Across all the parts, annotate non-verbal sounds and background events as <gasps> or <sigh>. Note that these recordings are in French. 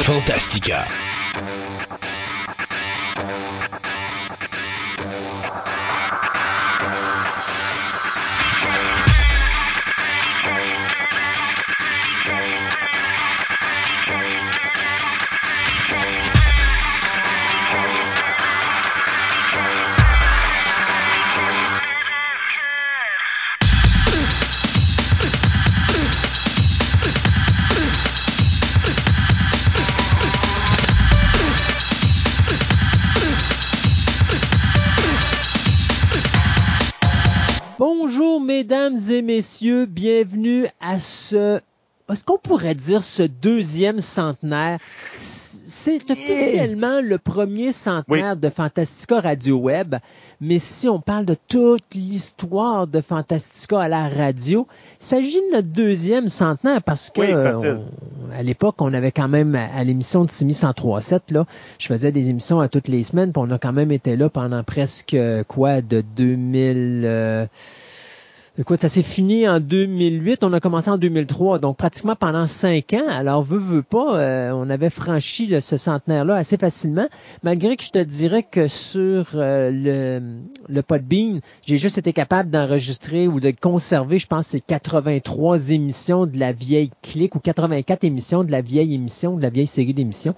Fantastica. Mesdames et messieurs, bienvenue à ce, est-ce qu'on pourrait dire ce deuxième centenaire? C'est officiellement le premier centenaire de Fantastica Radio Web, mais si on parle de toute l'histoire de Fantastica à la radio, il s'agit de notre deuxième centenaire parce que à l'époque, on avait quand même à l'émission de Simi 1037 là, je faisais des émissions à toutes les semaines, puis on a quand même été là pendant presque quoi de 2000 Écoute, ça s'est fini en 2008, on a commencé en 2003, donc pratiquement pendant cinq ans. Alors, veut, veut pas, euh, on avait franchi ce centenaire-là assez facilement, malgré que je te dirais que sur euh, le, le Podbean, j'ai juste été capable d'enregistrer ou de conserver, je pense, c'est 83 émissions de la vieille clique ou 84 émissions de la vieille émission, de la vieille série d'émissions.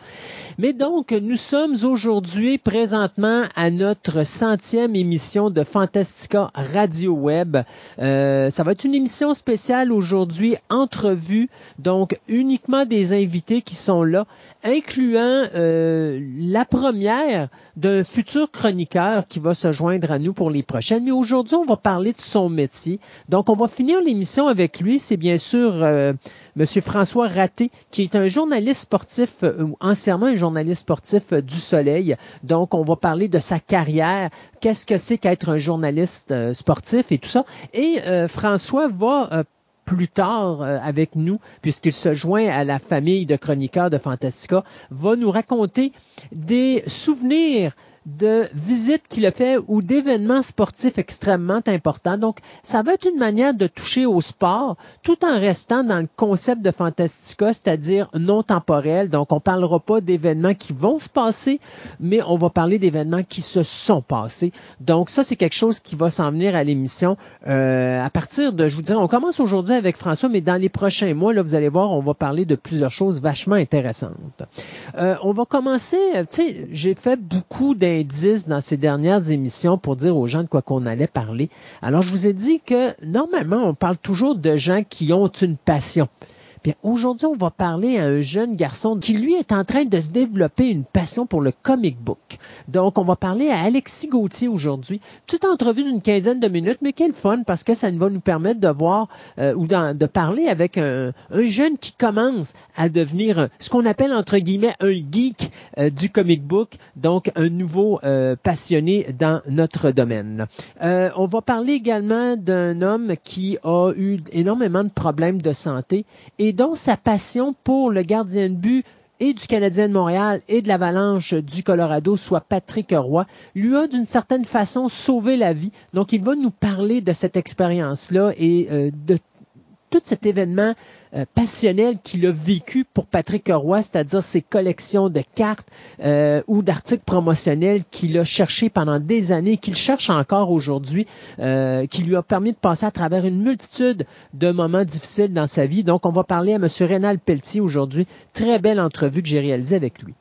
Mais donc, nous sommes aujourd'hui présentement à notre centième émission de Fantastica Radio Web. Euh, ça va être une émission spéciale aujourd'hui, entrevue, donc uniquement des invités qui sont là, incluant euh, la première d'un futur chroniqueur qui va se joindre à nous pour les prochaines. Mais aujourd'hui, on va parler de son métier. Donc, on va finir l'émission avec lui. C'est bien sûr euh, Monsieur François Raté, qui est un journaliste sportif, ou anciennement un journaliste sportif du Soleil. Donc, on va parler de sa carrière, qu'est-ce que c'est qu'être un journaliste sportif et tout ça. Et euh, François va euh, plus tard euh, avec nous, puisqu'il se joint à la famille de chroniqueurs de Fantastica, va nous raconter des souvenirs de visites qu'il a fait ou d'événements sportifs extrêmement importants. Donc, ça va être une manière de toucher au sport tout en restant dans le concept de Fantastica, c'est-à-dire non temporel. Donc, on parlera pas d'événements qui vont se passer, mais on va parler d'événements qui se sont passés. Donc, ça, c'est quelque chose qui va s'en venir à l'émission euh, à partir de, je vous dirais, on commence aujourd'hui avec François, mais dans les prochains mois, là, vous allez voir, on va parler de plusieurs choses vachement intéressantes. Euh, on va commencer, tu sais, j'ai fait beaucoup dans ces dernières émissions pour dire aux gens de quoi qu'on allait parler. Alors, je vous ai dit que normalement, on parle toujours de gens qui ont une passion. Bien, aujourd'hui, on va parler à un jeune garçon qui, lui, est en train de se développer une passion pour le comic book. Donc, on va parler à Alexis Gauthier aujourd'hui. Toute entrevue d'une quinzaine de minutes, mais quel fun parce que ça va nous permettre de voir euh, ou de parler avec un, jeune qui commence à devenir ce qu'on appelle, entre guillemets, un geek euh, du comic book. Donc, un nouveau euh, passionné dans notre domaine. on va parler également d'un homme qui a eu énormément de problèmes de santé et dont sa passion pour le gardien de but et du Canadien de Montréal et de l'Avalanche du Colorado, soit Patrick Roy, lui a d'une certaine façon sauvé la vie. Donc, il va nous parler de cette expérience-là et euh, de tout cet événement euh, passionnel qu'il a vécu pour Patrick Roy, c'est-à-dire ses collections de cartes euh, ou d'articles promotionnels qu'il a cherché pendant des années, qu'il cherche encore aujourd'hui, euh, qui lui a permis de passer à travers une multitude de moments difficiles dans sa vie. Donc, on va parler à M. Rénal Pelletier aujourd'hui. Très belle entrevue que j'ai réalisée avec lui.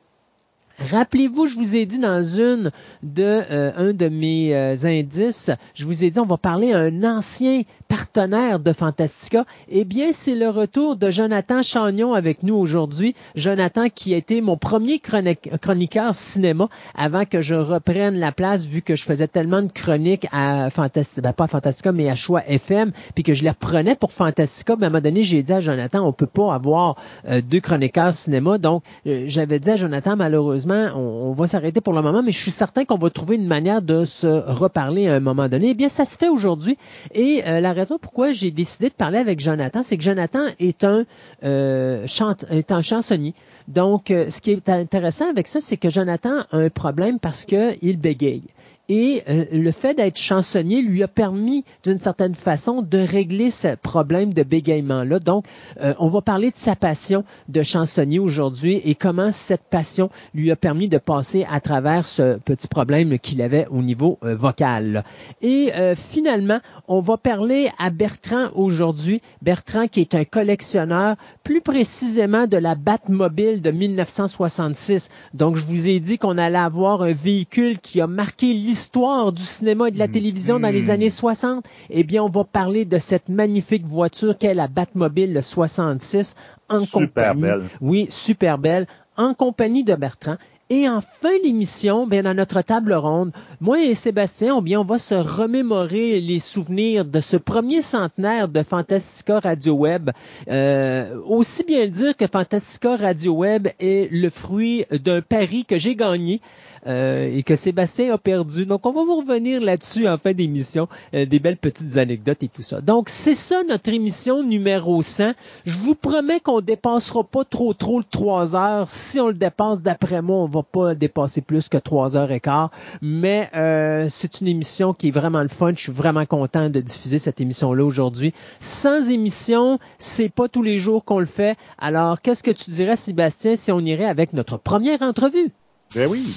Rappelez-vous, je vous ai dit dans une de euh, un de mes euh, indices, je vous ai dit on va parler à un ancien partenaire de Fantastica. Eh bien, c'est le retour de Jonathan Chagnon avec nous aujourd'hui. Jonathan qui a été mon premier chroniqueur cinéma avant que je reprenne la place vu que je faisais tellement de chroniques à Fantastica, ben, pas à Fantastica mais à Choix FM, puis que je les reprenais pour Fantastica. Ben, à un moment donné, j'ai dit à Jonathan, on peut pas avoir euh, deux chroniqueurs cinéma. Donc, j'avais dit à Jonathan malheureusement on, va s'arrêter pour le moment, mais je suis certain qu'on va trouver une manière de se reparler à un moment donné. Eh bien, ça se fait aujourd'hui. Et euh, la raison pourquoi j'ai décidé de parler avec Jonathan, c'est que Jonathan est un, euh, est un chansonnier. Donc, euh, ce qui est intéressant avec ça, c'est que Jonathan a un problème parce qu'il bégaye. Et euh, le fait d'être chansonnier lui a permis, d'une certaine façon, de régler ce problème de bégaiement-là. Donc, euh, on va parler de sa passion de chansonnier aujourd'hui et comment cette passion lui a permis de passer à travers ce petit problème qu'il avait au niveau euh, vocal. Et finalement, on va parler à Bertrand aujourd'hui. Bertrand qui est un collectionneur, plus précisément de la Batmobile de 1966. Donc, je vous ai dit qu'on allait avoir un véhicule qui a marqué l'histoire du cinéma et de la télévision dans les années 60, eh bien, on va parler de cette magnifique voiture qu'est la Batmobile 66 en super Belle. Oui, super belle, en compagnie de Bertrand. Et en fin d'émission, bien dans notre table ronde, moi et Sébastien, bien, on va se remémorer les souvenirs de ce premier centenaire de Fantastica Radio Web. Euh, aussi bien dire que Fantastica Radio Web est le fruit d'un pari que j'ai gagné euh, et que Sébastien a perdu. Donc, on va vous revenir là-dessus en fin d'émission, euh, des belles petites anecdotes et tout ça. Donc, c'est ça notre émission numéro 100. Je vous promets qu'on dépassera pas trop trop le 3 heures. Si on le dépasse, d'après moi, on va pas dépasser plus que 3 heures et quart. Mais euh, c'est une émission qui est vraiment le fun. Je suis vraiment content de diffuser cette émission-là aujourd'hui. Sans émission, c'est pas tous les jours qu'on le fait. Alors, qu'est-ce que tu dirais, Sébastien, si on irait avec notre première entrevue? Ben oui.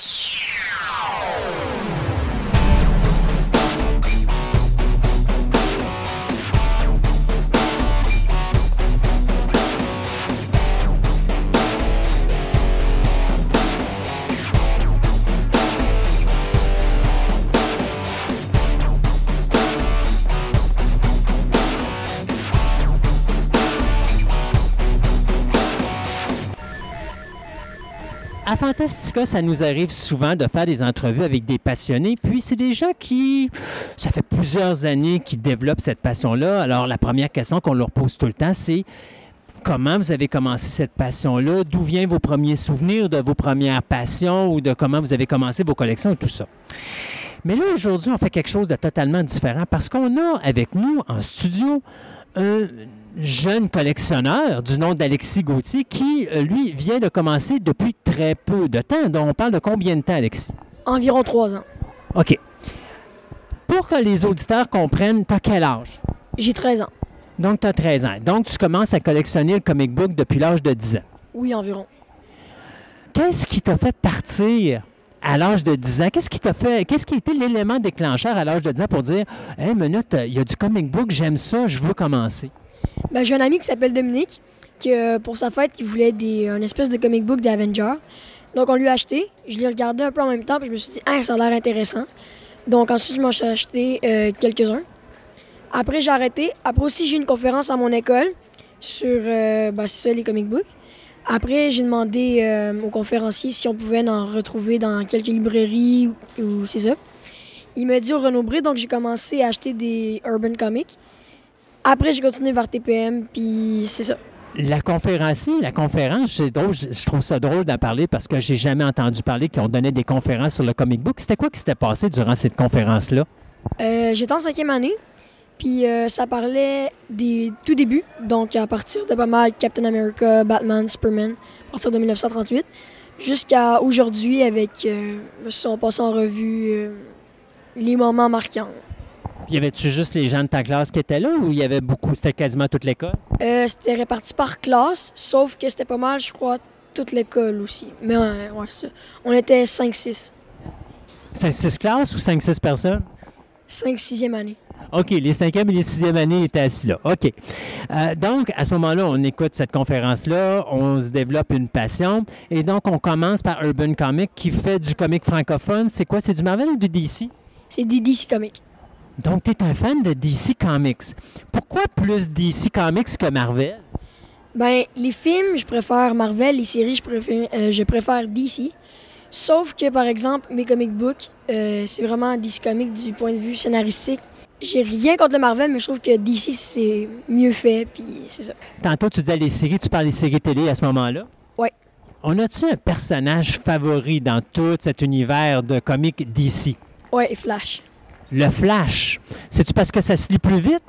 À Fantastica, ça nous arrive souvent de faire des entrevues avec des passionnés. Puis c'est des gens qui, ça fait plusieurs années qu'ils développent cette passion-là. Alors la première question qu'on leur pose tout le temps, c'est comment vous avez commencé cette passion-là, d'où viennent vos premiers souvenirs de vos premières passions ou de comment vous avez commencé vos collections et tout ça? Mais là, aujourd'hui, on fait quelque chose de totalement différent parce qu'on a avec nous en studio un jeune collectionneur du nom d'Alexis Gauthier qui, euh, lui, vient de commencer depuis très peu de temps. Donc, on parle de combien de temps, Alexis? Environ trois ans. OK. Pour que les auditeurs comprennent, tu as quel âge? J'ai 13 ans. Donc, tu as 13 ans. Donc, tu commences à collectionner le comic book depuis l'âge de 10 ans. Oui, environ. Qu'est-ce qui t'a fait partir à l'âge de 10 ans? Qu'est-ce qui t'a fait, qu'est-ce qui a été l'élément déclencheur à l'âge de 10 ans pour dire, hé, hey, minute, il y a du comic book, j'aime ça, je veux commencer? Ben, j'ai un ami qui s'appelle Dominique, qui, pour sa fête, il voulait des, un espèce de comic book d'Avenger. Donc, on lui a acheté. Je l'ai regardé un peu en même temps, puis je me suis dit, ah, ça a l'air intéressant. Donc, ensuite, je m'en suis acheté euh, quelques-uns. Après, j'ai arrêté. Après aussi, j'ai eu une conférence à mon école sur, euh, ben, les comic books. Après, j'ai demandé euh, aux conférenciers si on pouvait en retrouver dans quelques librairies ou, c'est ça. Il m'a dit au Renaud donc j'ai commencé à acheter des Urban Comics. Après, j'ai continué vers TPM, puis c'est ça. La conférencier, la conférence, c'est drôle, je trouve ça drôle d'en parler parce que j'ai jamais entendu parler qu'on donnait des conférences sur le comic book. C'était quoi qui s'était passé durant cette conférence-là? Euh, J'étais en cinquième année, puis euh, ça parlait des tout débuts, donc à partir de pas mal Captain America, Batman, Superman, à partir de 1938, jusqu'à aujourd'hui avec, euh, on passe en revue euh, les moments marquants. Y avait-tu juste les gens de ta classe qui étaient là ou il y avait beaucoup? C'était quasiment toute l'école? Euh, c'était réparti par classe, sauf que c'était pas mal, je crois, toute l'école aussi. Mais ouais, ça. On était 5-6. 5-6 classes ou 5-6 personnes? 5-6e année. OK, les 5e et les 6e années étaient assis là. OK. Euh, donc, à ce moment-là, on écoute cette conférence-là, on se développe une passion. Et donc, on commence par Urban Comic qui fait du comic francophone. C'est quoi? C'est du Marvel ou du DC? C'est du DC Comic. Donc, tu es un fan de DC Comics. Pourquoi plus DC Comics que Marvel? Ben, les films, je préfère Marvel. Les séries, je préfère, euh, je préfère DC. Sauf que, par exemple, mes comic books, euh, c'est vraiment DC Comics du point de vue scénaristique. J'ai rien contre le Marvel, mais je trouve que DC, c'est mieux fait, puis c'est ça. Tantôt, tu disais les séries, tu parles des séries télé à ce moment-là? Oui. On a-tu un personnage favori dans tout cet univers de comics DC? Oui, Flash. Le Flash, c'est-tu parce que ça se lit plus vite?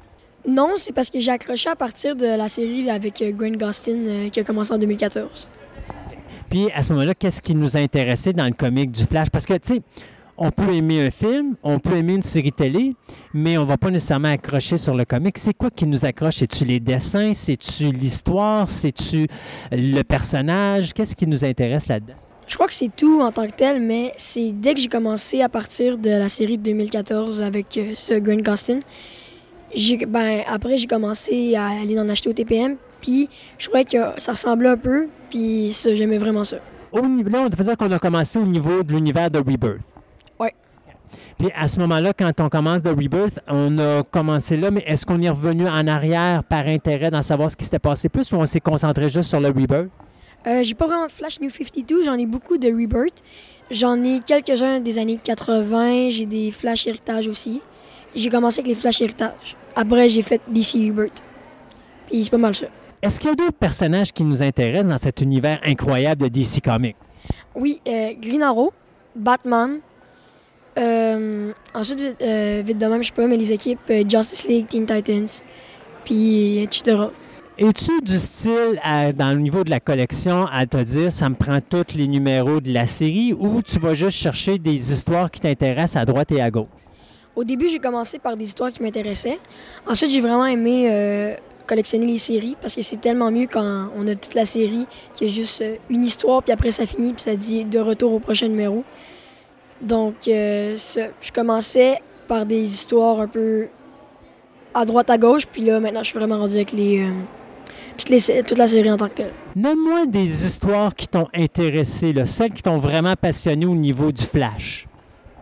Non, c'est parce que j'ai accroché à partir de la série avec euh, Grant Gustin euh, qui a commencé en 2014. Puis à ce moment-là, qu'est-ce qui nous a intéressé dans le comic du Flash? Parce que, tu sais, on peut aimer un film, on peut aimer une série télé, mais on va pas nécessairement accrocher sur le comic. C'est quoi qui nous accroche? C'est-tu les dessins? C'est-tu l'histoire? C'est-tu le personnage? Qu'est-ce qui nous intéresse là-dedans? Je crois que c'est tout en tant que tel, mais c'est dès que j'ai commencé à partir de la série de 2014 avec euh, ce Grant Gustin. Ben, après, j'ai commencé à aller en acheter au TPM, puis je croyais que ça ressemblait un peu, puis j'aimais vraiment ça. Au niveau, là, on faisait qu'on a commencé au niveau de l'univers de Rebirth. Ouais. Puis à ce moment-là, quand on commence de Rebirth, on a commencé là, mais est-ce qu'on est revenu en arrière par intérêt d'en savoir ce qui s'était passé plus ou on s'est concentré juste sur le Rebirth? Euh, j'ai pas vraiment Flash New 52, j'en ai beaucoup de Rebirth. J'en ai quelques-uns des années 80, j'ai des Flash Héritage aussi. J'ai commencé avec les Flash Héritage. Après, j'ai fait DC Rebirth. Puis c'est pas mal ça. Est-ce qu'il y a d'autres personnages qui nous intéressent dans cet univers incroyable de DC Comics? Oui, euh, Green Arrow, Batman. Euh, ensuite, vite, euh, vite de même, je sais pas, mais les équipes Justice League, Teen Titans, puis etc. Es-tu du style, dans le niveau de la collection, à te dire ça me prend tous les numéros de la série ou tu vas juste chercher des histoires qui t'intéressent à droite et à gauche? Au début, j'ai commencé par des histoires qui m'intéressaient. Ensuite, j'ai vraiment aimé euh, collectionner les séries parce que c'est tellement mieux quand on a toute la série qu'il y a juste euh, une histoire, puis après ça finit, puis ça dit de retour au prochain numéro. Donc, euh, je commençais par des histoires un peu à droite, à gauche, puis là, maintenant, je suis vraiment rendu avec les, les, toute la série en tant que telle. Nomme-moi des histoires qui t'ont intéressé, là, celles qui t'ont vraiment passionné au niveau du Flash.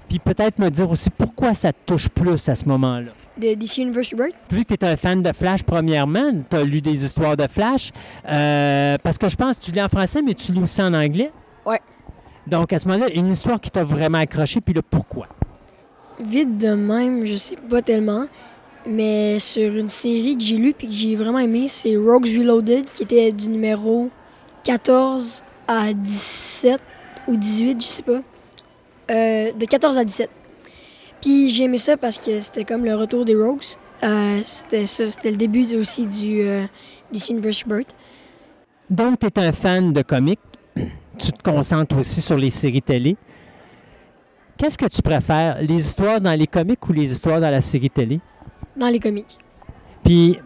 Puis peut-être me dire aussi pourquoi ça te touche plus à ce moment-là. De DC Universe Rebirth? Vu que tu es un fan de Flash, premièrement, tu as lu des histoires de Flash. euh, parce que je pense que tu lis en français, mais tu lis aussi en anglais. Ouais. Donc, à ce moment-là, une histoire qui t'a vraiment accroché, puis là, pourquoi? Vite de même, je sais pas tellement. Mais sur une série que j'ai lue puis que j'ai vraiment aimé, c'est Rogues Reloaded, qui était du numéro 14 à 17 ou 18, je sais pas. Euh, de 14 à 17. Puis j'ai aimé ça parce que c'était comme le retour des Rogues. Euh, c'était ça, c'était le début aussi du euh, DC Rebirth. Donc, tu es un fan de comics. <clears throat> Tu te concentres aussi sur les séries télé. Qu'est-ce que tu préfères, les histoires dans les comics ou les histoires dans la série télé? Dans les comics. Puis,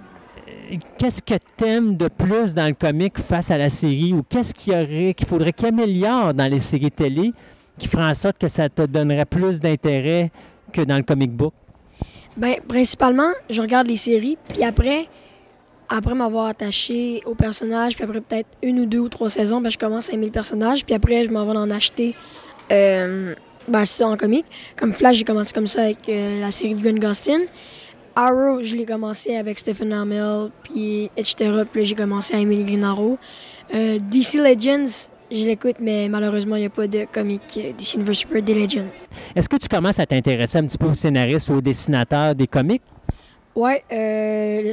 euh, qu'est-ce que t'aimes de plus dans le comic face à la série? Ou qu'est-ce qu'il y aurait, qu'il faudrait qu'il améliore dans les séries télé qui ferait en sorte que ça te donnerait plus d'intérêt que dans le comic book? Ben, principalement, je regarde les séries, puis après, après m'avoir attaché au personnage, puis après peut-être une ou deux ou trois saisons, ben, je commence à aimer le personnage, puis après, je m'en vais en acheter euh, ben, c'est ça en comique. Comme Flash, j'ai commencé comme ça avec euh, la série de Grant Gustin. Arrow, je l'ai commencé avec Stephen Amell, puis etc. Puis j'ai commencé à aimer les Green Arrow. Euh, DC Legends, je l'écoute, mais malheureusement, il n'y a pas de comic euh, DC Universe Super des Legends. Est-ce que tu commences à t'intéresser un petit peu aux scénaristes ou aux dessinateurs des comics? Ouais, euh, le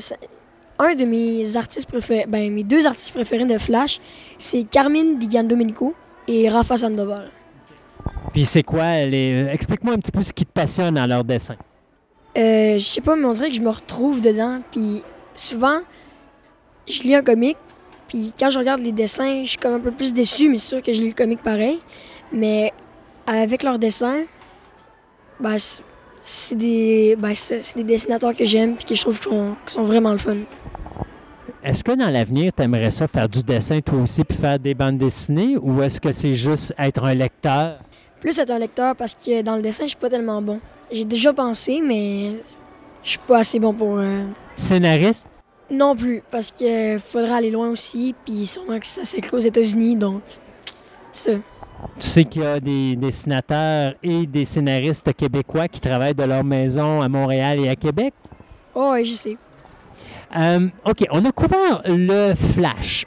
un de mes artistes préférés, ben mes deux artistes préférés de Flash, c'est Carmine Di Giandomenico et Rafa Sandoval. Puis c'est quoi? Les... Explique-moi un petit peu ce qui te passionne dans leurs dessins. Euh, je sais pas, mais on dirait que je me retrouve dedans. Puis souvent, je lis un comic, puis quand je regarde les dessins, je suis comme un peu plus déçu, mais c'est sûr que je lis le comic pareil. Mais avec leurs dessins, ben, c'est- des, ben, des dessinateurs que j'aime, puis que je trouve qu'ils sont, qu'ils sont vraiment le fun. Est-ce que dans l'avenir, tu aimerais ça faire du dessin toi aussi puis faire des bandes dessinées ou est-ce que c'est juste être un lecteur? Plus être un lecteur parce que dans le dessin, je suis pas tellement bon. J'ai déjà pensé, mais je suis pas assez bon pour. euh, Scénariste? Non plus, parce que faudrait aller loin aussi, puis sûrement que ça s'écrit aux États-Unis, donc ça. Tu sais qu'il y a des dessinateurs et des scénaristes québécois qui travaillent de leur maison à Montréal et à Québec? Oh, ouais, je sais. Euh, OK, on a couvert le Flash.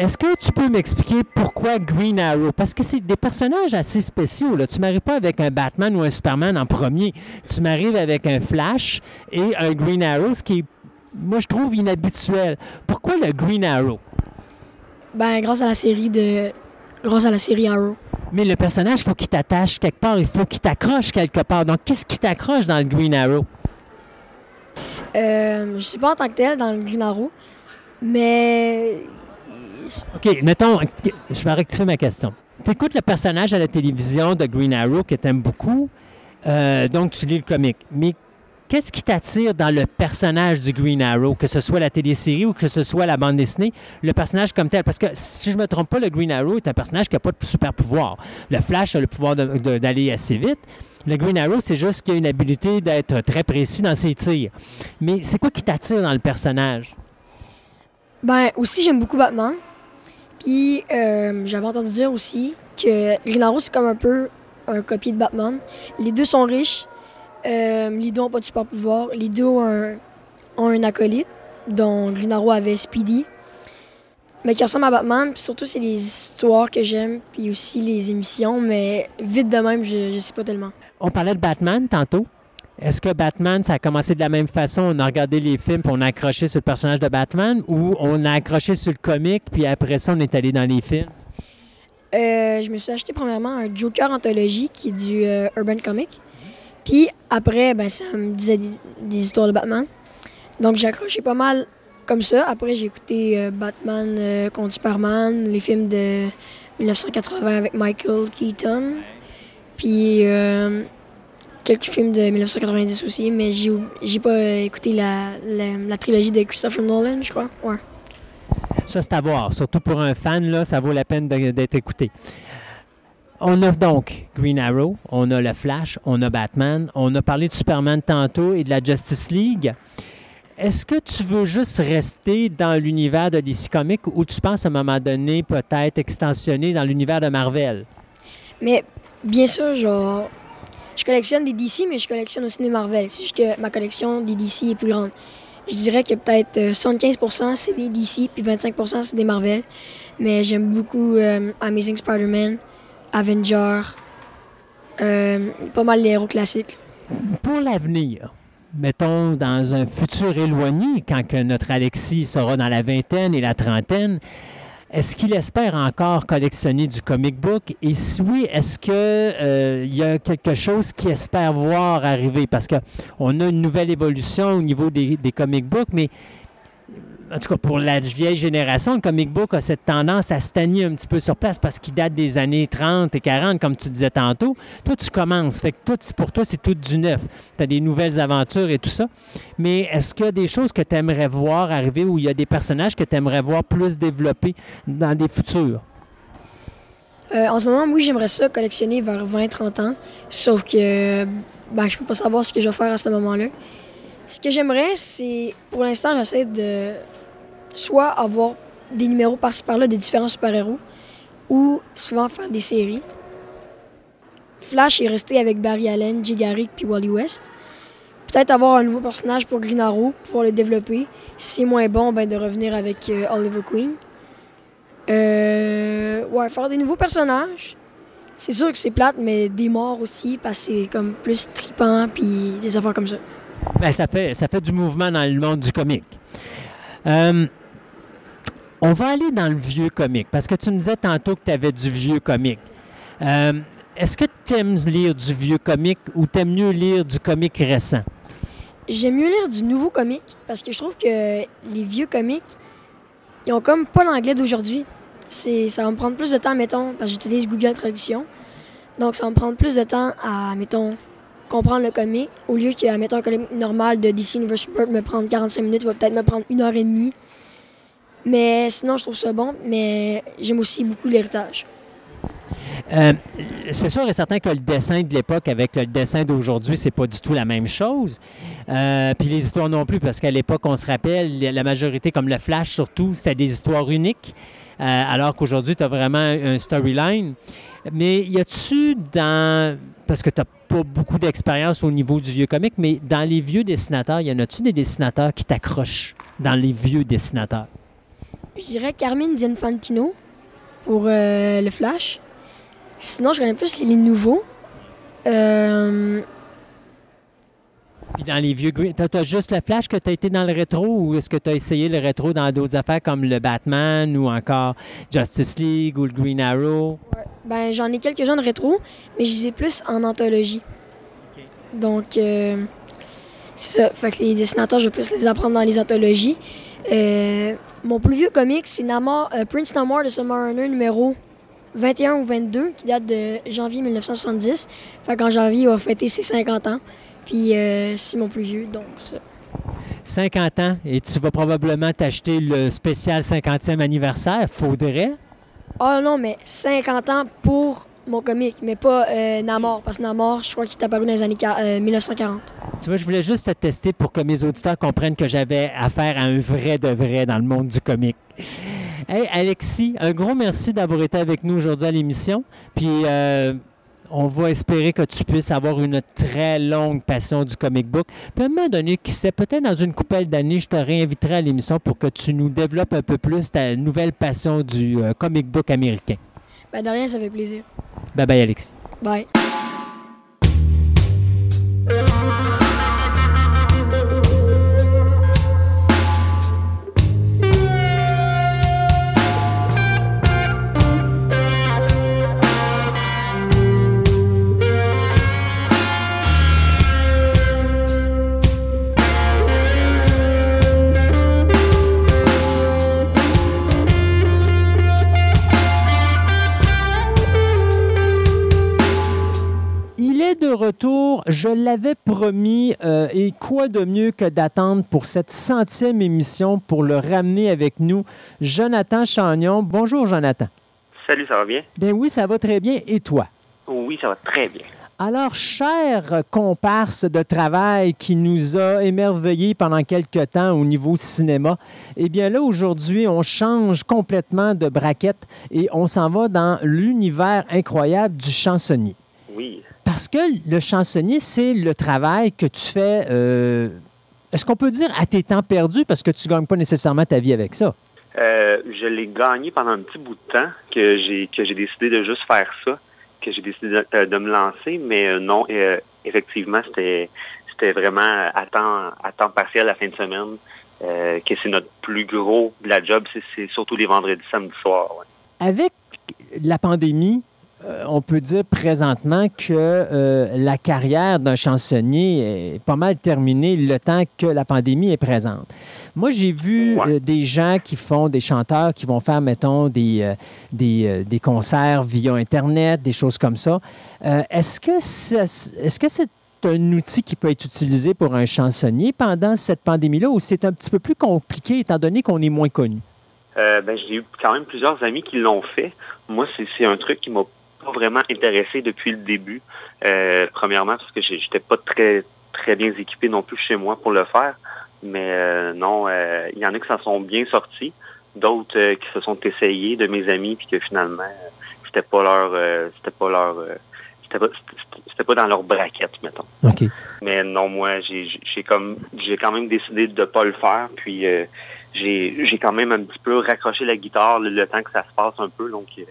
Est-ce que tu peux m'expliquer pourquoi Green Arrow? Parce que c'est des personnages assez spéciaux. Là. Tu m'arrives pas avec un Batman ou un Superman en premier. Tu m'arrives avec un Flash et un Green Arrow, ce qui est, moi, je trouve inhabituel. Pourquoi le Green Arrow? Ben, grâce à la série de. Grâce à la série Arrow. Mais le personnage, il faut qu'il t'attache quelque part. Il faut qu'il t'accroche quelque part. Donc, qu'est-ce qui t'accroche dans le Green Arrow? Euh, je sais pas en tant que tel dans le Green Arrow, mais. OK, mettons, je vais rectifier ma question. tu écoutes le personnage à la télévision de Green Arrow que tu aimes beaucoup, euh, donc tu lis le comic. Mais qu'est-ce qui t'attire dans le personnage du Green Arrow, que ce soit la télésérie ou que ce soit la bande dessinée, le personnage comme tel? Parce que si je me trompe pas, le Green Arrow est un personnage qui n'a pas de super pouvoir. Le Flash a le pouvoir d'aller assez vite. Le Green Arrow, c'est juste qu'il a une habilité d'être très précis dans ses tirs. Mais c'est quoi qui t'attire dans le personnage? Ben, aussi, j'aime beaucoup Batman. Puis, euh, j'avais entendu dire aussi que Green Arrow, c'est comme un peu un copie de Batman. Les deux sont riches. Euh, les deux n'ont pas de super pouvoir. Les deux ont un, acolyte, dont Green Arrow avait Speedy. Mais qui ressemble à Batman. Puis surtout, c'est les histoires que j'aime. Puis aussi les émissions. Mais vite de même, je ne sais pas tellement. On parlait de Batman tantôt. Est-ce que Batman, ça a commencé de la même façon? On a regardé les films, puis on a accroché sur le personnage de Batman, ou on a accroché sur le comic, puis après ça, on est allé dans les films? Euh, je me suis acheté premièrement un Joker Anthology, qui est du euh, Urban Comic. Puis après, ben, ça me disait des, histoires de Batman. Donc j'ai accroché pas mal comme ça. Après, j'ai écouté euh, Batman contre Superman, les films de 1980 avec Michael Keaton. Puis quelques films de 1990 aussi, mais j'ai pas écouté la, la, trilogie de Christopher Nolan, je crois. Ouais. Ça, c'est à voir. Surtout pour un fan, là, ça vaut la peine d'être écouté. On a donc Green Arrow, on a le Flash, on a Batman, on a parlé de Superman tantôt et de la Justice League. Est-ce que tu veux juste rester dans l'univers de DC Comics ou tu penses à un moment donné peut-être extensionner dans l'univers de Marvel? Mais bien sûr, genre, je collectionne des DC, mais je collectionne aussi des Marvel. C'est juste que ma collection des DC est plus grande. Je dirais que peut-être 75% euh, c'est des DC, puis 25% c'est des Marvel. Mais j'aime beaucoup euh, Amazing Spider-Man, Avenger, euh, pas mal les héros classiques. Pour l'avenir, mettons dans un futur éloigné, quand que notre Alexis sera dans la vingtaine et la trentaine, est-ce qu'il espère encore collectionner du comic book? Et si oui, est-ce qu'il euh, y a quelque chose qu'il espère voir arriver? Parce qu'on a une nouvelle évolution au niveau des, des comic books, mais en tout cas, pour la vieille génération, le comic book a cette tendance à stagner un petit peu sur place parce qu'il date des années 30 et 40, comme tu disais tantôt. Toi, tu commences. Fait que pour toi, c'est tout du neuf. Tu as des nouvelles aventures et tout ça. Mais est-ce qu'il y a des choses que tu aimerais voir arriver ou il y a des personnages que tu aimerais voir plus développés dans des futurs? Euh, en ce moment, oui, j'aimerais ça collectionner vers 20-30 ans. Sauf que ben, je peux pas savoir ce que je vais faire à ce moment-là. Ce que j'aimerais, c'est, pour l'instant, j'essaie de soit avoir des numéros par-ci par-là de différents super-héros ou souvent faire des séries. Flash est resté avec Barry Allen, Jay Garrick puis Wally West. Peut-être avoir un nouveau personnage pour Green Arrow, pour le développer. Si moins bon, ben de revenir avec euh, Oliver Queen. Euh, ouais, faire des nouveaux personnages. C'est sûr que c'est plate, mais des morts aussi, parce que c'est comme plus tripant, puis des affaires comme ça. Ben, ça, fait, ça fait du mouvement dans le monde du comique. Euh, on va aller dans le vieux comique, parce que tu me disais tantôt que tu avais du vieux comique. Euh, est-ce que tu aimes lire du vieux comique ou tu aimes mieux lire du comique récent? J'aime mieux lire du nouveau comique parce que je trouve que les vieux comiques, ils ont comme pas l'anglais d'aujourd'hui. Ça va me prendre plus de temps, mettons, parce que j'utilise Google Traduction. Donc, ça va me prendre plus de temps à, mettons, comprendre le comique, au lieu qu'à, mettons, un comique normal de DC Universe me prendre 45 minutes, va peut-être me prendre une heure et demie. Mais sinon, je trouve ça bon, mais j'aime aussi beaucoup l'héritage. Euh, c'est sûr et certain que le dessin de l'époque avec le dessin d'aujourd'hui, c'est pas du tout la même chose. Euh, puis les histoires non plus, parce qu'à l'époque, on se rappelle, la majorité, comme le Flash surtout, c'était des histoires uniques, euh, alors qu'aujourd'hui, tu as vraiment un storyline. Mais y a-tu dans. Parce que tu n'as pas beaucoup d'expérience au niveau du vieux comique, mais dans les vieux dessinateurs, y en a-tu des dessinateurs qui t'accrochent dans les vieux dessinateurs? Je dirais Carmine Gianfantino pour euh, le Flash. Sinon, je connais plus les nouveaux. Euh... Puis dans les vieux Tu as, juste le Flash que tu as été dans le rétro ou est-ce que tu as essayé le rétro dans d'autres affaires comme le Batman ou encore Justice League ou le Green Arrow? Ben, j'en ai quelques-uns de rétro, mais je les ai plus en anthologie. Donc, euh, c'est ça. Fait que les dessinateurs, je vais plus les apprendre dans les anthologies. Euh, mon plus vieux comic, c'est Namor, euh, Prince Namor de Submariner numéro 21 ou 22, qui date de janvier 1970. Fait qu'en janvier, il va fêter ses 50 ans. Puis euh, c'est mon plus vieux, donc ça. 50 ans et tu vas probablement t'acheter le spécial 50e anniversaire. Faudrait? Oh non, mais 50 ans pour mon comique, mais pas euh, Namor, parce que Namor, je crois qu'il est apparu dans les années euh, 1940. Tu vois, je voulais juste te tester pour que mes auditeurs comprennent que j'avais affaire à un vrai de vrai dans le monde du comique. Hey, Alexis, un gros merci d'avoir été avec nous aujourd'hui à l'émission. Puis, euh, on va espérer que tu puisses avoir une très longue passion du comic book. Puis à un moment donné, qui sait, peut-être dans une coupelle d'années, je te réinviterai à l'émission pour que tu nous développes un peu plus ta nouvelle passion du euh, comic book américain. Ben de rien, ça fait plaisir. Bye bye, Alexis. Bye. De retour, je l'avais promis, euh, et quoi de mieux que d'attendre pour cette centième émission pour le ramener avec nous, Jonathan Chagnon. Bonjour, Jonathan. Salut, ça va bien? Ben oui, ça va très bien. Et toi? Oui, ça va très bien. Alors, cher comparse de travail qui nous a émerveillés pendant quelques temps au niveau cinéma, eh bien là, aujourd'hui, on change complètement de braquette et on s'en va dans l'univers incroyable du chansonnier. Oui. Parce que le chansonnier, c'est le travail que tu fais, euh, est-ce qu'on peut dire à tes temps perdus, parce que tu ne gagnes pas nécessairement ta vie avec ça? Euh, je l'ai gagné pendant un petit bout de temps que j'ai que j'ai décidé de juste faire ça, que j'ai décidé de, euh, de me lancer, mais non, euh, effectivement, c'était c'était vraiment à temps à temps partiel la fin de semaine, euh, que c'est notre plus gros de la job, c'est- c'est surtout les vendredis, samedi soir. ouais. Avec la pandémie, euh, on peut dire présentement que euh, la carrière d'un chansonnier est pas mal terminée le temps que la pandémie est présente. Moi, j'ai vu Ouais. euh, des gens qui font, des chanteurs qui vont faire, mettons, des, des, des concerts via Internet, des choses comme ça. Est-ce que ça- est-ce que c'est un outil qui peut être utilisé pour un chansonnier pendant cette pandémie-là ou c'est un petit peu plus compliqué étant donné qu'on est moins connu? Euh, ben, j'ai eu quand même plusieurs amis qui l'ont fait. Moi, c'est c'est un truc qui m'a pas vraiment intéressé depuis le début. Euh, premièrement, parce que j'étais pas très très bien équipé non plus chez moi pour le faire. Mais euh, non, euh, il y en a qui s'en sont bien sortis, d'autres euh, qui se sont essayés de mes amis puis que finalement euh, c'était pas leur euh, c'était pas leur euh, c'était pas c'était- pas dans leur braquette, mettons. OK. Mais non, moi, j'ai j'ai comme j'ai quand même décidé de pas le faire. Puis euh, j'ai j'ai quand même un petit peu raccroché la guitare le, le temps que ça se passe un peu. Donc euh,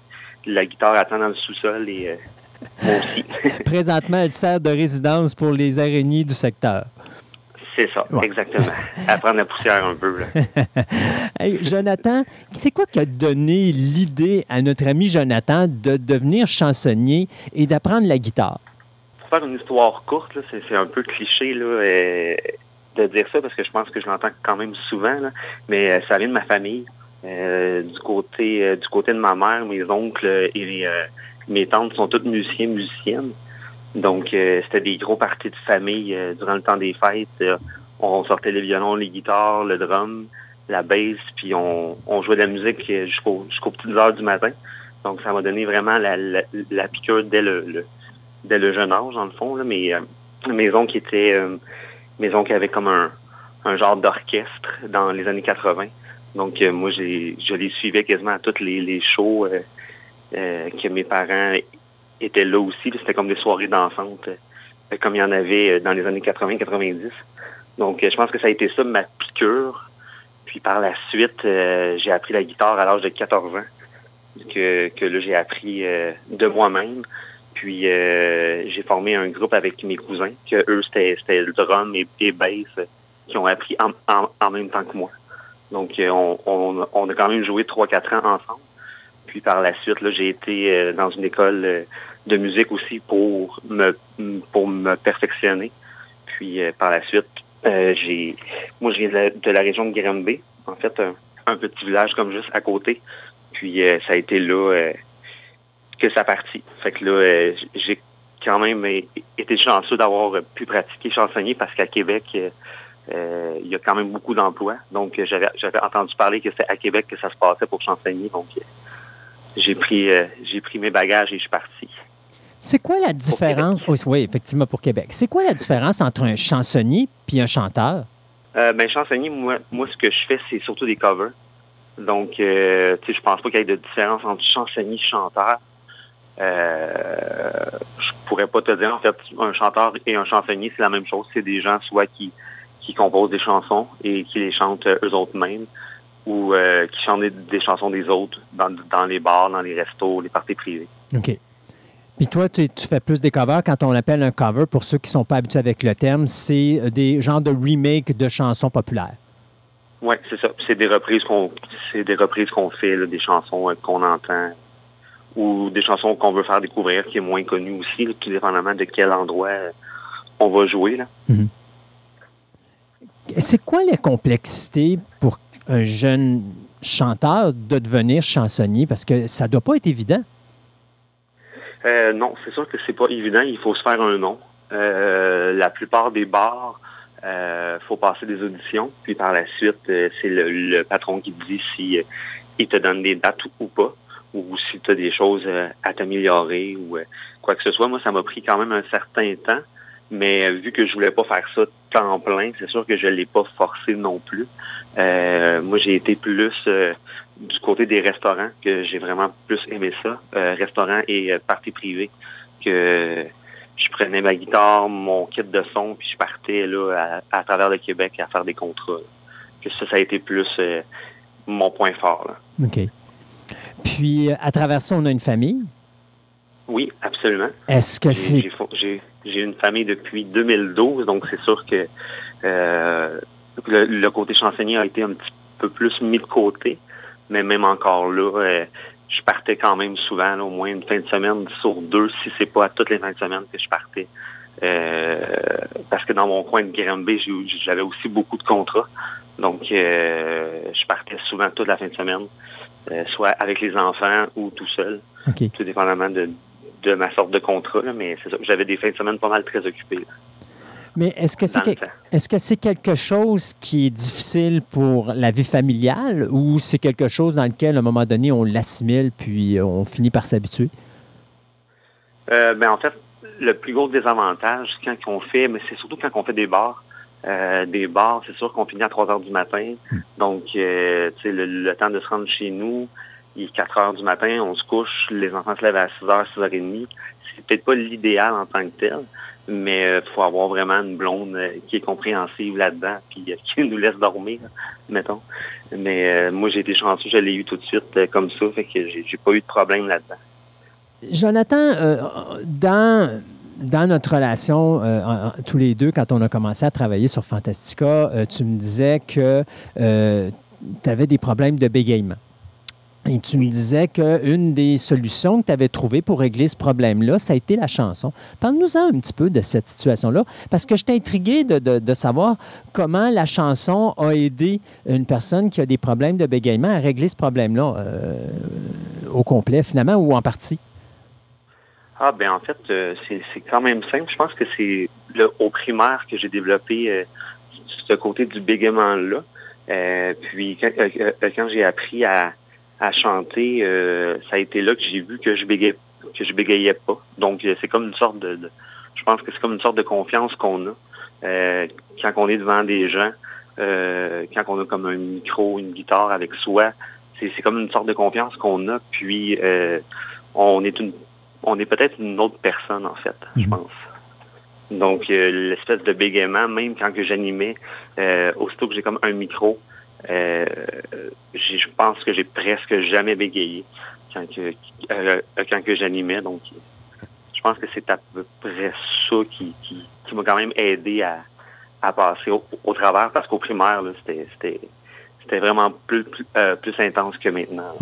la guitare attend dans le sous-sol et euh, moi aussi. <laughs> Présentement, elle sert de résidence pour les araignées du secteur. C'est ça, Ouais. exactement. <laughs> À prendre la poussière un peu. Là. <laughs> Hey, Jonathan, c'est quoi qui a donné l'idée à notre ami Jonathan de devenir chansonnier et d'apprendre la guitare? Pour faire une histoire courte, c'est un peu cliché là, euh, de dire ça parce que je pense que je l'entends quand même souvent. Là, mais euh, ça vient de ma famille. Euh, du côté euh, du côté de ma mère, mes oncles et euh, mes tantes sont toutes musiciens, musiciennes. Donc euh, c'était des gros parties de famille euh, durant le temps des fêtes. Euh, on sortait les violons, les guitares, le drum, la bass, puis on, on jouait de la musique euh, jusqu'au jusqu'aux petites heures du matin. Donc ça m'a donné vraiment la, la, la piqûre dès le, dès le jeune âge, dans le fond. Là, mais mes oncles étaient mes oncles avaient comme un, un genre d'orchestre dans les années 80. Donc euh, moi j'ai je les suivais quasiment à tous les, les shows euh, euh, que mes parents étaient là aussi. C'était comme des soirées d'enfance, euh, comme il y en avait euh, dans les années 80-90. Donc je pense que ça a été ça ma piqûre. Puis par la suite, j'ai appris la guitare à l'âge de 14 ans. Que, que là j'ai appris de moi-même. Puis j'ai formé un groupe avec mes cousins, que eux c'était le drum et, et bass qui ont appris en, en même temps que moi. Donc euh, on, on, on a quand même joué 3-4 ans ensemble. Puis par la suite, là, j'ai été euh, dans une école euh, de musique aussi pour me pour me perfectionner. Puis par la suite, j'ai moi je viens de la, de la région de Granby, en fait un, petit village comme juste à côté. Puis ça a été là que ça partit. Fait que là, j'ai quand même été chanceux d'avoir pu pratiquer chansonnier parce qu'à Québec, il y a quand même beaucoup d'emplois. Donc, j'avais entendu parler que c'est à Québec que ça se passait pour chansonnier. Donc, j'ai pris, j'ai pris mes bagages et je suis parti. C'est quoi la différence? oui, effectivement, pour Québec. C'est quoi la différence entre un chansonnier puis un chanteur? Euh, ben, chansonnier, moi, moi, ce que je fais, c'est surtout des covers. Donc, euh, tu sais, je pense pas qu'il y ait de différence entre chansonnier et chanteur. Euh, je pourrais pas te dire, en fait, un chanteur et un chansonnier, c'est la même chose. C'est des gens soit qui, qui composent des chansons et qui les chantent eux autres mêmes, ou euh, qui chantent des, chansons des autres dans, dans les bars, dans les restos, les parties privées. OK. Puis toi, tu, fais plus des covers. Quand on appelle un cover, pour ceux qui ne sont pas habitués avec le terme, c'est euh, des genres de remake de chansons populaires. Oui, c'est ça. C'est des reprises qu'on c'est des reprises qu'on fait, des chansons euh, qu'on entend ou des chansons qu'on veut faire découvrir qui est moins connu aussi, tout dépendamment de quel endroit euh, on va jouer. Là. Mhm. C'est quoi la complexité pour un jeune chanteur de devenir chansonnier? Parce que ça ne doit pas être évident. Euh, non, c'est sûr que c'est pas évident. Il faut se faire un nom. Euh, la plupart des bars, euh, faut passer des auditions. Puis par la suite, euh, c'est le, patron qui te dit si te donne des dates ou, pas, ou si tu as des choses à t'améliorer ou quoi que ce soit. Moi, ça m'a pris quand même un certain temps. Mais vu que je voulais pas faire ça temps plein, c'est sûr que je l'ai pas forcé non plus. moi, j'ai été plus du côté des restaurants que j'ai vraiment plus aimé ça, euh, restaurants et euh, parties privées, que je prenais ma guitare, mon kit de son, puis je partais là à, travers le Québec à faire des contrats. Que ça, ça a été plus euh, mon point fort. Là. OK. Puis, à travers ça, on a une famille? Oui, absolument. Est-ce que c'est... J'ai une famille depuis 2012, donc c'est sûr que le, le, côté chansonnier a été un petit peu plus mis de côté. Mais même encore là, euh, je partais quand même souvent, au moins une fin de semaine sur deux, si c'est pas à toutes les fins de semaine que je partais. Euh, parce que dans mon coin de Granby, j'avais aussi beaucoup de contrats. Donc, euh, je partais souvent toute la fin de semaine, soit avec les enfants ou tout seul, tout dépendamment de, de ma sorte de contrat. mais c'est ça, j'avais des fins de semaine pas mal très occupées. Mais est-ce que c'est est-ce que c'est quelque chose qui est difficile pour la vie familiale ou c'est quelque chose dans lequel, à un moment donné, on l'assimile puis on finit par s'habituer? Euh, ben, en fait, le plus gros désavantage quand on fait, mais c'est surtout quand on fait des bars. Euh, des bars, c'est sûr qu'on finit à 3 heures du matin. Hmm. Donc, euh, tu sais, le, temps de se rendre chez nous, il est 4 heures du matin, on se couche, les enfants se lèvent à 6 heures, 6 heures et demie. C'est peut-être pas l'idéal en tant que tel mais il euh, faut avoir vraiment une blonde euh, qui est compréhensive là-dedans, puis euh, <laughs> qui nous laisse dormir, mettons. Mais moi, j'ai été chanceux, je l'ai eu tout de suite comme ça, fait que j'ai pas eu de problème là-dedans. Jonathan, dans dans notre relation, tous les deux, quand on a commencé à travailler sur Fantastica, tu me disais que tu avais des problèmes de bégaiement. Et tu me disais qu'une des solutions que tu avais trouvées pour régler ce problème-là, ça a été la chanson. Parle-nous-en un petit peu de cette situation-là, parce que je suis intrigué de, savoir comment la chanson a aidé une personne qui a des problèmes de bégaiement à régler ce problème-là euh, au complet, finalement, ou en partie. Ah, ben en fait, euh, c'est quand même simple. Je pense que c'est au primaire que j'ai développé euh, ce côté du bégaiement-là. puis quand j'ai appris à à chanter, euh, ça a été là que j'ai vu que je bégayais, que je bégayais pas. Donc c'est comme une sorte de, je pense que c'est comme une sorte de confiance qu'on a euh, quand on est devant des gens, euh, quand on a comme un micro, une guitare avec soi. C'est comme une sorte de confiance qu'on a. Puis on est une, on est peut-être une autre personne en fait, je mhm. pense. Donc l'espèce de bégaiement, même quand que j'animais, aussitôt que j'ai comme un micro, euh, je pense que j'ai presque jamais bégayé quand que, euh, quand que j'animais. Donc, je pense que c'est à peu près ça qui, qui, m'a quand même aidé à, à passer au, travers parce qu'au primaire, c'était, c'était, vraiment plus, plus, euh, plus, intense que maintenant.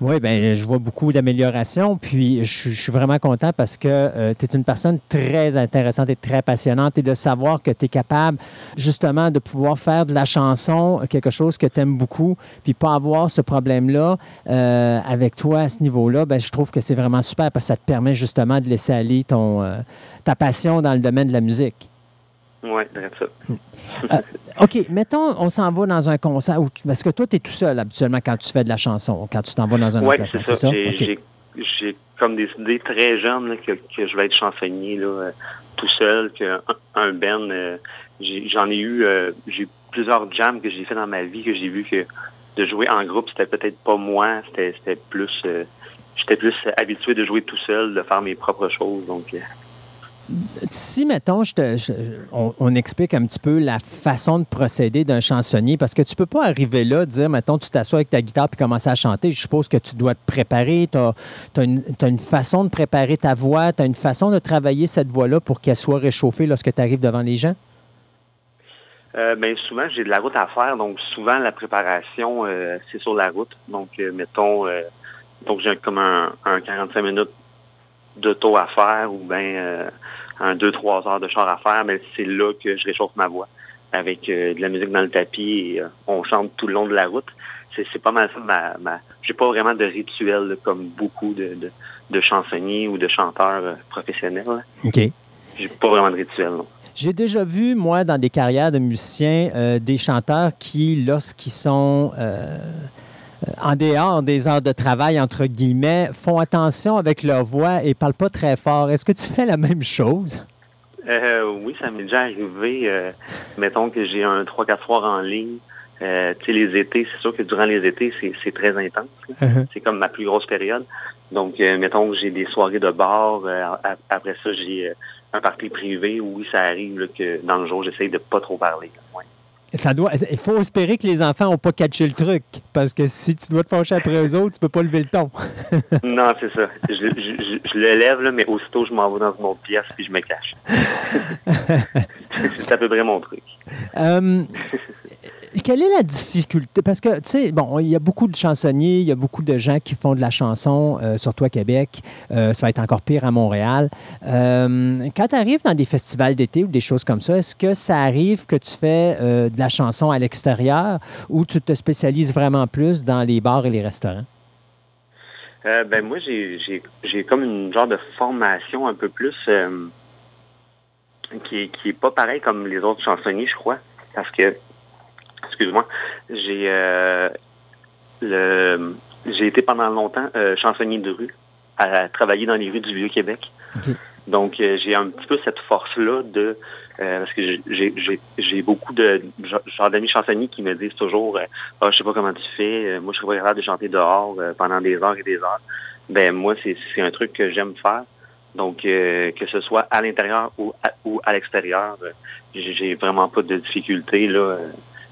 Oui, bien, je vois beaucoup d'améliorations. Puis, je, suis vraiment content parce que euh, tu es une personne très intéressante et très passionnante et de savoir que tu es capable, justement, de pouvoir faire de la chanson quelque chose que tu aimes beaucoup, puis pas avoir ce problème-là euh, avec toi à ce niveau-là, ben, je trouve que c'est vraiment super parce que ça te permet justement de laisser aller ton, euh, ta passion dans le domaine de la musique. Oui, ça. Euh, OK, mettons, on s'en va dans un concert. Où parce que toi, tu es tout seul habituellement quand tu fais de la chanson, quand tu t'en vas dans un Oui, c'est ça. J'ai comme décidé très jeune que, je vais être chansonnier là, euh, tout seul, qu'un un. Euh, j'en ai, eu j'ai plusieurs jams que j'ai fait dans ma vie que j'ai vu que de jouer en groupe, c'était peut-être pas moi, c'était plus j'étais plus habitué de jouer tout seul, de faire mes propres choses. Donc si, mettons, je on, explique un petit peu la façon de procéder d'un chansonnier, parce que tu peux pas arriver là, dire, mettons, tu t'assois avec ta guitare puis commencer à chanter. Je suppose que tu dois te préparer. Tu as, une façon de préparer ta voix, tu as une façon de travailler cette voix-là pour qu'elle soit réchauffée lorsque tu arrives devant les gens? Euh, ben, souvent, j'ai de la route à faire. Donc, souvent, la préparation, euh, c'est sur la route. Donc, euh, mettons, donc j'ai comme un, un 45 minutes d'auto à faire ou bien un, deux, trois heures de char à faire, mais c'est là que je réchauffe ma voix avec euh, de la musique dans le tapis et euh, on chante tout le long de la route. C'est pas mal ça. Ma, ma j'ai pas vraiment de rituel comme beaucoup de, de, chansonniers ou de chanteurs euh, professionnels. OK. J'ai pas vraiment de rituel, non. J'ai déjà vu, moi, dans des carrières de musiciens, des chanteurs qui, lorsqu'ils sont en dehors des heures de travail, entre guillemets, font attention avec leur voix et parlent pas très fort. Est-ce que tu fais la même chose? Euh, oui, ça m'est déjà arrivé. Euh, mettons que j'ai un 3-4 soirs en ligne. tu sais, les étés, c'est sûr que durant les étés, c'est très intense. Uh-huh. C'est comme ma plus grosse période. Donc, mettons que j'ai des soirées de bar. après ça, j'ai un parti privé. Oui, ça arrive que dans le jour, j'essaye de pas trop parler. Ça doit, il faut espérer que les enfants n'ont pas catché le truc, parce que si tu dois te fâcher après eux autres, tu peux pas lever le ton. <laughs> non, c'est ça. Je, je, le lève, là, mais aussitôt, je m'en vais dans une autre pièce puis je me cache. <laughs> c'est à peu près mon truc. Euh, quelle est la difficulté? Parce que, tu sais, bon, il y a beaucoup de chansonniers, il y a beaucoup de gens qui font de la chanson, euh, surtout à Québec. Euh, ça va être encore pire à Montréal. Euh, quand tu arrives dans des festivals d'été ou des choses comme ça, est-ce que ça arrive que tu fais de la chanson à l'extérieur ou tu te spécialises vraiment plus dans les bars et les restaurants? ben moi, j'ai comme une genre de formation un peu plus qui, qui est pas pareil comme les autres chansonniers, je crois. Parce que excuse-moi, j'ai euh, le j'ai été pendant longtemps euh, chansonnier de rue, à, travailler dans les rues du Vieux-Québec. Donc, euh, j'ai un petit peu cette force-là de... parce que j'ai beaucoup de genre d'amis chansonniers qui me disent toujours Ah, je sais pas comment tu fais, moi je serais pas capable de chanter dehors pendant des heures et des heures. Ben moi, c'est un truc que j'aime faire. Donc, que ce soit à l'intérieur ou à, ou à l'extérieur, j'ai vraiment pas de difficulté. là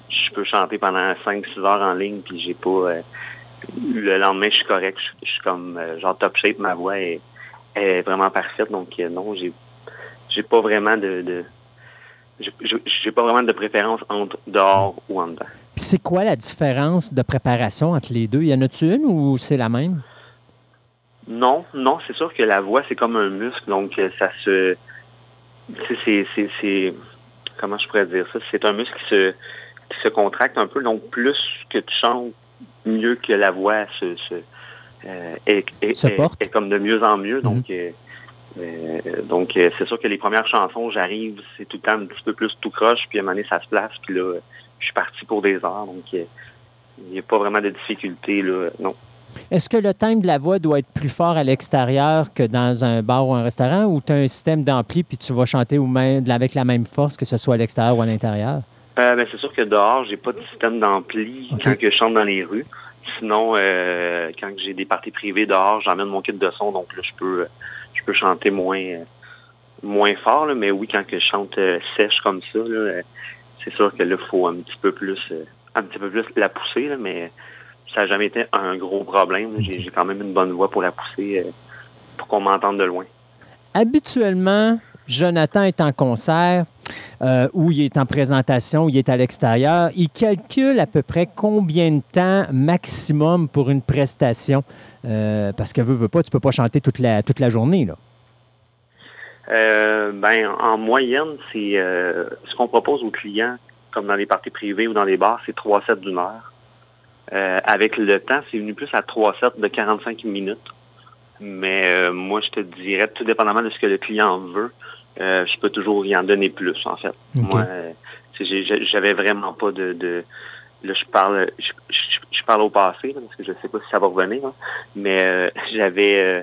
je peux chanter pendant 5-6 heures en ligne, puis j'ai pas. Euh, le lendemain, je suis correct. Je, suis comme euh, genre top shape, ma voix est, est vraiment parfaite. Donc euh, non, j'ai j'ai pas vraiment de, de j'ai pas vraiment de préférence entre dehors ou en dedans. C'est quoi la différence de préparation entre les deux? Y en a-tu une ou c'est la même? Non, non, c'est sûr que la voix, c'est comme un muscle, donc ça se. C'est. Comment je pourrais dire ça? C'est un muscle qui se qui se contracte un peu. Donc, plus que tu chantes, mieux que la voix se, se euh, est, comme de mieux en mieux. Donc, mhm. euh, euh, donc c'est sûr que les premières chansons, j'arrive, c'est tout le temps un petit peu plus tout croche, puis à un moment donné, ça se place, puis là, je suis parti pour des heures. Donc, il n'y a pas vraiment de difficulté, là, non. Est-ce que le timbre de la voix doit être plus fort à l'extérieur que dans un bar ou un restaurant, ou tu as un système d'ampli puis tu vas chanter avec la même force, que ce soit à l'extérieur ou à l'intérieur? Euh, ben, c'est sûr que dehors, j'ai pas de système d'ampli quand je chante dans les rues. Sinon, euh, quand j'ai des parties privées dehors, j'emmène mon kit de son, donc là, je peux je peux chanter moins moins fort, mais oui, quand je chante euh, sèche comme ça, c'est sûr que là, il faut un petit peu plus un petit peu plus la pousser, mais ça n'a jamais été un gros problème. J'ai quand même une bonne voix pour la pousser pour qu'on m'entende de loin. Habituellement, Jonathan est en concert euh, où il est en présentation, où il est à l'extérieur, il calcule à peu près combien de temps maximum pour une prestation. Euh, parce que veut, veut pas, tu peux pas chanter toute la, toute la journée. Là. Euh, ben, en moyenne, c'est ce qu'on propose aux clients, comme dans les parties privées ou dans les bars, c'est trois sets d'une heure. avec le temps, c'est venu plus à trois sets de 45 minutes. Mais moi, je te dirais, tout dépendamment de ce que le client veut, euh, je peux toujours y en donner plus, en fait. Moi, j'avais vraiment pas de, de là je parle je, je, parle au passé parce que je sais pas si ça va revenir hein. mais euh, j'avais euh,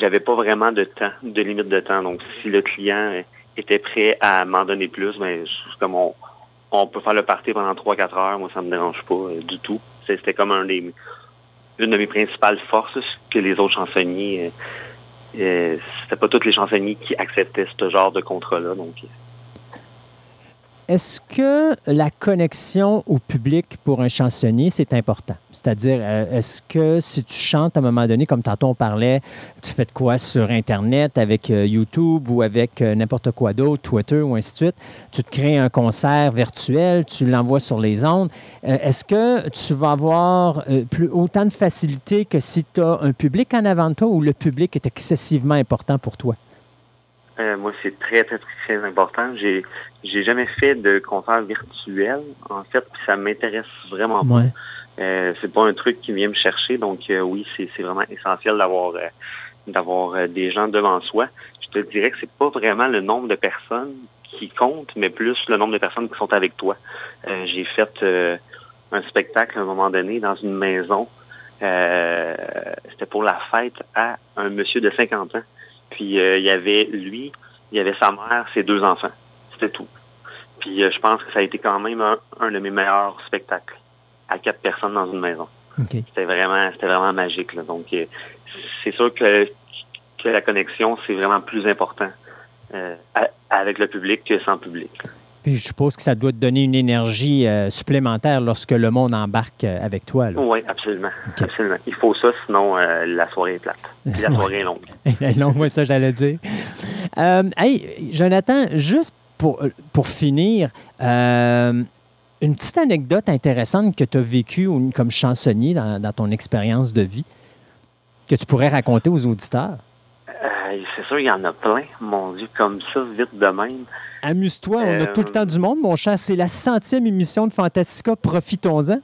j'avais pas vraiment de temps de limite de temps donc si le client était prêt à m'en donner plus ben comme on, on peut faire le party pendant 3 4 heures moi ça me dérange pas du tout c'était comme un des une de mes principales forces que les autres chansonniers euh, c'était pas tous les chansonniers qui acceptaient ce genre de contrat-là. Donc, est-ce que la connexion au public pour un chansonnier, c'est important? C'est-à-dire, euh, est-ce que si tu chantes à un moment donné, comme tantôt on parlait, tu fais de quoi sur Internet avec euh, YouTube ou avec euh, n'importe quoi d'autre, Twitter ou ainsi de suite, tu te crées un concert virtuel, tu l'envoies sur les ondes. est-ce que tu vas avoir plus, autant de facilité que si tu as un public en avant de toi ou le public est excessivement important pour toi? Moi, c'est très, très, très important. J'ai j'ai jamais fait de concert virtuel, en fait, ça m'intéresse vraiment pas. Euh, c'est pas un truc qui vient me chercher, donc euh, oui, c'est, vraiment essentiel d'avoir euh, d'avoir euh, des gens devant soi. Je te dirais que c'est pas vraiment le nombre de personnes qui compte, mais plus le nombre de personnes qui sont avec toi. j'ai fait un spectacle à un moment donné dans une maison. c'était pour la fête à un monsieur de 50 ans. Puis il y avait lui, il y avait sa mère, ses deux enfants. C'était tout. Puis euh, je pense que ça a été quand même un, de mes meilleurs spectacles à quatre personnes dans une maison. C'était vraiment, c'était vraiment magique. Donc euh, c'est sûr que, que la connexion c'est vraiment plus important euh, avec le public que sans public. Puis je suppose que ça doit te donner une énergie supplémentaire lorsque le monde embarque avec toi. Oui, absolument. absolument. Il faut ça, sinon la soirée est plate. <laughs> la soirée est longue. Elle est longue, moi, ça, j'allais dire. hey, Jonathan, juste pour, euh, pour finir, euh, une petite anecdote intéressante que tu as vécue comme chansonnier dans, ton expérience de vie que tu pourrais raconter aux auditeurs? Euh, c'est sûr, il y en a plein, mon Dieu, comme ça, vite de même. Amuse-toi, on a tout le temps du monde, mon cher. C'est la centième émission de Fantastica. Profitons-en.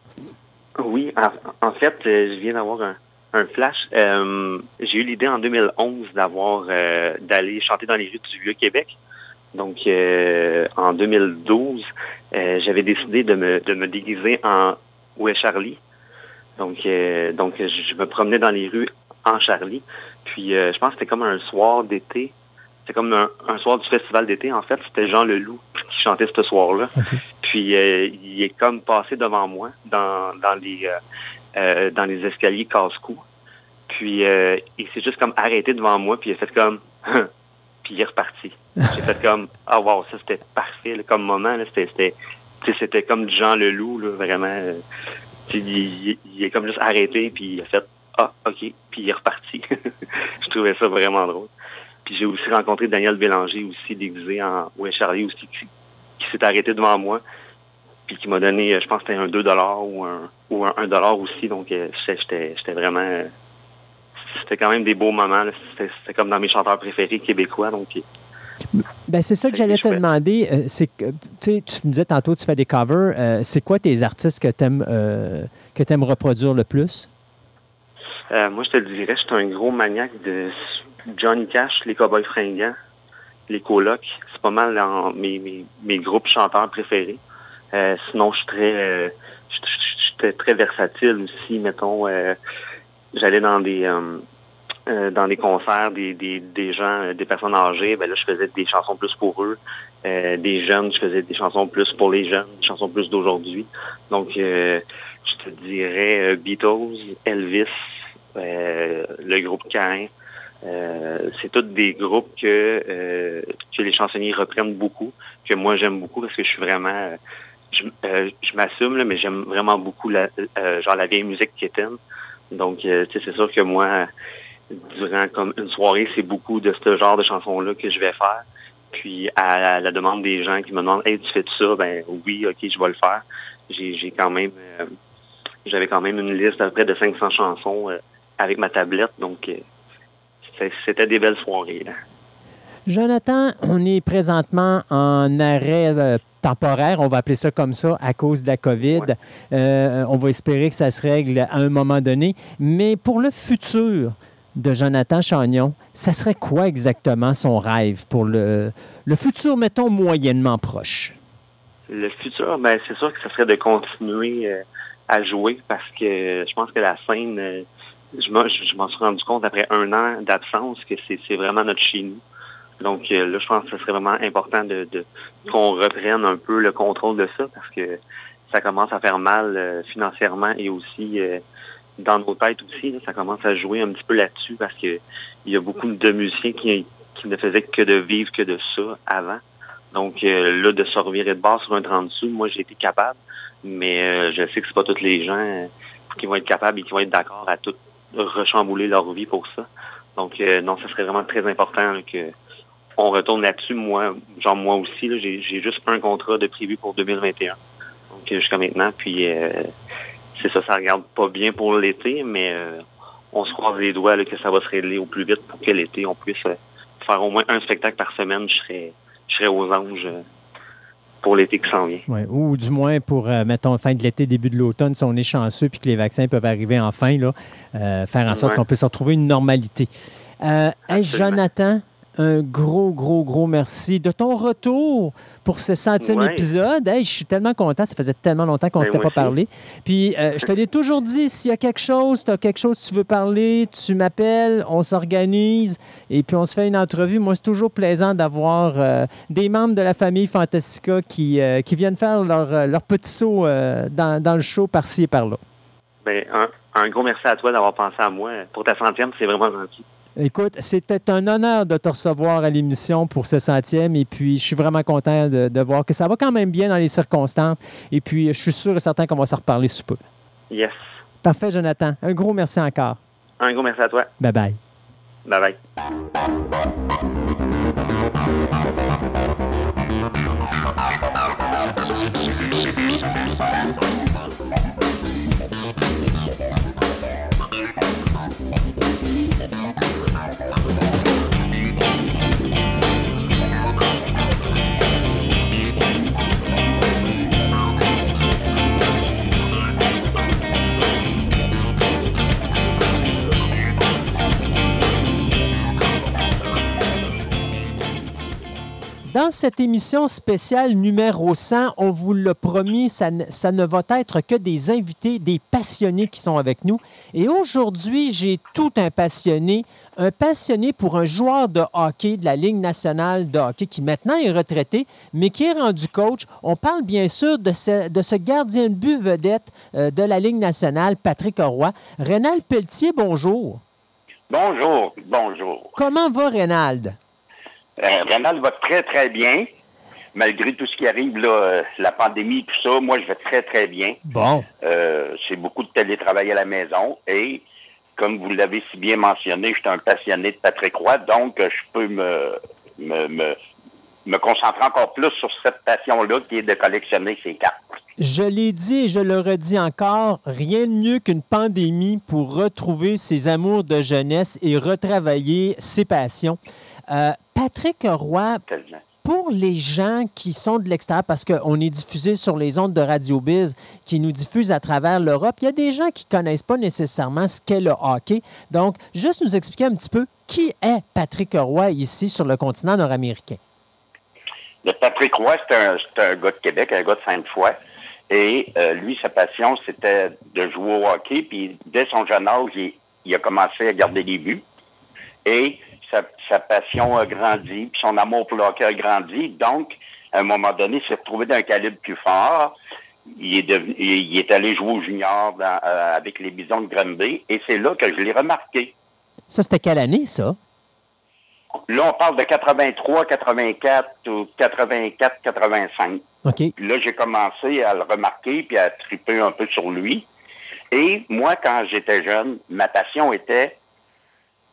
Oui, en, fait, je viens d'avoir un, flash. J'ai eu l'idée en 2011 d'avoir d'aller chanter dans les rues du Vieux-Québec. Donc, euh, en 2012, euh, j'avais décidé de me, déguiser en Où est Charlie? Euh, donc je me promenais dans les rues en Charlie. Puis, je pense que c'était comme un soir d'été. C'était comme un, soir du festival d'été. En fait, c'était Jean Leloup qui chantait ce soir-là. Puis, il est comme passé devant moi dans, dans les dans les escaliers casse-cou. Puis, il s'est juste comme arrêté devant moi. Puis, il a fait comme... puis il est reparti. J'ai fait comme ah wow ça c'était parfait comme moment c'était c'était comme Jean Leloup là, vraiment euh, il, est comme juste arrêté puis il a fait ah ok puis il est reparti. <laughs> je trouvais ça vraiment drôle. Puis j'ai aussi rencontré Daniel Bélanger aussi déguisé en ouais Charlie aussi qui, s'est arrêté devant moi puis qui m'a donné je pense que c'était un 2 dollars ou un ou un 1 dollar aussi donc euh, j'étais vraiment c'était quand même des beaux moments c'était comme dans mes chanteurs préférés québécois donc ben, c'est ça que j'allais te demander. Euh, c'est tu me disais tantôt tu fais des covers. Euh, c'est quoi tes artistes que tu aimes, euh, aimes reproduire le plus? moi, je te dirais, je suis un gros maniaque de Johnny Cash, les Cowboys fringants, les colocs. C'est pas mal mes, mes, groupes chanteurs préférés. sinon, je suis très, je, très versatile aussi. Mettons, j'allais dans des euh, dans des concerts des, des, des gens, euh, des personnes âgées, ben là, je faisais des chansons plus pour eux. Euh, des jeunes, je faisais des chansons plus pour les jeunes, des chansons plus d'aujourd'hui. Donc, je te dirais Beatles, Elvis, le groupe Cain. C'est tous des groupes que, que les chansonniers reprennent beaucoup, que moi j'aime beaucoup parce que je suis vraiment je, je m'assume mais j'aime vraiment beaucoup la genre la vieille musique qui était. Donc c'est sûr que moi durant comme une soirée, c'est beaucoup de ce genre de chansons-là que je vais faire. Puis à la demande des gens qui me demandent Hey, tu fais ça? Ben oui, ok, je vais le faire. J'ai quand même euh, j'avais quand même une liste à près de 500 chansons euh, avec ma tablette, donc euh, c'était des belles soirées. Jonathan, on est présentement en arrêt temporaire, on va appeler ça comme ça, à cause de la COVID. on va espérer que ça se règle à un moment donné. Mais pour le futur, de Jonathan Chagnon, ça serait quoi exactement son rêve pour le, le futur, mettons, moyennement proche? Le futur, ben, c'est sûr que ce serait de continuer euh, à jouer parce que je pense que la scène, euh, je m'en suis rendu compte après un an d'absence que c'est vraiment notre chez nous. Donc euh, là, je pense que ce serait vraiment important de, de qu'on reprenne un peu le contrôle de ça parce que ça commence à faire mal financièrement et aussi dans nos têtes aussi, ça commence à jouer un petit peu là-dessus parce que il y a beaucoup de musiciens qui, qui ne faisaient que de vivre que de ça avant. Donc euh, là, de se revirer de base sur un 30 sous, moi j'ai été capable, mais euh, je sais que c'est pas tous les gens euh, qui vont être capables et qui vont être d'accord à tout rechambouler leur vie pour ça. Donc non, ça serait vraiment très important que on retourne là-dessus. Moi, genre moi aussi, j'ai juste un contrat de prévu pour 2021. Donc jusqu'à maintenant, puis c'est ça, ça regarde pas bien pour l'été, mais euh, on se croise les doigts que ça va se régler au plus vite pour que l'été, on puisse euh, faire au moins un spectacle par semaine. Je serais, je serais aux anges euh, pour l'été qui s'en vient. ou du moins pour, mettons, fin de l'été, début de l'automne, si on est chanceux puis que les vaccins peuvent arriver enfin, là, faire en sorte qu'on puisse retrouver une normalité. hey, Jonathan, un gros, gros, gros merci de ton retour pour ce centième épisode. je suis tellement content. Ça faisait tellement longtemps qu'on ne ben, s'était pas parlé. Puis, euh, je te l'ai toujours dit, s'il y a quelque chose, tu as quelque chose que tu veux parler, tu m'appelles, on s'organise et puis on se fait une entrevue. Moi, c'est toujours plaisant d'avoir euh, des membres de la famille Fantastica qui, euh, qui viennent faire leur, leur petit saut dans, dans, le show par-ci et par-là. Ben, un, un gros merci à toi d'avoir pensé à moi. Pour ta centième, c'est vraiment gentil. Écoute, c'était un honneur de te recevoir à l'émission pour ce centième et puis je suis vraiment content de, voir que ça va quand même bien dans les circonstances et puis je suis sûr et certain qu'on va s'en reparler sous peu. Yes. Parfait, Jonathan. Un gros merci encore. Un gros merci à toi. Bye bye. Bye bye. Dans cette émission spéciale numéro 100, on vous l'a promis, ça ne, ça ne, va être que des invités, des passionnés qui sont avec nous. Et aujourd'hui, j'ai tout un passionné, un passionné pour un joueur de hockey de la Ligue nationale de hockey qui maintenant est retraité, mais qui est rendu coach. On parle bien sûr de ce, de ce gardien de but vedette euh, de la Ligue nationale, Patrick Roy. Rénal Pelletier, bonjour. Bonjour, bonjour. Comment va Rénald? Euh, Rénal va très, très bien. Malgré tout ce qui arrive, là, euh, la pandémie, tout ça, moi, je vais très, très bien. Bon. Euh, c'est beaucoup de télétravail à la maison. Et, comme vous l'avez si bien mentionné, je suis un passionné de Patrick Roy, donc je peux me, me, me, concentrer encore plus sur cette passion-là qui est de collectionner ces cartes. Je l'ai dit et je le redis encore, rien de mieux qu'une pandémie pour retrouver ses amours de jeunesse et retravailler ses passions. Euh, Patrick Roy, pour les gens qui sont de l'extérieur, parce qu'on est diffusé sur les ondes de Radio Biz qui nous diffusent à travers l'Europe, il y a des gens qui ne connaissent pas nécessairement ce qu'est le hockey. Donc, juste nous expliquer un petit peu qui est Patrick Roy ici sur le continent nord-américain. Le Patrick Roy, c'est un, gars de Québec, un gars de Sainte-Foy. Et euh, lui, sa passion, c'était de jouer au hockey. Puis dès son jeune âge, il, il a commencé à garder des buts. Et sa, passion a grandi, puis son amour pour le hockey a grandi. Donc, à un moment donné, il s'est retrouvé d'un calibre plus fort. Il est, il est allé jouer au junior euh, avec les Bisons de Granby, et c'est là que je l'ai remarqué. Ça, c'était quelle année, ça? Là, on parle de 83, 84 ou 84, 85. OK. là, j'ai commencé à le remarquer puis à triper un peu sur lui. Et moi, quand j'étais jeune, ma passion était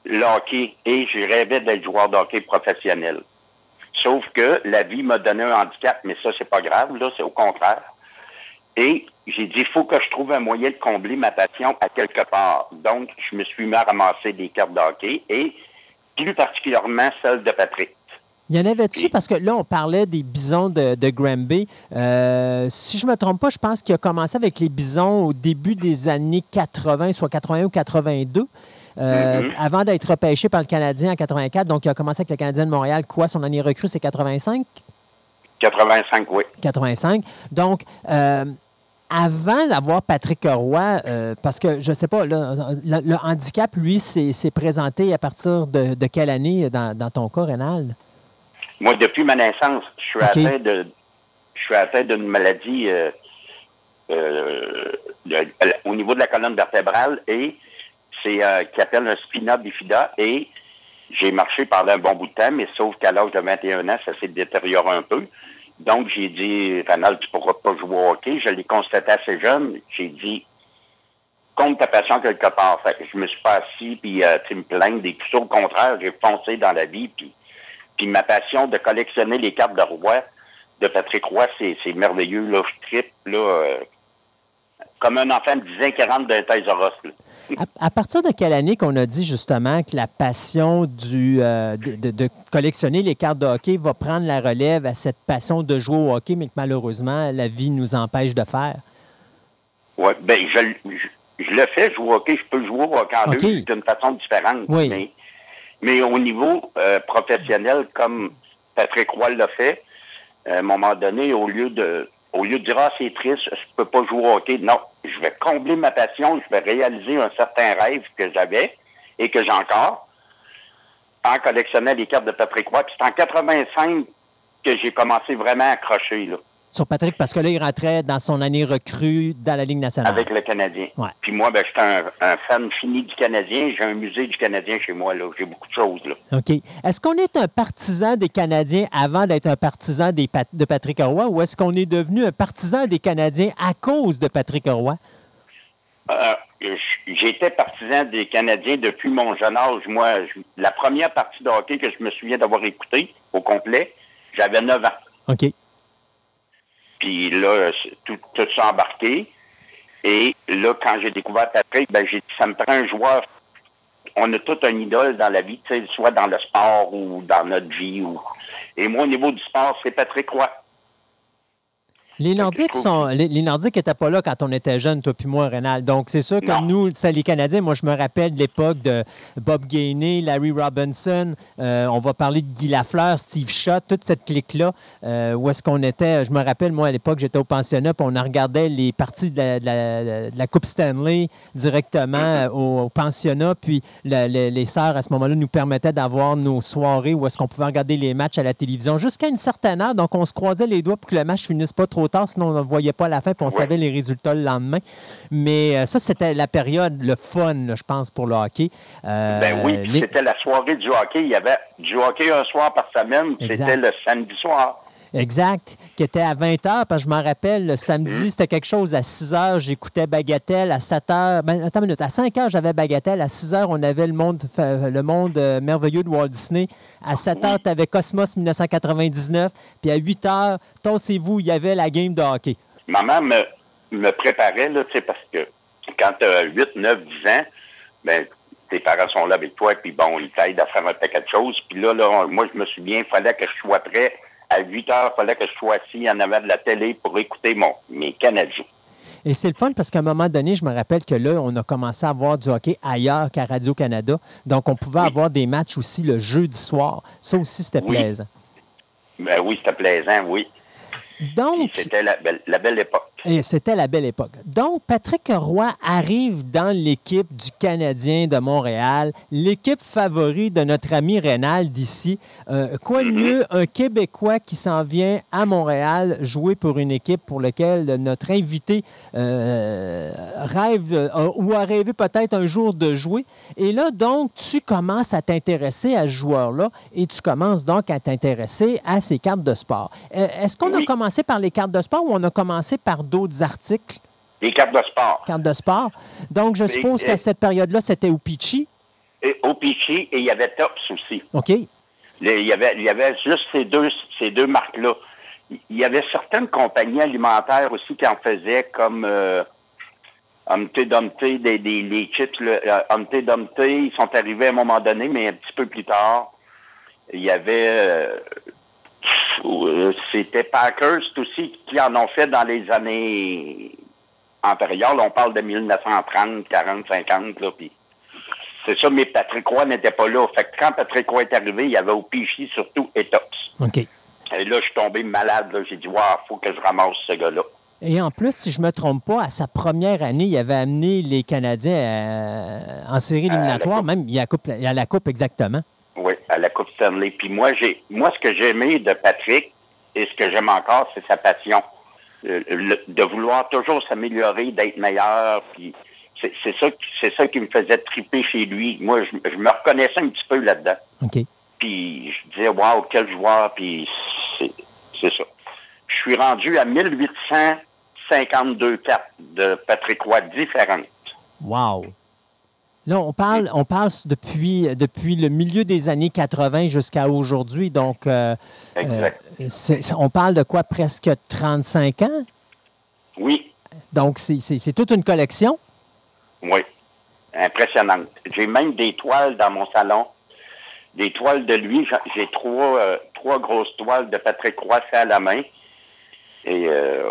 le hockey et je rêvais d'être joueur de hockey professionnel. Sauf que la vie m'a donné un handicap, mais ça, c'est pas grave, là, c'est au contraire. Et j'ai dit, il faut que je trouve un moyen de combler ma passion à quelque part. Donc, je me suis mis à ramasser des cartes de hockey et plus particulièrement celle de Patrick. Il y en avait-tu, parce que là, on parlait des bisons de, de Granby. Euh, si je ne me trompe pas, je pense qu'il a commencé avec les bisons au début des années 80, soit 81 ou 82. Euh, Mhm. Avant d'être repêché par le Canadien en 84, donc il a commencé avec le Canadien de Montréal. Quoi, son année recrue, c'est 85? 85, oui. 85. Donc, euh, avant d'avoir Patrick Roy, euh, parce que je ne sais pas, le, le handicap, lui, s'est présenté à partir de, de quelle année dans, dans ton cas, Rénal? Moi, depuis ma naissance, je suis OK. atteint de, je suis atteint d'une maladie euh, euh, de- au niveau de la colonne vertébrale et euh, qui appelle un spina bifida et j'ai marché pendant un bon bout de temps, mais sauf qu'à l'âge de 21 ans, ça s'est détérioré un peu. Donc, j'ai dit, Ranald, tu pourras pas jouer au hockey. Je l'ai constaté assez jeune. J'ai dit, compte ta passion quelque part. Fait que je me suis pas assis puis euh, tu me plaindre des ça. Au contraire, j'ai foncé dans la vie puis puis ma passion de collectionner les cartes de roi de Patrick Roy, c'est merveilleux. Je tripe, là, euh, comme un enfant de 10 ans qui rentre d'un. À, à partir de quelle année qu'on a dit justement que la passion du, euh, de, de- de collectionner les cartes de hockey va prendre la relève à cette passion de jouer au hockey, mais que malheureusement, la vie nous empêche de faire? Ouais, ben, je, je, je le fais, jouer au hockey. Je peux jouer au hockey en d'une façon différente. Oui. Mais, mais au niveau euh, professionnel, comme Patrick Roy l'a fait, à un moment donné, au lieu de au lieu de dire Ah, c'est triste, je peux pas jouer au hockey, non, je vais combler ma passion, je vais réaliser un certain rêve que j'avais et que j'ai encore en collectionnant les cartes de Patrick Roy. Puis c'est en 85 que j'ai commencé vraiment à accrocher, là. Sur Patrick, parce que là, il rentrait dans son année recrue dans la Ligue nationale. Avec le Canadien. Ouais. Puis moi, ben, j'étais un, un fan fini du Canadien. J'ai un musée du Canadien chez moi. J'ai beaucoup de choses. Là. OK. Est-ce qu'on est un partisan des Canadiens avant d'être un partisan des Pat- de Patrick Roy ou est-ce qu'on est devenu un partisan des Canadiens à cause de Patrick Roy? Euh, J'étais partisan des Canadiens depuis mon jeune âge. Moi, je- la première partie de hockey que je me souviens d'avoir écoutée au complet, j'avais 9 ans. OK. Puis là, tout, tout ça embarqué. Et là, quand j'ai découvert Patrick, ben, j'ai dit, ça me prend un joueur. On a tout un idole dans la vie, soit dans le sport ou dans notre vie. Ou... Et moi, au niveau du sport, c'est Patrick Roy. Les que Nordiques sont. Les, les Nordiques n'étaient pas là quand on était jeunes, toi puis moi, Rénal. Donc, c'est sûr que Non. nous, c'était les Canadiens. Moi, je me rappelle de l'époque de Bob Gainey, Larry Robinson. Euh, on va parler de Guy Lafleur, Steve Schott, toute cette clique-là. euh, où est-ce qu'on était? Je me rappelle, moi, à l'époque, j'étais au pensionnat, puis on regardait les parties de la, de la- de la Coupe Stanley directement euh, au, au pensionnat. Puis le- le- les sœurs, à ce moment-là, nous permettaient d'avoir nos soirées où est-ce qu'on pouvait regarder les matchs à la télévision jusqu'à une certaine heure. Donc, on se croisait les doigts pour que le match finisse pas trop sinon on ne voyait pas la fin, puis on Ouais. savait les résultats le lendemain. Mais euh, ça, c'était la période, le fun, là, je pense, pour le hockey. Euh, Ben oui, puis les- c'était la soirée du hockey. Il y avait du hockey un soir par semaine. C'était le samedi soir. Exact, qui était à 20 h, parce que je m'en rappelle, le samedi, c'était quelque chose à 6 h, j'écoutais Bagatelle, à 7 h, ben, attends une minute, à 5 h, j'avais Bagatelle, à 6 h, on avait le monde, le monde euh, merveilleux de Walt Disney, à 7 h, tu avais Cosmos 1999, puis à 8 h, tossez-vous, il y avait la game de hockey. Maman me, me préparait, là, parce que quand tu as 8, 9, 10 ans, ben, tes parents sont là avec toi, puis bon, ils t'aident à faire un paquet de choses. Puis là, là, moi, je me souviens, il fallait que je sois prêt. À 8 heures, il fallait que je sois assis en avant de la télé pour écouter mon, mes Canadiens. Et c'est le fun parce qu'à un moment donné, je me rappelle que là, on a commencé à avoir du hockey ailleurs qu'à Radio-Canada. Donc, on pouvait Oui. avoir des matchs aussi le jeudi soir. Ça aussi, c'était Oui. plaisant. Ben oui, c'était plaisant, oui. Donc, C'était la, la belle époque. Et c'était la belle époque. Donc, Patrick Roy arrive dans l'équipe du Canadien de Montréal, l'équipe favori de notre ami Rénal d'ici. Euh, quoi de mieux, un Québécois qui s'en vient à Montréal jouer pour une équipe pour laquelle notre invité euh, rêve euh, ou a rêvé peut-être un jour de jouer. Et là, donc, tu commences à t'intéresser à ce joueur-là et tu commences donc à t'intéresser à ses cartes de sport. Est-ce qu'on a commencé par les cartes de sport ou on a commencé par d'autres articles, Les cartes de sport. cartes de sport? Donc, je suppose qu'à et- cette période-là, c'était Upichi. Et au Pichi, et il y avait Tops aussi. OK. il, y avait, il y avait juste ces deux, ces deux marques-là. Il y avait certaines compagnies alimentaires aussi qui en faisaient comme euh, Humpty Dumpty, des, des, les chips le, euh, Humpty Dumpty, ils sont arrivés à un moment donné, mais un petit peu plus tard. Il y avait euh, euh, c'était Packers aussi qui en ont fait dans les années antérieures. Là, on parle de 1930, 40, 50, là, puis c'est ça, mais Patrick Roy n'était pas là. Fait que quand Patrick Roy est arrivé, il y avait au Pichy surtout Etox. OK. Et là, je suis tombé malade. là. J'ai dit, wow, faut que je ramasse ce gars-là. Et en plus, si je me trompe pas, à sa première année, il avait amené les Canadiens euh, en série éliminatoire, même il y a la coupe exactement. À la Coupe Stanley. Puis moi, j'ai, moi, ce que j'ai aimé de Patrick et ce que j'aime encore, c'est sa passion. Euh, le- de vouloir toujours s'améliorer, d'être meilleur. Puis c'est, c'est ça, qui- c'est ça qui me faisait triper chez lui. Moi, je, je me reconnaissais un petit peu là-dedans. Puis je disais, waouh, quel joueur. Puis c'est, c'est ça. Je suis rendu à 1852 cartes de Patrick Roy différentes. Wow. Là, on parle, on parle depuis, depuis le milieu des années 80 jusqu'à aujourd'hui. Donc, euh, Exact. euh, on parle de quoi? Presque 35 ans? Oui, Donc, c'est- toute une collection? Oui. Impressionnante. J'ai même des toiles dans mon salon. Des toiles de lui. J'ai trois, euh, trois grosses toiles de Patrick faites à la main. Et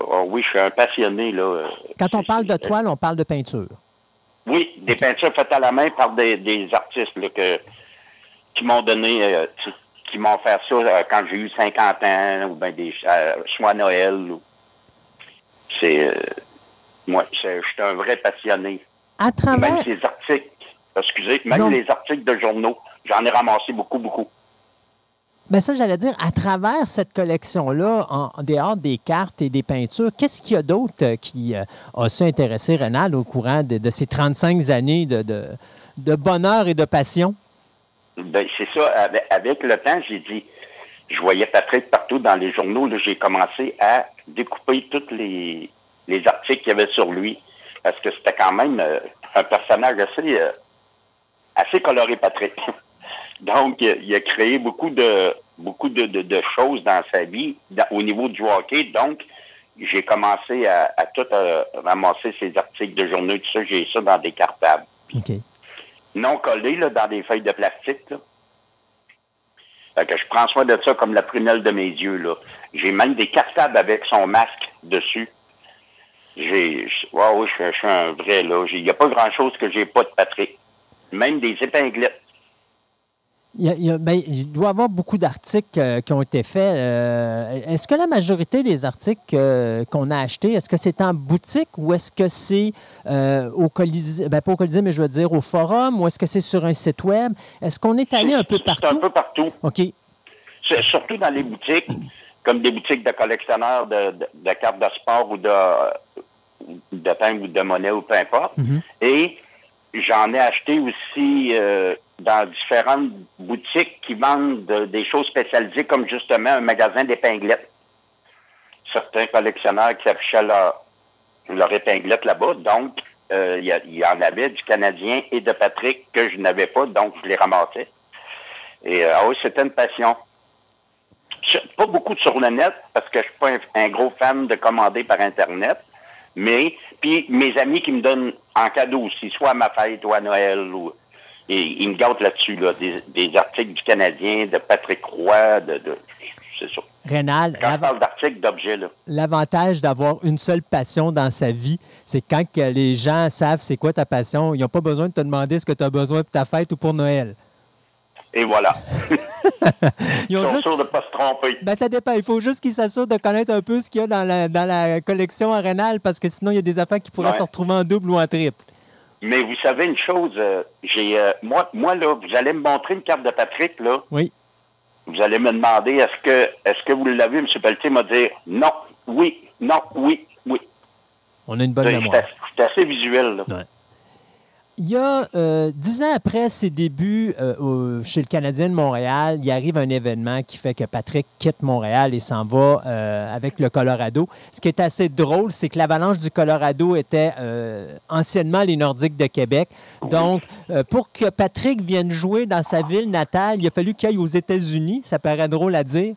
oh oui, je suis un passionné. Là. Quand on parle de toile, on parle de peinture. Oui, des peintures faites à la main par des, des artistes là, que, qui m'ont donné, euh, qui m'ont fait ça euh, quand j'ai eu 50 ans, ou bien des euh, soit à Noël. ou- C'est. euh, moi, je suis un vrai passionné. À travers, Même ces articles, excusez, même Non. les articles de journaux, j'en ai ramassé beaucoup, beaucoup. Ben ça, j'allais dire, à travers cette collection-là, en, dehors des cartes et des peintures, qu'est-ce qu'il y a d'autre euh, qui euh, a su intéresser Rénal au courant de, ces 35 années de, de, bonheur et de passion? Ben, c'est ça, avec, le temps, j'ai dit, je voyais Patrick partout dans les journaux, j'ai commencé à découper tous les, les articles qu'il y avait sur lui, parce que c'était quand même euh, un personnage assez, assez coloré, Patrick. <laughs> Donc, il a créé beaucoup de beaucoup de, de- de choses dans sa vie dans- au niveau du hockey. Donc, j'ai commencé à, à tout euh, ramasser ces articles de journaux, tout ça, j'ai ça dans des cartables OK. non collés là, dans des feuilles de plastique. Là. Fait que je prends soin de ça comme la prunelle de mes yeux. Là. J'ai même des cartables avec son masque dessus. J'ai. oui, je, je suis un vrai là. Il n'y a pas grand chose que j'ai pas de Patrick. Même des épinglettes. Il, y a- ben, il doit y avoir beaucoup d'articles euh, qui ont été faits. Euh, est-ce que la majorité des articles euh, qu'on a achetés, est-ce que c'est en boutique ou est-ce que c'est au Colisée, ben, pas au Colisée, mais je veux dire au forum, ou est-ce que c'est sur un site web? Est-ce qu'on est allé un peu C'est un partout? peu partout. OK. C'est surtout dans les boutiques, comme des boutiques de collectionneurs de, de- de cartes de sport ou de, de ou de monnaie ou peu importe. Mhm. Et j'en ai acheté aussi dans différentes boutiques qui vendent de- des choses spécialisées, comme justement un magasin d'épinglettes. Certains collectionneurs qui affichaient leur, leur épinglette là-bas. Donc, euh, il y, en avait du Canadien et de Patrick que je n'avais pas, donc je les ramassais. Et euh, ah oui, c'était une passion. Pas beaucoup sur le net, parce que je suis pas un, un gros fan de commander par Internet. Mais, puis mes amis qui me donnent en cadeau aussi, soit à ma fête ou à Noël, ou, et ils me gâtent là-dessus, là, des, des articles du Canadien, de Patrick Roy, de, de c'est ça. Rénal, Quand je parle d'articles, d'objets, là. l'avantage d'avoir une seule passion dans sa vie, c'est quand les gens savent c'est quoi ta passion, ils n'ont pas besoin de te demander ce que tu as besoin pour ta fête ou pour Noël. Et voilà. Ils <laughs> Ils ont sont juste sûrs de ne pas se tromper. Ben, ça dépend. Il faut juste qu'ils s'assurent de connaître un peu ce qu'il y a dans la, dans la collection arénale parce que sinon, il y a des affaires qui pourraient Ouais. se retrouver en double ou en triple. Mais vous savez une chose, euh, j'ai euh, moi, moi, là, vous allez me montrer une carte de Patrick, là. Oui. Vous allez me demander est-ce que est-ce que vous l'avez, M. Pelletier m'a dit non, oui, non, oui, oui. On a une bonne mémoire. c'est assez visuel, là. Il y a euh, dix ans après ses débuts euh, chez le Canadien de Montréal, il arrive un événement qui fait que Patrick quitte Montréal et s'en va euh, avec le Colorado. Ce qui est assez drôle, c'est que l'avalanche du Colorado était anciennement les Nordiques de Québec. Donc, pour que Patrick vienne jouer dans sa ville natale, il a fallu qu'il aille aux États-Unis. Ça paraît drôle à dire.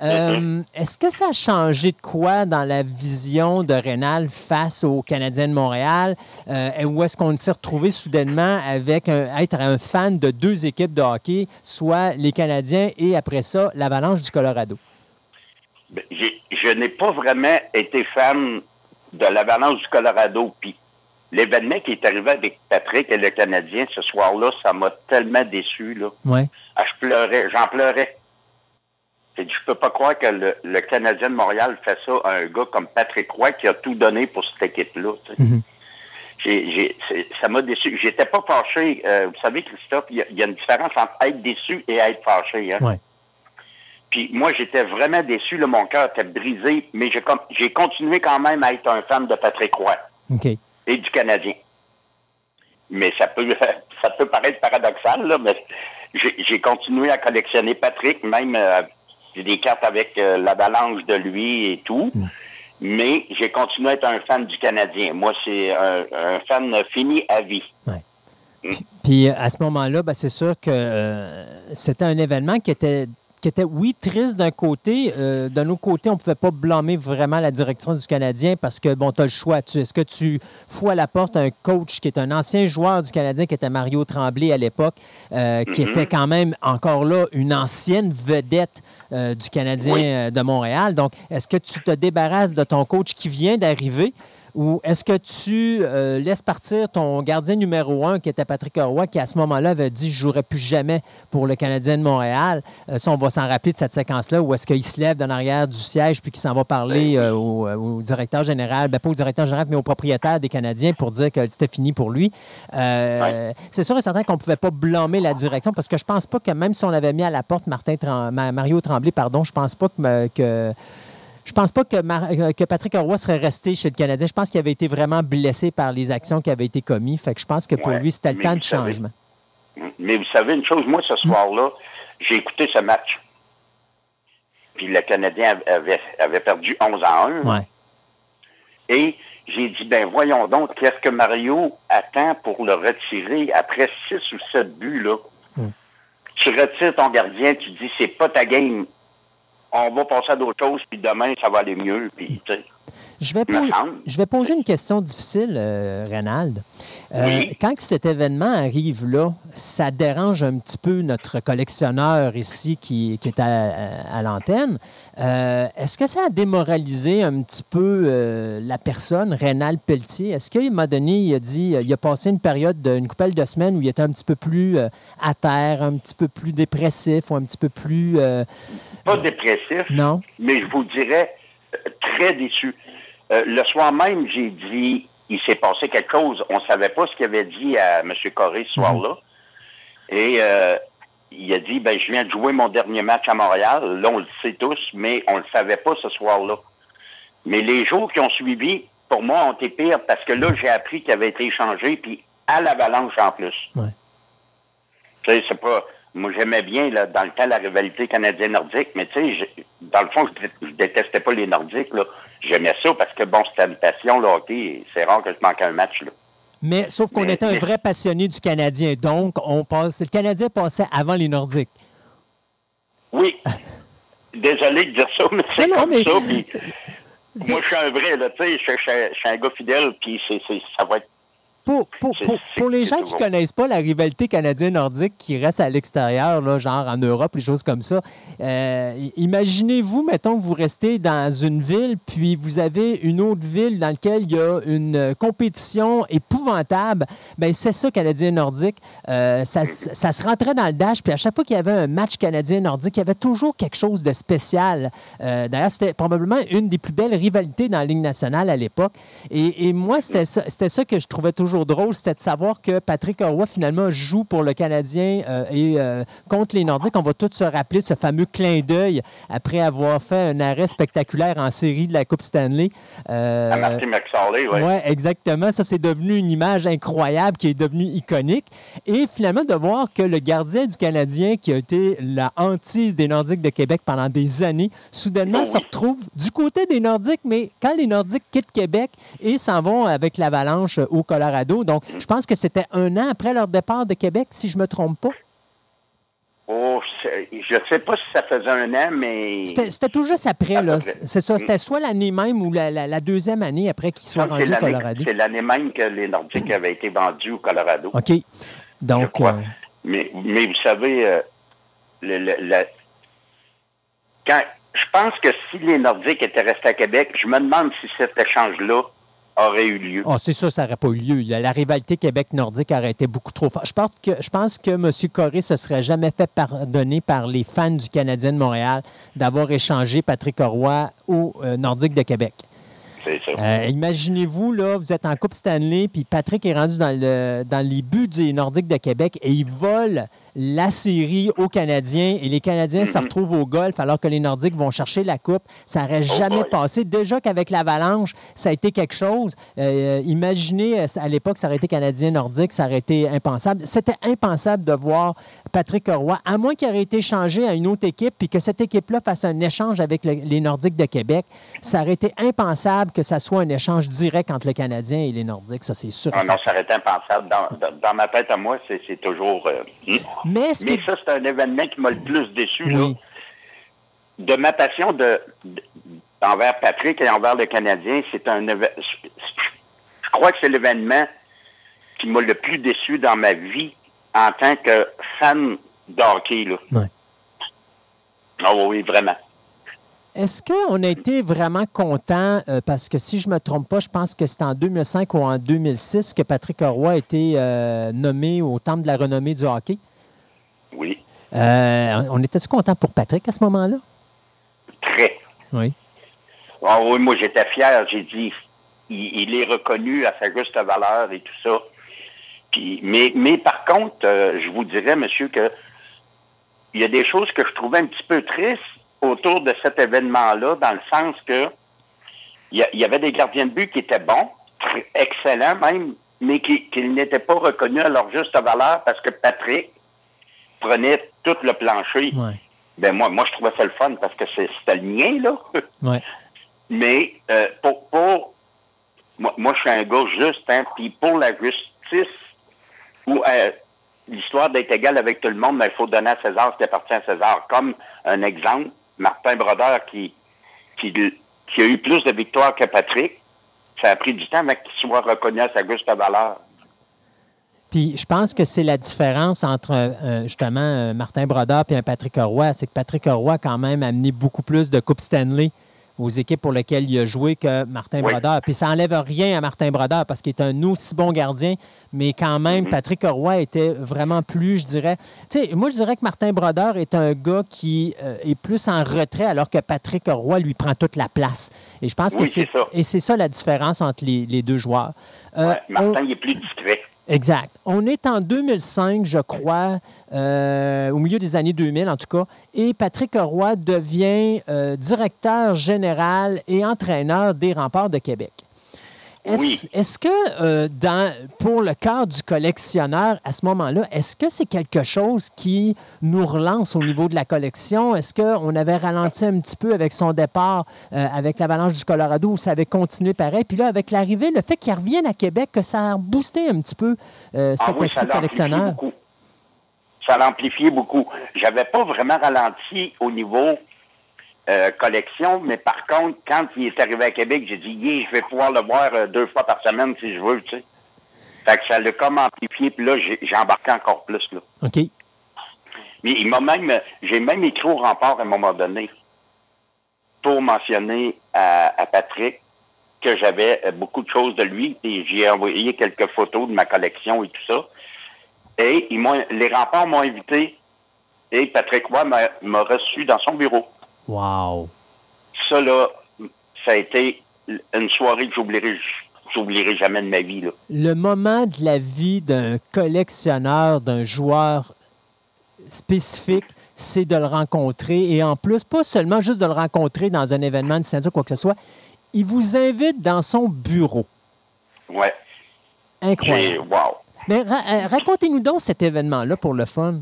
Est-ce que ça a changé de quoi dans la vision de Rénal face au Canadien de Montréal? où est-ce qu'on s'est retrouvé? Soudainement avec être un fan de deux équipes de hockey, soit les Canadiens et après ça, l'Avalanche du Colorado? Ben, je n'ai pas vraiment été fan de l'Avalanche du Colorado. Puis l'événement qui est arrivé avec Patrick et le Canadien ce soir-là, ça m'a tellement déçu. Là. Ouais. Ah, je pleurais, j'en pleurais. Je ne peux pas croire que le, Canadien de Montréal fait ça à un gars comme Patrick Roy qui a tout donné pour cette équipe-là ça m'a déçu. J'étais pas fâché. Euh, vous savez, Christophe, il y, a une différence entre être déçu et être fâché. Hein? Puis moi, j'étais vraiment déçu. mon cœur était brisé, mais j'ai continué quand même à être un fan de Patrick Roy et du Canadien. Mais ça peut, <laughs> ça peut paraître paradoxal, là, mais j'ai continué à collectionner Patrick, même euh, des cartes avec euh, la balance de lui et tout. Mm mais j'ai continué à être un fan du Canadien. Moi, c'est un, fan fini à vie. Mm. Puis à ce moment-là, ben, c'est sûr que euh, c'était un événement qui était qui était, oui, triste d'un côté. Euh, d'un autre côté, on ne pouvait pas blâmer vraiment la direction du Canadien parce que, bon, tu as le choix. Est-ce que tu fous à la porte un coach qui est un ancien joueur du Canadien, qui était Mario Tremblay à l'époque, euh, qui mm-hmm. était quand même encore là une ancienne vedette euh, du Canadien de Montréal. Donc, est-ce que tu te débarrasses de ton coach qui vient d'arriver? Ou est-ce que tu euh, laisses partir ton gardien numéro un, qui était Patrick Roy, qui à ce moment-là avait dit Je ne jouerai plus jamais pour le Canadien de Montréal? Euh, Ça, on va s'en rappeler de cette séquence-là. Ou est-ce qu'il se lève de l'arrière du siège puis qu'il s'en va parler euh, au, directeur général, ben, pas au directeur général, mais au propriétaire des Canadiens pour dire que c'était fini pour lui. C'est sûr et certain qu'on ne pouvait pas blâmer la direction parce que je pense pas que même si on avait mis à la porte Martin Mario Tremblay, pardon, je pense pas que je pense pas que, euh, que Patrick Roy serait resté chez le Canadien. Je pense qu'il avait été vraiment blessé par les actions qui avaient été commises. Fait que je pense que pour lui, c'était le temps de changement. Mais vous savez une chose, moi, ce soir-là, j'ai écouté ce match. Puis le Canadien avait, avait perdu 11 à 1. Et j'ai dit, ben voyons donc, qu'est-ce que Mario attend pour le retirer après 6 ou 7 buts, là? Hmm. Tu retires ton gardien, tu dis, c'est pas ta game on va passer à d'autres choses, puis demain, ça va aller mieux. Puis, je vais, poser, je vais poser une question difficile, euh, Reynald. Euh, quand cet événement arrive là, ça dérange un petit peu notre collectionneur ici qui, est à, l'antenne. Euh, est-ce que ça a démoralisé un petit peu la personne, Reynald Pelletier? Est-ce qu'il m'a donné, il a dit, il a passé une période d'une couple de semaines où il était un petit peu plus à terre, un petit peu plus dépressif ou un petit peu plus... Pas dépressif. Non. Mais je vous dirais très déçu. Euh, le soir même, j'ai dit, il s'est passé quelque chose. On ne savait pas ce qu'il avait dit à M. Corré ce soir-là. Et euh, il a dit, ben, je viens de jouer mon dernier match à Montréal. Là, on le sait tous, mais on ne le savait pas ce soir-là. Mais les jours qui ont suivi, pour moi, ont été pires parce que là, j'ai appris qu'il avait été échangé, puis à l'avalanche en plus. Ouais. Tu sais, c'est pas... Moi, j'aimais bien, là, dans le temps, la rivalité canadienne-nordique, mais tu sais, dans le fond, je, je détestais pas les Nordiques, là. J'aimais ça parce que, bon, c'était une passion, le hockey. C'est rare que je manque un match, là. Mais sauf qu'on était un vrai passionné du Canadien. Donc, on passe, le Canadien passait avant les Nordiques. Oui. Désolé de dire ça, mais c'est comme ça. <laughs> moi, je suis un vrai, là, tu sais, je, suis un gars fidèle, puis ça va être pour, pour, les gens qui ne connaissent pas la rivalité canadienne-nordique qui reste à l'extérieur, genre en Europe, les choses comme ça, euh, imaginez-vous, mettons vous restez dans une ville, puis vous avez une autre ville dans laquelle il y a une compétition épouvantable. Bien, c'est ça, canadien-nordique. Euh, ça, ça, se rentrait dans le dash, puis à chaque fois qu'il y avait un match canadien-nordique, il y avait toujours quelque chose de spécial. Euh, d'ailleurs, c'était probablement une des plus belles rivalités dans la Ligue nationale à l'époque. Et, et moi, c'était ça, ça que je trouvais toujours toujours drôle, c'était de savoir que Patrick Roy, finalement, joue pour le Canadien euh, et euh, contre les Nordiques. On va tous se rappeler de ce fameux clin d'œil après avoir fait un arrêt spectaculaire en série de la Coupe Stanley. Euh, à McSorley, oui. Oui, exactement. Ça, c'est devenu une image incroyable qui est devenue iconique. Et finalement, de voir que le gardien du Canadien, qui a été la hantise des Nordiques de Québec pendant des années, soudainement oh se retrouve du côté des Nordiques, mais quand les Nordiques quittent Québec et s'en vont avec l'Avalanche au Colorado. Donc, je pense que c'était un an après leur départ de Québec, si je ne me trompe pas. Oh, je ne sais pas si ça faisait un an, mais. C'était tout juste après, là. C'est ça. C'était soit l'année même ou la, deuxième année après qu'ils soient rendus au Colorado. C'est l'année même que les Nordiques avaient été vendus au Colorado. OK. Donc. Euh, mais, mais, vous savez, euh, le, quand, je pense que si les Nordiques étaient restés à Québec, je me demande si cet échange-là aurait eu lieu. Oh, c'est ça, ça n'aurait pas eu lieu. La rivalité Québec-Nordique aurait été beaucoup trop forte. Je pense que, je pense que M. Corré se serait jamais fait pardonner par les fans du Canadien de Montréal d'avoir échangé Patrick Roy au euh, Nordique de Québec. Euh, imaginez-vous, là, vous êtes en Coupe Stanley, puis Patrick est rendu dans, le, dans les buts des Nordiques de Québec et il vole la série aux Canadiens et les Canadiens se mm-hmm. retrouvent au golf alors que les Nordiques vont chercher la coupe. Ça n'aurait oh jamais passé. Déjà qu'avec l'Avalanche, ça a été quelque chose. Euh, imaginez, euh, à l'époque, ça aurait été Canadien-Nordique, ça aurait été impensable. C'était impensable de voir Patrick Roy, à moins qu'il aurait été changé à une autre équipe puis que cette équipe-là fasse un échange avec les Nordiques de Québec. Ça aurait été impensable que ça soit un échange direct entre le Canadien et les Nordiques. Ça, c'est sûr. Non, non, ça aurait été impensable. Dans, ma tête à moi, c'est toujours... Euh, Mais, ça, c'est un événement qui m'a le plus déçu. De ma passion de, envers Patrick et envers le Canadien, c'est un je, crois que c'est l'événement qui m'a le plus déçu dans ma vie en tant que fan d'hockey. Là. Ah oui, vraiment. Est-ce qu'on a été vraiment content, euh, parce que si je ne me trompe pas, je pense que c'est en 2005 ou en 2006 que Patrick Roy a été euh, nommé au Temple de la renommée du hockey? Oui. Euh, on était-tu content pour Patrick à ce moment-là? Très. Oui. Ah oui, moi j'étais fier. J'ai dit, il, est reconnu à sa juste valeur et tout ça. Puis, mais, mais par contre, euh, je vous dirais, monsieur, que il y a des choses que je trouvais un petit peu tristes autour de cet événement-là, dans le sens que il y, avait des gardiens de but qui étaient bons, excellents même, mais qui, qui n'étaient pas reconnus à leur juste valeur parce que Patrick, prenait tout le plancher. Ben moi, moi, je trouvais ça le fun parce que c'était le mien, là. <laughs> Mais euh, pour, pour moi, moi, je suis un gars juste, hein, puis pour la justice ou euh, l'histoire d'être égal avec tout le monde, ben, il faut donner à César ce qui appartient à César. Comme un exemple, Martin Brodeur qui, qui, qui a eu plus de victoires que Patrick, ça a pris du temps avant qu'il soit reconnu à sa juste valeur. Puis je pense que c'est la différence entre euh, justement Martin Brodeur et un Patrick Roy. C'est que Patrick Roy a quand même amené beaucoup plus de Coupe Stanley aux équipes pour lesquelles il a joué que Martin Brodeur. Puis ça n'enlève rien à Martin Brodeur parce qu'il est un aussi bon gardien, mais quand même, mm-hmm. Patrick Roy était vraiment plus, je dirais. Tu sais, moi, je dirais que Martin Brodeur est un gars qui euh, est plus en retrait alors que Patrick Roy lui prend toute la place. Et je pense que c'est. Et c'est ça la différence entre les, deux joueurs. Euh, Martin, il est plus discret. Exact. On est en 2005, je crois, euh, au milieu des années 2000 en tout cas, et Patrick Roy devient euh, directeur général et entraîneur des remparts de Québec. Est-ce que euh, dans, pour le cœur du collectionneur, à ce moment-là, est-ce que c'est quelque chose qui nous relance au niveau de la collection? Est-ce qu'on avait ralenti un petit peu avec son départ euh, avec l'Avalanche du Colorado où ça avait continué pareil? Puis là, avec l'arrivée, le fait qu'il revienne à Québec, que ça a boosté un petit peu euh, cet ah esprit collectionneur? Ça l'a amplifié beaucoup. J'avais pas vraiment ralenti au niveau euh, collection, mais par contre, quand il est arrivé à Québec, j'ai dit, je vais pouvoir le voir euh, deux fois par semaine si je veux, tu sais. Fait que ça l'a comme amplifié, puis là, j'ai embarqué encore plus, là. OK. Mais il m'a même, j'ai même écrit au rempart à un moment donné pour mentionner à, Patrick que j'avais euh, beaucoup de choses de lui, et j'ai envoyé quelques photos de ma collection et tout ça. Et ils les remparts m'ont invité, et Patrick Roy m'a reçu dans son bureau. Wow. Ça, là, ça a été une soirée que j'oublierai j'oublierai jamais de ma vie. Là. Le moment de la vie d'un collectionneur, d'un joueur spécifique, c'est de le rencontrer. Et en plus, pas seulement juste de le rencontrer dans un événement de ou quoi que ce soit, il vous invite dans son bureau. Ouais. Incroyable. Wow. Mais euh, racontez-nous donc cet événement-là pour le fun.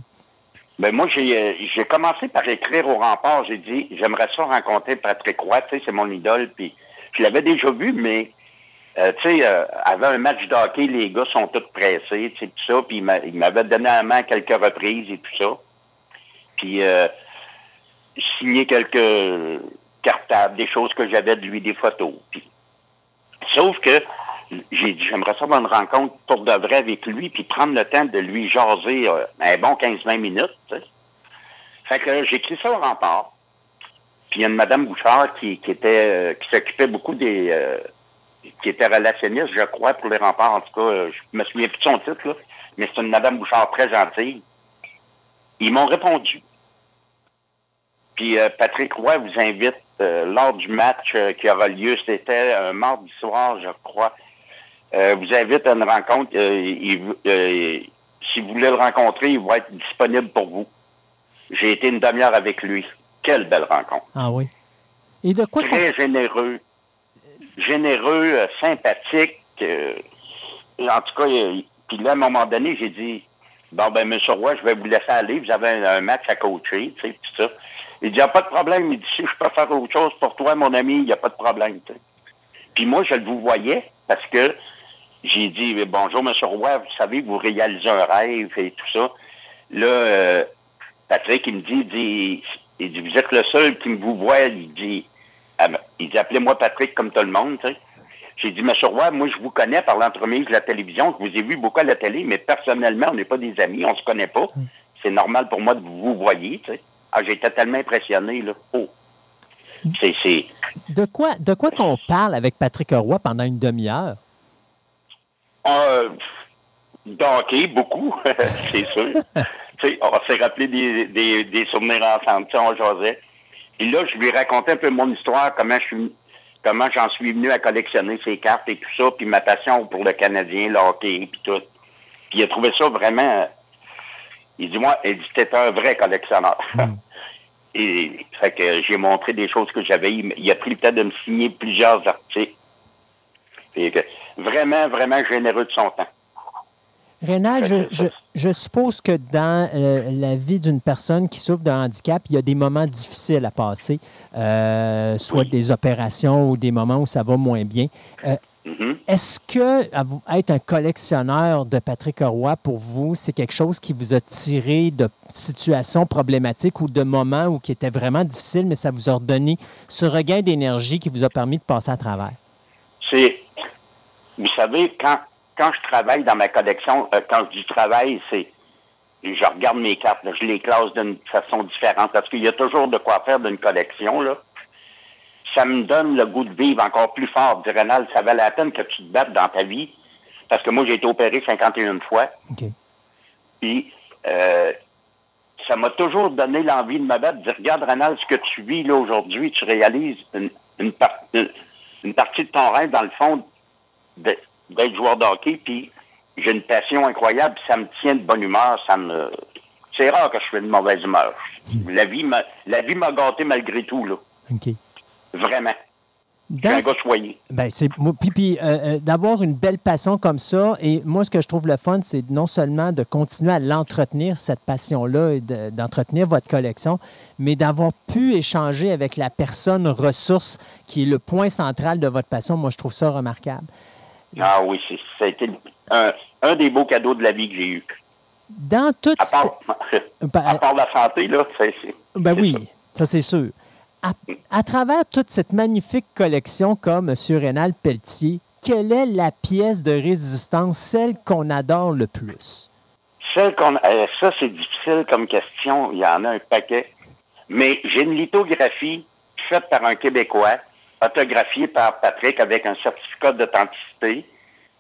Ben moi, euh, j'ai commencé par écrire au rempart. J'ai dit, j'aimerais ça rencontrer Patrick Roy, tu sais, c'est mon idole. Puis je l'avais déjà vu, mais euh, tu sais, avant un match de hockey, les gars sont tous pressés, tu sais, tout ça. Puis il m'avait donné la main à quelques reprises et tout ça. Puis signé quelques cartables, des choses que j'avais de lui, des photos. sauf que j'ai dit, j'aimerais ça avoir une rencontre pour de vrai avec lui, puis prendre le temps de lui jaser euh, un bon 15-20 minutes. Fait que j'ai écrit ça au rempart. Puis il y a une Madame Bouchard qui, était euh, qui s'occupait beaucoup des euh, qui était relationniste, je crois, pour les remparts. En tout cas, je me souviens plus de son titre, là, mais c'est une Madame Bouchard très gentille. Ils m'ont répondu. Puis Patrick Roy vous invite lors du match qui aura lieu, c'était un mardi soir, je crois, euh, vous invite à une rencontre. Euh, euh, si vous voulez le rencontrer, il va être disponible pour vous. J'ai été une demi-heure avec lui. Quelle belle rencontre. Ah oui. Et de quoi Très généreux. Généreux, sympathique. en tout cas, puis là, à un moment donné, j'ai dit Bon, ben, M. Roy, je vais vous laisser aller. Vous avez un, match à coacher, tu sais, tout ça. Il dit, il n'y a pas de problème. Il dit, si je peux faire autre chose pour toi, mon ami, il n'y a pas de problème. Puis moi, je le vous voyais parce que j'ai dit bonjour, M. Roy, vous savez, vous réalisez un rêve et tout ça. Là, euh, Patrick, il me dit, dit, il dit, vous êtes le seul qui me vous voit. Il dit, ah, il dit, appelez-moi Patrick comme tout le monde, tu sais. J'ai dit, M. Roy, moi, je vous connais par l'entremise de la télévision. Je vous ai vu beaucoup à la télé, mais personnellement, on n'est pas des amis, on se connaît pas. Hmm. C'est normal pour moi de vous voyer, tu sais. Ah, j'étais tellement impressionné, là. Oh. C'est, De quoi, de quoi qu'on parle avec Patrick Roy pendant une demi-heure? Euh, hockey, beaucoup, <laughs> c'est sûr. <laughs> on s'est rappelé des, des, souvenirs ensemble, on jasait. Et là, je lui racontais un peu mon histoire, comment je suis comment j'en suis venu à collectionner ces cartes et tout ça, puis ma passion pour le Canadien, le hockey, puis tout. Puis il a trouvé ça vraiment... Il dit, moi, il dit, t'es un vrai collectionneur. Hmm. <laughs> et fait que j'ai montré des choses que j'avais. Il, a pris le temps de me signer plusieurs articles. Et vraiment, vraiment généreux de son temps. Rénal, je, suppose que dans euh, la vie d'une personne qui souffre d'un handicap, il y a des moments difficiles à passer, euh, soit des opérations ou des moments où ça va moins bien. Euh, mm-hmm. Est-ce que être un collectionneur de Patrick Roy, pour vous, c'est quelque chose qui vous a tiré de situations problématiques ou de moments où qui étaient vraiment difficiles, mais ça vous a donné ce regain d'énergie qui vous a permis de passer à travers? C'est vous savez, quand, quand je travaille dans ma collection, euh, quand je dis travail, c'est je regarde mes cartes, je les classe d'une façon différente parce qu'il y a toujours de quoi faire d'une collection. Là. Ça me donne le goût de vivre encore plus fort. Dire, Rénal, ça valait la peine que tu te battes dans ta vie. Parce que moi, j'ai été opéré 51 fois. Puis, euh, ça m'a toujours donné l'envie de me battre. De dire, regarde, Rénal, ce que tu vis là aujourd'hui, tu réalises une, une, une partie de ton rêve, dans le fond, d'être joueur de hockey, puis j'ai une passion incroyable, ça me tient de bonne humeur, ça me... C'est rare que je fais de mauvaise humeur. La vie m'a, la vie m'a gâté malgré tout, là. OK. Vraiment. un gars soigné. Ben, c'est, puis, puis euh, euh, d'avoir une belle passion comme ça, et moi, ce que je trouve le fun, c'est non seulement de continuer à l'entretenir, cette passion-là, et d'entretenir votre collection, mais d'avoir pu échanger avec la personne ressource qui est le point central de votre passion. Moi, je trouve ça remarquable. Ah oui, ça a été un, des beaux cadeaux de la vie que j'ai eu. Dans toute... À part, <laughs> à part la santé, là, c'est... Ben oui, ça, c'est sûr. À, travers toute cette magnifique collection comme M. Rénal Pelletier, quelle est la pièce de résistance, celle qu'on adore le plus? Celle qu'on... Euh, ça, c'est difficile comme question. Il y en a un paquet. Mais j'ai une lithographie faite par un Québécois autographié par Patrick avec un certificat d'authenticité,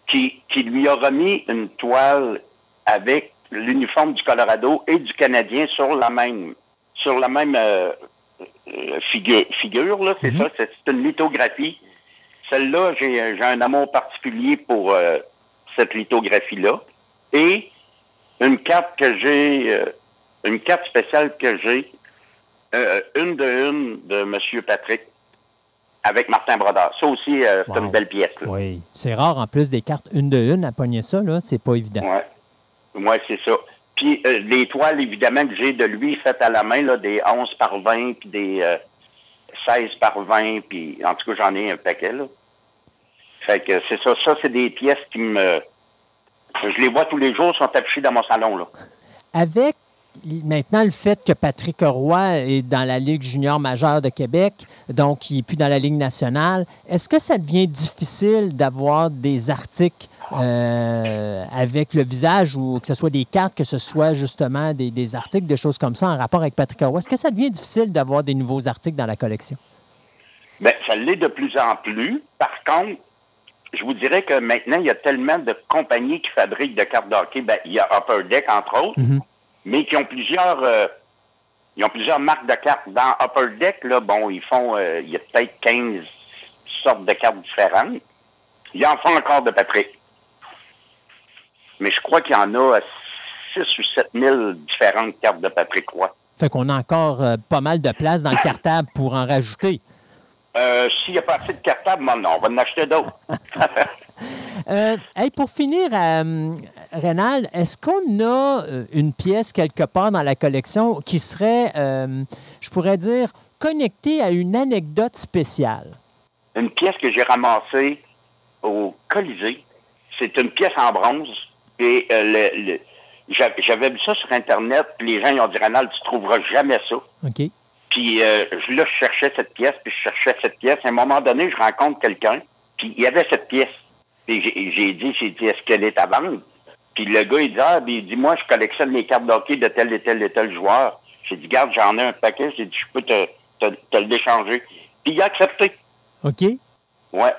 qui, qui lui a remis une toile avec l'uniforme du Colorado et du Canadien sur la même sur la même euh, euh, figure, figure là, c'est mhm. ça, c'est une lithographie. celle-là, j'ai un amour particulier pour euh, cette lithographie-là. Et une carte que j'ai, euh, une carte spéciale que j'ai, euh, une de une de M. Patrick avec Martin Brodeur. Ça aussi, c'est une belle pièce. Oui. C'est rare, en plus, des cartes une de une à pogner ça, là. C'est pas évident. Oui, ouais, c'est ça. Puis les toiles, évidemment, que j'ai de lui faites à la main, là, des 11 par 20, puis des 16 par 20, puis en tout cas, j'en ai un paquet, là. Fait que c'est ça. Ça, c'est des pièces qui me. Je les vois tous les jours, sont affichées dans mon salon, là. Avec maintenant le fait que Patrick Roy est dans la Ligue junior majeure de Québec, donc il n'est plus dans la Ligue nationale, est-ce que ça devient difficile d'avoir des articles euh, avec le visage ou que ce soit des cartes, que ce soit justement des, articles, des choses comme ça en rapport avec Patrick Roy? Est-ce que ça devient difficile d'avoir des nouveaux articles dans la collection? Bien, ça l'est de plus en plus. Par contre, je vous dirais que maintenant, il y a tellement de compagnies qui fabriquent de cartes d'hockey. Ben, il y a Upper Deck, entre autres, mhm. Mais qui ont plusieurs euh, ils ont plusieurs marques de cartes. Dans Upper Deck, là, bon, ils font euh, il y a peut-être 15 sortes de cartes différentes. Ils en font encore de Patrick. Mais je crois qu'il y en a 6 ou 7 000 différentes cartes de Patrick Roy. Fait qu'on a encore euh, pas mal de place dans le cartable pour en rajouter. Euh, s'il n'y a pas assez de cartables, non, on va en acheter d'autres. <laughs> euh, pour finir, euh, Rénal, est-ce qu'on a euh, une pièce quelque part dans la collection qui serait, je pourrais dire, connectée à une anecdote spéciale? Une pièce que j'ai ramassée au Colisée. C'est une pièce en bronze. Et j'avais vu ça sur Internet, puis les gens ils ont dit Rénal, tu ne trouveras jamais ça. OK. Puis euh, là, je cherchais cette pièce, puis je cherchais cette pièce. À un moment donné, je rencontre quelqu'un, puis il y avait cette pièce. Puis j'ai dit, j'ai dit, est-ce qu'elle est à vendre? Puis le gars, il dit, ah, il dit, moi, je collectionne les cartes d'hockey de tel et tel et tel joueur. J'ai dit, garde, j'en ai un paquet. J'ai dit, je peux te, te, le déchanger. Puis il a accepté. OK. Ouais.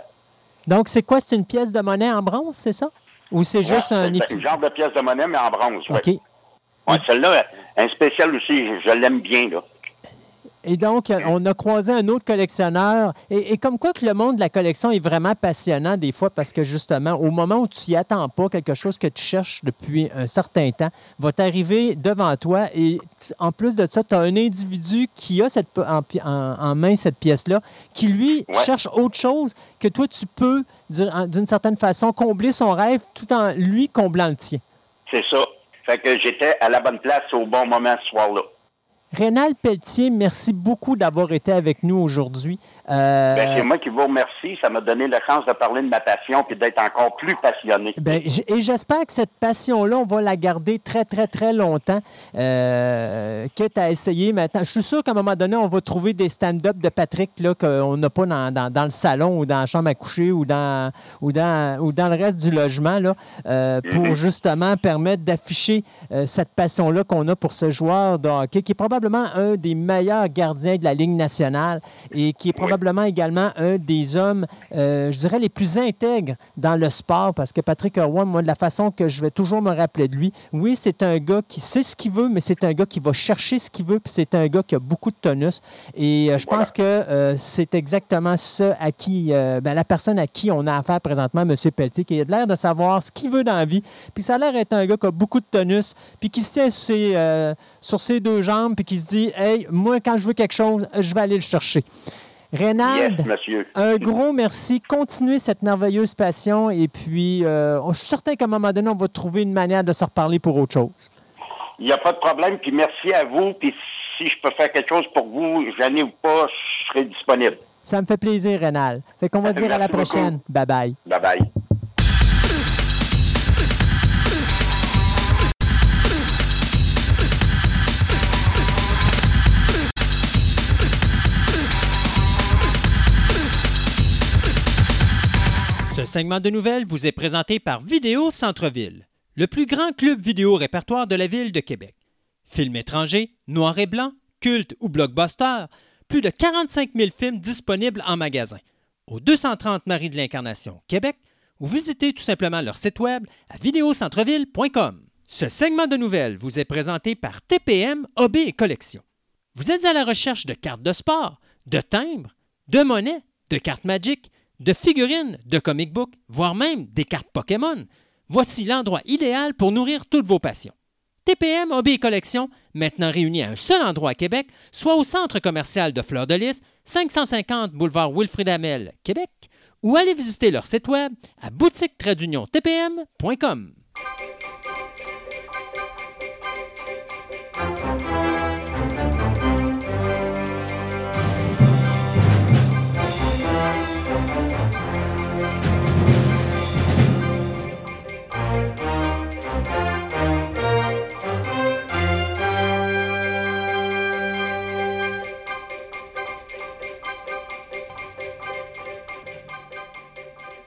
Donc, c'est quoi? C'est une pièce de monnaie en bronze, c'est ça? Ou c'est juste un... C'est un genre de pièce de monnaie, mais en bronze. OK. Ouais, celle-là, un spécial aussi, je l'aime bien, là. Et donc, on a croisé un autre collectionneur. Et, comme quoi que le monde de la collection est vraiment passionnant des fois parce que justement, au moment où tu n'y attends pas, quelque chose que tu cherches depuis un certain temps va t'arriver devant toi. Et en plus de ça, tu as un individu qui a cette, en, main cette pièce-là, qui lui cherche autre chose que toi, tu peux, d'une certaine façon, combler son rêve tout en lui comblant le tien. C'est ça. Fait que j'étais à la bonne place au bon moment ce soir-là. Rénal Pelletier, merci beaucoup d'avoir été avec nous aujourd'hui. Euh, ben, c'est moi qui vous remercie. Ça m'a donné la chance de parler de ma passion et d'être encore plus passionné. Ben, et j'espère que cette passion-là, on va la garder très, très, très longtemps. Euh, quitte à essayer maintenant. Je suis sûr qu'à un moment donné, on va trouver des stand-up de Patrick qu'on n'a pas dans, le salon ou dans la chambre à coucher ou dans, ou dans, ou dans le reste du logement là, euh, pour mhm. justement permettre d'afficher euh, cette passion-là qu'on a pour ce joueur de hockey qui est probablement probablement un des meilleurs gardiens de la Ligue nationale et qui est probablement également un des hommes, euh, je dirais, les plus intègres dans le sport parce que Patrick Roy, moi, de la façon que je vais toujours me rappeler de lui, oui, c'est un gars qui sait ce qu'il veut, mais c'est un gars qui va chercher ce qu'il veut, puis c'est un gars qui a beaucoup de tonus. Et euh, je pense que euh, c'est exactement ça à qui, ben, la personne à qui on a affaire présentement, M. Pelletier, qui a l'air de savoir ce qu'il veut dans la vie. Puis ça a l'air d'être un gars qui a beaucoup de tonus, puis qui se tient sur ses, sur ses deux jambes, puis qui se dit Hey, moi, quand je veux quelque chose, je vais aller le chercher. Reynald, un gros merci. Continuez cette merveilleuse passion et puis euh, je suis certain qu'à un moment donné, on va trouver une manière de se reparler pour autre chose. Il n'y a pas de problème. Puis merci à vous. Puis si je peux faire quelque chose pour vous, j'en ai ou pas, je serai disponible. Ça me fait plaisir, Rénal. Fait qu'on va dire à la prochaine. Bye bye. Ce segment de nouvelles vous est présenté par Vidéo Centre-Ville, le plus grand club vidéo répertoire de la ville de Québec. Films étrangers, noir et blanc, culte ou blockbuster, plus de 45 000 films disponibles en magasin. Au 230 Marie de l'Incarnation, Québec, ou visitez tout simplement leur site web à vidéocentreville.com. Ce segment de nouvelles vous est présenté par TPM Hobby et Collection. Vous êtes à la recherche de cartes de sport, de timbres, de monnaies, de cartes magiques, de figurines, de comic books, voire même des cartes Pokémon. Voici l'endroit idéal pour nourrir toutes vos passions. TPM Hobby et Collection, maintenant réunis à un seul endroit à Québec, soit au centre commercial de Fleur de Lys, 550 boulevard Wilfrid Amel, Québec, ou allez visiter leur site web à boutique-tpm.com.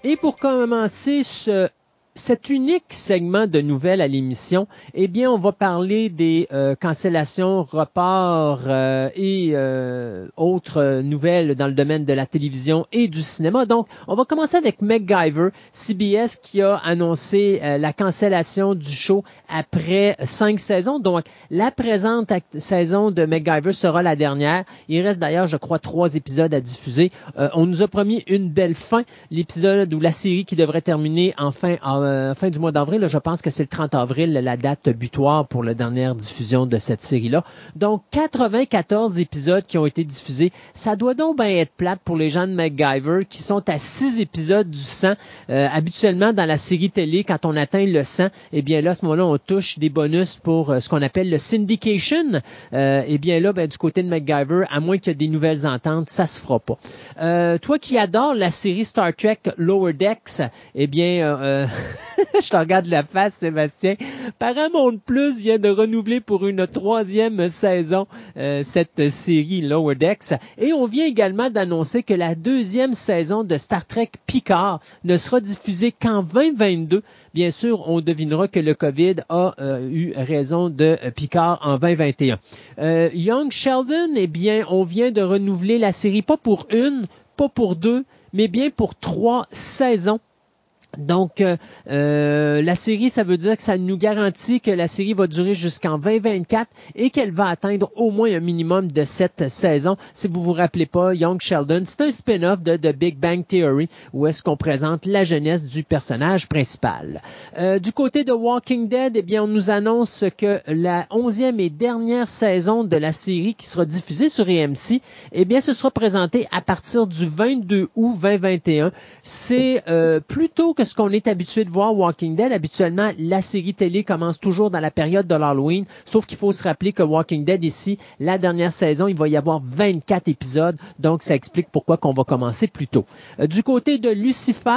Et pour commencer ce cet unique segment de nouvelles à l'émission, eh bien, on va parler des euh, cancellations, reports euh, et euh, autres nouvelles dans le domaine de la télévision et du cinéma. Donc, on va commencer avec MacGyver, CBS qui a annoncé la cancellation du show après cinq saisons. Donc, la présente saison de MacGyver sera la dernière. Il reste d'ailleurs, je crois, trois épisodes à diffuser. on nous a promis une belle fin, l'épisode ou la série qui devrait terminer enfin en euh, fin du mois d'avril. Je pense que c'est le 30 avril, la date butoir pour la dernière diffusion de cette série-là. Donc, 94 épisodes qui ont été diffusés. Ça doit donc bien être plate pour les gens de MacGyver qui sont à 6 épisodes du 100. Euh, habituellement, dans la série télé, quand on atteint le 100, eh bien là, à ce moment-là, on touche des bonus pour euh, ce qu'on appelle le syndication. eh bien là, ben, du côté de MacGyver, à moins qu'il y ait des nouvelles ententes, ça se fera pas. toi qui adores la série Star Trek Lower Decks, eh bien, <laughs> <laughs> je te regarde la face, Sébastien. Paramount Plus vient de renouveler pour une troisième saison euh, cette série Lower Decks. Et on vient également d'annoncer que la deuxième saison de Star Trek Picard ne sera diffusée qu'en 2022. Bien sûr, on devinera que le COVID a euh, eu raison de euh, Picard en 2021. Young Sheldon, eh bien, on vient de renouveler la série pas pour une, pas pour deux, mais bien pour trois saisons. Donc, euh, euh, la série, ça veut dire que ça nous garantit que la série va durer jusqu'en 2024 et qu'elle va atteindre au moins un minimum de sept saisons. Si vous vous rappelez pas, Young Sheldon, c'est un spin-off de The Big Bang Theory où est-ce qu'on présente la jeunesse du personnage principal. Euh, du côté de Walking Dead, eh bien, on nous annonce que la onzième et dernière saison de la série qui sera diffusée sur EMC, eh bien, ce sera présenté à partir du 22 août 2021. C'est plutôt que ce qu'on est habitué de voir Walking Dead. Habituellement, la série télé commence toujours dans la période de l'Halloween, sauf qu'il faut se rappeler que Walking Dead ici, la dernière saison, il va y avoir 24 épisodes, donc ça explique pourquoi qu'on va commencer plus tôt. Euh, du côté de Lucifer,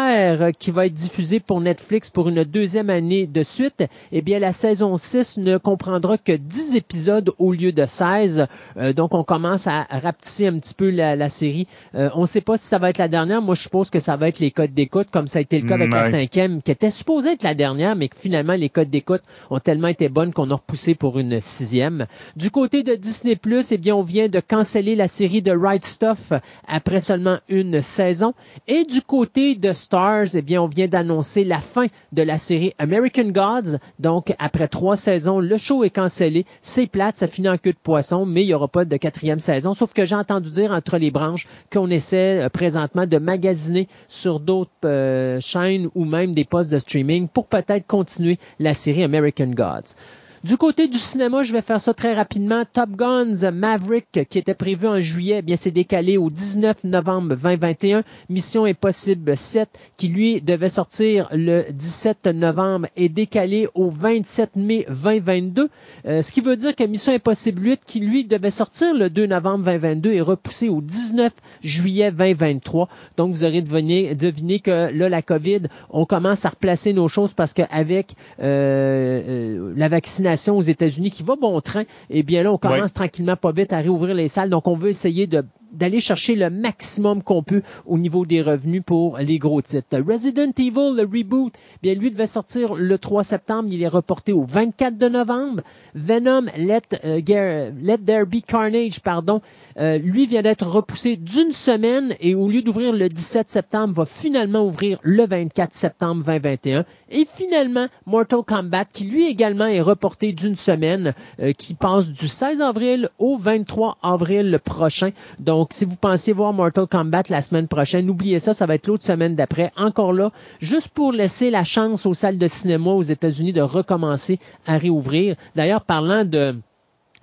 euh, qui va être diffusé pour Netflix pour une deuxième année de suite, eh bien la saison 6 ne comprendra que 10 épisodes au lieu de 16, euh, donc on commence à rapetisser un petit peu la, série. on ne sait pas si ça va être la dernière, moi je suppose que ça va être les codes d'écoute, comme ça a été le cas avec la cinquième, qui était supposée être la dernière, mais que finalement les codes d'écoute ont tellement été bonnes qu'on a repoussé pour une sixième. Du côté de Disney+, eh bien, on vient de canceller la série de Right Stuff après seulement une saison. Et du côté de Stars, eh bien, on vient d'annoncer la fin de la série American Gods. Donc, après trois saisons, le show est cancellé. C'est plate, ça finit en queue de poisson, mais il n'y aura pas de quatrième saison. Sauf que j'ai entendu dire entre les branches qu'on essaie euh, présentement de magasiner sur d'autres euh, chaînes ou même des postes de streaming pour peut-être continuer la série American Gods. Du côté du cinéma, je vais faire ça très rapidement. Top Guns Maverick, qui était prévu en juillet, eh bien c'est décalé au 19 novembre 2021. Mission Impossible 7, qui lui devait sortir le 17 novembre, est décalé au 27 mai 2022. Euh, ce qui veut dire que Mission Impossible 8, qui lui devait sortir le 2 novembre 2022, est repoussé au 19 juillet 2023. Donc vous aurez deviné, que là, la COVID, on commence à replacer nos choses parce qu'avec euh, euh, la vaccination, aux États-Unis qui va bon train, eh bien là, on commence tranquillement pas vite à réouvrir les salles. Donc, on veut essayer de d'aller chercher le maximum qu'on peut au niveau des revenus pour les gros titres. Resident Evil, le reboot, bien lui devait sortir le 3 septembre, il est reporté au 24 de novembre. Venom, Let, euh, Let There Be Carnage, pardon, euh, lui vient d'être repoussé d'une semaine et au lieu d'ouvrir le 17 septembre, va finalement ouvrir le 24 septembre 2021. Et finalement, Mortal Kombat, qui lui également est reporté d'une semaine, euh, qui passe du 16 avril au 23 avril prochain. Donc, Donc, si vous pensiez voir Mortal Kombat la semaine prochaine, n'oubliez ça, ça va être l'autre semaine d'après. Encore là, juste pour laisser la chance aux salles de cinéma aux États-Unis de recommencer à réouvrir. D'ailleurs, parlant de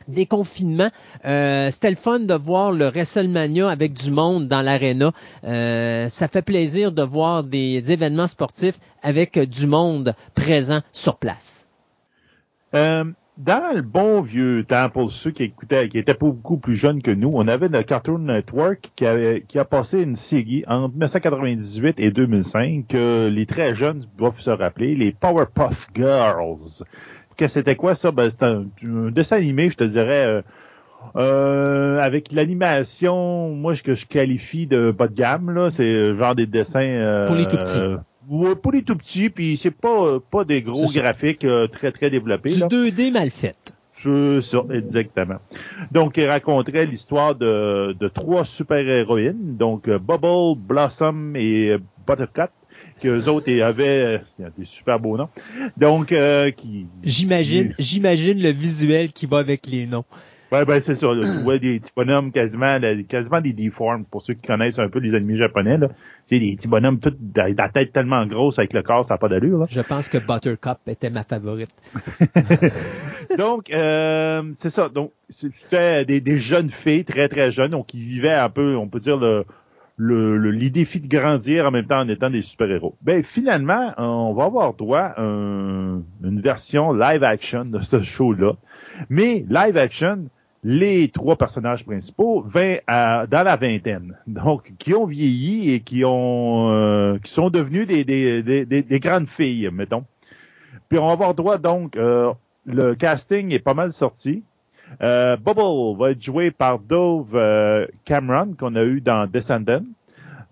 déconfinement. Euh, C'était le fun de voir le WrestleMania avec du monde dans l'aréna. Euh, ça fait plaisir de voir des événements sportifs avec du monde présent sur place. Euh, dans le bon vieux temps, pour ceux qui écoutaient, qui étaient beaucoup plus jeunes que nous, on avait le Cartoon Network qui, avait, qui a passé une série entre 1998 et 2005 que les très jeunes doivent se rappeler, les Powerpuff Girls que c'était quoi ça? Ben, c'était un, dessin animé, je te dirais, euh, euh, avec l'animation, moi, que je qualifie de bas de gamme, là, c'est genre des dessins... Euh, pour les tout petits. Ouais, pour les tout petits, puis c'est pas pas des gros graphiques très, très développés. Du 2D mal fait. C'est ça, exactement. Donc, il raconterait l'histoire de, de trois super-héroïnes, donc Bubble, Blossom et Buttercup, qu'eux autres avaient euh, des super beaux noms. Donc, euh, qui. J'imagine, j'imagine le visuel qui va avec les noms. Ouais, ben c'est ça. tu vois des petits bonhommes quasiment, quasiment des deformes pour ceux qui connaissent un peu les animés japonais. Là. Tu sais, des petits bonhommes tout la tête tellement grosse avec le corps, ça n'a pas d'allure. Je pense que Buttercup était ma favorite. <laughs> donc, euh, c'est ça. Donc, c'était des, des jeunes filles très très jeunes, donc qui vivaient un peu, on peut dire le le, les défis de grandir en même temps en étant des super-héros. Ben finalement, on va avoir droit à une version live action de ce show-là. Mais live action, les trois personnages principaux vingt dans la vingtaine, donc qui ont vieilli et qui ont euh, qui sont devenus des, des, des, des, grandes filles, mettons. Puis on va avoir droit donc euh, le casting est pas mal sorti. Euh, Bubble va être joué par Dove Cameron, qu'on a eu dans Descendant.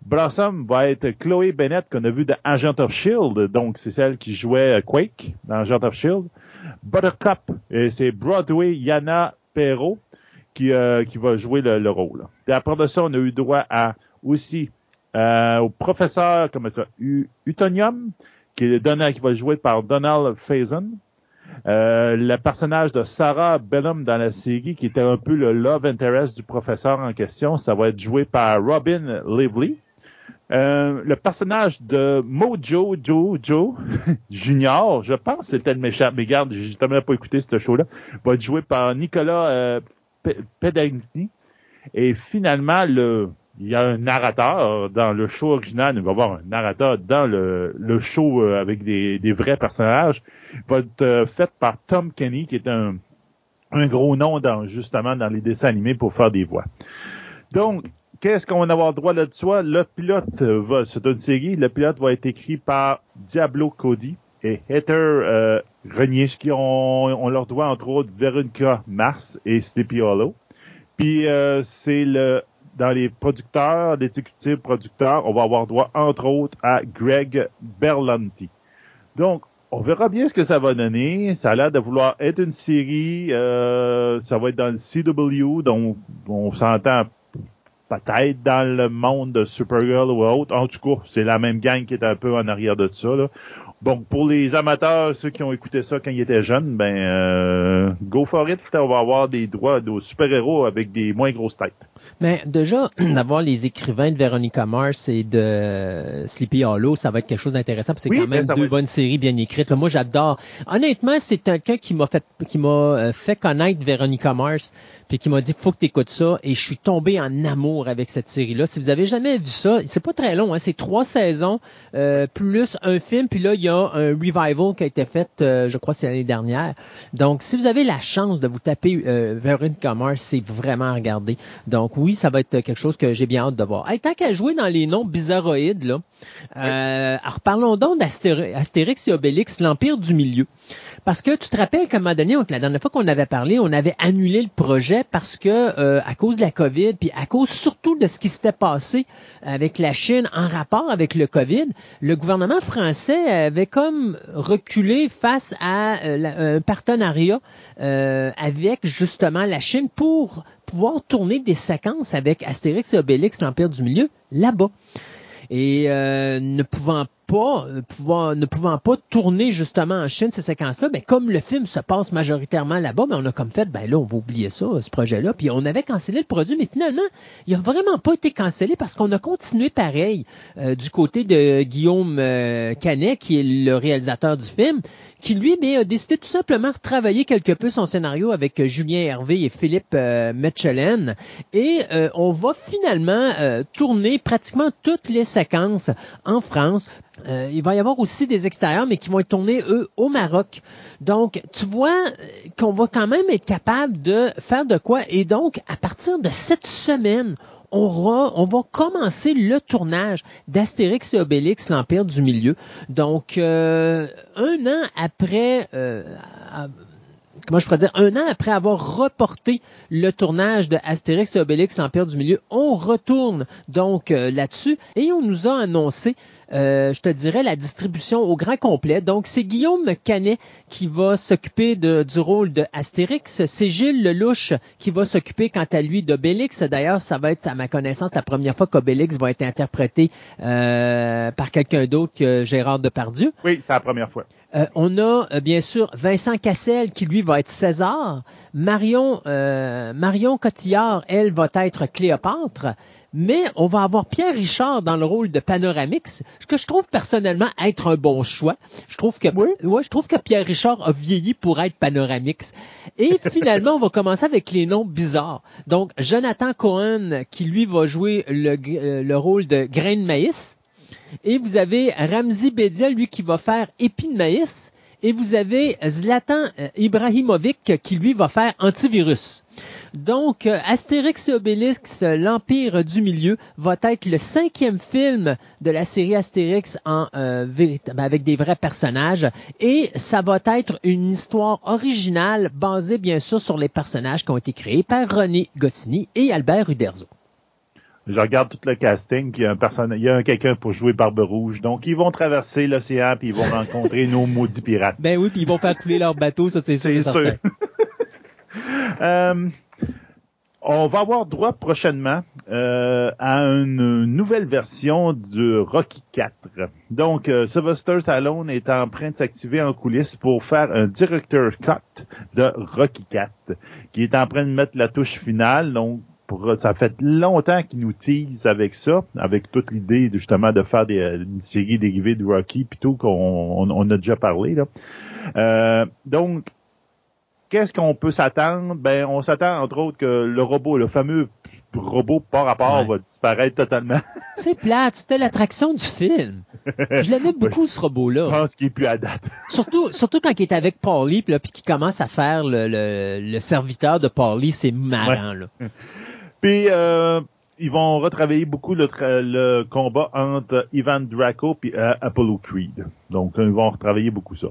Blossom va être Chloé Bennett, qu'on a vu dans Agent of S.H.I.E.L.D., donc c'est celle qui jouait Quake dans Agent of S.H.I.E.L.D. Buttercup, c'est Broadway Yana Perrault qui, euh, qui va jouer le, rôle. Et après de ça, on a eu droit à aussi au professeur, ça, Utonium, qui, est qui va jouer par Donald Faison. Euh, le personnage de Sarah Bellum dans la série, qui était un peu le love interest du professeur en question, ça va être joué par Robin Lively. Euh, le personnage de Mojo Joe Junior, je pense c'était le méchant, mais garde, j'ai justement pas écouté ce show-là, va être joué par Nicolas euh. Et finalement, le il y a un narrateur dans le show original, il va y avoir un narrateur dans le, show euh, avec des, vrais personnages, va être euh, fait par Tom Kenny, qui est un, un gros nom dans, justement dans les dessins animés pour faire des voix. Donc, qu'est-ce qu'on va avoir droit là-dessus? Le pilote va, c'est une série, le pilote va être écrit par Diablo Cody et Heather euh, qui ont, on leur doit entre autres Veronica Mars et Sleepy Hollow. Puis euh, c'est le dans les producteurs, les exécutifs producteurs, on va avoir droit, entre autres, à Greg Berlanti. Donc, on verra bien ce que ça va donner. Ça a l'air de vouloir être une série. Euh, ça va être dans le CW, donc on s'entend peut-être dans le monde de Supergirl ou autre. En tout cas, c'est la même gang qui est un peu en arrière de ça. Là. Bon, pour les amateurs, ceux qui ont écouté ça quand ils étaient jeunes, ben euh, go for it, on va avoir des droits de super-héros avec des moins grosses têtes. Mais déjà, <clears throat> d'avoir les écrivains de Veronica Mars et de Sleepy Hollow, ça va être quelque chose d'intéressant, parce que c'est quand même deux bonnes séries bien écrites. moi, j'adore. Honnêtement, c'est quelqu'un qui m'a fait qui m'a euh, fait connaître Veronica Mars puis qui m'a dit faut que tu écoutes ça et je suis tombé en amour avec cette série là. Si vous avez jamais vu ça, c'est pas très long hein, c'est trois saisons euh, plus un film puis là il y a un revival qui a été fait euh, je crois c'est l'année dernière. Donc si vous avez la chance de vous taper euh, Veronica Mars, c'est vraiment à regarder. Donc oui, ça va être quelque chose que j'ai bien hâte de voir. Hey, tant qu'à jouer dans les noms bizarroïdes là, euh, alors parlons donc d'Astérix et Obélix, l'Empire du Milieu. Parce que tu te rappelles qu'à un moment donné, la dernière fois qu'on avait parlé, on avait annulé le projet parce que euh, à cause de la COVID, puis à cause surtout de ce qui s'était passé avec la Chine en rapport avec le COVID, le gouvernement français avait comme reculé face à euh, un partenariat euh, avec justement la Chine pour pouvoir tourner des séquences avec Astérix et Obélix, l'Empire du Milieu, là-bas. Et ne pouvant pas euh, pouvoir, ne pouvant pas tourner justement en Chine ces séquences-là, ben comme le film se passe majoritairement là-bas, ben on a comme fait, ben là on va oublier ça, ce projet-là. Puis on avait cancellé le produit, mais finalement il a vraiment pas été cancellé parce qu'on a continué pareil euh, du côté de Guillaume euh, Canet, qui est le réalisateur du film, qui lui ben, a décidé tout simplement de travailler quelque peu son scénario avec Julien Hervé et Philippe euh, Et on va finalement tourner pratiquement toutes les séquences en France euh, il va y avoir aussi des extérieurs, mais qui vont être tournés, eux, au Maroc. Donc, tu vois euh, qu'on va quand même être capable de faire de quoi. Et donc, à partir de cette semaine, on va, commencer le tournage d'Astérix et Obélix, l'Empire du Milieu. Donc, euh, un an après... comment je pourrais dire, un an après avoir reporté le tournage de Astérix et Obélix, l'Empire du Milieu, on retourne donc là-dessus et on nous a annoncé euh, je te dirais, la distribution au grand complet. Donc, c'est Guillaume Canet qui va s'occuper du rôle de Astérix. C'est Gilles Lelouch qui va s'occuper, quant à lui, d'Obélix. D'ailleurs, ça va être, à ma connaissance, la première fois qu'Obélix va être interprété euh, par quelqu'un d'autre que Gérard Depardieu. Oui, c'est la première fois. Euh, on a bien sûr Vincent Cassel qui lui va être César. Marion Marion Cotillard, elle va être Cléopâtre mais on va avoir Pierre Richard dans le rôle de Panoramix, ce que je trouve personnellement être un bon choix. Je trouve que ouais, je trouve que Pierre Richard a vieilli pour être Panoramix. Et <laughs> finalement, on va commencer avec les noms bizarres. Donc Jonathan Cohen qui lui va jouer le, euh, le rôle de Grain de maïs. Et vous avez Ramzi Bedia, lui, qui va faire Épi de maïs. Et vous avez Zlatan euh, Ibrahimovic qui, lui, va faire Antivirus. Donc, euh, Astérix et Obélix, l'Empire du Milieu, va être le cinquième film de la série Astérix en euh, ben, avec des vrais personnages. Et ça va être une histoire originale basée bien sûr sur les personnages qui ont été créés par René Goscinny et Albert Uderzo. Je regarde tout le casting, puis il y a un personnage, il y a quelqu'un pour jouer Barbe Rouge. Donc, ils vont traverser l'océan, puis ils vont rencontrer <laughs> nos maudits pirates. Ben oui, puis ils vont faire couler leur bateau, ça c'est sûr. C'est sûr. <laughs> euh, on va avoir droit prochainement euh, à une nouvelle version de Rocky 4. Donc, euh, Sylvester Stallone est en train de s'activer en coulisses pour faire un director cut de Rocky 4, qui est en train de mettre la touche finale. Donc, pour, ça fait longtemps qu'il nous tease avec ça, avec toute l'idée justement de faire des, une série dérivée de Rocky, plutôt qu'on on, a déjà parlé. Là. Euh, donc, qu'est-ce qu'on peut s'attendre? Ben, on s'attend entre autres que le robot, le fameux robot par rapport va disparaître totalement. <laughs> C'est plate, c'était l'attraction du film. Je l'aimais <laughs> beaucoup ce robot-là. Je pense qu'il est plus à date. <laughs> surtout, surtout quand il est avec Paulie, puis qu'il commence à faire le, le, serviteur de Paulie, c'est marrant là. Puis euh, ils vont retravailler beaucoup le, combat entre Ivan Draco et euh, Apollo Creed. Donc ils vont retravailler beaucoup ça.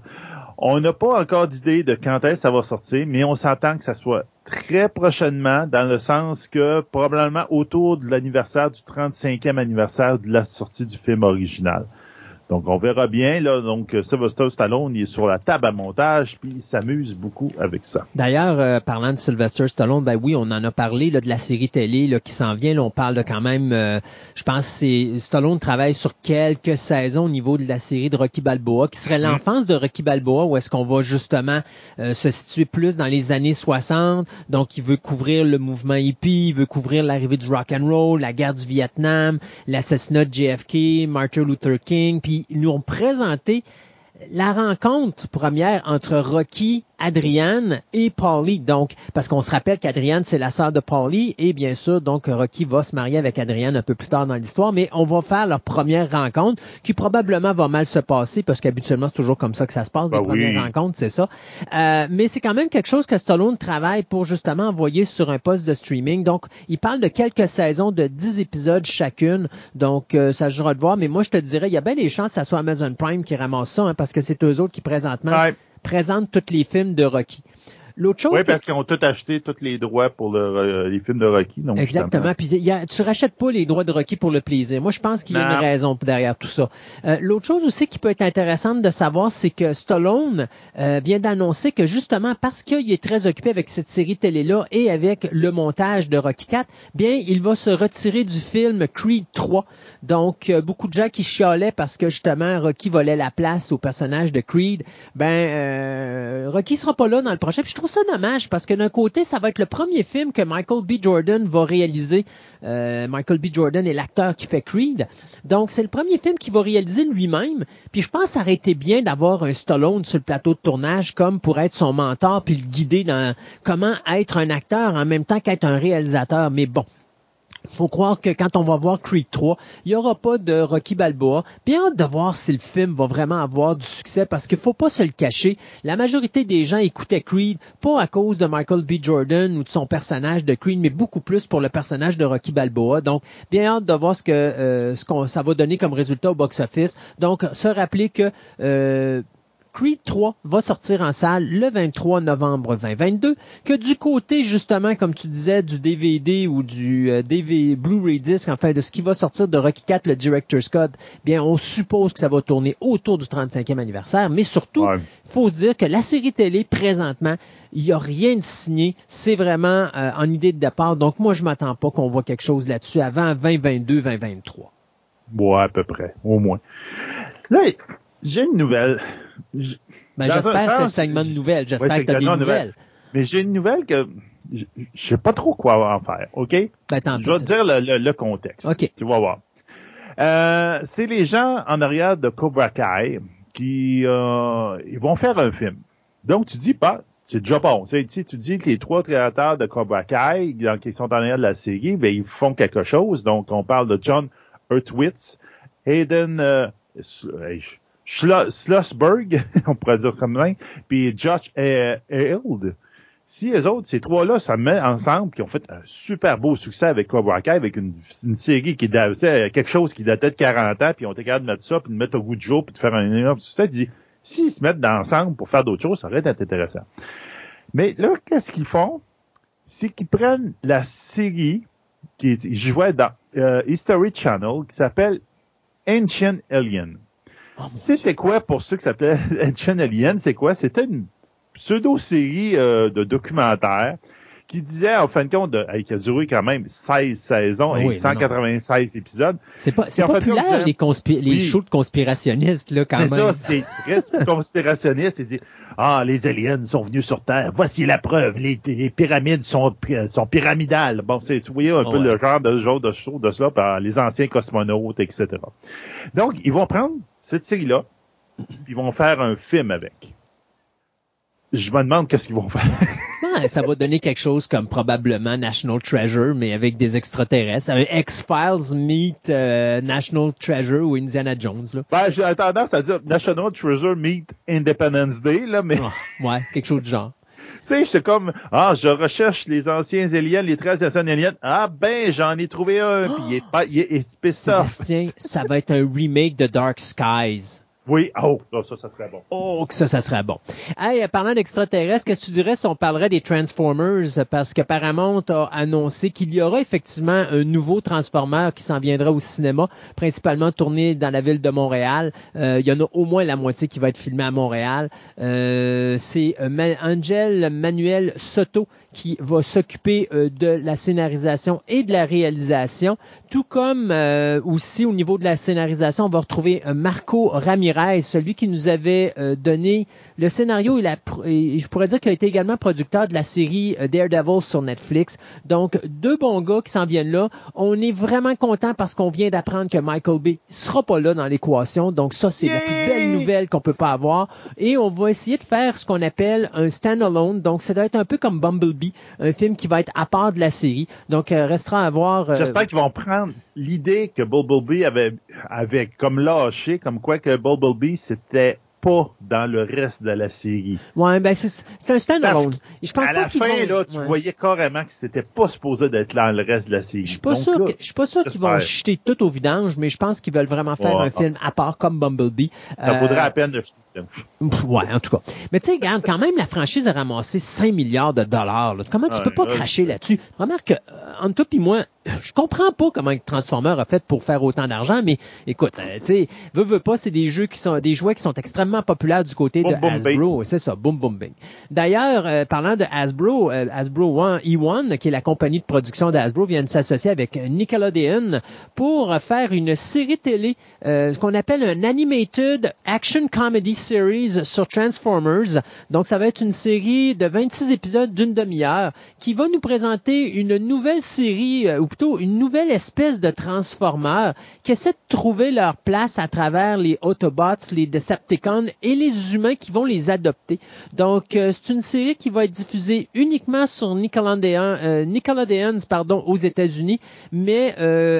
On n'a pas encore d'idée de quand est-ce que ça va sortir, mais on s'entend que ça soit très prochainement, dans le sens que probablement autour de l'anniversaire du 35e anniversaire de la sortie du film original. Donc, on verra bien, là. Donc, Sylvester Stallone, il est sur la table à montage, puis il s'amuse beaucoup avec ça. D'ailleurs, euh, parlant de Sylvester Stallone, ben oui, on en a parlé, là, de la série télé, là, qui s'en vient. Là, on parle de quand même, euh, je pense c'est Stallone travaille sur quelques saisons au niveau de la série de Rocky Balboa, qui serait l'enfance de Rocky Balboa, où est-ce qu'on va justement euh, se situer plus dans les années 60. Donc, il veut couvrir le mouvement hippie, il veut couvrir l'arrivée du rock and roll, la guerre du Vietnam, l'assassinat de JFK, Martin Luther King, puis nous ont présenté la rencontre première entre Rocky Adrienne et Paulie. Donc, parce qu'on se rappelle qu'Adrienne, c'est la sœur de Paulie, et bien sûr, donc Rocky va se marier avec Adrienne un peu plus tard dans l'histoire, mais on va faire leur première rencontre, qui probablement va mal se passer, parce qu'habituellement, c'est toujours comme ça que ça se passe, les ben premières rencontres, c'est ça. Euh, mais c'est quand même quelque chose que Stallone travaille pour justement envoyer sur un poste de streaming. Donc, il parle de quelques saisons de 10 épisodes chacune, donc euh, ça jouera de voir, mais moi, je te dirais, il y a bien des chances que ça soit Amazon Prime qui ramasse ça, hein, parce que c'est eux autres qui présentement présente tous les films de Rocky. L'autre chose. Oui, parce qu'ils ont tout acheté, tous les droits pour le, euh, les films de Rocky. Donc Exactement. Puis y a, tu rachètes pas les droits de Rocky pour le plaisir. Moi, je pense qu'il y a une raison derrière tout ça. Euh, L'autre chose aussi qui peut être intéressante de savoir, c'est que Stallone euh, vient d'annoncer que justement parce qu'il est très occupé avec cette série télé-là et avec le montage de Rocky 4, bien, il va se retirer du film Creed 3. Donc, euh, beaucoup de gens qui chialaient parce que justement Rocky volait la place au personnage de Creed. Ben, euh, Rocky sera pas là dans le prochain. Puis je trouve ça dommage parce que d'un côté, ça va être le premier film que Michael B. Jordan va réaliser. Euh, Michael B. Jordan est l'acteur qui fait Creed. Donc, c'est le premier film qu'il va réaliser lui-même. Puis je pense que ça aurait été bien d'avoir un Stallone sur le plateau de tournage comme pour être son mentor puis le guider dans comment être un acteur en même temps qu'être un réalisateur. Mais bon, faut croire que quand on va voir Creed 3, il n'y aura pas de Rocky Balboa. Bien hâte de voir si le film va vraiment avoir du succès parce qu'il faut pas se le cacher. La majorité des gens écoutaient Creed pas à cause de Michael B. Jordan ou de son personnage de Creed, mais beaucoup plus pour le personnage de Rocky Balboa. Donc, bien hâte de voir ce que euh, ce qu'on ça va donner comme résultat au box-office. Donc, se rappeler que euh, Creed 3 va sortir en salle le 23 novembre 2022, que du côté justement, comme tu disais, du DVD ou du euh, DVD Blu-ray disc, enfin de ce qui va sortir de Rocky 4, le Director's Cut, bien on suppose que ça va tourner autour du 35e anniversaire, mais surtout, Ouais. faut se dire que la série télé présentement, il n'y a rien de signé, c'est vraiment euh, en idée de départ, donc moi je m'attends pas qu'on voit quelque chose là-dessus avant 2022-2023. Ouais, à peu près, au moins. Là, j'ai une nouvelle. Ben, j'espère que c'est le segment de nouvelles, j'espère Ouais, que tu as des nouvelles. nouvelle. Mais j'ai une nouvelle que je sais pas trop quoi en faire, OK? Ben, tant Je vais te dire le, le- le contexte. OK. Tu vas voir. Euh, c'est les gens en arrière de Cobra Kai qui euh, ils vont faire un film. Donc, tu dis pas, c'est déjà bon. Tu sais, tu dis que les trois créateurs de Cobra Kai, donc, qui sont en arrière de la série, ben, ils font quelque chose. Donc, on parle de John Hurtwitz, Hayden euh, Schlossberg, <laughs> on pourrait dire ça ça, puis Josh Held. Si les autres, ces trois-là, ça met ensemble, qui ont fait un super beau succès avec Cobra Kai, avec une, série qui sais, quelque chose qui datait de 40 ans, puis on était capable de mettre ça, puis de mettre au goût du jour, puis de faire un énorme succès, dis, s'ils se mettent ensemble pour faire d'autres choses, ça aurait été intéressant. Mais là, qu'est-ce qu'ils font? C'est qu'ils prennent la série qui ils jouaient dans euh, History Channel, qui s'appelle Ancient Alien. Oh, C'était quoi pour ceux qui s'appelaient <laughs> Ancient Alien? C'est quoi? C'était une pseudo-série euh, de documentaire qui disait, en fin de compte, de- qui a duré quand même 16 saisons Ah et oui, non, 196 épisodes. C'est pas, c'est populaire, les, conspi- les shows de conspirationnistes, là, quand C'est même. ça, c'est très <laughs> conspirationniste. C'est dit, ah, les aliens sont venus sur Terre. Voici la preuve. Les, les pyramides sont, sont pyramidales. Bon, c'est, vous voyez un peu Ouais. le genre de genre de show de cela par les anciens cosmonautes, etc. Donc, ils vont prendre cette série-là, puis ils vont faire un film avec. Je me demande qu'est-ce qu'ils vont faire. <laughs> Ouais, ça va donner quelque chose comme probablement National Treasure, mais avec des extraterrestres. Un X-Files meet euh, National Treasure ou Indiana Jones, là. Ben, j'ai tendance à dire National Treasure Meet Independence Day, là, mais Ah, ouais, quelque chose de genre. Sais, c'est comme, ah, je recherche les anciens aliens, les 13 anciens aliens. Ah, ben, j'en ai trouvé un, puis il est pas, il est, il ça va être un remake de Dark Skies. Oui, oh, ça, ça, ça serait bon. Oh, que ça, ça serait bon. Hey, euh, parlant d'extraterrestres, qu'est-ce que tu dirais si on parlerait des Transformers? Parce que Paramount a annoncé qu'il y aura effectivement un nouveau Transformer qui s'en viendra au cinéma, principalement tourné dans la ville de Montréal. Euh, il y en a au moins la moitié qui va être filmé à Montréal. Euh, C'est euh, Angel Manuel Soto qui va s'occuper euh, de la scénarisation et de la réalisation, tout comme euh, aussi au niveau de la scénarisation, on va retrouver euh, Marco Ramirez, celui qui nous avait euh, donné le scénario et, la, et je pourrais dire qu'il a été également producteur de la série euh, Daredevil sur Netflix. Donc, deux bons gars qui s'en viennent là. On est vraiment content parce qu'on vient d'apprendre que Michael Bay sera pas là dans l'équation. Donc, ça, c'est la plus belle nouvelle qu'on peut pas avoir. Et on va essayer de faire ce qu'on appelle un standalone. Donc, ça doit être un peu comme Bumblebee, un film qui va être à part de la série. Donc, euh, restera à voir. euh, J'espère qu'ils vont prendre l'idée que Bumblebee avait, avait comme lâché, comme quoi que Bumblebee, c'était pas dans le reste de la série. Ouais, ben c'est un standalone. Je pense à pas la fin, vont- là, tu ouais. voyais carrément que c'était pas supposé d'être là dans le reste de la série. Je suis pas Donc sûr, là, que- je suis pas sûr qu'ils vont jeter tout au vidange, mais je pense qu'ils veulent vraiment faire Ouais. un film à part comme Bumblebee. ça Euh, vaudrait la peine de jeter. Ouais, en tout cas. Mais tu sais, regarde, quand même, la franchise a ramassé 5 milliards de dollars. là. Comment tu peux pas cracher là-dessus? Remarque que, euh, entre toi et moi, je comprends pas comment Transformer a fait pour faire autant d'argent, mais écoute, euh, tu sais, veux, veux pas, c'est des jeux qui sont, des jouets qui sont extrêmement populaires du côté Boom, de boom, Hasbro. C'est ça, boom, boom, bing. D'ailleurs, euh, parlant de Hasbro, euh, Hasbro One, E1, qui est la compagnie de production de Hasbro, vient de s'associer avec Nickelodeon pour faire une série télé, euh, ce qu'on appelle un Animated Action Comedy Series sur Transformers. Donc, ça va être une série de 26 épisodes d'une demi-heure qui va nous présenter une nouvelle série, euh, ou plutôt une nouvelle espèce de Transformers qui essaie de trouver leur place à travers les Autobots, les Decepticons et les humains qui vont les adopter. Donc, euh, c'est une série qui va être diffusée uniquement sur Nickelodeon, euh, Nickelodeons, pardon, aux États-Unis, mais euh,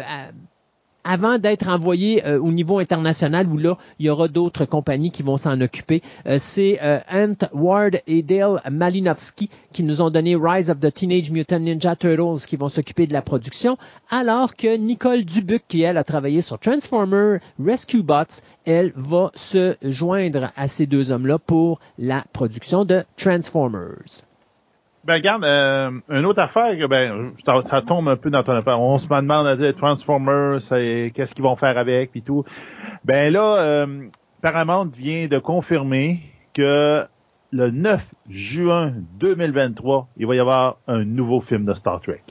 avant d'être envoyé euh, au niveau international où là, il y aura d'autres compagnies qui vont s'en occuper. Euh, c'est euh, Ant Ward et Dale Malinowski qui nous ont donné Rise of the Teenage Mutant Ninja Turtles qui vont s'occuper de la production, alors que Nicole Dubuc, qui elle a travaillé sur Transformer, Rescue Bots, elle va se joindre à ces deux hommes-là pour la production de Transformers. Ben, regarde, euh, une autre affaire, que, ben, ça, ça tombe un peu dans ton affaire. On se demande, à dire, Transformers, c'est- qu'est-ce qu'ils vont faire avec, puis tout. Ben là, euh, Paramount vient de confirmer que le 9 juin 2023, il va y avoir un nouveau film de Star Trek.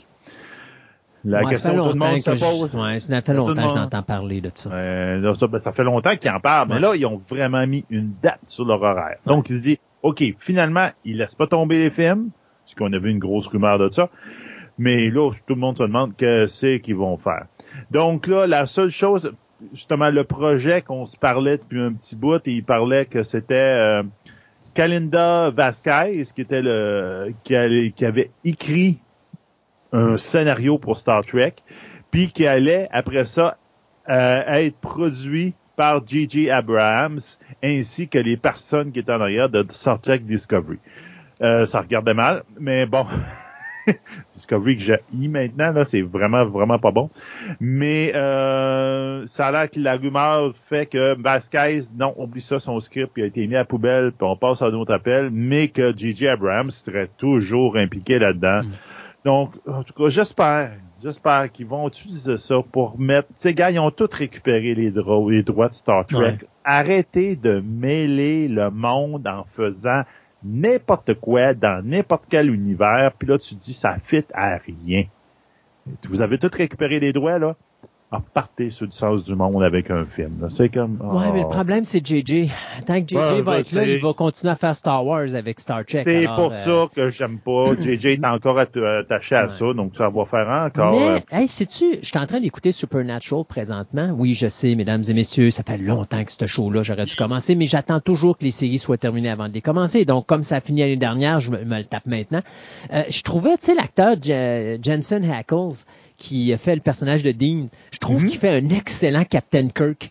La Ouais, question ça fait que tout le longtemps monde se que je- pose. ouais, ça fait longtemps que monde- j'entends parler de ça. Euh, là, ça, ben, ça fait longtemps qu'ils en parlent, mais là, ils ont vraiment mis une date sur leur horaire. Donc, ils se disent, OK, finalement, ils laissent pas tomber les films, parce qu'on avait une grosse rumeur de ça. Mais là, tout le monde se demande que c'est qu'ils vont faire. Donc là, la seule chose, justement, le projet qu'on se parlait depuis un petit bout, et il parlait que c'était euh, Kalinda Vasquez, qui était le qui avait écrit un scénario pour Star Trek, puis qui allait, après ça, euh, être produit par J.J. Abrams, ainsi que les personnes qui étaient en arrière de Star Trek Discovery. Euh, ça regardait mal, mais bon, <laughs> Discovery que j'ai maintenant, là, c'est vraiment, vraiment pas bon. Mais euh, ça a l'air que la rumeur fait que Vasquez, non, oublie ça, son script il a été mis à la poubelle, puis on passe à un autre appel, mais que J.J. Abrams serait toujours impliqué là-dedans. Donc, en tout cas, j'espère, j'espère qu'ils vont utiliser ça pour mettre, tu sais, gars, ils ont tous récupéré les droits, les droits de Star Trek. Ouais. Arrêtez de mêler le monde en faisant n'importe quoi dans n'importe quel univers, puis là, tu dis, ça fit à rien. Vous avez tous récupéré les droits, là? Partez sur le sens du monde avec un film. C'est comme... Ouais, mais le oh. problème, c'est JJ. Tant que JJ va être là, il va continuer à faire Star Wars avec Star Trek. C'est pour euh, ça que j'aime pas. <coughs> JJ est encore atta- attaché à Ouais. ça, donc ça va faire encore... euh, Mais, hey, sais-tu, je suis en train d'écouter Supernatural présentement. Oui, je sais, mesdames et messieurs, ça fait longtemps que ce show-là, j'aurais dû commencer, mais j'attends toujours que les séries soient terminées avant de les commencer. Donc, comme ça a fini l'année dernière, je me, me le tape maintenant. Euh, je trouvais, tu sais, l'acteur Je- Jensen Hackles, qui a fait le personnage de Dean, je trouve Mhm. qu'il fait un excellent Captain Kirk.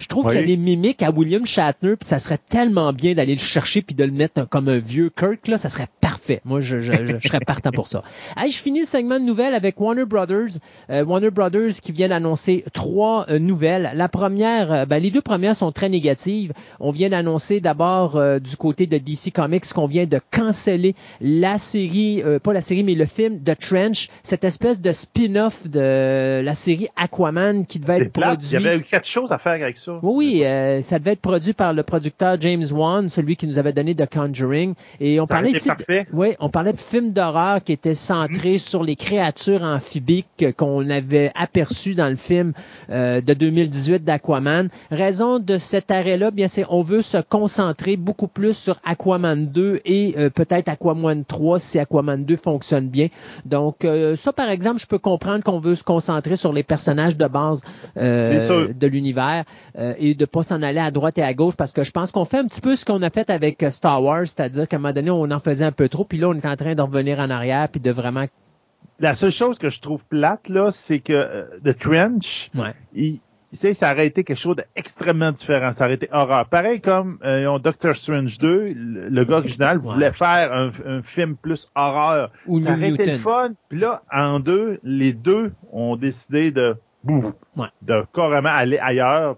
Je trouve qu'il y a Oui. des mimiques à William Shatner, puis ça serait tellement bien d'aller le chercher puis de le mettre comme un vieux Kirk là, ça serait parfait. Moi, je, je, je, je serais partant pour ça. <laughs> Hey, je finis le segment de nouvelles avec Warner Brothers. Euh, Warner Brothers qui vient d'annoncer trois euh, nouvelles. La première, euh, ben, les deux premières sont très négatives. On vient d'annoncer d'abord euh, du côté de DC Comics qu'on vient de canceller la série, euh, pas la série, mais le film The Trench, cette espèce de spin-off de la série Aquaman qui devait être produit. Il y avait eu quelque chose à faire avec ça. Oui, oui, euh, ça devait être produit par le producteur James Wan, celui qui nous avait donné The Conjuring. Et on Ça parlait ici, de- oui, on parlait de films d'horreur qui étaient centrés sur les créatures amphibiques qu'on avait aperçues dans le film euh, de 2018 d'Aquaman. Raison de cet arrêt-là, bien c'est on veut se concentrer beaucoup plus sur Aquaman 2 et euh, peut-être Aquaman 3 si Aquaman 2 fonctionne bien. Donc euh, ça, par exemple, je peux comprendre qu'on veut se concentrer sur les personnages de base euh, de l'univers euh, et de pas s'en aller à droite et à gauche parce que je pense qu'on fait un petit peu ce qu'on a fait avec euh, Star Wars, c'est-à-dire qu'à un moment donné, on en faisait un peu trop, puis là, on est en train de revenir en arrière, puis de vraiment... La seule chose que je trouve plate, là, c'est que euh, The Trench, Ouais. il- ça aurait été quelque chose d'extrêmement différent. Ça aurait été horreur. Pareil comme euh, Doctor Strange 2, le, gars original voulait faire un, film plus horreur. Ou ça aurait été le fun. Puis là, en deux, les deux ont décidé de de carrément aller ailleurs.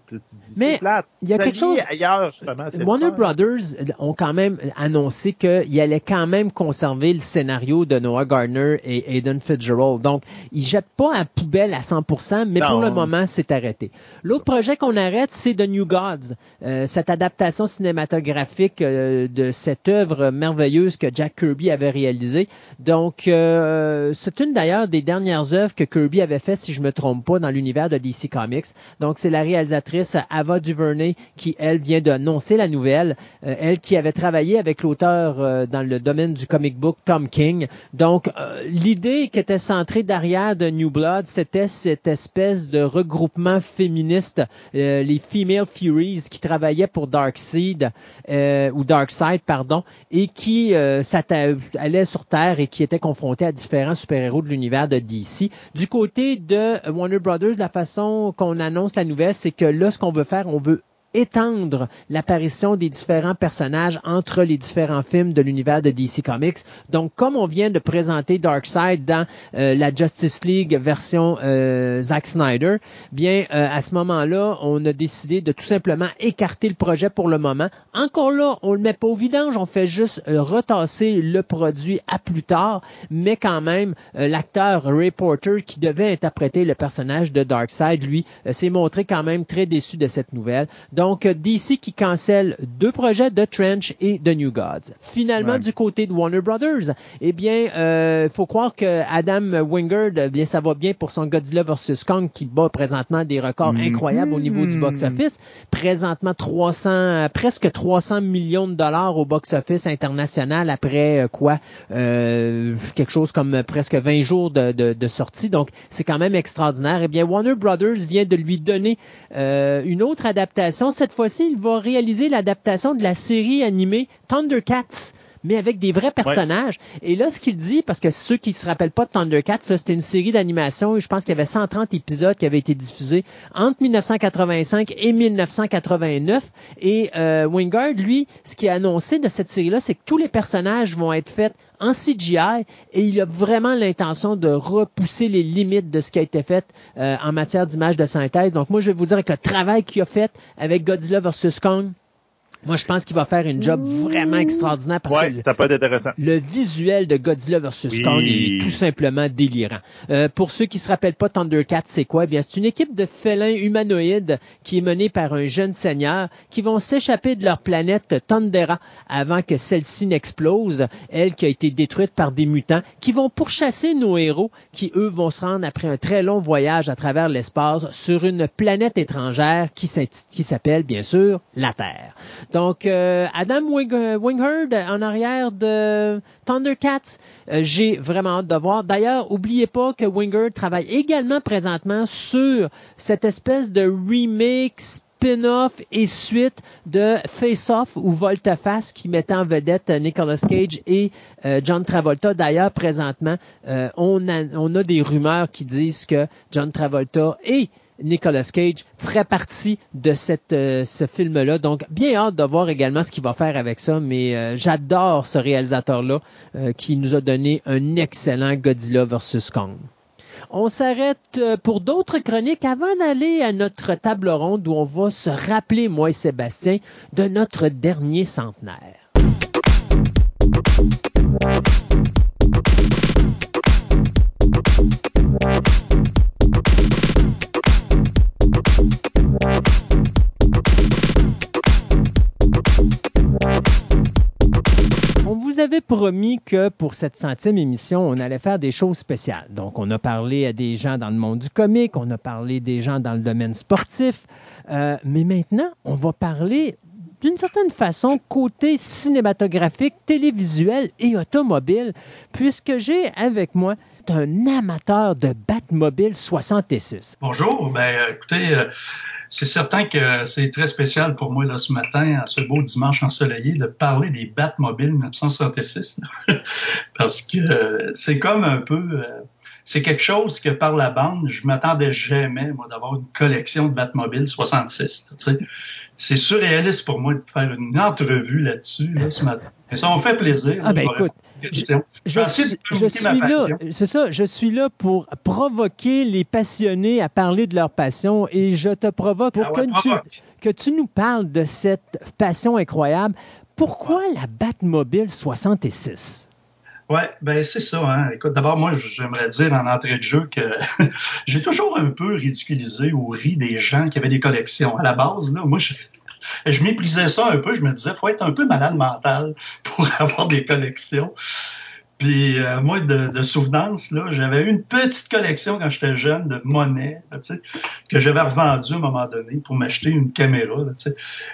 Mais il y a quelque chose ailleurs justement. Warner Brothers ont quand même annoncé qu'ils allaient quand même conserver le scénario de Noah Gardner et Aidan Fitzgerald. Donc ils jettent pas à poubelle à 100%, mais pour le moment c'est arrêté. L'autre projet qu'on arrête, c'est The New Gods, euh, cette adaptation cinématographique euh, de cette œuvre merveilleuse que Jack Kirby avait réalisée. Donc euh, c'est une d'ailleurs des dernières œuvres que Kirby avait fait, si je me trompe pas, dans l'univers de DC Comics. Donc, c'est la réalisatrice Ava DuVernay qui, elle, vient d'annoncer la nouvelle. Euh, elle qui avait travaillé avec l'auteur euh, dans le domaine du comic book Tom King. Donc, euh, l'idée qui était centrée derrière de New Blood, c'était cette espèce de regroupement féministe, les Female Furies qui travaillaient pour Darkseid, ou Darkseid, pardon, et qui allaient sur Terre et qui étaient confrontés à différents super-héros de l'univers de DC. Du côté de Warner Brothers, la façon qu'on annonce la nouvelle, c'est que là, ce qu'on veut faire, on veut étendre l'apparition des différents personnages entre les différents films de l'univers de DC Comics. Donc, comme on vient de présenter Darkseid dans euh, la Justice League version euh, Zack Snyder, bien, euh, à ce moment-là, on a décidé de tout simplement écarter le projet pour le moment. Encore là, on le met pas au vidange, on fait juste retasser le produit à plus tard, mais quand même, l'acteur Ray Porter, qui devait interpréter le personnage de Darkseid, lui, s'est montré quand même très déçu de cette nouvelle. Donc, donc, DC qui cancelle deux projets de Trench et de New Gods. Finalement, du côté de Warner Brothers, eh bien, euh, faut croire que Adam Wingard, eh bien, ça va bien pour son Godzilla vs. Kong qui bat présentement des records mhm. incroyables au niveau du box-office. Présentement, 300, presque 300 millions de dollars au box-office international après euh, quoi? Euh, quelque chose comme presque 20 jours de, de, sortie. Donc, c'est quand même extraordinaire. Eh bien, Warner Brothers vient de lui donner euh, une autre adaptation cette fois-ci, il va réaliser l'adaptation de la série animée Thundercats mais avec des vrais personnages. Et là, ce qu'il dit, parce que ceux qui se rappellent pas de Thundercats, c'était une série d'animation, je pense qu'il y avait 130 épisodes qui avaient été diffusés entre 1985 et 1989. Et euh, Wingard, lui, ce qui a annoncé de cette série-là, c'est que tous les personnages vont être faits en CGI et il a vraiment l'intention de repousser les limites de ce qui a été fait euh, en matière d'image de synthèse. Donc moi, je vais vous dire que le travail qu'il a fait avec Godzilla vs. Kong, moi, je pense qu'il va faire une job vraiment extraordinaire parce que ça peut être intéressant. le visuel de Godzilla vs Kong est tout simplement délirant. Euh, pour ceux qui se rappellent pas Thundercats, c'est quoi? Eh Bien, c'est une équipe de félins humanoïdes qui est menée par un jeune seigneur qui vont s'échapper de leur planète Thundera avant que celle-ci n'explose, elle qui a été détruite par des mutants, qui vont pourchasser nos héros, qui eux vont se rendre après un très long voyage à travers l'espace sur une planète étrangère qui s'appelle bien sûr la Terre. Donc, euh, Adam Wing Winghard en arrière de Thundercats, euh, j'ai vraiment hâte de voir. D'ailleurs, oubliez pas que Wingard travaille également présentement sur cette espèce de remake spin-off et suite de Face Off ou Volteface qui mettait en vedette Nicolas Cage et euh, John Travolta. D'ailleurs, présentement, on, a, on a des rumeurs qui disent que John Travolta et Nicolas Cage ferait partie de euh, ce film-là. Donc, bien hâte de voir également ce qu'il va faire avec ça, mais euh, j'adore ce réalisateur-là euh, qui nous a donné un excellent Godzilla vs. Kong. On s'arrête pour d'autres chroniques avant d'aller à notre table ronde où on va se rappeler, moi et Sébastien, de notre dernier centenaire. Vous avait promis que pour cette centième émission, on allait faire des choses spéciales. Donc, on a parlé à des gens dans le monde du comique, on a parlé des gens dans le domaine sportif, euh, mais maintenant, on va parler d'une certaine façon côté cinématographique, télévisuel et automobile, puisque j'ai avec moi un amateur de Batmobile 66. Bonjour, ben écoutez, euh, c'est certain que c'est très spécial pour moi là, ce matin, à ce beau dimanche ensoleillé, de parler des Batmobile 1966. <laughs> Parce que euh, c'est comme un peu euh, c'est quelque chose que par la bande, je m'attendais jamais, moi, d'avoir une collection de Batmobile 66. C'est surréaliste pour moi de faire une entrevue là-dessus là, ce matin. Mais ça me fait plaisir. Ah, ben écoute, je, je, suis, je suis là, c'est ça, je suis là pour provoquer les passionnés à parler de leur passion et je te provoque pour Ah ouais, que, tu, provoque. que tu nous parles de cette passion incroyable. Pourquoi la Batmobile 66? Ouais, ben c'est ça. Hein. Écoute, d'abord, moi, j'aimerais dire en entrée de jeu que <laughs> j'ai toujours un peu ridiculisé ou ri des gens qui avaient des collections. À la base, là, moi, je, je méprisais ça un peu. Je me disais, faut être un peu malade mental <laughs> pour avoir des collections. Puis euh, moi, de, de souvenance, là, j'avais une petite collection quand j'étais jeune de monnaie, que j'avais revendue à un moment donné pour m'acheter une caméra.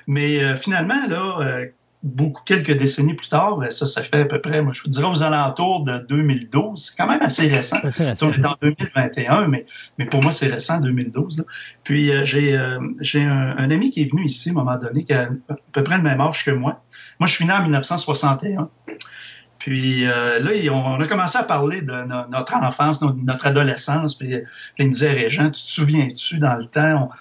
Mais euh, finalement, là, euh, beaucoup, quelques décennies plus tard, ben, ça, ça fait à peu près, moi, je vous dirais aux alentours de 2012. C'est quand même assez récent. Si récent. on est en 2021, mais, mais pour moi, c'est récent, 2012. là. Puis euh, j'ai euh, j'ai un, un ami qui est venu ici à un moment donné, qui a à peu près le même âge que moi. Moi, je suis né en 1961. Puis euh, là, on a commencé à parler de no- notre enfance, no- notre adolescence. Puis il me disait, Régent, tu te souviens-tu, dans le temps, on,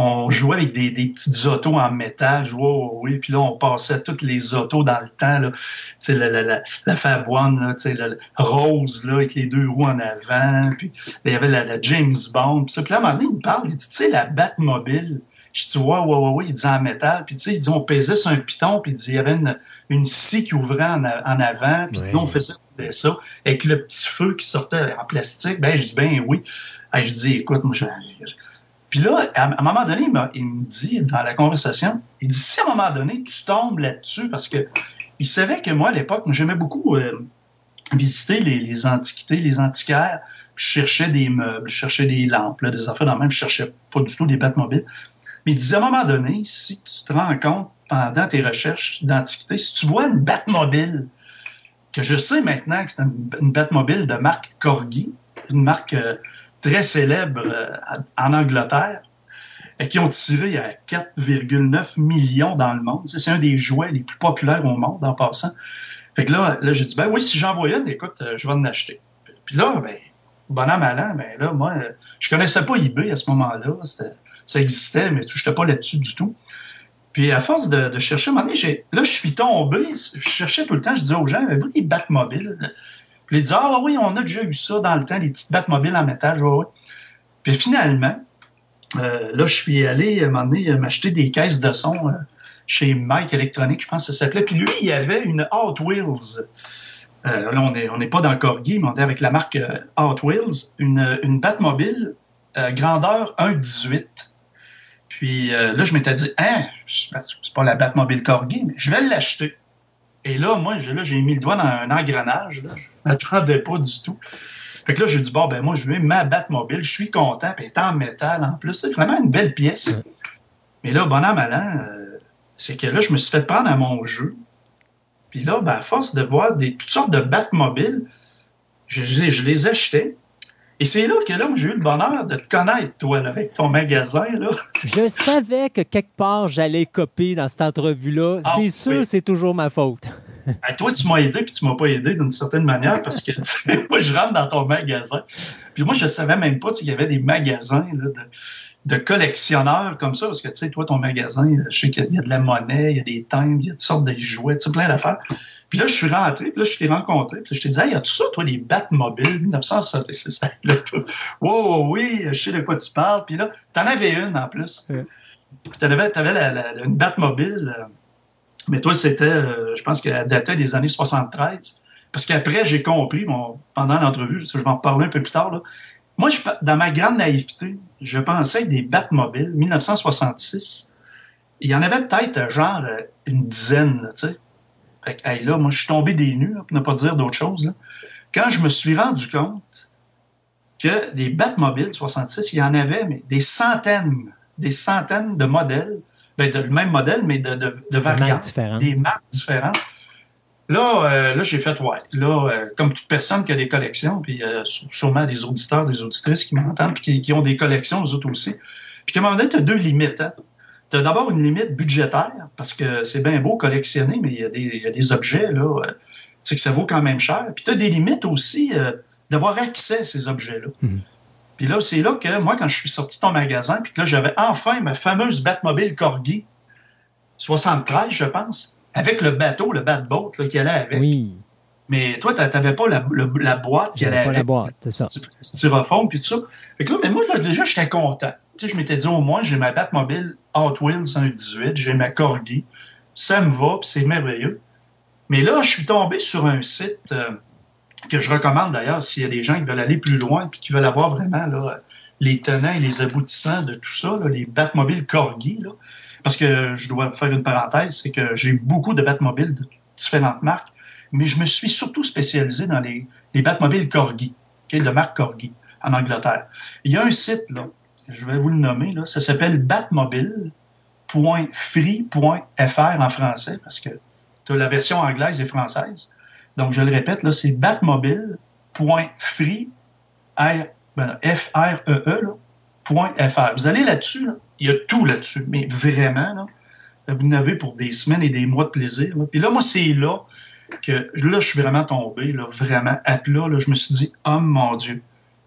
on jouait avec des, des petites autos en métal, je vois, oui, puis là, on passait toutes les autos dans le temps, là, tu sais, la, la, la, la Fab One, là, la, rose, là, avec les deux roues en avant, puis il y avait la, la James Bond, puis ça, puis là, à un moment donné, il me parle, il dit, tu sais, la Batmobile, je dis, ouais, ouais, ouais, ouais, il dit en métal, puis tu sais, il dit, on pesait sur un piton, puis il dit, il y avait une, une scie qui ouvrait en, en avant, puis Ouais. on faisait ça, avec le petit feu qui sortait en plastique, ben, je dis, ben oui. Hey, je dis, écoute, moi, je, puis là, à un moment donné, il, me dit dans la conversation, il dit si à un moment donné tu tombes là-dessus, parce que il savait que moi à l'époque, j'aimais beaucoup euh, visiter les, antiquités, les antiquaires. Je cherchais des meubles, je cherchais des lampes, des affaires dans le même, je cherchais pas du tout des Batmobiles. Mais il disait à un moment donné, si tu te rends compte pendant tes recherches d'antiquité, si tu vois une Batmobile, que je sais maintenant que c'est une, une Batmobile de marque Corgi, une marque euh, très célèbre euh, en Angleterre, et qui ont tiré à 4,9 millions dans le monde. C'est un des jouets les plus populaires au monde en passant. Fait que là, là j'ai dit, ben oui, si j'en une, écoute, euh, je vais en acheter. Puis là, ben, bonhomme allant, ben là, moi, euh, je connaissais pas eBay à ce moment-là. Ça existait, mais je n'étais pas là-dessus du tout. Puis à force de, chercher, à un moment donné, là, je suis tombé, je cherchais tout le temps, je disais aux gens, avez-vous des Batmobiles? Puis ils disaient, ah oui, on a déjà eu ça dans le temps, des petites Batmobiles en métal, je. Puis finalement, euh, là, je suis allé à un moment donné m'acheter des caisses de son euh, chez Mike Electronic, je pense que ça s'appelait. Puis lui, il avait une Hot Wheels. Euh, là, on n'est pas dans Corgi, mais on est avec la marque euh, Hot Wheels, une, une Batmobile euh, grandeur 1,18. Puis euh, là, je m'étais dit, hein, c'est pas la Batmobile Corgi, mais je vais l'acheter. Et là, moi, j'ai mis le doigt dans un engrenage. Là. Je m'attendais pas du tout. Fait que là, j'ai dit, bon, ben moi, je veux ma Batmobile. Je suis content. Puis elle est en métal en plus. C'est vraiment une belle pièce. Mais là, bonhomme allant, euh, c'est que là, je me suis fait prendre à mon jeu. Puis là, ben, à force de voir des, toutes sortes de Batmobiles, je, je, je les achetais. Et c'est là que là, j'ai eu le bonheur de te connaître, toi, là, avec ton magasin. Là. Je savais que quelque part j'allais copier dans cette entrevue-là. Ah, c'est sûr, oui. c'est toujours ma faute. <laughs> Ben, toi, tu m'as aidé, puis tu m'as pas aidé d'une certaine manière, parce que <laughs> moi, je rentre dans ton magasin. Puis moi, je savais même pas qu'il y avait des magasins là, de, de collectionneurs comme ça, parce que tu sais, toi, ton magasin, je sais qu'il y a de la monnaie, il y a des timbres, il y a toutes sortes de jouets, plein d'affaires. Puis là, je suis rentré, puis là, je t'ai rencontré, puis je t'ai dit, hey, y a-tu ça, toi, les Batmobiles? 1966? Là, <laughs> wow, oui, je sais de quoi tu parles. Puis là, t'en avais une en plus. T'avais, t'avais la, la- une Batmobile, euh, mais toi, c'était, euh, je pense qu'elle datait des années 73. Parce qu'après, j'ai compris, bon, pendant l'entrevue, je vais en reparler un peu plus tard, là. Moi, je, dans ma grande naïveté, je pensais des Batmobiles 1966, il y en avait peut-être euh, genre une dizaine, tu sais. Fait que, hey, là, moi, je suis tombé des nues, pour ne pas dire d'autre chose. là. Quand je me suis rendu compte que des Batmobiles 66, il y en avait, mais des centaines, des centaines de modèles, ben, de le même modèle, mais de, de, de variantes des marques différentes. Là, euh, là j'ai fait, ouais, là, euh, comme toute personne qui a des collections, puis euh, sûrement des auditeurs, des auditrices qui m'entendent, puis qui, qui ont des collections, eux autres aussi. Puis qu'à un moment donné, tu as deux limites. Hein. Tu as d'abord une limite budgétaire, parce que c'est bien beau collectionner, mais il y, a des- il y a des objets, là, euh, tu sais que ça vaut quand même cher. Puis tu as des limites aussi euh, d'avoir accès à ces objets-là. Mhm. Puis là, c'est là que moi, quand je suis sorti de ton magasin, puis que là, j'avais enfin ma fameuse Batmobile Corgi 73, je pense, avec le bateau, le Batboat là, qui allait avec. Oui, Mais toi, tu n'avais pas la, le- la boîte qui allait pas avec. la boîte, c'est ça. styrofoam puis tout ça. Fait que là, mais moi, là, déjà, j'étais content. Tu sais, je m'étais dit, au moins, j'ai ma Batmobile Hot Wheels 1.18, j'ai ma Corgi, ça me va, c'est merveilleux. Mais là, je suis tombé sur un site euh, que je recommande d'ailleurs s'il y a des gens qui veulent aller plus loin puis qui veulent avoir vraiment les tenants et les aboutissants de tout ça, les Batmobiles Corgi. Parce que je dois faire une parenthèse, c'est que j'ai beaucoup de Batmobiles de différentes marques, mais je me suis surtout spécialisé dans les, les Batmobiles Corgi, de marque Corgi, en Angleterre. Il y a un site, là, je vais vous le nommer, ça s'appelle batmobile.free.fr en français, parce que tu as la version anglaise et française. Donc, je le répète, c'est batmobile.free, R- ben, F-R-E-E, là, point .fr. Vous allez là-dessus, là, il y a tout là-dessus, mais vraiment, vous en avez pour des semaines et des mois de plaisir. Puis là, moi, c'est là que là, je suis vraiment tombé, là, vraiment à plat. Là, je me suis dit, oh mon Dieu,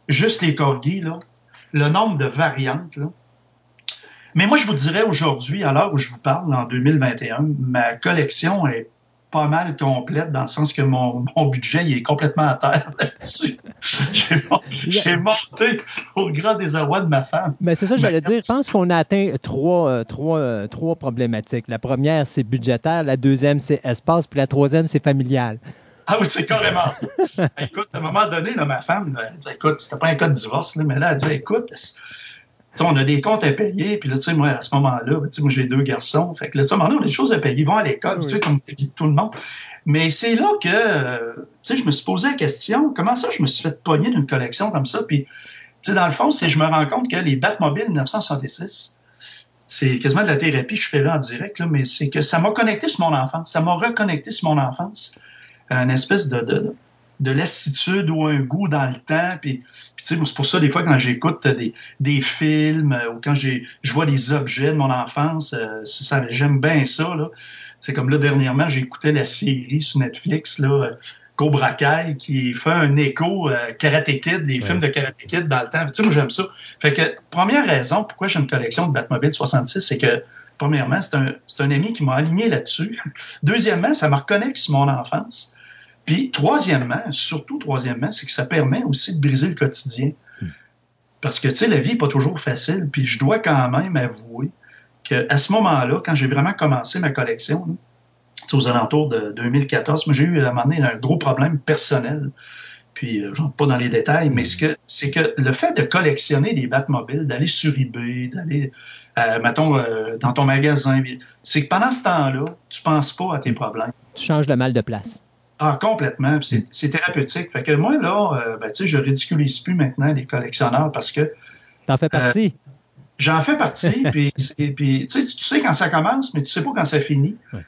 juste les corgis, là, le nombre de variantes. Là. Mais moi, je vous dirais aujourd'hui, à l'heure où je vous parle, en 2021, ma collection est pas mal complète dans le sens que mon, mon budget il est complètement à terre <laughs> là-dessus. J'ai mon- J'ai monté au grand désarroi de ma femme. Mais c'est ça, j'allais dire. Je pense qu'on a atteint trois, euh, trois, euh, trois problématiques. La première, c'est budgétaire. La deuxième, c'est espace. Puis la troisième, c'est familial. <laughs> Ah oui, c'est carrément ça. écoute, à un moment donné, là, ma femme, elle dit, écoute, c'était pas un cas de divorce, là, mais là, elle dit, écoute, on a des comptes à payer, puis là, tu sais, moi, à ce moment-là, tu sais, moi, j'ai deux garçons, fait que là, tu sais, on a des choses à payer, ils vont à l'école, tu sais, comme tout le monde. Mais c'est là que, euh, tu sais, je me suis posé la question, comment ça, je me suis fait pogner d'une collection comme ça, puis, tu sais, dans le fond, c'est je me rends compte que les Batmobile 1966, c'est quasiment de la thérapie, je fais là en direct, là, mais c'est que ça m'a connecté sur mon enfance, ça m'a reconnecté sur mon enfance, une espèce de, de, de lassitude ou un goût dans le temps. Puis, c'est pour ça, des fois, quand j'écoute des, des films euh, ou quand je vois des objets de mon enfance, euh, ça, j'aime bien ça. C'est comme là, dernièrement, j'écoutais la série sur Netflix, là, euh, Cobra Kai, qui fait un écho euh, Karate Kid, les films de Karate Kid dans le temps. Tu sais, moi, j'aime ça. Fait que, première raison pourquoi j'ai une collection de Batmobile 66, c'est que, premièrement, c'est un, un ami qui m'a aligné là-dessus. <laughs> Deuxièmement, ça me reconnecte sur mon enfance. Puis, troisièmement, surtout troisièmement, c'est que ça permet aussi de briser le quotidien. Parce que, tu sais, la vie n'est pas toujours facile. Puis, je dois quand même avouer qu'à ce moment-là, quand j'ai vraiment commencé ma collection, là, aux alentours de 2014, moi, j'ai eu à un moment donné un gros problème personnel. Puis, euh, je rentre pas dans les détails, mais ce que, c'est que le fait de collectionner des Batmobiles, d'aller sur eBay, d'aller, euh, mettons, euh, dans ton magasin, c'est que pendant ce temps-là, tu penses pas à tes problèmes. Tu changes de mal de place. Ah, complètement. C'est, thérapeutique. Fait que moi, là, euh, ben, je ridiculise plus maintenant les collectionneurs parce que T'en fais partie. j'en fais partie. <laughs> puis, tu sais, tu sais quand ça commence, mais tu sais pas quand ça finit. Ouais.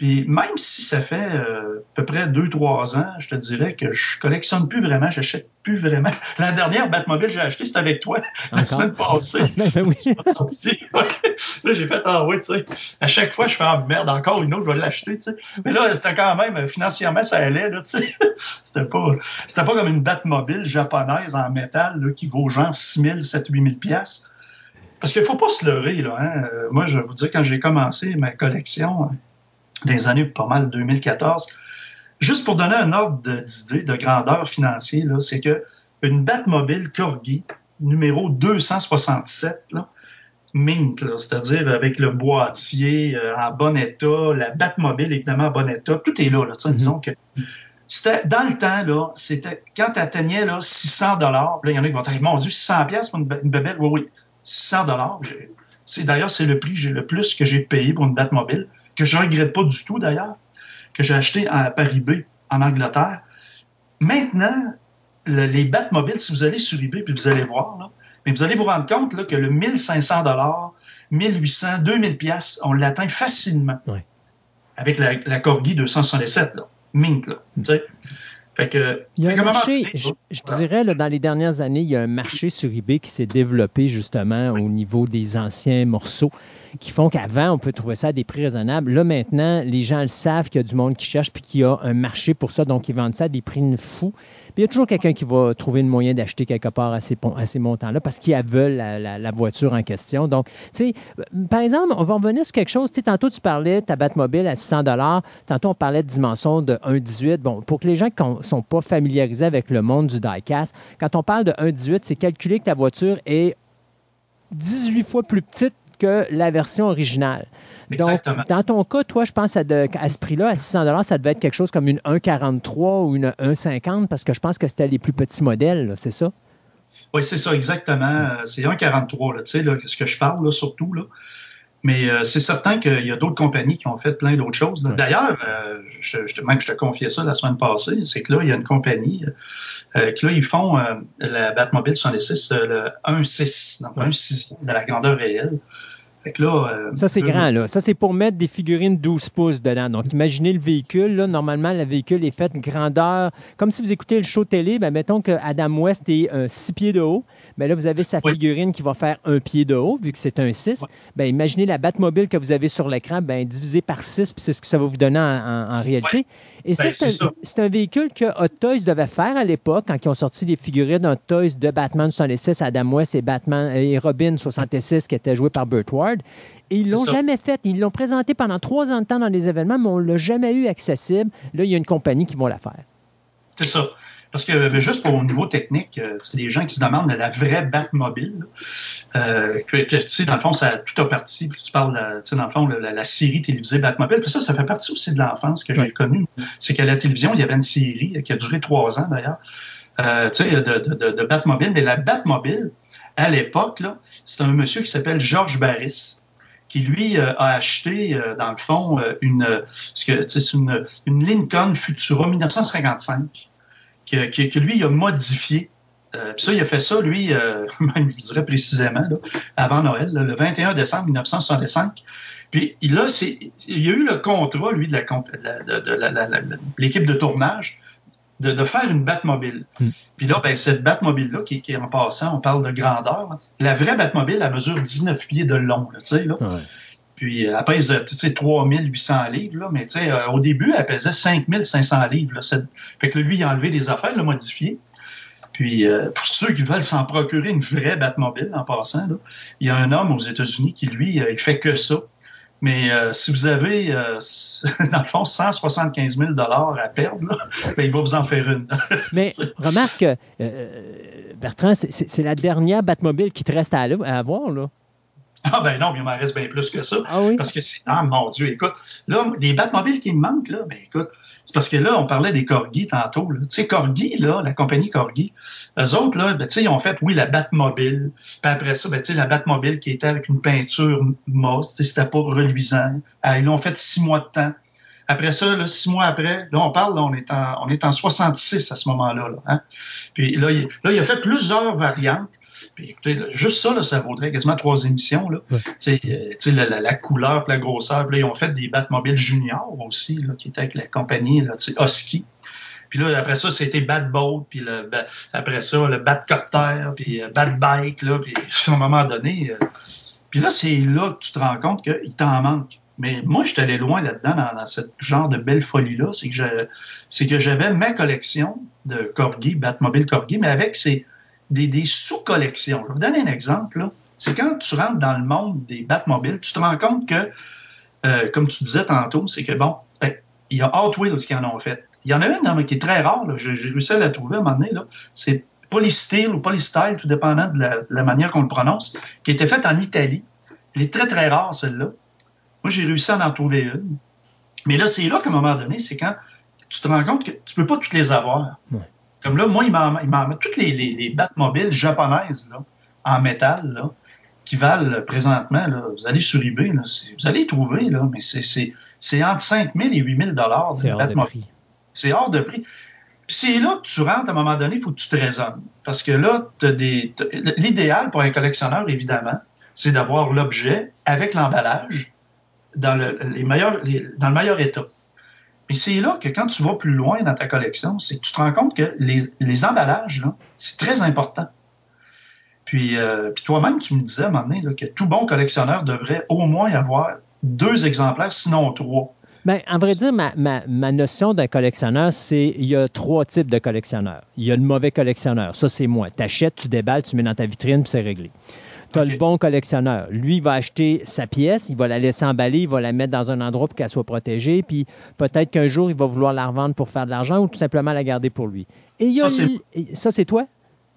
Puis même si ça fait euh, à peu près deux, trois ans, je te dirais que je collectionne plus vraiment, j'achète plus vraiment. <laughs> La dernière Batmobile que j'ai acheté, c'était avec toi <laughs> la Encore? semaine passée. <laughs> Ben oui. Là, j'ai fait, ah oui, tu sais. À chaque fois, je fais, ah merde, encore une autre, je vais l'acheter, tu sais. Mais là, c'était quand même, euh, financièrement, ça allait, là, tu sais. C'était pas, c'était pas comme une Batmobile japonaise en métal, là, qui vaut genre 6 000, 7 8 000 piastres. Parce qu'il faut pas se leurrer, là. Hein. Euh, Moi, je vais vous dire, quand j'ai commencé ma collection, des années pas mal 2014, juste pour donner un ordre d'idée, de grandeur financière, là, c'est que une Batmobile Corgi, numéro 267, là, mint, là, c'est-à-dire avec le boîtier euh, en bon état, la Batmobile évidemment en bon état, tout est là. là Mhm. Disons que c'était dans le temps là, c'était quand tu atteignais là 600 dollars, là il y en a qui vont dire mon dieu 600 pièces pour une, une bébelle, oui oui, 600 dollars. C'est d'ailleurs c'est le prix le plus que j'ai payé pour une Batmobile que je regrette pas du tout d'ailleurs que j'ai acheté à Paris B en Angleterre. Maintenant le- les Batmobiles, si vous allez sur eBay puis vous allez voir là, mais vous allez vous rendre compte là, que le 1500 dollars, 1800, 2000 pièces, on l'atteint facilement. Avec la, la Corgi 267 là, mint là. Fait que Il y a un marché, donné, je, je dirais, là, dans les dernières années, il y a un marché sur eBay qui s'est développé justement au niveau des anciens morceaux qui font qu'avant, on peut trouver ça à des prix raisonnables. Là, maintenant, les gens le savent qu'il y a du monde qui cherche puis qu'il y a un marché pour ça, donc ils vendent ça à des prix fous. Il y a toujours quelqu'un qui va trouver le moyen d'acheter quelque part à ces, montants-là parce qu'ils veulent la, la, voiture en question. Donc, tu sais, par exemple, on va revenir sur quelque chose. Tantôt, tu parlais de ta Batmobile à 600 Tantôt, on parlait de dimension de 1,18. Bon, pour que les gens qui ne sont pas familiarisés avec le monde du diecast, quand on parle de 1,18, c'est calculer que la voiture est 18 fois plus petite que la version originale. Donc, dans ton cas, toi, je pense à, à ce prix-là, à 600 ça devait être quelque chose comme une 1,43 ou une 1,50 parce que je pense que c'était les plus petits modèles, c'est ça? Oui, c'est ça, exactement. Euh, c'est 1,43, tu sais, ce que je parle, là, surtout. Là. Mais euh, c'est certain qu'il y a d'autres compagnies qui ont fait plein d'autres choses. D'ailleurs, euh, je, même je te confiais ça la semaine passée, c'est que là, il y a une compagnie euh, que là, ils font la Batmobile 66, le 1.6, donc 1.6 de la grandeur réelle. Euh, ça, c'est grand, là. Ça, c'est pour mettre des figurines 12 pouces dedans. Donc, imaginez le véhicule. Là, normalement, le véhicule est fait grandeur. Comme si vous écoutez le show télé, ben, mettons que Adam West est 6 pieds de haut. Mais ben, là, vous avez sa figurine qui va faire un pied de haut, vu que c'est un 6. Ben, imaginez la Batmobile que vous avez sur l'écran, ben, divisé par 6, puis c'est ce que ça va vous donner en, réalité. Et ça, ben, c'est un, véhicule que Hot Toys devait faire à l'époque, quand ils ont sorti les figurines Hot Toys de Batman 66, Adam West et, Batman, et Robin 66, qui étaient joués par Burt Ward. Et ils l'ont jamais fait. Ils l'ont présenté pendant trois ans de temps dans les événements, mais on ne l'a jamais eu accessible. Là, il y a une compagnie qui va la faire. C'est ça. Parce que euh, juste pour au niveau technique, euh, c'est des gens qui se demandent de la vraie Batmobile. Euh, que, dans le fond, ça tout a parti. Puis tu parles, de, dans le fond, la, série télévisée Batmobile. Puis ça, ça fait partie aussi de l'enfance que j'ai connue. C'est qu'à la télévision, il y avait une série qui a duré trois ans d'ailleurs, de, de, de, Batmobile. Mais la Batmobile, à l'époque, c'est un monsieur qui s'appelle Georges Barris qui lui euh, a acheté, euh, dans le fond, euh, une, une, une Lincoln Futura 1955, que, que, lui il a modifié. puis ça, il a fait ça, lui, <laughs> je dirais précisément, avant Noël, le 21 décembre 1965. Puis il a eu le contrat, lui, de, de l'équipe de tournage de, faire une Batmobile. Hmm. Puis là, ben, cette Batmobile-là, qui, qui, est en passant, on parle de grandeur, la vraie Batmobile, elle mesure 19 pieds de long, tu sais, là. Puis euh, elle pèse, tu sais, 3800 livres, là, mais euh, au début, elle pesait 5500 livres. Là, fait que lui, il a enlevé des affaires, l'a modifié. Puis, euh, pour ceux qui veulent s'en procurer une vraie Batmobile, en passant, là, il y a un homme aux États-Unis qui, lui, il fait que ça. Mais euh, si vous avez, euh, <laughs> dans le fond, 175 000 à perdre, <laughs> ben, il va vous en faire une. <laughs> Mais remarque, euh, Bertrand, c'est la dernière Batmobile qui te reste à, à avoir. Là. Ah ben non, il m'en reste bien plus que ça. Ah oui? Parce que c'est. Ah mon Dieu, écoute, là, des Batmobiles qui me manquent, là, ben écoute, c'est parce que là, on parlait des Corgi tantôt. Tu sais, Corgi, là, la compagnie Corgi, eux autres, là, ben, tu sais, ils ont fait, oui, la Batmobile. Puis après ça, ben, tu sais, la Batmobile qui était avec une peinture mosse, tu sais, c'était pas reluisant. Ah, ils l'ont fait six mois de temps. Après ça, là, six mois après, là, on parle, là, on, est en, on est en 66 à ce moment-là. Là, hein? Puis là il, là, il a fait plusieurs variantes. Puis écoutez, juste ça, là, ça vaudrait quasiment trois émissions. Là. Ouais. Euh, la, la, la, couleur, la grosseur. Puis là, ils ont fait des Batmobile Junior aussi, là, qui étaient avec la compagnie là, Husky. Puis là, après ça, c'était Batboat, puis le, après ça, le Batcopter, puis euh, Batbike, là, puis <laughs> à un moment donné. Euh, puis là, c'est là que tu te rends compte qu'il t'en manque. Mais moi, je suis allé loin là-dedans, dans, dans ce genre de belle folie-là. C'est que c'est que j'avais ma collection de Corgi, Batmobile Corgi, mais avec ces, des, sous-collections. Je vais vous donner un exemple. C'est quand tu rentres dans le monde des Batmobiles, tu te rends compte que, euh, comme tu disais tantôt, c'est que, bon, ben, il y a Hot Wheels qui en ont fait. Il y en a une qui est très rare, j'ai réussi à la trouver à un moment donné, c'est Polystyle ou Polystyle, tout dépendant de la, manière qu'on le prononce, qui était faite en Italie. Elle est très, très rare, celle-là. Moi, j'ai réussi à en trouver une. Mais là, c'est là qu'à un moment donné, c'est quand tu te rends compte que tu peux pas toutes les avoir. Comme là, moi, il m'en met toutes les, les, les mobiles japonaises là, en métal là, qui valent présentement, là, vous allez sur eBay, là, vous allez les trouver, là, mais c'est entre 5 000 et 8 000 C'est hors de prix. C'est hors de prix. Puis c'est là que tu rentres, à un moment donné, il faut que tu te raisonnes. Parce que là, l'idéal pour un collectionneur, évidemment, c'est d'avoir l'objet avec l'emballage dans, le, les meilleurs, dans le meilleur état. Et c'est là que quand tu vas plus loin dans ta collection, c'est que tu te rends compte que les, emballages, c'est très important. Puis, euh, puis toi-même, tu me disais à un moment donné que tout bon collectionneur devrait au moins avoir deux exemplaires, sinon trois. Ben, en vrai dire, ma, notion d'un collectionneur, c'est il y a trois types de collectionneurs. Il y a le mauvais collectionneur. Ça, c'est moi. Tu achètes, tu déballes, tu mets dans ta vitrine, puis c'est réglé. Tu as le bon collectionneur. Lui, il va acheter sa pièce, il va la laisser emballer, il va la mettre dans un endroit pour qu'elle soit protégée, puis peut-être qu'un jour, il va vouloir la revendre pour faire de l'argent ou tout simplement la garder pour lui. Et il y a Ça, c'est- toi?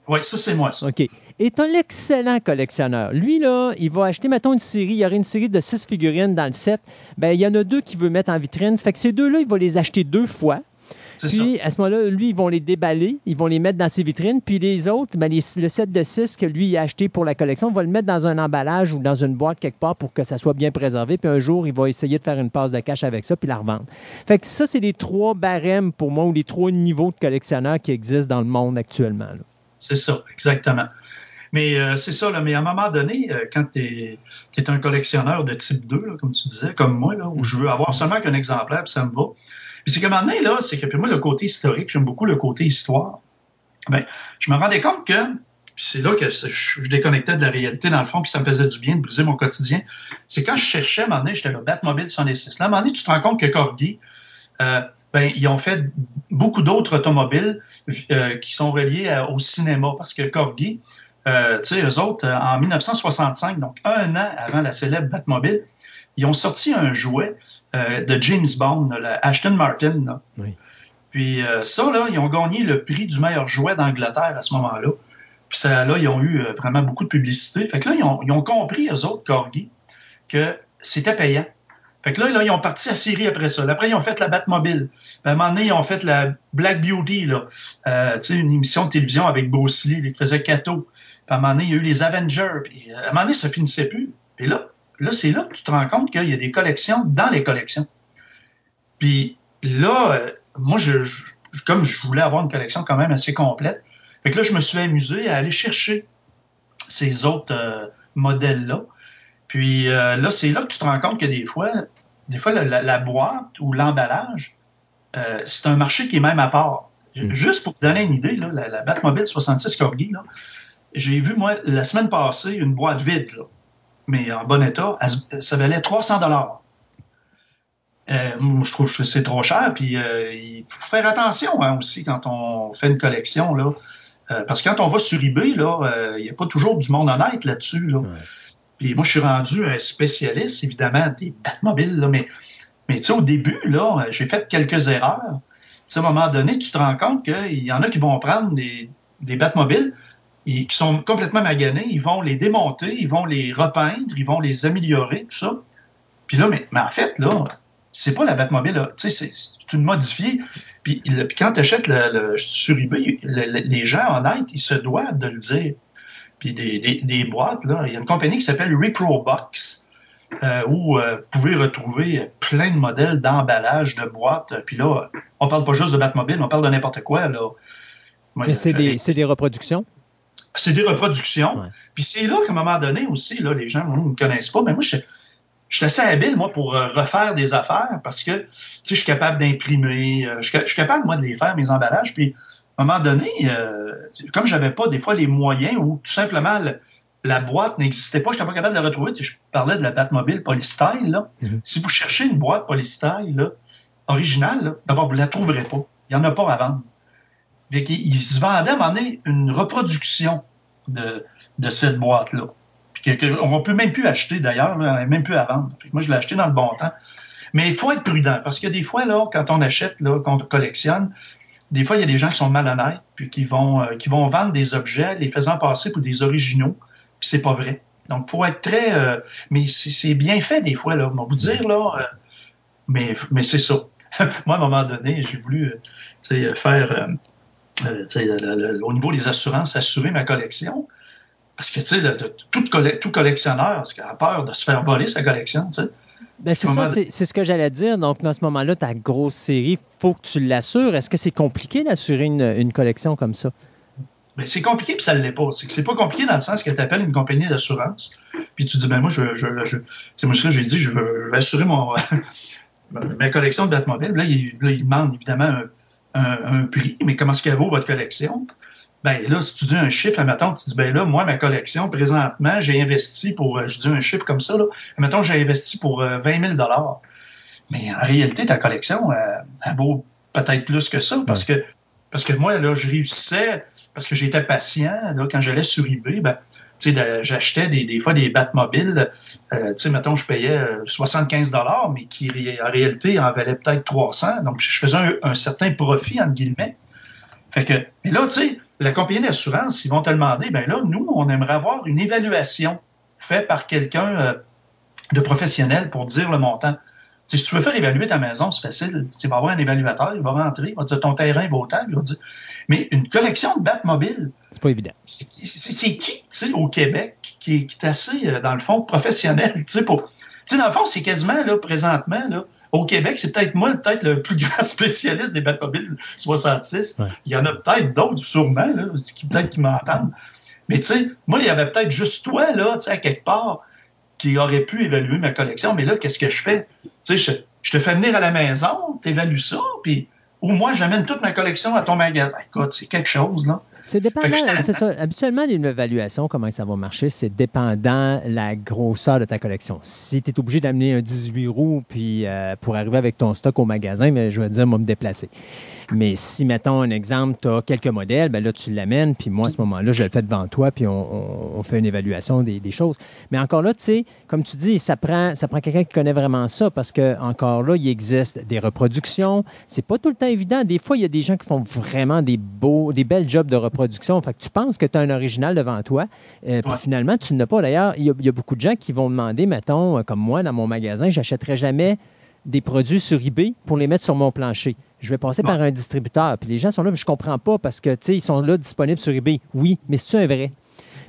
Oui, ça, c'est moi, ça. OK. Et tu as l'excellent collectionneur. Lui, là, il va acheter, mettons, une série. Il y aurait une série de six figurines dans le set. Ben, il y en a deux qu'il veut mettre en vitrine. Ça fait que ces deux-là, il va les acheter deux fois. Ça. Puis, à ce moment-là, lui, ils vont les déballer, ils vont les mettre dans ses vitrines. Puis les autres, ben, les- le set de 6 que lui a acheté pour la collection, il va le mettre dans un emballage ou dans une boîte quelque part pour que ça soit bien préservé. Puis un jour, il va essayer de faire une passe de cash avec ça puis la revendre. Fait que ça, c'est les trois barèmes pour moi ou les trois niveaux de collectionneurs qui existent dans le monde actuellement. C'est ça, exactement. Mais euh, c'est ça, là, mais à un moment donné, euh, quand tu es, un collectionneur de type 2, là, comme tu disais, comme moi, là, où je veux avoir seulement qu'un exemplaire, puis ça me va. Puis c'est qu'à un moment là, c'est que puis moi, le côté historique, j'aime beaucoup le côté histoire. Ben, je me rendais compte que, c'est là que je, déconnectais de la réalité, dans le fond, puis ça me faisait du bien de briser mon quotidien. C'est quand je cherchais, à un moment donné, j'étais le Batmobile 66. Là, à un moment donné, tu te rends compte que Corgi, euh, ben, ils ont fait beaucoup d'autres automobiles euh, qui sont reliés au cinéma, parce que Corgi, euh, tu sais, eux autres, euh, en 1965, donc un an avant la célèbre Batmobile, ils ont sorti un jouet de James Bond, là, la Ashton Martin. là. Oui. Puis euh, ça, là, ils ont gagné le prix du meilleur jouet d'Angleterre à ce moment-là. Puis ça, là, ils ont eu euh, vraiment beaucoup de publicité. Fait que là, ils ont, ils ont compris, eux autres, Corgi, que c'était payant. Fait que là, là, ils ont parti à Syrie après ça. Après, ils ont fait la Batmobile. Puis à un moment donné, ils ont fait la Black Beauty, là. Euh, tu sais, une émission de télévision avec Bruce Lee, qui faisait Cato. Puis à un moment donné, il y a eu les Avengers. Puis euh, à un moment donné, ça finissait plus. Puis là, là c'est là que tu te rends compte qu'il y a des collections dans les collections. Puis là, euh, moi, je, je- comme je voulais avoir une collection quand même assez complète, fait que là, je me suis amusé à aller chercher ces autres euh, modèles-là. Puis euh, là, c'est là que tu te rends compte que des fois, des fois, la, boîte ou l'emballage, c'est un marché qui est même à part. Juste pour te donner une idée, là, la, la Batmobile 66 Corgi, j'ai vu, moi, la semaine passée, une boîte vide, là, mais en bon état, se- ça valait 300 dollars. moi, je trouve que c'est trop cher, puis euh, il faut faire attention hein, aussi quand on fait une collection, là, Euh, parce que quand on va sur eBay, là, euh, il n'y a pas toujours du monde honnête là-dessus, là. Puis moi, je suis rendu un spécialiste, évidemment, des Batmobiles, là, mais, mais tu sais, au début, là, euh, j'ai fait quelques erreurs. Tu sais, à un moment donné, tu te rends compte qu'il y en a qui vont prendre des, des Batmobiles et qui sont complètement maganés, ils vont les démonter, ils vont les repeindre, ils vont les améliorer, tout ça. Puis là, mais, mais en fait, là, c'est pas la Batmobile, tu sais, c'est une modifiée. Puis, le- puis quand tu achètes le, le- sur eBay, le- le- les gens honnêtes, ils se doivent de le dire. Puis des, des- des boîtes, là, il y a une compagnie qui s'appelle Reprobox, euh, où euh, vous pouvez retrouver plein de modèles d'emballage de boîtes. Puis là, on parle pas juste de Batmobile, on parle de n'importe quoi, là. Moi, Mais c'est j'avais- des, c'est des reproductions? C'est des reproductions. Ouais. Puis c'est là qu'à un moment donné aussi, là, les gens ne me connaissent pas, mais moi, je, je suis assez habile, moi, pour euh, refaire des affaires parce que, tu sais, je suis capable d'imprimer, euh, je, suis ca- je suis capable, moi, de les faire, mes emballages. Puis, à un moment donné, euh, comme j'avais pas, des fois, les moyens ou tout simplement le- la boîte n'existait pas, je n'étais pas capable de la retrouver. Tu sais, je parlais de la Batmobile Polystyle, là. Mhm. Si vous cherchez une boîte Polystyle, là, originale, d'abord, vous la trouverez pas. Il n'y en a pas à vendre. Fait il se vendait à un moment donné une reproduction de, cette boîte-là. On ne peut même plus acheter d'ailleurs, on même plus à vendre. Moi, je l'ai acheté dans le bon temps. Mais il faut être prudent parce que des fois, quand on achète, quand on collectionne, des fois, il y a des gens qui sont malhonnêtes puis qui vont, euh, qui vont vendre des objets les faisant passer pour des originaux, puis c'est pas vrai. Donc, il faut être très. euh, mais c'est bien fait des fois, là. Vous dire, euh, mais mais c'est ça. <laughs> Moi, à un moment donné, j'ai voulu faire. Euh, le- le- au niveau des assurances, assurer ma collection. Parce que, tu sais, tout, tout collectionneur a peur de se faire voler sa collection, tu sais. Ben, c'est ça, c'est c'est ce que j'allais dire. Donc, dans ce moment-là, ta grosse série, faut que tu l'assures. Est-ce que c'est compliqué d'assurer une, une collection comme ça? Ben, c'est compliqué, puis ça ne l'est pas. C'est que c'est pas compliqué dans le sens que tu appelles une compagnie d'assurance, puis tu dis, ben moi, je, je, je, moi, j'ai dit, je veux, je vais assurer mon, <laughs> ma collection de Batmobile. Là, il, là, il demande évidemment un, un- un prix, mais comment est-ce qu'elle vaut votre collection? Ben là, si tu dis un chiffre, admettons, tu dis, ben là, moi, ma collection, présentement, j'ai investi pour, euh, je dis un chiffre comme ça, là, admettons, j'ai investi pour euh, 20 000 Mais en réalité, ta collection, elle, elle vaut peut-être plus que ça parce que parce que moi, là, je réussissais, parce que j'étais patient, là, quand j'allais sur eBay, ben, j'achetais des, des fois des Batmobiles, euh, tu sais, mettons, je payais euh, 75 dollars, mais qui, en réalité, en valait peut-être 300. Donc, je faisais un, certain profit, entre guillemets. Fait que, mais là, la compagnie d'assurance, ils vont te demander, ben là, nous, on aimerait avoir une évaluation faite par quelqu'un euh, de professionnel pour dire le montant. si tu veux faire évaluer ta maison, c'est facile. Tu vas avoir un évaluateur, il va rentrer, il va dire ton terrain vaut autant, il va dire. Mais une collection de Batmobile. C'est pas évident. C'est qui, tu sais, au Québec, qui est, qui est assez, euh, dans le fond, professionnel, <laughs> tu sais, pour. Tu sais, dans le fond, c'est quasiment, là, présentement, là, au Québec, c'est peut-être moi, peut-être le plus <laughs> grand spécialiste des Batmobiles 66. Ouais. Il y en a peut-être d'autres, sûrement, là, qui peut-être qui m'entendent. Mais tu sais, moi, il y avait peut-être juste toi, là, tu sais, à quelque part, qui aurait pu évaluer ma collection. Mais là, qu'est-ce que je fais? Tu sais, je, je, te fais venir à la maison, tu évalues ça, puis ou moi, j'amène toute ma collection à ton magasin. Écoute, c'est quelque chose, là. C'est dépendant, c'est ça. Habituellement, une évaluation, comment ça va marcher, c'est dépendant la grosseur de ta collection. Si tu es obligé d'amener un 18 roues puis euh, pour arriver avec ton stock au magasin, mais je vais dire, moi, me déplacer. Mais si, mettons un exemple, tu as quelques modèles, ben là, tu l'amènes, puis moi, à ce moment-là, je le fais devant toi, puis on, on, on fait une évaluation des, des, choses. Mais encore là, tu sais, comme tu dis, ça prend, ça prend quelqu'un qui connaît vraiment ça, parce que encore là, il existe des reproductions. C'est pas tout le temps évident. Des fois, il y a des gens qui font vraiment des beaux, des belles jobs de reproduction. Fait que tu penses que tu as un original devant toi, euh, puis ouais. finalement, tu n'as pas. D'ailleurs, il, y, a beaucoup de gens qui vont demander, mettons, comme moi, dans mon magasin, j'achèterai jamais des produits sur eBay pour les mettre sur mon plancher. Je vais passer bon. par un distributeur. Puis les gens sont là, mais je comprends pas parce que, tu sais, ils sont là disponibles sur eBay. Oui, mais c'est un vrai?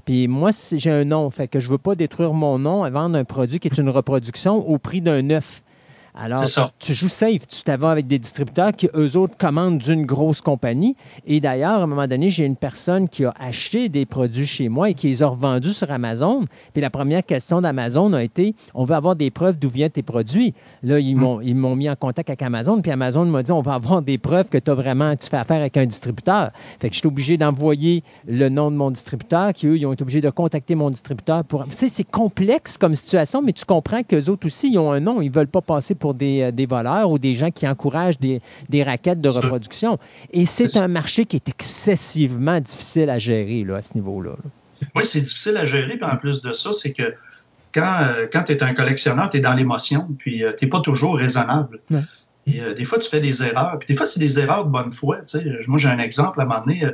Puis moi, j'ai un nom, fait que je veux pas détruire mon nom et vendre un produit qui est une reproduction au prix d'un neuf. Alors, tu joues safe. Tu t'avais avec des distributeurs qui, eux autres, commandent d'une grosse compagnie. Et d'ailleurs, à un moment donné, j'ai une personne qui a acheté des produits chez moi et qui les a revendus sur Amazon. Puis la première question d'Amazon a été on veut avoir des preuves d'où viennent tes produits. Là, ils m'ont mmh. mis en contact avec Amazon. Puis Amazon m'a dit on va avoir des preuves que tu as vraiment, tu fais affaire avec un distributeur. Fait que je suis obligé d'envoyer le nom de mon distributeur, qui eux, ils ont été obligés de contacter mon distributeur pour. Tu sais, c'est complexe comme situation, mais tu comprends qu'eux autres aussi, ils ont un nom. Ils ne veulent pas passer pour des, euh, des, voleurs ou des gens qui encouragent des, des raquettes de reproduction. Et c'est un marché qui est excessivement difficile à gérer là, à ce niveau-là. Oui, c'est difficile à gérer. Puis en plus de ça, c'est que quand, euh, quand tu es un collectionneur, tu es dans l'émotion, puis euh, tu n'es pas toujours raisonnable. Ouais. Et euh, des fois, tu fais des erreurs. Puis des fois, c'est des erreurs de bonne foi. Moi, j'ai un exemple à un moment donné.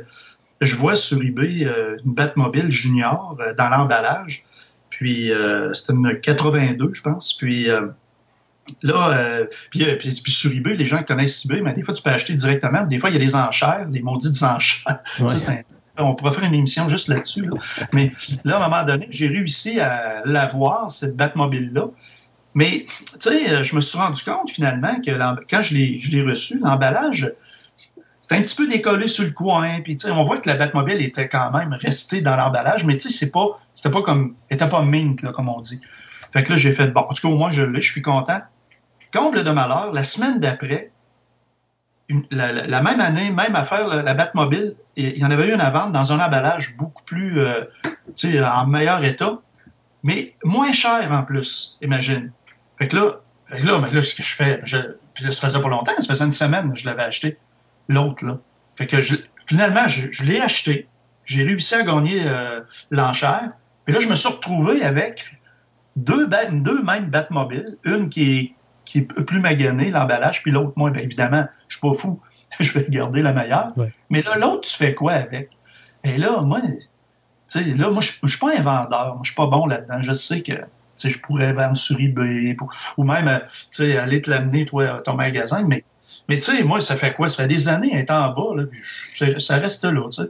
je vois sur eBay une Batmobile junior dans l'emballage. Puis c'était une 82, je pense. Puis Là, euh, puis, puis, puis, sur eBay, les gens connaissent eBay, mais des fois, tu peux acheter directement. Des fois, il y a des enchères, des maudites <laughs> enchères. Ouais. Ça, un, on pourrait faire une émission juste là-dessus. Là. Mais là, à un moment donné, j'ai réussi à l'avoir, cette Batmobile-là. Mais, tu sais, je me suis rendu compte finalement que quand je l'ai reçu, l'emballage, c'était un petit peu décollé sur le coin. Puis, tu sais, on voit que la Batmobile était quand même restée dans l'emballage, mais tu sais, c'est pas, c'était pas comme, était pas mint, là, comme on dit. Fait que là, j'ai fait, bon, en tout cas, au moins, je l'ai, je suis content. Comble de malheur, la semaine d'après, la, même année, même affaire, la, Batmobile, il y en avait une à vendre dans un emballage beaucoup plus, euh, en meilleur état, mais moins cher en plus, imagine. Fait que là, là, mais là, ce que je fais, je, puis ça faisait pas longtemps, ça faisait une semaine, je l'avais acheté, l'autre, là. Fait que finalement, je, je l'ai acheté, j'ai réussi à gagner euh, l'enchère, puis là, je me suis retrouvé avec deux, deux mêmes Batmobiles, une qui est qui est plus magané, l'emballage, puis l'autre, moi, bien évidemment, je suis pas fou, <laughs> je vais garder la meilleure. Ouais. Mais là, l'autre, tu fais quoi avec? Et là, moi, tu sais, là, moi, je, suis pas un vendeur, je suis pas bon là-dedans. Je sais que, je pourrais vendre sur eBay, pour, ou même, sais, aller te l'amener, toi, à ton magasin, mais, mais tu sais, moi, ça fait quoi? Ça fait des années, être en bas, là, puis ça reste là, tu sais.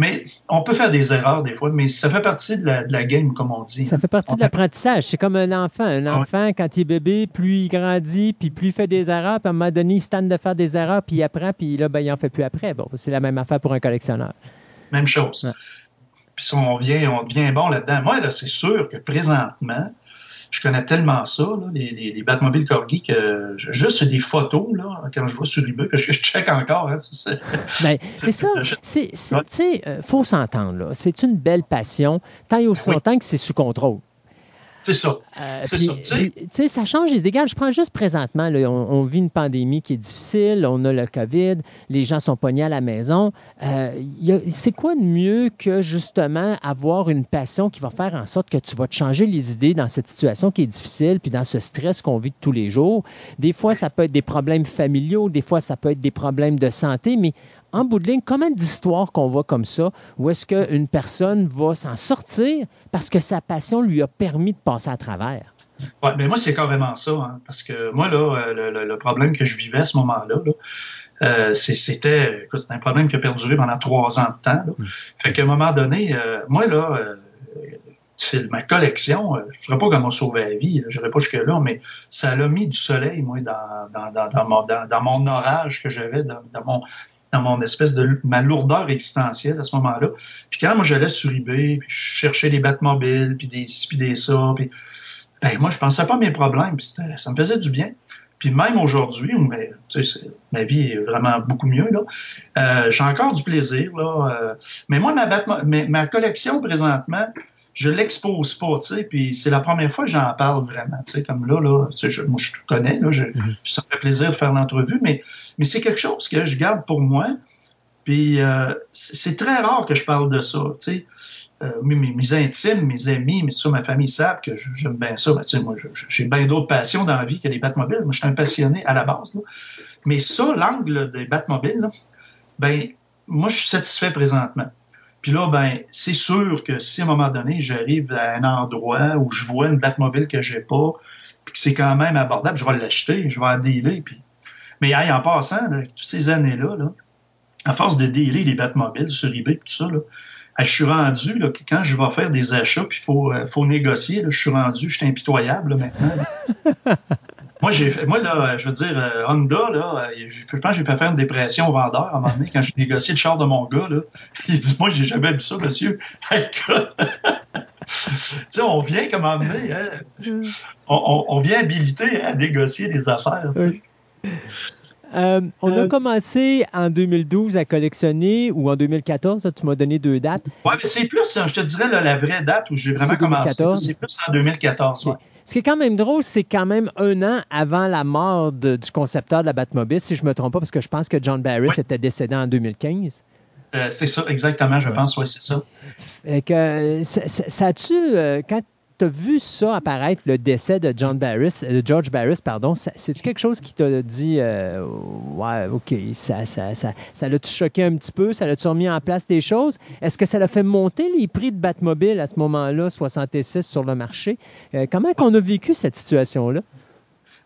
Mais on peut faire des erreurs des fois, mais ça fait partie de la, de la game, comme on dit. Ça fait partie on de l'apprentissage. C'est comme un enfant. Un enfant, ouais. quand il est bébé, plus il grandit, puis plus il fait des erreurs, puis à un moment donné, il se tente de faire des erreurs, puis il apprend, puis là, ben, il n'en fait plus après. Bon, c'est la même affaire pour un collectionneur. Même chose. Ouais. Puis si on, vient, on devient bon là-dedans, moi, là, c'est sûr que présentement, je connais tellement ça, là, les, les, les Batmobile Corgi, que je, juste des photos, là, quand je vois sur eBay, que je check encore. Hein, ben, <laughs> mais ça, c'est, tu sais, euh, faut s'entendre, là. C'est une belle passion, tant et aussi longtemps que c'est sous contrôle. C'est ça. Euh, C'est ça, puis, change les égards. Je prends juste présentement, là, on, on vit une pandémie qui est difficile, on a le COVID, les gens sont pognés à la maison. Euh, c'est quoi de mieux que justement avoir une passion qui va faire en sorte que tu vas te changer les idées dans cette situation qui est difficile, puis dans ce stress qu'on vit tous les jours? Des fois, ça peut être des problèmes familiaux, des fois, ça peut être des problèmes de santé, mais en bout de ligne, combien d'histoires qu'on voit comme ça, où est-ce qu'une personne va s'en sortir parce que sa passion lui a permis de passer à travers? Ouais, ben moi, c'est carrément ça. hein, parce que moi, là, euh, le, problème que je vivais à ce moment-là, là, euh, c'était un problème qui a perduré pendant trois ans de temps. là. Fait qu'à un moment donné, euh, moi, là, euh, c'est ma collection, je ne dirais pas qu'elle m'a sauvé la vie, je n'irai pas jusque-là, mais ça l'a mis du soleil, moi, dans, dans, dans, dans mon, dans, dans mon orage que j'avais, dans mon dans mon espèce de ma lourdeur existentielle à ce moment-là. Puis quand moi j'allais sur eBay, puis je cherchais des Batmobiles, puis des ci, puis des ça, puis ben, moi je pensais pas à mes problèmes, puis ça me faisait du bien. Puis même aujourd'hui, où ben, tu sais, ma vie est vraiment beaucoup mieux, là, euh, j'ai encore du plaisir. Là, euh, mais moi, ma, mais ma collection présentement, je l'expose pas, tu sais, puis c'est la première fois que j'en parle vraiment, tu sais, comme là, là, tu sais, je- moi je te connais, là, je, ça me fait plaisir de faire l'entrevue, mais, mais c'est quelque chose que je garde pour moi, puis euh, c'est très rare que je parle de ça, tu sais. Euh, mes, mes- mes intimes, mes amis, mais ça, ma famille savent que j'aime bien ça. Ben, tu sais, moi, j'ai bien d'autres passions dans la vie que les Batmobiles. Moi, je suis un passionné à la base. là. Mais ça, l'angle des Batmobiles, là, ben, moi, je suis satisfait présentement. Puis là, ben, c'est sûr que si à un moment donné, j'arrive à un endroit où je vois une Batmobile que j'ai pas, puis que c'est quand même abordable, je vais l'acheter, je vais la dealer. Puis... Mais en passant, là, toutes ces années-là, là, à force de dealer les Batmobiles sur eBay, tout ça, là, je suis rendu, là, que quand je vais faire des achats, puis il faut, euh, faut négocier, là, je suis rendu, je suis impitoyable là, maintenant. <laughs> moi, j'ai fait, moi, là, je veux dire, euh, Honda, là, euh, je, je pense que j'ai fait faire une dépression au vendeur à un moment donné quand j'ai négocié le char de mon gars. Là. <laughs> Il dit Moi, j'ai jamais vu ça, monsieur. <laughs> Écoute, <laughs> tu sais, on vient comme emmener, hein, on, on- on vient habilité à négocier des affaires. Tu. Euh, on a commencé en 2012 à collectionner, ou en 2014, là, tu m'as donné deux dates. Ouais, mais c'est plus, hein, je te dirais, là, la vraie date où j'ai vraiment commencé. 2014. C'est plus en 2014. ouais. Ce qui est quand même drôle, c'est quand même un an avant la mort de- du concepteur de la Batmobile, si je ne me trompe pas, parce que je pense que John Barris était décédé en 2015. Euh, C'était ça, exactement, je pense, ouais, c'est ça. Fait que, euh, ça, ça- ça a-tu, euh, quand tu as vu ça apparaître, le décès de John Barris, euh, de George Barris, pardon, c'est-tu quelque chose qui t'a dit, euh, ouais, OK, ça, ça, ça, ça l'a-tu choqué un petit peu, ça l'a-tu remis en place des choses? Est-ce que ça l'a fait monter les prix de Batmobile à ce moment-là, 66 sur le marché? Euh, comment qu'on a vécu cette situation-là?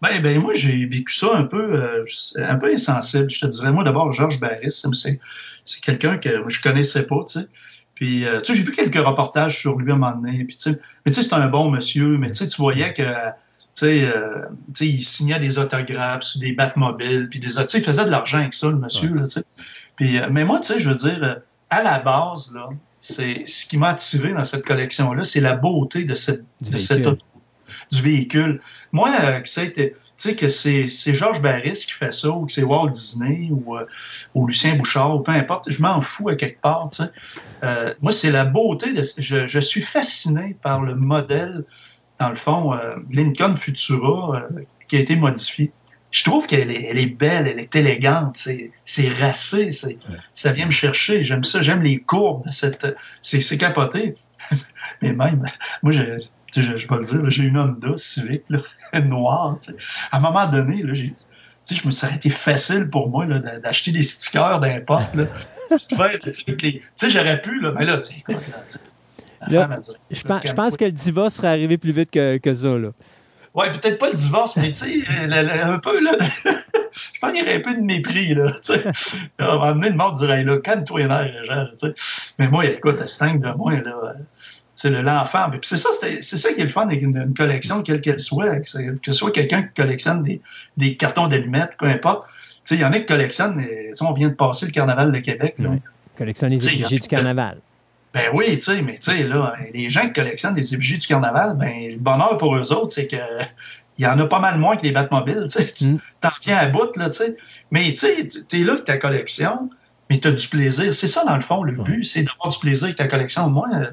Ben, ben moi, j'ai vécu ça un peu, euh, un peu insensible. Je te dirais, moi, d'abord, Georges Barris, c'est, c'est quelqu'un que je connaissais pas, tu sais. Puis, euh, tu sais, j'ai vu quelques reportages sur lui à un moment donné. Puis, tu sais, mais tu sais, c'est un bon monsieur, mais tu sais, tu voyais que, tu sais, euh, tu sais, il signait des autographes sur des Batmobiles, puis des, tu sais, il faisait de l'argent avec ça, le monsieur, là, tu sais. Puis, euh, mais moi, tu sais, je veux dire, euh, à la base, là, c'est ce qui m'a attiré dans cette collection-là, c'est la beauté de cette, de cette véhicule. auto, du véhicule. Moi, euh, que c'est, tu sais, que c'est, Georges Barris qui fait ça, ou que c'est Walt Disney, ou, euh, ou Lucien Bouchard, ou peu importe, je m'en fous à quelque part, tu sais. Euh, moi, c'est la beauté de. Je, je suis fasciné par le modèle, dans le fond, Lincoln Futura, qui a été modifié. Je trouve qu'elle est, elle est belle, elle est élégante, c'est, racé, c'est, ça vient me chercher. J'aime ça, j'aime les courbes de cette. C'est, c'est capoté. <laughs> Mais même, moi, je, tu sais, je, je vais le dire, j'ai une Honda Civic là, <laughs> noire. tu sais. À un moment donné, j'ai dit, tu sais, je me ça aurait été facile pour moi d'acheter des stickers faire, <laughs> tu sais, j'aurais pu, là, mais là, tu sais, écoute, là, tu sais, Là, femme, elle Je pense, je pense que le divorce serait arrivé plus vite que, que ça. Là. Ouais, peut-être pas le divorce, mais tu sais, le- un peu, là. <laughs> je pense qu'il y aurait un peu de mépris, là. Tu sais. Donné, le monde dirait, là, calme-toi nerfs, genre, tu sais. Mais moi, écoute, à ce de moi, là. Le- l'enfant. Puis c'est ça, c'est ça qui est le fun avec une, une collection, quelle qu'elle soit. Que, c'est- ce soit quelqu'un qui collectionne des, des cartons d'allumettes, peu importe. Tu sais, il y en a qui collectionnent, mais, on vient de passer le carnaval de Québec, là. Ouais. Collectionner les a- du carnaval. Ben oui, tu sais, mais tu sais, là, les gens qui collectionnent des effigies du carnaval, ben, le bonheur pour eux autres, c'est que il y en a pas mal moins que les Batmobiles, tu sais. Mm. t'en reviens à bout, là, tu sais. Mais tu sais, t'es là avec ta collection, mais t'as du plaisir. C'est ça, dans le fond, le but, c'est d'avoir du plaisir avec ta collection. Moi, euh,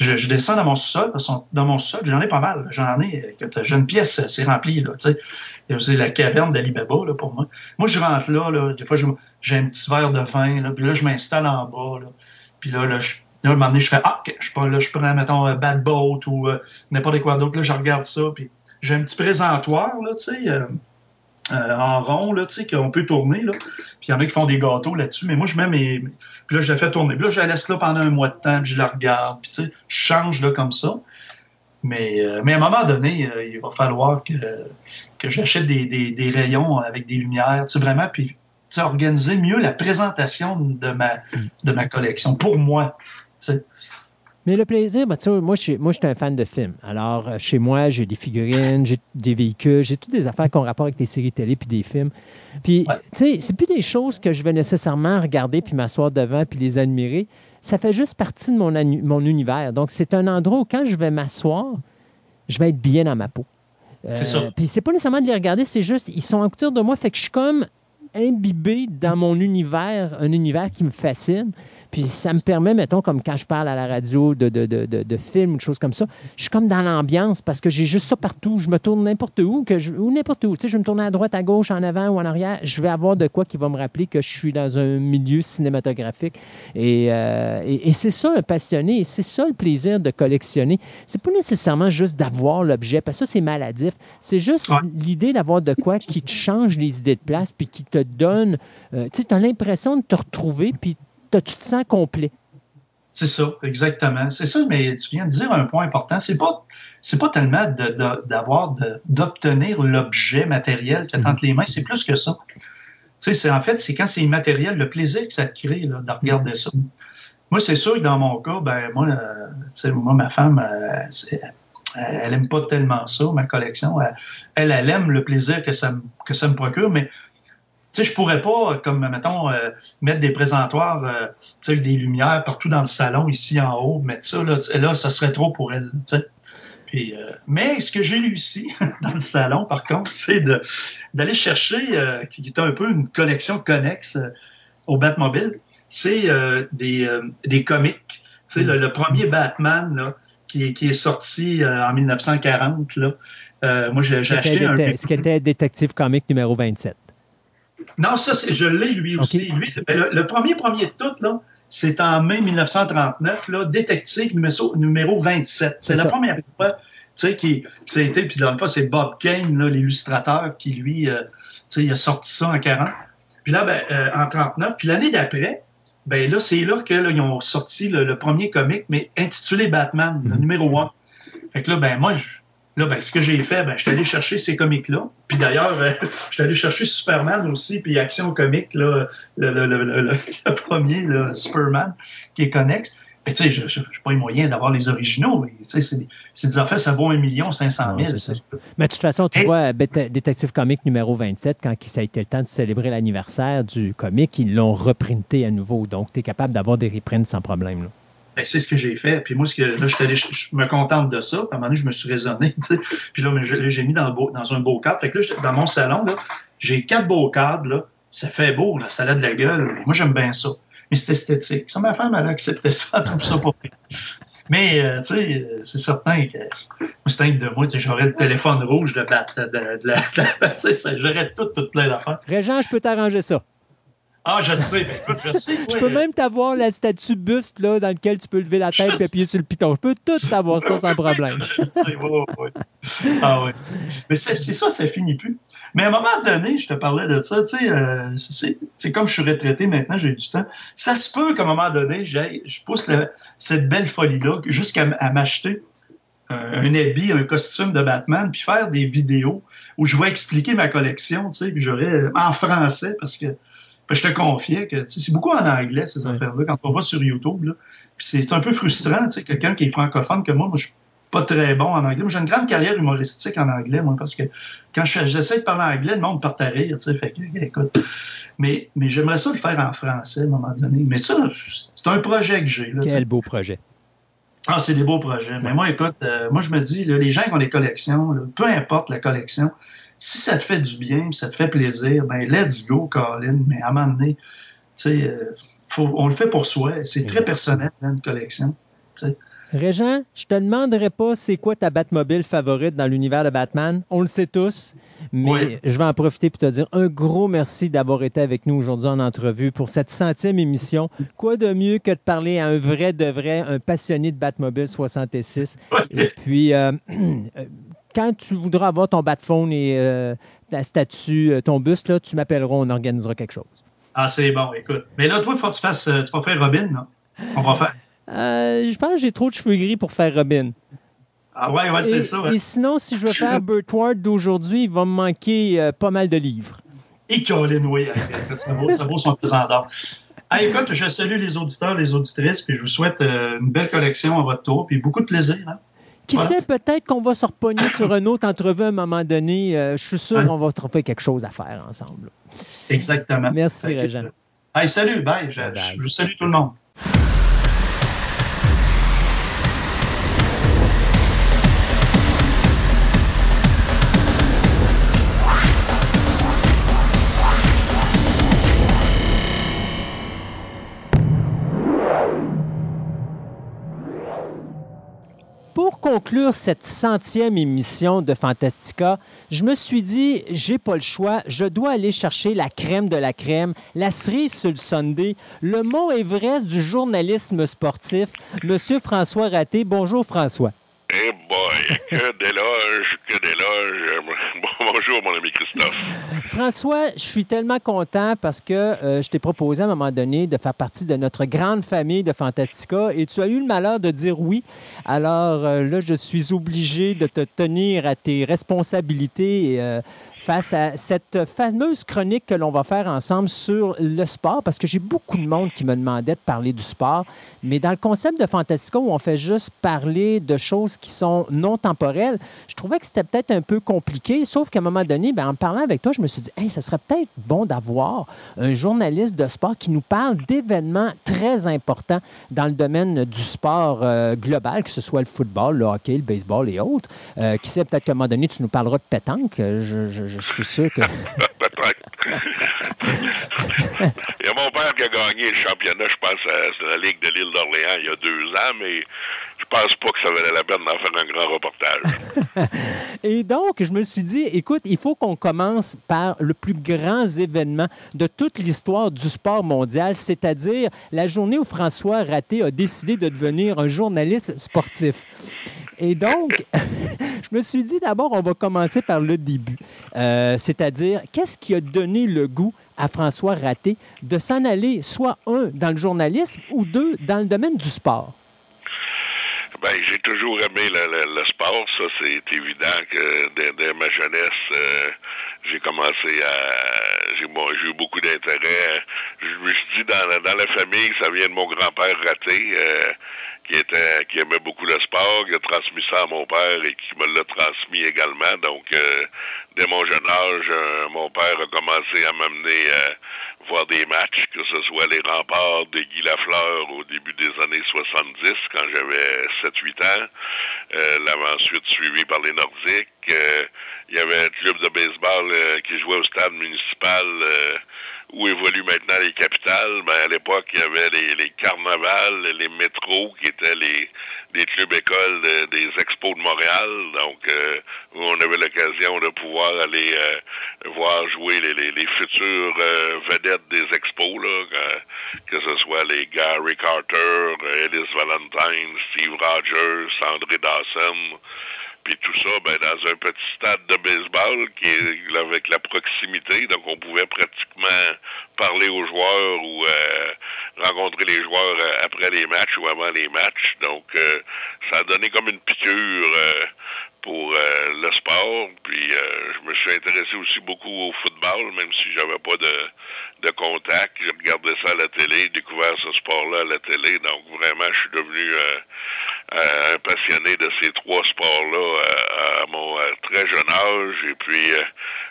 je, descends dans mon que dans mon sous-sol, j'en ai pas mal. J'en ai, j'ai une pièce, c'est rempli, là, tu sais. C'est la caverne d'Alibaba, là, pour moi. Moi, je rentre là, là, des fois, j'ai un petit verre de vin, là, puis là, je m'installe en bas, là. Puis là, là, je, un moment donné, je fais, ah, ok, je, là, je prends, mettons, euh, Bad Boat ou euh, n'importe quoi d'autre, là, je regarde ça, puis j'ai un petit présentoir, là, tu sais, euh, euh, en rond, là, tu sais, qu'on peut tourner, là. Puis il y en a qui font des gâteaux là-dessus, mais moi, je mets mes... Puis là, je la fais tourner. Puis là, je la laisse là pendant un mois de temps, puis je la regarde, puis tu sais, je change, là, comme ça. Mais, euh, mais à un moment donné, euh, il va falloir que, que j'achète des, des, des rayons avec des lumières, tu sais, vraiment, puis tu sais, organiser mieux la présentation de ma, de ma collection, pour moi, tu sais. Mais le plaisir, ben, moi, je suis, moi, je suis un fan de films. Alors, euh, chez moi, j'ai des figurines, j'ai des véhicules, j'ai toutes des affaires qui ont rapport avec des séries télé puis des films. Puis, Ouais. tu sais, c'est plus des choses que je vais nécessairement regarder puis m'asseoir devant puis les admirer. Ça fait juste partie de mon, mon univers. Donc, c'est un endroit où, quand je vais m'asseoir, je vais être bien dans ma peau. Euh, C'est ça. Puis, c'est pas nécessairement de les regarder, c'est juste, ils sont autour de moi. Fait que je suis comme imbibé dans mon univers, un univers qui me fascine. Puis ça me permet, mettons, comme quand je parle à la radio de, de, de, de, de films ou de choses comme ça, je suis comme dans l'ambiance parce que j'ai juste ça partout. Je me tourne n'importe où, que je, ou n'importe où. Tu sais, je vais me tourner à droite, à gauche, en avant ou en arrière. Je vais avoir de quoi qui va me rappeler que je suis dans un milieu cinématographique. Et, euh, et, et c'est ça, un passionné. Et c'est ça le plaisir de collectionner. C'est pas nécessairement juste d'avoir l'objet, parce que ça, c'est maladif. C'est juste Ouais. l'idée d'avoir de quoi qui te change les idées de place, puis qui te donne. euh, tu sais, tu as l'impression de te retrouver, puis tu te sens complet. C'est ça, exactement. C'est ça, mais tu viens de dire un point important. C'est pas, c'est pas tellement d'avoir, d'obtenir l'objet matériel que entre les mains. C'est plus que ça. Tu sais, c'est en fait, c'est quand c'est immatériel, le plaisir que ça te crée là, de regarder ça. Moi, c'est sûr que dans mon cas, ben moi, euh, moi, ma femme, euh, elle aime pas tellement ça, ma collection. Elle, elle, elle aime le plaisir que ça, me- que ça me procure, mais sais, je pourrais pas, comme, mettons, euh, mettre des présentoirs, euh, tu sais, avec des lumières partout dans le salon, ici en haut, mettre ça, là, là ça serait trop pour elle, tu sais. Puis, euh, mais ce que j'ai réussi <laughs> dans le salon, par contre, <laughs> c'est d'aller chercher, euh, qui est un peu une collection connexe euh, au Batmobile, c'est euh, des, euh, des comics. Tu sais, le, le premier Batman, là, qui, est- qui est sorti euh, en 1940, là, euh, moi, j'ai, acheté un... Ce qui était Détective Comique numéro 27. Non, ça, c'est, je l'ai lui aussi. Lui, ben, le, le premier premier de tout, là, c'est en mai 1939, là, Détective numéro, numéro 27. C'est C'est la ça. première fois, tu sais, qui, c'était, puis dans le cas, c'est Bob Kane, là, l'illustrateur, qui, lui, euh, tu sais, il a sorti ça en 40. Puis là, ben, euh, en 39. Puis l'année d'après, ben là, c'est là que là, ils ont sorti le, le premier comic, mais intitulé Batman, le Mhm. numéro 1. Fait que là, ben moi, je, là, ben, ce que j'ai fait, ben, je suis allé chercher ces comics-là. Puis d'ailleurs, euh, <laughs> je suis allé chercher Superman aussi, puis Action Comique, là, le, le, le, <laughs> premier, Superman, qui est connexe. Mais tu sais, je n'ai pas les moyens d'avoir les originaux. c'est, des affaires, ça vaut 1 500 Non, 000. c'est ça. Mais de toute façon, tu Et- vois, Détective Comique numéro 27, quand ça a été le temps de célébrer l'anniversaire du comic, ils l'ont reprinté à nouveau. Donc, tu es capable d'avoir des reprints sans problème. là. Ben, c'est ce que j'ai fait. Puis moi, ce que, là, je, allé- me contente de ça. Puis à un moment donné, je me suis raisonné. <laughs> Puis là, j'ai mis dans, un beau cadre. Fait que là, dans mon salon, j'ai quatre beaux cadres. Là. Ça fait beau, là, ça a de la gueule. Moi, j'aime bien ça. Mais c'est esthétique. Ça, ma femme, elle a accepté ça. Elle trouve ça pas pire. Mais, euh, tu sais, euh, c'est certain que que de moi, j'aurais le téléphone rouge de la... De, de de <laughs> j'aurais tout, tout plein d'affaires. Régent, je peux t'arranger ça. Ah, je sais. Ben, écoute, je sais. Je ouais, peux même t'avoir la statue buste là, dans lequel tu peux lever la tête et appuyer sur le piton. Je peux tout t'avoir ça sans problème. Je sais, ouais, ouais. Ah ouais. Mais c'est ça, ça finit plus. Mais à un moment donné, je te parlais de ça, tu sais, euh, c'est- comme je suis retraité maintenant, j'ai du temps. Ça se peut qu'à un moment donné, je pousse cette belle folie-là jusqu'à m'acheter un, un habit, un costume de Batman, puis faire des vidéos où je vais expliquer ma collection, tu sais, puis j'aurais en français parce que ben, je te confiais que c'est beaucoup en anglais ces Ouais. affaires-là quand on va sur YouTube. Là, puis c'est un peu frustrant, quelqu'un qui est francophone que moi, moi je suis pas très bon en anglais. Moi, J'ai une grande carrière humoristique en anglais, moi, parce que quand je- j'essaie de parler anglais, le monde part à rire, tu sais, fait que, écoute. Mais, mais j'aimerais ça le faire en français à un moment donné. Mais ça, c'est un projet que j'ai. Quel beau projet. Ah, c'est des beaux projets. Mais moi, écoute, euh, moi, je me dis, là, les gens qui ont des collections, là, peu importe la collection, si ça te fait du bien, ça te fait plaisir, ben let's go, Colin. Mais à un moment donné, euh, faut- on le fait pour soi. C'est très personnel, hein, une collection. tu sais. Régent, je te demanderai pas c'est quoi ta Batmobile favorite dans l'univers de Batman. On le sait tous. Mais Oui. je vais en profiter pour te dire un gros merci d'avoir été avec nous aujourd'hui en entrevue pour cette centième émission. Quoi de mieux que de parler à un vrai de vrai, un passionné de Batmobile 66. Et puis, euh, <clears throat> quand tu voudras avoir ton Batphone et euh, ta statue, euh, ton buste, là, tu m'appelleras, on organisera quelque chose. Ah, c'est bon, écoute. Mais là, toi, il faut que tu fasses. euh, Tu vas faire Robin, là. On va faire. Euh, je pense que j'ai trop de cheveux gris pour faire Robin. Ah, ouais, ouais, c'est ça. ouais. et sinon, si je veux faire Burt Ward d'aujourd'hui, il va me manquer euh, pas mal de livres. Et Colin, oui. écoute, Ça vaut, ça vaut son pesant d'or. Ah, écoute, je salue les auditeurs, les auditrices, puis je vous souhaite euh, une belle collection à votre tour, puis beaucoup de plaisir. hein. Qui Voilà. sait, peut-être qu'on va se repogner sur une autre entrevue à un moment donné. Euh, je suis sûr Ouais. qu'on va trouver quelque chose à faire ensemble. Exactement. Merci, Régent. euh, Hey, salut, bye. Je, Bye bye. je- je salue tout le monde. Conclure cette centième émission de Fantastica, je me suis dit, j'ai pas le choix, je dois aller chercher la crème de la crème, la cerise sur le Sunday, le mot Everest du journalisme sportif, Monsieur François Raté. Bonjour François. Eh boy, que d'éloges, que. <laughs> Bonjour, mon ami Christophe. François, je suis tellement content parce que euh, je t'ai proposé à un moment donné de faire partie de notre grande famille de Fantastica et tu as eu le malheur de dire oui. Alors euh, là, je suis obligé de te tenir à tes responsabilités euh, face à cette fameuse chronique que l'on va faire ensemble sur le sport parce que j'ai beaucoup de monde qui me demandait de parler du sport. Mais dans le concept de Fantastica où on fait juste parler de choses qui sont non temporelles, je trouvais que c'était peut-être un peu compliqué. Sauf qu'à un moment donné, ben, en parlant avec toi, je me suis dit, hey, ça serait peut-être bon d'avoir un journaliste de sport qui nous parle d'événements très importants dans le domaine du sport euh, global, que ce soit le football, le hockey, le baseball et autres. Euh, qui sait, peut-être qu'à un moment donné, tu nous parleras de pétanque. Euh, je suis sûr que. <laughs> Il y a mon père qui a gagné le championnat, je pense, à la Ligue de l'île d'Orléans il y a deux ans, mais je pense pas que ça valait la peine d'en faire un grand reportage. <laughs> Et donc, je me suis dit, écoute, il faut qu'on commence par le plus grand événement de toute l'histoire du sport mondial, c'est-à-dire la journée où François Raté a décidé de devenir un journaliste sportif. Et donc, <laughs> je me suis dit d'abord, on va commencer par le début. Euh, c'est-à-dire, qu'est-ce qui a donné le goût à François Raté de s'en aller soit un dans le journalisme ou deux dans le domaine du sport? Ben, j'ai toujours aimé le, sport, ça c'est évident que dès, ma jeunesse, euh, j'ai commencé à j'ai eu beaucoup d'intérêt. Je me suis dit dans la, dans la famille, ça vient de mon grand-père raté, euh, qui était qui aimait beaucoup le sport, qui a transmis ça à mon père et qui me l'a transmis également. Donc euh, dès mon jeune âge, euh, mon père a commencé à m'amener euh, voir des matchs, que ce soit les remparts de Guy Lafleur au début des années 70, quand j'avais 7-8 ans. Euh, l'avait ensuite suivi par les Nordiques. Il y avait un club de baseball qui jouait au stade municipal où évoluent maintenant les capitales. Ben, à l'époque, il y avait les, les carnavals, les métros, qui étaient les, les clubs écoles de- des expos de Montréal. Donc, euh, où on avait l'occasion de pouvoir aller euh, voir jouer les, les, les futures euh, vedettes des expos, là, que, que ce soit les Gary Carter, Ellis Valentine, Steve Rogers, André Dawson. Puis tout ça, ben, dans un petit stade de baseball qui est avec la proximité, donc on pouvait pratiquement parler aux joueurs ou euh, rencontrer les joueurs euh, après les matchs ou avant les matchs. Donc euh, ça a donné comme une piqûre euh, pour euh, le sport. Puis euh, je me suis intéressé aussi beaucoup au football, même si j'avais pas de, de contact. J'ai regardé ça à la télé, découvert ce sport-là à la télé. Donc vraiment, je suis devenu euh, euh, un passionné de ces trois sports-là euh, à mon euh, très jeune âge. Et puis,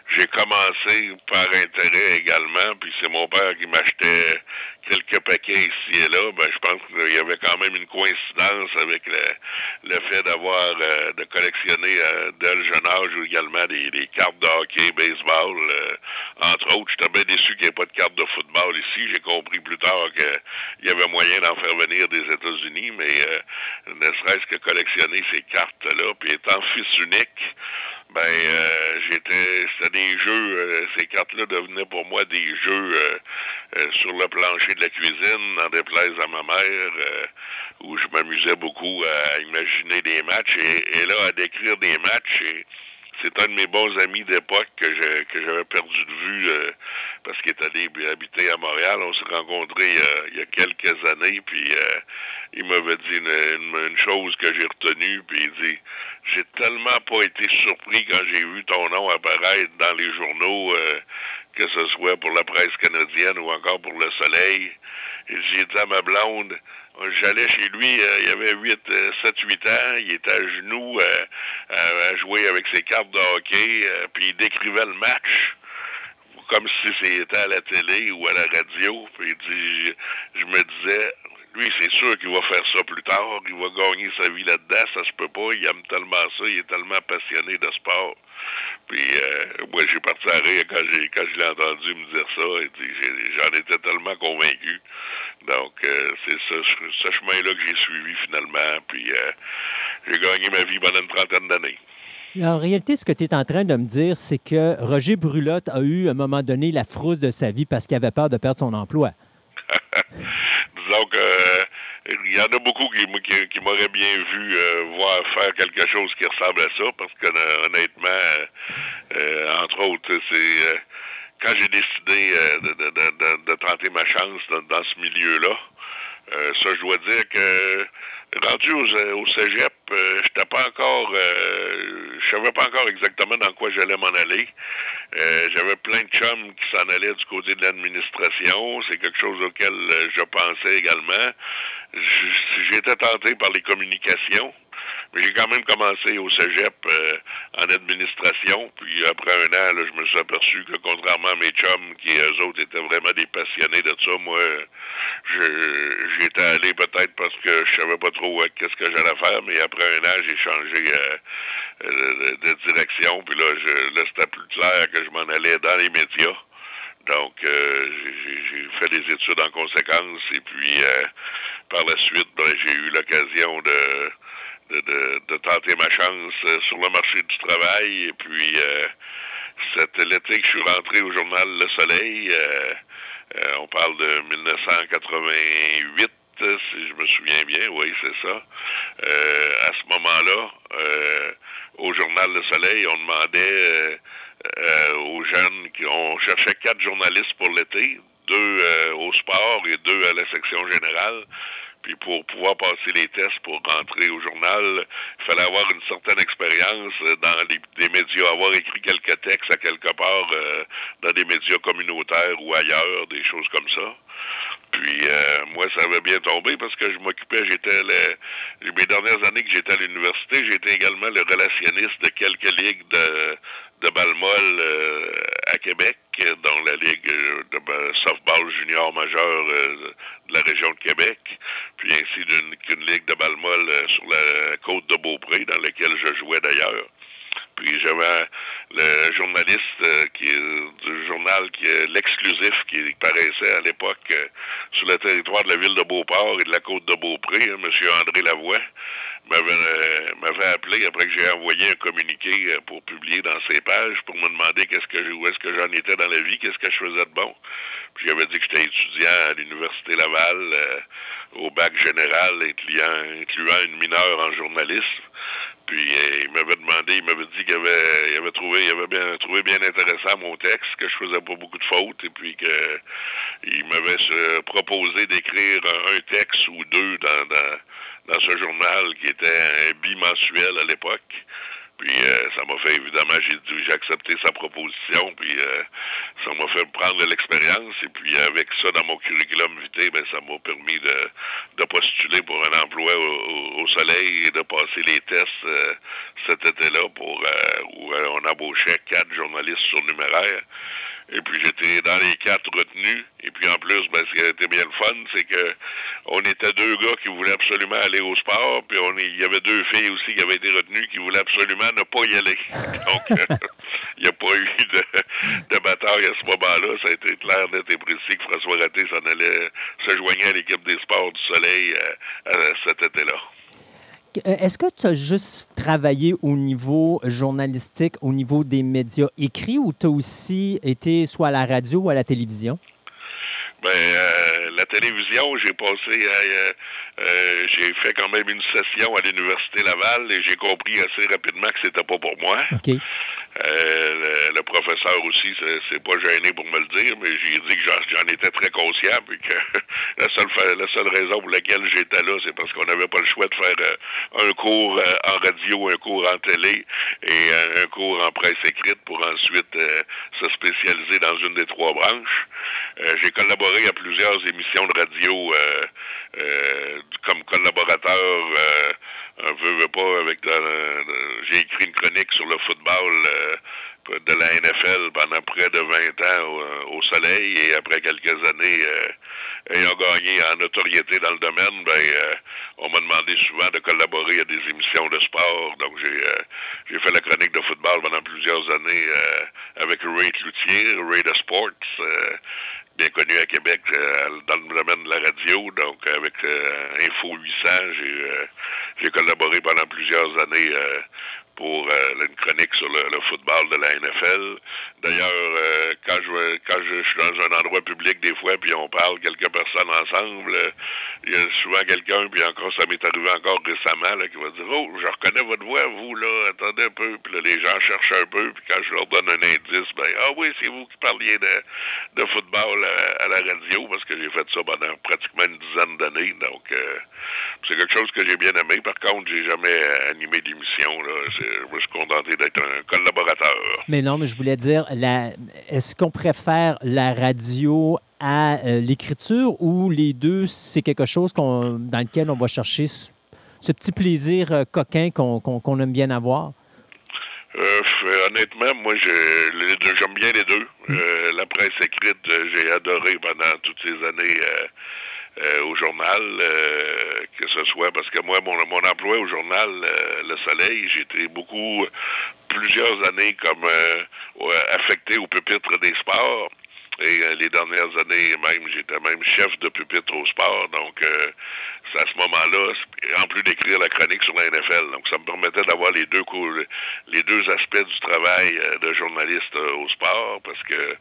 j'ai commencé par intérêt également, puis c'est mon père qui m'achetait quelques paquets ici et là. Ben, je pense qu'il y avait quand même une coïncidence avec le, le fait d'avoir euh, de collectionner euh, dès le jeune âge également des, des cartes de hockey, baseball, euh, entre autres. J'étais bien déçu qu'il n'y ait pas de cartes de football ici. J'ai compris plus tard qu'il y avait moyen d'en faire venir des États-Unis, mais ne serait-ce que collectionner ces cartes-là, puis étant fils unique, ben euh, j'étais c'était des jeux euh, ces cartes-là devenaient pour moi des jeux euh, sur le plancher de la cuisine des déplaise à ma mère où je m'amusais beaucoup à imaginer des matchs et, là à décrire des matchs et c'est un de mes bons amis d'époque que j'avais perdu de vue parce qu'il est allé habiter à Montréal. On s'est rencontrés il y a quelques années, puis il m'avait dit une, chose que j'ai retenue, puis il dit j'ai tellement pas été surpris quand j'ai vu ton nom apparaître dans les journaux, euh, que ce soit pour la presse canadienne ou encore pour le Soleil. J'ai dit à ma blonde, j'allais chez lui, euh, il avait 8, 7, 8 ans, il était à genoux euh, à, jouer avec ses cartes de hockey, puis il décrivait le match comme si c'était à la télé ou à la radio. Puis je me disais, lui, c'est sûr qu'il va faire ça plus tard. Il va gagner sa vie là-dedans. Ça se peut pas. Il aime tellement ça. Il est tellement passionné de sport. Puis euh, moi, j'ai parti à rire quand j'ai quand je l'ai entendu me dire ça. J'en étais tellement convaincu. Donc, euh, c'est ce, ce chemin-là que j'ai suivi finalement. Puis euh, j'ai gagné ma vie pendant une trentaine d'années. En réalité, ce que tu es en train de me dire, c'est que Roger Brulotte a eu, à un moment donné, la frousse de sa vie parce qu'il avait peur de perdre son emploi. <laughs> Disons que il y en a beaucoup qui, qui, m'auraient bien vu euh, voir faire quelque chose qui ressemble à ça, parce que euh, honnêtement, entre autres, c'est quand j'ai décidé de, tenter ma chance dans, ce milieu-là. ça, je dois dire que rendu au, cégep, je j'étais pas encore, je savais pas encore exactement dans quoi j'allais m'en aller. Euh, j'avais plein de chums qui s'en allaient du côté de l'administration. C'est quelque chose auquel euh, je pensais également. J'étais tenté par les communications. Mais j'ai quand même commencé au cégep euh, en administration. Puis après un an, là, je me suis aperçu que contrairement à mes chums, qui eux autres étaient vraiment des passionnés de ça, moi, j'étais allé peut-être parce que je savais pas trop qu'est-ce que j'allais faire. Mais après un an, j'ai changé de, direction. Puis là, je, là c'était plus clair que je m'en allais dans les médias. Donc, euh, j'ai fait des études en conséquence. Et puis, euh, par la suite, ben, j'ai eu l'occasion de, de, tenter ma chance euh, sur le marché du travail. Et puis, c'était l'été que je suis rentré au journal Le Soleil. on parle de 1988 si je me souviens bien, oui, c'est ça. à ce moment-là, au journal Le Soleil, on demandait euh, euh, aux jeunes, qui, on cherchait quatre journalistes pour l'été, deux euh, au sport et deux à la section générale. Puis pour pouvoir passer les tests pour rentrer au journal, il fallait avoir une certaine expérience dans les, médias, avoir écrit quelques textes à quelque part dans des médias communautaires ou ailleurs, des choses comme ça. Puis euh, moi, ça avait bien tombé parce que je m'occupais, j'étais les, mes dernières années que j'étais à l'université, j'étais également le relationniste de quelques ligues de, de balmol euh, à Québec, dont la ligue de ben, softball junior majeur euh, de la région de Québec, puis ainsi qu'une ligue de balmol sur la côte de Beaupré, dans laquelle je jouais d'ailleurs. Puis j'avais le journaliste euh, qui est du journal qui est l'exclusif qui paraissait à l'époque euh, sur le territoire de la ville de Beauport et de la côte de Beaupré, hein, M. André Lavoie, euh, m'avait appelé après que j'ai envoyé un communiqué pour publier dans ses pages pour me demander qu'est-ce que où est-ce que j'en étais dans la vie, qu'est-ce que je faisais de bon. Puis j'avais dit que j'étais étudiant à l'Université Laval au bac général incluant, incluant une mineure en journalisme. Puis euh, il m'avait demandé, il m'avait dit qu'il avait, il avait trouvé, il avait bien trouvé bien intéressant mon texte, que je faisais pas beaucoup de fautes, et puis que il m'avait proposé d'écrire un texte ou deux dans, dans, dans ce journal qui était un bimensuel à l'époque. Puis euh, ça m'a fait évidemment, j'ai accepté sa proposition, puis euh, ça m'a fait prendre l'expérience. Et puis avec ça dans mon curriculum vitae, ben ça m'a permis de, de postuler pour un emploi au, soleil et de passer les tests euh, cet été-là pour où on embauchait quatre journalistes surnuméraires. Et puis j'étais dans les quatre retenus. Et puis en plus, ben, ce qui a été bien le fun, c'est que on était deux gars qui voulaient absolument aller au sport, puis on il y avait deux filles aussi qui avaient été retenues qui voulaient absolument ne pas y aller. <laughs> Donc <laughs> il n'y a pas eu de, bataille à ce moment-là. Ça a été clair, net et précis que François Raté s'en allait se joigner à l'équipe des sports du Soleil euh, cet été-là. Euh, est-ce que tu as juste travaillé au niveau journalistique, au niveau des médias écrits, ou tu as aussi été soit à la radio ou à la télévision? Ben, euh, la télévision, j'ai passé, euh, euh, j'ai fait quand même une session à l'université Laval et j'ai compris assez rapidement que c'était pas pour moi. Le, professeur aussi, c'est pas gêné pour me le dire, mais j'ai dit que j'en étais très conscient, puis que <laughs> la seule, la seule raison pour laquelle j'étais là, c'est parce qu'on n'avait pas le choix de faire euh, un cours euh, en radio, un cours en télé et un cours en presse écrite pour ensuite se spécialiser dans une des trois branches. j'ai collaboré à plusieurs émissions de radio comme collaborateur un veux, veux pas, avec j'ai écrit une chronique sur le football euh, de la NFL pendant près de 20 ans au, soleil et après quelques années euh, ayant gagné en notoriété dans le domaine, ben euh, on m'a demandé souvent de collaborer à des émissions de sport. Donc j'ai fait la chronique de football pendant plusieurs années avec Ray Cloutier, Ray de Sports bien connu à Québec dans le domaine de la radio. Donc, avec Info 800, j'ai collaboré pendant plusieurs années euh, pour euh, une chronique sur le, football de la NFL. D'ailleurs, euh, quand je quand je, suis dans un endroit public des fois, puis on parle quelques personnes ensemble, il y a souvent quelqu'un, puis encore ça m'est arrivé encore récemment, là, qui va dire Oh, je reconnais votre voix, vous, là, attendez un peu. Puis là, les gens cherchent un peu, puis quand je leur donne un indice, ben Ah oui, c'est vous qui parliez de, football à, la radio, parce que j'ai fait ça pendant pratiquement une dizaine d'années. Donc c'est quelque chose que j'ai bien aimé. Par contre, j'ai jamais animé d'émission. Je me suis contenté d'être un collaborateur. Mais non, mais je voulais dire, est-ce qu'on préfère la radio à euh, l'écriture ou les deux, c'est quelque chose dans lequel on va chercher ce, petit plaisir euh, coquin qu'on aime bien avoir? Euh, honnêtement, moi, j'aime bien les deux. Mm. la presse écrite, j'ai adoré pendant toutes ces années euh, au journal, euh, que ce soit parce que moi, mon, mon emploi au journal euh, Le Soleil, j'ai été beaucoup, plusieurs années comme affecté au pupitre des sports. Et les dernières années, même, j'étais même chef de pupitre au sport. Donc, à ce moment-là, en plus d'écrire la chronique sur la NFL. Donc, ça me permettait d'avoir les deux les deux aspects du travail de journaliste au sport, parce que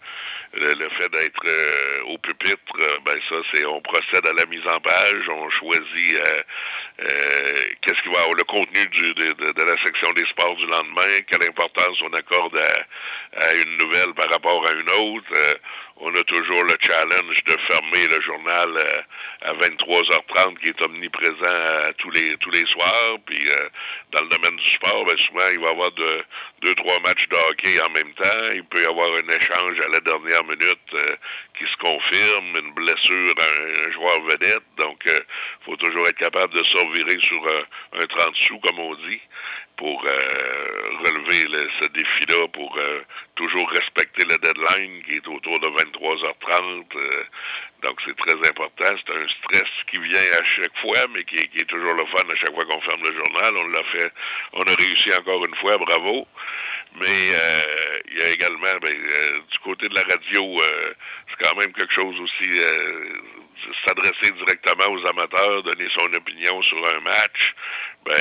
le, fait d'être euh, au pupitre, euh, ben ça, c'est on procède à la mise en page, on choisit euh, qu'est-ce qui va avoir le contenu du, de, la section des sports du lendemain, quelle importance on accorde à une nouvelle par rapport à une autre on a toujours le challenge de fermer le journal euh, à 23h30 qui est omniprésent tous les tous les soirs. Puis euh, dans le domaine du sport, ben, souvent il va y avoir deux, trois matchs de hockey en même temps. Il peut y avoir un échange à la dernière minute euh, qui se confirme, une blessure à un, joueur vedette. Donc faut toujours être capable de survirer sur un 30 sous, comme on dit pour euh, relever ce défi-là, pour euh, toujours respecter le deadline qui est autour de 23h30. Euh, donc c'est très important. C'est un stress qui vient à chaque fois, mais qui, est toujours le fun à chaque fois qu'on ferme le journal. On l'a fait, on a réussi encore une fois, bravo. Mais il y a également, ben, du côté de la radio, c'est quand même quelque chose aussi s'adresser directement aux amateurs, donner son opinion sur un match. Ben,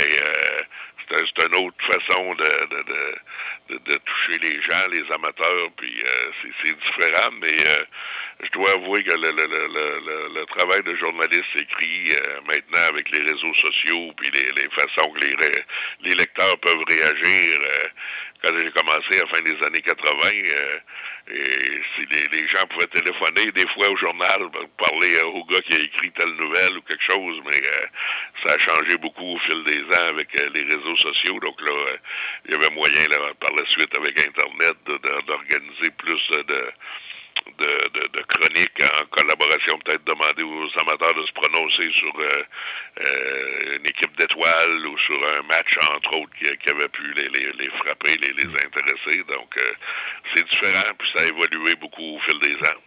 c'est une autre façon de, de, toucher les gens, les amateurs, puis euh, c'est différent, mais euh, je dois avouer que le, le, travail de journaliste écrit euh, maintenant avec les réseaux sociaux, puis les, les façons que les, les lecteurs peuvent réagir, quand j'ai commencé à la fin des années 80, et si les, gens pouvaient téléphoner des fois au journal pour parler au gars qui a écrit telle nouvelle ou quelque chose, mais euh, ça a changé beaucoup au fil des ans avec euh, les réseaux sociaux. Donc là, euh, il y avait moyen là, par la suite avec Internet d'organiser plus de de, de, de chronique en collaboration, peut-être demander aux amateurs de se prononcer sur euh, euh, une équipe d'étoiles ou sur un match, entre autres, qui, avait pu les, frapper, les, les intéresser. Donc, euh, c'est différent, puis ça a évolué beaucoup au fil des ans.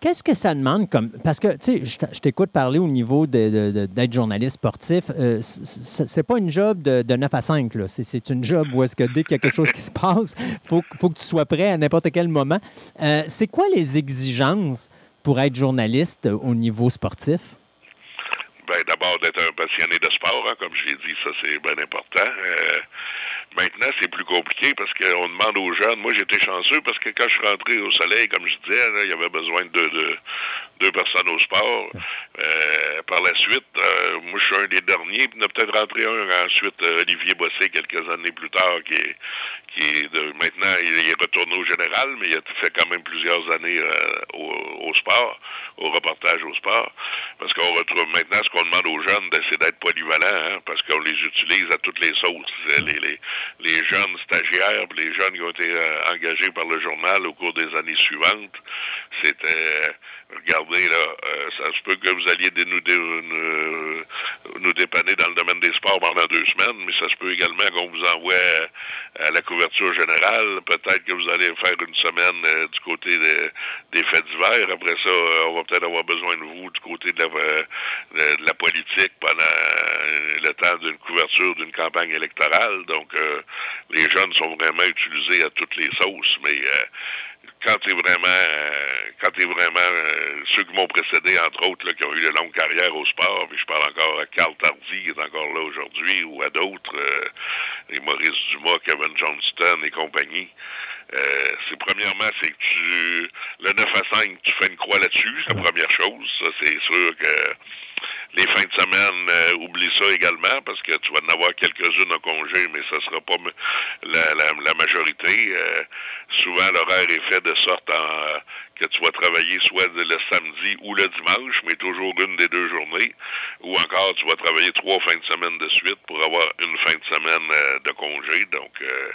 Qu'est-ce que ça demande comme. Parce que, tu sais, je t'écoute parler au niveau d'être journaliste sportif. Euh, c'est pas une job de, de 9 à 5, là. C'est- C'est une job où est-ce que dès qu'il y a quelque chose qui se passe, il faut, faut que tu sois prêt à n'importe quel moment. Euh, c'est quoi les exigences pour être journaliste au niveau sportif? Ben, d'abord d'être un passionné de sport, hein, comme je l'ai dit, ça c'est bien important. Euh, maintenant, c'est plus compliqué parce qu'on demande aux jeunes. Moi, j'étais chanceux parce que quand je suis rentré au soleil, comme je disais, il y avait besoin de deux, de- deux personnes au sport. Euh, par la suite, euh, moi, je suis un des derniers, puis il y a peut-être rentré un ensuite, Olivier Bossé, quelques années plus tard, qui est, maintenant, il est retourné au général, mais il a fait quand même plusieurs années euh, au, sport, au reportage au sport. Parce qu'on retrouve maintenant ce qu'on demande aux jeunes, c'est d'être polyvalent, hein, parce qu'on les utilise à toutes les sauces. Les, jeunes stagiaires, les jeunes qui ont été euh, engagés par le journal au cours des années suivantes, c'était regardez là, euh, ça se peut que vous alliez nous, dé- nous, dépanner dans le domaine des sports pendant deux semaines, mais ça se peut également qu'on vous envoie à, la couverture générale. Peut-être que vous allez faire une semaine euh, du côté de- des faits divers. Après ça, euh, on va peut-être avoir besoin de vous du côté de la, euh, de, la politique pendant le temps d'une couverture d'une campagne électorale. Donc, les jeunes sont vraiment utilisés à toutes les sauces, mais quand tu es vraiment, euh, quand t'es vraiment euh, ceux qui m'ont précédé, entre autres, là, qui ont eu de longues carrières au sport, puis je parle encore à Carl Tardy, qui est encore là aujourd'hui, ou à d'autres, euh, et Maurice Dumas, Kevin Johnston et compagnie. Euh, c'est premièrement, c'est que tu le 9 à 5, tu fais une croix là-dessus, c'est la première chose. Ça, c'est sûr que les fins de semaine, euh, oublie ça également, parce que tu vas en avoir quelques-unes en congé, mais ça sera pas la, la, la majorité. Euh, souvent, l'horaire est fait de sorte en, que tu vas travailler soit le samedi ou le dimanche, mais toujours une des deux journées, ou encore tu vas travailler trois fins de semaine de suite pour avoir une fin de semaine euh, de congé. Donc, euh,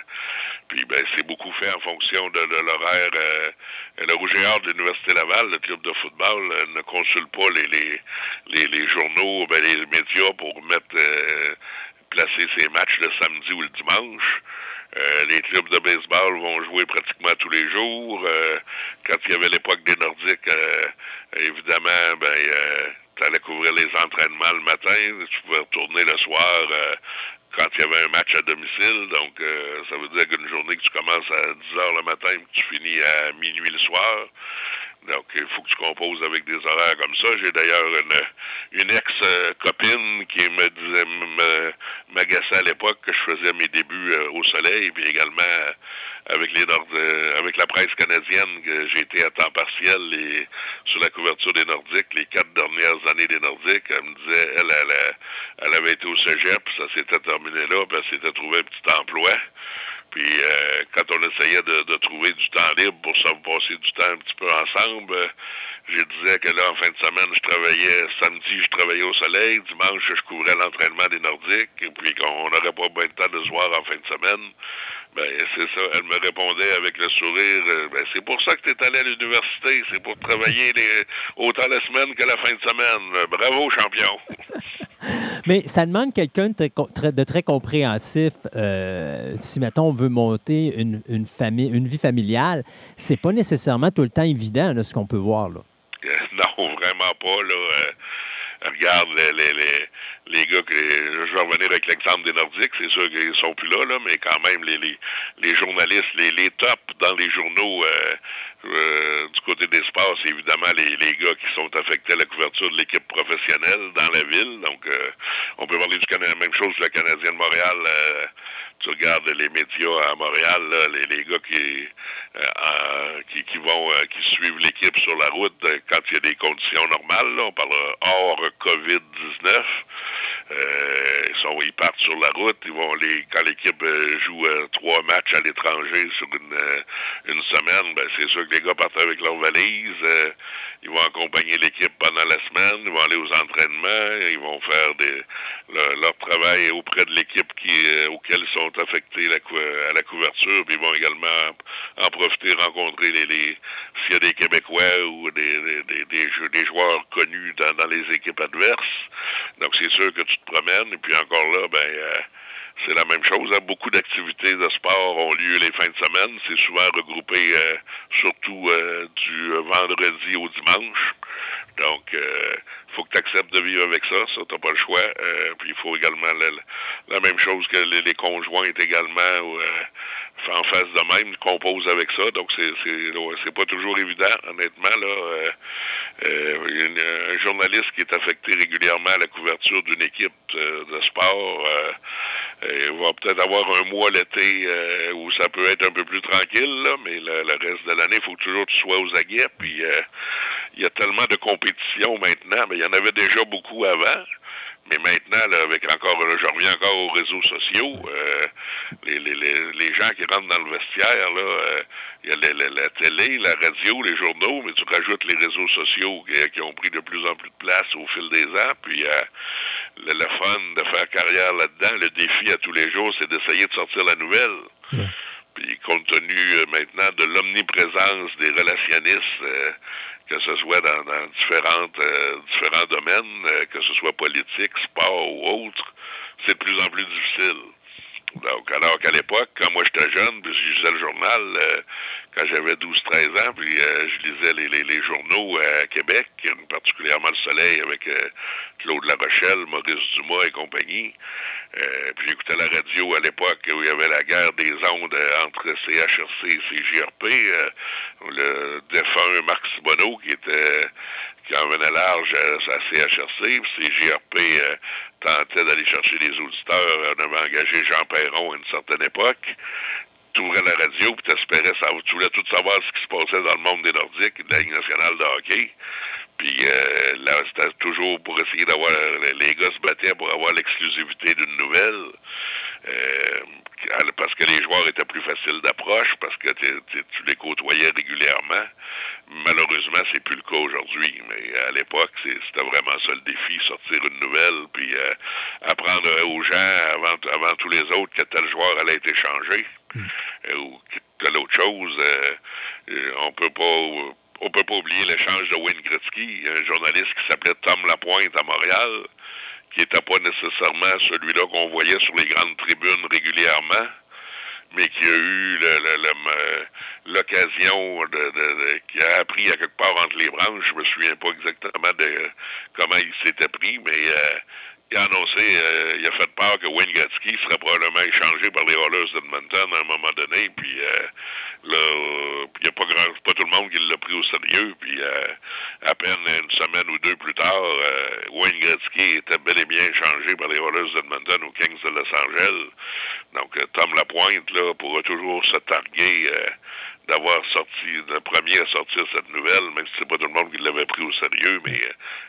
puis ben, c'est beaucoup fait en fonction de, l'horaire. euh, le Rouge et Or de l'Université Laval, le club de football, euh, ne consulte pas les, les, les, les journaux, ben, les médias pour mettre placer ses matchs le samedi ou le dimanche. Euh, les clubs de baseball vont jouer pratiquement tous les jours. Euh, quand il y avait l'époque des Nordiques, euh, évidemment, ben, tu allais couvrir les entraînements le matin, tu pouvais retourner le soir quand il y avait un match à domicile. Donc, ça veut dire qu'une journée que tu commences à 10 heures le matin que tu finis à minuit le soir. Donc, il faut que tu composes avec des horaires comme ça. J'ai d'ailleurs une, une ex-copine qui me disait, m'agaçait à l'époque que je faisais mes débuts euh, au soleil, puis également euh, avec les Nord- euh, avec la presse canadienne, que j'ai été à temps partiel les- sur la couverture des Nordiques les quatre dernières années des Nordiques. Elle me disait, elle, elle, elle, avait été au cégep, puis ça s'était terminé là, puis elle s'était trouvé un petit emploi. Puis euh, quand on essayait de, de trouver du temps libre pour se passer du temps un petit peu ensemble, euh, je disais que là, en fin de semaine, je travaillais, samedi, je travaillais au soleil, dimanche, je couvrais l'entraînement des Nordiques, et puis qu'on n'aurait pas bien le temps de se voir en fin de semaine. Ben, c'est ça. Elle me répondait avec le sourire, euh, ben, c'est pour ça que tu es allé à l'université, c'est pour travailler les, autant la semaine que la fin de semaine. Bravo, champion. <laughs> <laughs> Mais ça demande quelqu'un de, très compréhensif. euh, si, mettons, on veut monter une, famille, une vie familiale, c'est pas nécessairement tout le temps évident, ce qu'on peut voir. Là. <laughs> Non, vraiment pas. Là. Euh, regarde les, les, les, les gars que je vais revenir avec l'exemple des Nordiques, c'est sûr qu'ils sont plus là, là, mais quand même les, les, les journalistes, les, les tops dans les journaux euh, euh, du côté des sports, c'est évidemment les, les gars qui sont affectés à la couverture de l'équipe professionnelle dans la ville. Donc euh, on peut parler du Canadien, même chose le Canadien de Montréal. euh, tu regardes les médias à Montréal, là, les, les gars qui, euh, qui, qui vont euh, qui suivent l'équipe sur la route quand il y a des conditions normales, là, on parle hors COVID-19. Euh, ils, sont, ils partent sur la route. Ils vont les, quand l'équipe euh, joue euh, trois matchs à l'étranger sur une, une semaine, ben, c'est sûr que les gars partent avec leurs valises. Ils vont accompagner l'équipe pendant la semaine. Ils vont aller aux entraînements. Ils vont faire des, leur, travail auprès de l'équipe qui, auquel ils sont affectés à la couverture. Puis ils vont également en profiter, rencontrer les, les s'il y a des Québécois ou des, des, des, des joueurs connus dans, dans les équipes adverses. Donc c'est sûr que tu te promènes. Et puis encore là, ben euh, c'est la même chose. Hein. Beaucoup d'activités de sport ont lieu les fins de semaine. C'est souvent regroupé euh, surtout euh, du vendredi au dimanche. Donc, il faut que tu acceptes de vivre avec ça. Ça, tu pas le choix. puis il faut également la, même chose que les, les conjoints également en face de même, compose avec ça. Donc, c'est pas toujours évident, honnêtement. Là, euh, euh, un journaliste qui est affecté régulièrement à la couverture d'une équipe de, sport euh, va peut-être avoir un mois l'été où ça peut être un peu plus tranquille, là, mais le, reste de l'année, il faut toujours que tu sois aux aguets. Puis, il y a tellement de compétition maintenant, mais il y en avait déjà beaucoup avant. Mais maintenant, là, avec encore, je reviens encore aux réseaux sociaux, euh, les, les, les, gens qui rentrent dans le vestiaire, là, euh, il y a la, la, télé, la radio, les journaux, mais tu rajoutes les réseaux sociaux qui, ont pris de plus en plus de place au fil des ans. Puis euh, le, le, fun de faire carrière là-dedans, le défi à tous les jours, c'est d'essayer de sortir la nouvelle. Puis compte tenu maintenant de l'omniprésence des relationnistes, que ce soit dans, différentes, euh, différents domaines, euh, que ce soit politique, sport ou autre, c'est de plus en plus difficile. Donc, alors qu'à l'époque, quand moi j'étais jeune, puis je lisais le journal, euh, quand j'avais 12-13 ans, puis je lisais les, les, les, journaux à Québec, particulièrement Le Soleil avec Claude Larochelle, Maurice Dumas et compagnie. Euh, puis j'écoutais la radio à l'époque où il y avait la guerre des ondes entre CHRC et CGRP. Euh, le défunt Marc Simoneau qui était qui en venait large à, CHRC. CGRP euh, tentait d'aller chercher des auditeurs. On avait engagé Jean Perron à une certaine époque. Tu ouvrais la radio puis t'espérais ça. Tu voulais tout savoir ce qui se passait dans le monde des Nordiques, de la Ligue nationale de hockey. Puis euh, là, c'était toujours pour essayer d'avoir. Les gars se battaient pour avoir l'exclusivité d'une nouvelle. Euh, parce que les joueurs étaient plus faciles d'approche, parce que tu les côtoyais régulièrement. Malheureusement, c'est plus le cas aujourd'hui, mais à l'époque, c'était vraiment ça le défi, sortir une nouvelle, puis euh, apprendre aux gens avant, avant tous les autres que tel joueur allait être échangé, hmm. ou que l'autre chose, on peut pas on peut pas oublier l'échange de Wayne Gretzky, un journaliste qui s'appelait Tom Lapointe à Montréal, qui n'était pas nécessairement celui-là qu'on voyait sur les grandes tribunes régulièrement, mais qui a eu l'occasion de, qui a appris à quelque part entre les branches. Je me souviens pas exactement de comment il s'était pris, mais euh, il a annoncé, euh, il a fait peur que Wayne Gretzky serait probablement échangé par les Oilers d'Edmonton à un moment donné, puis euh, Là, il n'y a pas grand, pas tout le monde qui l'a pris au sérieux. Puis euh, à peine une semaine ou deux plus tard, euh, Wayne Gretzky était bel et bien changé par les Oilers d'Edmonton aux Kings de Los Angeles. Donc euh, Tom Lapointe là pourra toujours se targuer d'avoir sorti, le premier à sortir cette nouvelle, même si c'est pas tout le monde qui l'avait pris au sérieux, mais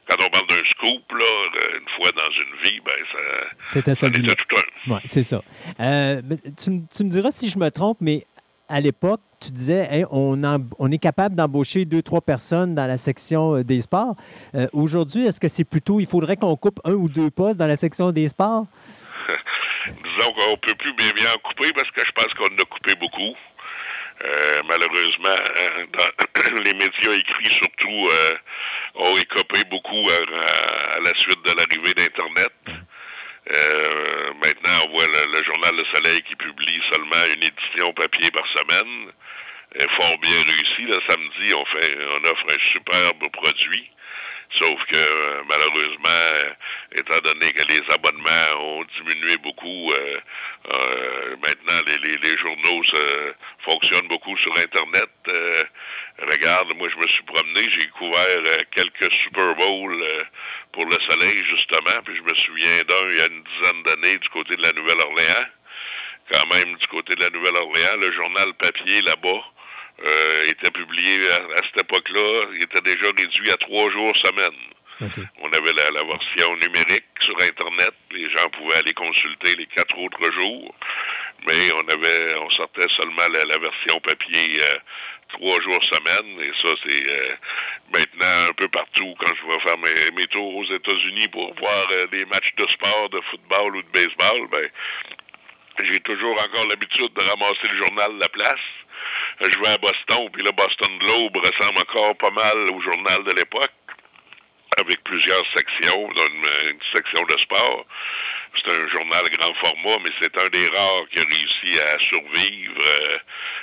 quand on parle d'un scoop, là, une fois dans une vie, ben ça, c'était ça, ça tout un. Ouais, c'est ça. tu, tu me diras si je me trompe, mais à l'époque, tu disais, on, on, est capable d'embaucher deux, trois personnes dans la section euh, des sports. Euh, aujourd'hui, est-ce que c'est plutôt, il faudrait qu'on coupe un ou deux postes dans la section des sports? <laughs> Disons qu'on ne peut plus bien, bien en couper parce que je pense qu'on en a coupé beaucoup. Euh, malheureusement, hein, <clears throat> les médias écrits surtout ont écopé beaucoup à, la suite de l'arrivée d'Internet. Euh, maintenant, on voit le, journal Le Soleil qui publie seulement une édition papier par semaine. est fort bien réussi. Le samedi, on fait, on offre un superbe produit. Sauf que euh, malheureusement, euh, étant donné que les abonnements ont diminué beaucoup, maintenant les, les, journaux fonctionnent beaucoup sur Internet. regarde, moi je me suis promené, j'ai couvert quelques Super Bowls pour le soleil, justement. Puis je me souviens d'un il y a une dizaine d'années du côté de la Nouvelle-Orléans. Quand même, du côté de la Nouvelle-Orléans, le journal papier là-bas euh, était publié à, cette époque-là. Il était déjà réduit à trois jours semaine. On avait la, la, version numérique sur Internet. Les gens pouvaient aller consulter les quatre autres jours. Mais on avait, on sortait seulement la, la version papier euh, trois jours semaine. Et ça, c'est euh, maintenant un peu partout quand je vais faire mes, mes tours aux États-Unis pour voir euh, des matchs de sport, de football ou de baseball. Ben, j'ai toujours encore l'habitude de ramasser le journal de la place. Je vais à Boston, puis le Boston Globe ressemble encore pas mal au journal de l'époque, avec plusieurs sections, une, section de sport. C'est un journal grand format, mais c'est un des rares qui a réussi à survivre. Euh,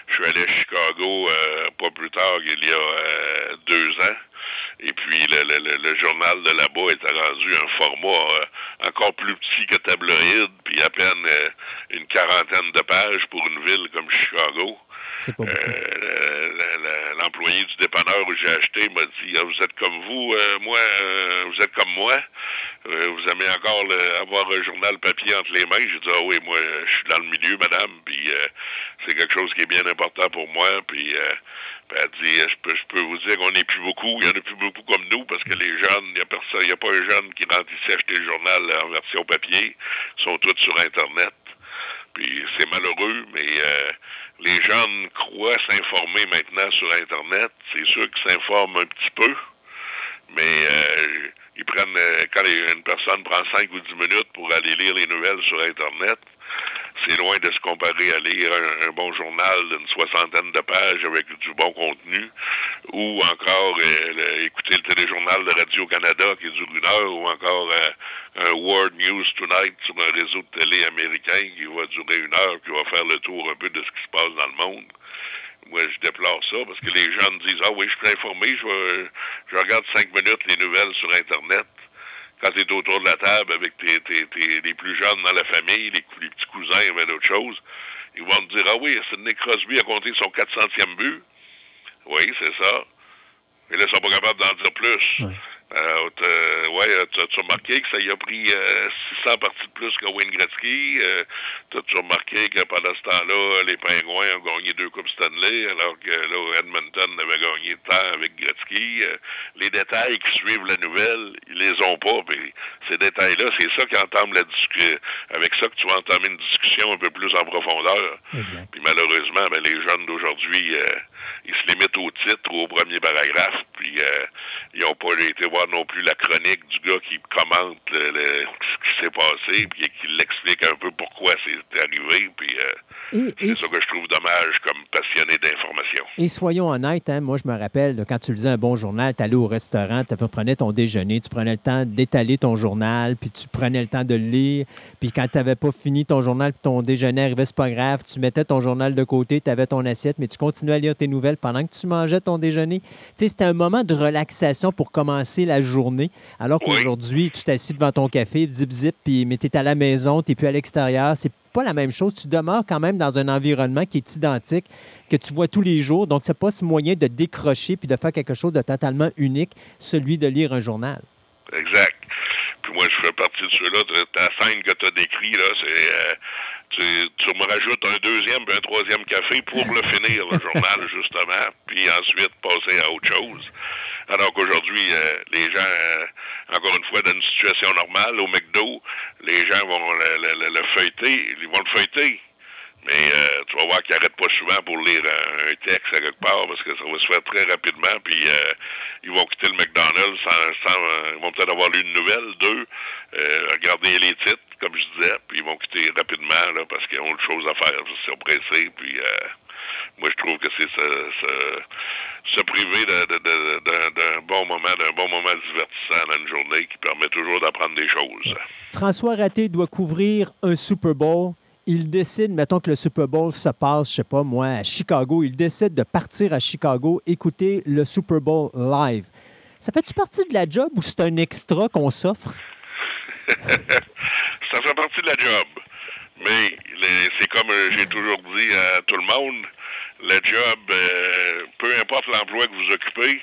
je suis allé à Chicago euh, pas plus tard qu'il y a euh, deux ans. Et puis le, journal de là-bas était rendu un format euh, encore plus petit que tabloïd, puis à peine euh, une quarantaine de pages pour une ville comme Chicago. C'est pas beaucoup. Euh, L'employé du dépanneur où j'ai acheté m'a dit ah, Vous êtes comme vous, euh, moi, euh, vous êtes comme moi. Vous aimez encore le, avoir un journal papier entre les mains. J'ai dit Ah oui, moi, je suis dans le milieu, madame, puis euh, c'est quelque chose qui est bien important pour moi. Puis elle dit, je peux, je peux vous dire qu'on n'est plus beaucoup, il y en a plus beaucoup comme nous, parce que les jeunes, il n'y a personne, il n'y a pas un jeune qui rentre ici acheter le journal en version papier, ils sont tous sur Internet. Puis c'est malheureux, mais euh, les jeunes croient s'informer maintenant sur Internet. C'est sûr qu'ils s'informent un petit peu, mais euh, ils prennent, euh, quand une personne prend 5 ou 10 minutes pour aller lire les nouvelles sur Internet, c'est loin de se comparer à lire un, bon journal d'une soixantaine de pages avec du bon contenu, ou encore euh, écouter le téléjournal de Radio-Canada qui dure une heure, ou encore euh, un World News Tonight sur un réseau de télé américain qui va durer une heure, qui va faire le tour un peu de ce qui se passe dans le monde. Moi, je déplore ça parce que les jeunes disent Ah oui, je suis informé, je, je regarde cinq minutes les nouvelles sur Internet quand tu es autour de la table avec tes, tes, tes- les plus jeunes dans la famille, les, petits cousins avec d'autres choses, ils vont te dire Ah oui, Sidney Crosby a compté son 400e but. Oui, c'est ça. Et là, ils sont pas capables d'en dire plus. Euh, t'as- ouais, tu as remarqué que ça y a pris euh, 600 parties de plus que Wayne Gretzky? Euh, T'as-tu remarqué que pendant ce temps-là, les Pingouins ont gagné deux Coupes Stanley, alors que là, Edmonton avait gagné tant avec Gretzky? Euh, les détails qui suivent la nouvelle, ils les ont pas. Puis ces détails-là, c'est ça qui entame la discussion. Avec ça que tu vas entamer une discussion un peu plus en profondeur. Puis malheureusement, ben, les jeunes d'aujourd'hui, euh, ils se limitent au titre ou au premier paragraphe, puis euh, ils n'ont pas été voir non plus la chronique du gars qui commente le- le- ce qui s'est passé, puis qui l'explique un peu pourquoi c'est arrivé, puis euh, Et, et, c'est ça que je trouve dommage comme passionné d'information. et soyons honnêtes, hein, moi, je me rappelle, de quand tu lisais un bon journal, tu allais au restaurant, tu prenais ton déjeuner, tu prenais le temps d'étaler ton journal, puis tu prenais le temps de le lire. Puis quand tu n'avais pas fini ton journal, puis ton déjeuner arrivait, c'est pas grave, tu mettais ton journal de côté, tu avais ton assiette, mais tu continuais à lire tes nouvelles pendant que tu mangeais ton déjeuner. Tu sais, c'était un moment de relaxation pour commencer la journée. Alors Oui. qu'aujourd'hui, tu t'assis devant ton café, zip zip, puis mais tu es à la maison, tu plus à l'extérieur. C'est pas la même chose. Tu demeures quand même dans un environnement qui est identique, que tu vois tous les jours. Donc, c'est pas ce moyen de décrocher puis de faire quelque chose de totalement unique, celui de lire un journal. Exact. Puis moi, je fais partie de ceux-là. Ta- scène que tu as décrit, là, c'est... euh, tu, tu me rajoutes un deuxième puis un troisième café pour le finir, le journal, <laughs> justement, puis ensuite passer à autre chose. Alors qu'aujourd'hui, euh, les gens, euh, encore une fois, dans une situation normale, au McDo, les gens vont le, le- le- le feuilleter, ils vont le feuilleter. Mais euh, tu vas voir qu'ils n'arrêtent pas souvent pour lire un, un texte à quelque part parce que ça va se faire très rapidement. Puis euh, ils vont quitter le McDonald's sans, sans euh, ils vont peut-être avoir lu une nouvelle, deux, euh, regarder les titres, comme je disais, puis ils vont quitter rapidement là, parce qu'ils ont autre chose à faire. Ils sont pressés. Puis euh, moi, je trouve que c'est se, se, priver d'un bon moment, d'un bon moment divertissant dans une journée qui permet toujours d'apprendre des choses. François Raté doit couvrir un Super Bowl. Il décide, mettons que le Super Bowl se passe, je sais pas moi, à Chicago. Il décide de partir à Chicago, écouter le Super Bowl live. Ça fait-tu partie de la job ou c'est un extra qu'on s'offre? <laughs> ça fait partie de la job. Mais c'est comme euh, j'ai toujours dit à tout le monde, le job, euh, peu importe l'emploi que vous occupez,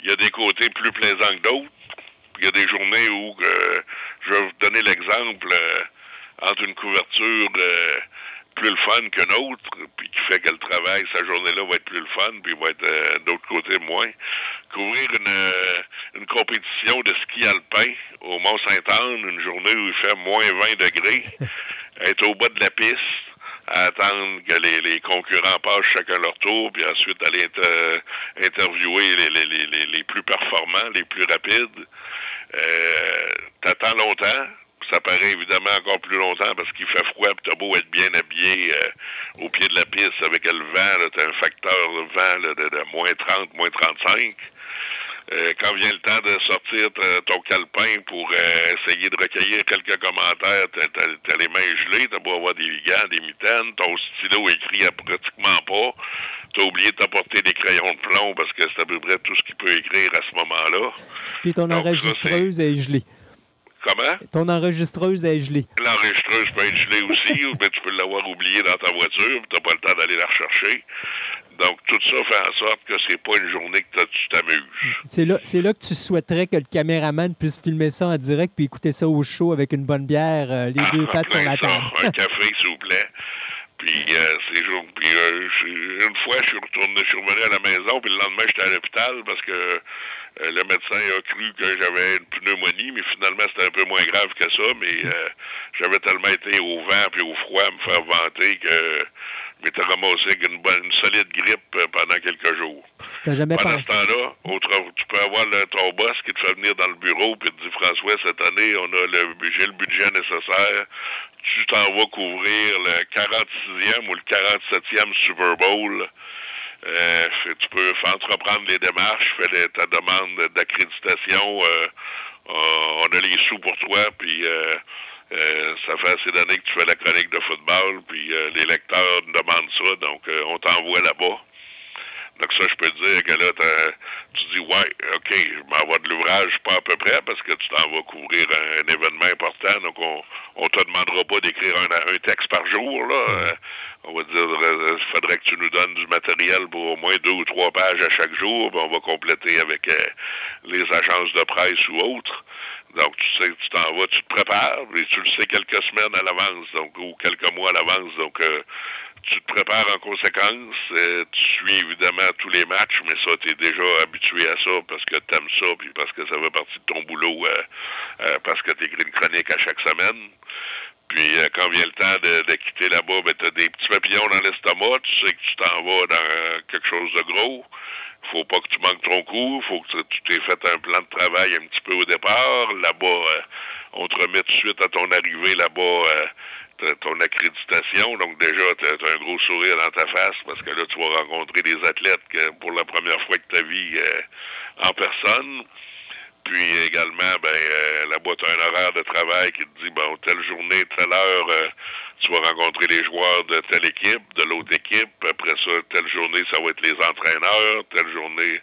il y a des côtés plus plaisants que d'autres. Il y a des journées où, euh, je vais vous donner l'exemple, euh, entre une couverture plus le fun qu'un autre, puis qui fait que le travail, sa journée-là va être plus le fun, puis va être d'autre côté moins. Couvrir une, une compétition de ski alpin au Mont-Saint-Anne, une journée où il fait moins 20 degrés, <laughs> être au bas de la piste, à attendre que les, les concurrents passent chacun leur tour, puis ensuite aller inter- interviewer les, les, les, plus performants, les plus rapides. Euh, T'attends longtemps. Ça paraît évidemment encore plus longtemps parce qu'il fait froid, puis t'as beau être bien habillé euh, au pied de la piste avec le vent, t'as un facteur de vent là, de, de moins 30, moins 35. Euh, quand vient le temps de sortir ta- ton calepin pour euh, essayer de recueillir quelques commentaires, t'as, les mains gelées, t'as beau avoir des gants, des mitaines, ton stylo écrit à pratiquement pas, t'as oublié de t'apporter des crayons de plomb parce que c'est à peu près tout ce qu'il peut écrire à ce moment-là. Puis ton Donc, ça, enregistreuse est gelée. Comment? Ton enregistreuse est gelée. L'enregistreuse peut être gelée aussi, <laughs> ou bien tu peux l'avoir oublié dans ta voiture, puis t'as pas le temps d'aller la rechercher. Donc, tout ça fait en sorte que c'est pas une journée que tu t'amuses. C'est là, c'est là que tu souhaiterais que le caméraman puisse filmer ça en direct puis écouter ça au show avec une bonne bière, euh, les deux pattes sur la table. un café, s'il vous plaît. Puis, euh, c'est jour- puis euh, une fois, je suis retourné, je suis revenu à la maison, puis le lendemain, j'étais à l'hôpital parce que euh, le médecin a cru que j'avais une pneumonie, mais finalement, c'était un peu moins grave que ça. Mais j'avais tellement été au vent puis au froid à me faire vanter que m'étais ramassé avec une, bonne, une solide grippe euh, pendant quelques jours. T'as jamais Pendant pensé. ce temps-là, tu peux avoir le, ton boss qui te fait venir dans le bureau puis te dit François, cette année, on a le j'ai le budget nécessaire. Tu t'en vas couvrir le 46e ou le 47e Super Bowl. Euh, tu peux entreprendre les démarches, fais ta demande d'accréditation. euh, on a les sous pour toi, puis euh, euh, ça fait assez d'années que tu fais la chronique de football, puis euh, les lecteurs demandent ça, donc euh, on t'envoie là-bas. Donc ça, je peux te dire que là, tu dis, ouais, OK, je m'envoie de l'ouvrage, pas à peu près, parce que tu t'en vas couvrir un, événement important, donc on on te demandera pas d'écrire un, un texte par jour, là. Euh, on va dire, il faudrait que tu nous donnes du matériel pour au moins deux ou trois pages à chaque jour, puis on va compléter avec euh, les agences de presse ou autres. Donc, tu sais, tu t'en vas, tu te prépares, et tu le sais quelques semaines à l'avance, donc, ou quelques mois à l'avance, donc, euh, tu te prépares en conséquence, euh, tu suis évidemment tous les matchs, mais ça, tu es déjà habitué à ça parce que tu aimes ça, puis parce que ça fait partie de ton boulot, euh, euh, parce que tu écris une chronique à chaque semaine. Puis quand vient le temps de, quitter là-bas, ben, tu as des petits papillons dans l'estomac, tu sais que tu t'en vas dans quelque chose de gros. Faut pas que tu manques ton coup, faut que tu t'aies fait un plan de travail un petit peu au départ. Là-bas, euh, on te remet tout de suite à ton arrivée là-bas euh, ton accréditation. Donc déjà, tu as, un gros sourire dans ta face parce que là, tu vas rencontrer des athlètes pour la première fois de ta vie euh, en personne. Puis également, ben là-bas, tu as un horaire de travail qui te dit, bon, telle journée, telle heure, tu vas rencontrer les joueurs de telle équipe, de l'autre équipe. Après ça, telle journée, ça va être les entraîneurs, telle journée.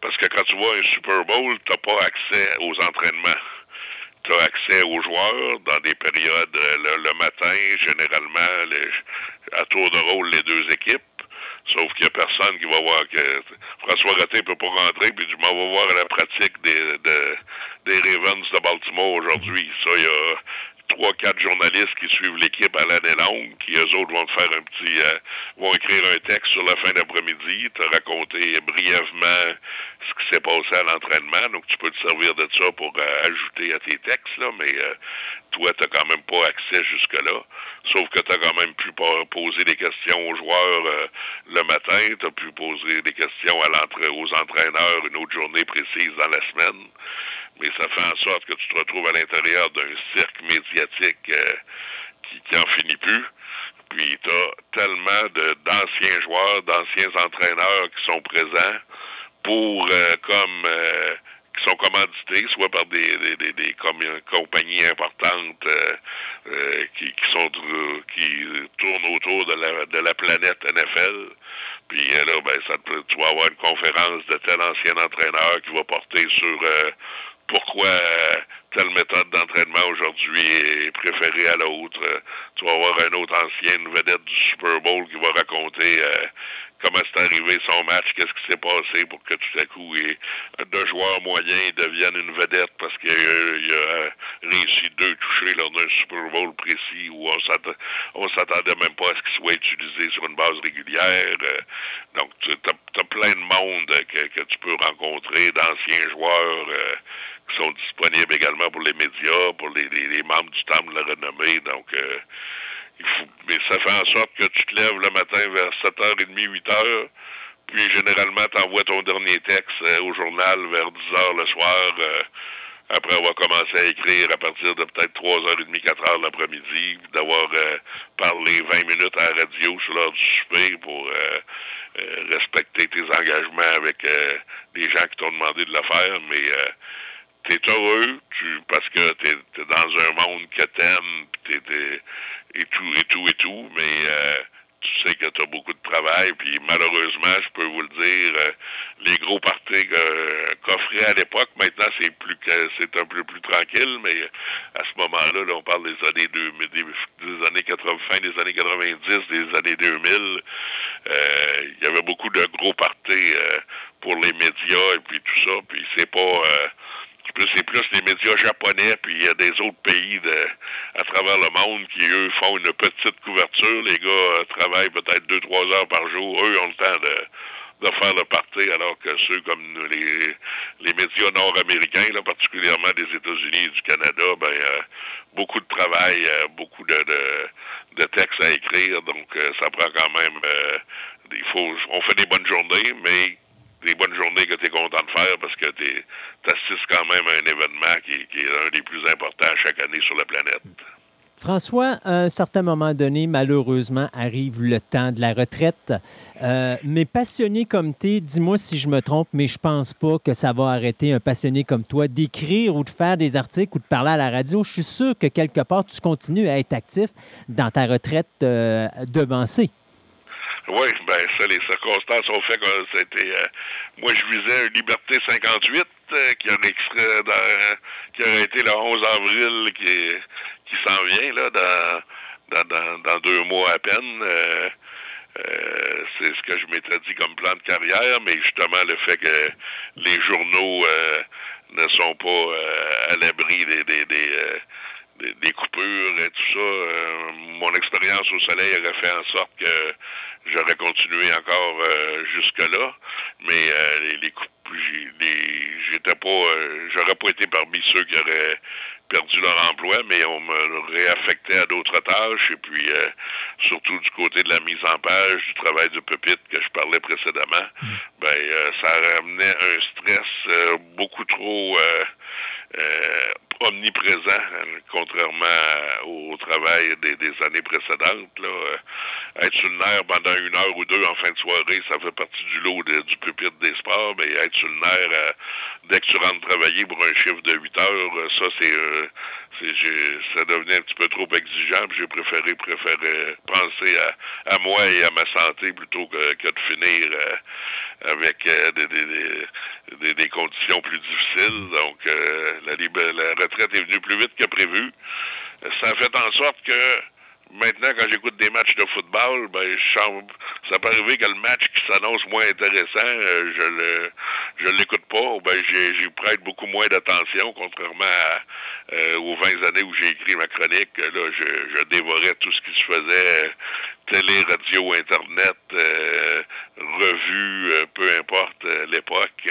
Parce que quand tu vois un Super Bowl, tu pas accès aux entraînements. Tu accès aux joueurs dans des périodes euh, le, matin, généralement, à tour de rôle, les deux équipes. Sauf qu'il n'y a personne qui va voir que François Roté ne peut pas rentrer, puis je m'en vais voir la pratique des, de, des Ravens de Baltimore aujourd'hui. Ça, il y a trois, quatre journalistes qui suivent l'équipe à l'année longue, qui eux autres vont te faire un petit euh, vont écrire un texte sur la fin d'après-midi, te raconter brièvement ce qui s'est passé à l'entraînement. Donc tu peux te servir de ça pour euh, ajouter à tes textes, là, mais euh, toi, tu n'as quand même pas accès jusque-là. Sauf que tu as quand même pu poser des questions aux joueurs euh, le matin, tu as pu poser des questions aux entraîneurs une autre journée précise dans la semaine. Mais ça fait en sorte que tu te retrouves à l'intérieur d'un cirque médiatique euh, qui, qui finit plus. Puis tu as tellement d'anciens joueurs, d'anciens entraîneurs qui sont présents pour euh, comme euh, qui sont commandités, soit par des, des, des, des compagnies importantes qui, qui, sont qui tournent autour de la, de la planète NFL. Puis là, ben, ça tu vas avoir une conférence de tel ancien entraîneur qui va porter sur pourquoi telle méthode d'entraînement aujourd'hui est préférée à l'autre. Tu vas avoir un autre ancien, une vedette du Super Bowl qui va raconter comment c'est arrivé son match, qu'est-ce qui s'est passé pour que tout à coup deux joueurs moyens deviennent une vedette parce qu'il a, réussi deux touchés lors d'un Super Bowl précis où on s'attendait même pas à ce qu'il soit utilisé sur une base régulière. donc, tu as, plein de monde que, tu peux rencontrer, d'anciens joueurs qui sont disponibles également pour les médias, pour les, membres du temple de la renommée. Donc, mais ça fait en sorte que tu te lèves le matin vers 7h30, 8h, puis généralement, tu envoies ton dernier texte euh, au journal vers 10h le soir, euh, après avoir commencé à écrire à partir de peut-être 3h30, 4h l'après-midi, d'avoir euh, parlé 20 minutes à la radio sur l'heure du souper pour respecter tes engagements avec les gens qui t'ont demandé de le faire, mais tu es heureux tu, parce que tu es, dans un monde que t'aimes, tu et tout, et tout, et tout, mais euh, tu sais que tu as beaucoup de travail, puis malheureusement, je peux vous le dire, euh, les gros parties qu'offrait à l'époque, maintenant c'est plus que c'est un peu plus tranquille, mais à ce moment-là, là, on parle des années 2000, des, années 80, fin des années 90, des années 2000, euh, il y avait beaucoup de gros parties pour les médias et puis tout ça, puis c'est pas c'est plus les médias japonais, puis il y a des autres pays de, à travers le monde qui, eux, font une petite couverture. Les gars euh, travaillent peut-être deux, trois heures par jour. Eux ont le temps de, de faire le parti, alors que ceux comme les, les médias nord-américains, là, particulièrement des États-Unis et du Canada, ben, euh, beaucoup de travail, euh, beaucoup de, de, textes à écrire, donc ça prend quand même... il faut, on fait des bonnes journées, mais des bonnes journées que tu es content de faire parce que tu assistes quand même à un événement qui, est un des plus importants chaque année sur la planète. François, à un certain moment donné, malheureusement, arrive le temps de la retraite. Euh, mais passionné comme tu es, dis-moi si je me trompe, mais je pense pas que ça va arrêter un passionné comme toi d'écrire ou de faire des articles ou de parler à la radio. Je suis sûr que quelque part, tu continues à être actif dans ta retraite euh, devancée. Oui, ben ça, les circonstances ont fait que c'était. Euh, moi, je visais une Liberté 58 euh, qui, aurait qui aurait été le 11 avril qui, qui s'en vient, là, dans, dans, dans, deux mois à peine. Euh, c'est ce que je m'étais dit comme plan de carrière, mais justement, le fait que les journaux ne sont pas à l'abri des, des, des, des, coupures et tout ça, mon expérience au soleil aurait fait en sorte que j'aurais continué encore euh, jusque-là, mais euh, les, les, j'étais pas, euh, j'aurais pas été parmi ceux qui auraient perdu leur emploi, mais on me réaffectait à d'autres tâches, et puis surtout du côté de la mise en page, du travail de pupitre que je parlais précédemment, mm. ben ça ramenait un stress beaucoup trop omniprésent, contrairement au travail des, années précédentes. Là. Euh, être sur le nerf pendant une heure ou deux en fin de soirée, ça fait partie du lot du pupitre des sports, mais être sur le nerf euh, dès que tu rentres travailler pour un chiffre de 8 heures, euh, ça c'est ça devenait un petit peu trop exigeant. J'ai préféré préféré penser à, moi et à ma santé plutôt que, de finir avec des, des, conditions plus difficiles. Donc la, la retraite est venue plus vite que prévu. Ça a fait en sorte que Maintenant, quand j'écoute des matchs de football, ben, ça peut arriver que le match qui s'annonce moins intéressant, euh, je le je l'écoute pas, ben j'y prête beaucoup moins d'attention, contrairement euh, aux 20 années où j'ai écrit ma chronique. Là, je, je, dévorais tout ce qui se faisait, télé, radio, internet, euh, revue, peu importe l'époque.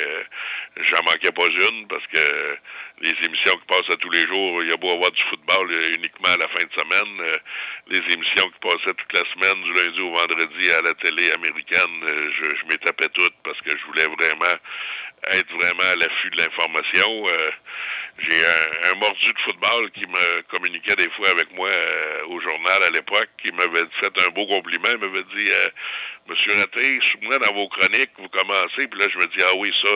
J'en manquais pas une parce que les émissions qui passent à tous les jours, il y a beau avoir du football uniquement à la fin de semaine les émissions qui passaient toute la semaine, du lundi au vendredi à la télé américaine, euh, je, je m'y tapais toutes parce que je voulais vraiment être vraiment à l'affût de l'information. Euh, j'ai un, mordu de football qui me communiquait des fois avec moi euh, au journal à l'époque, qui m'avait fait un beau compliment. Il m'avait dit Monsieur Raté, souvenez dans vos chroniques, vous commencez, puis là je me dis Ah oui, ça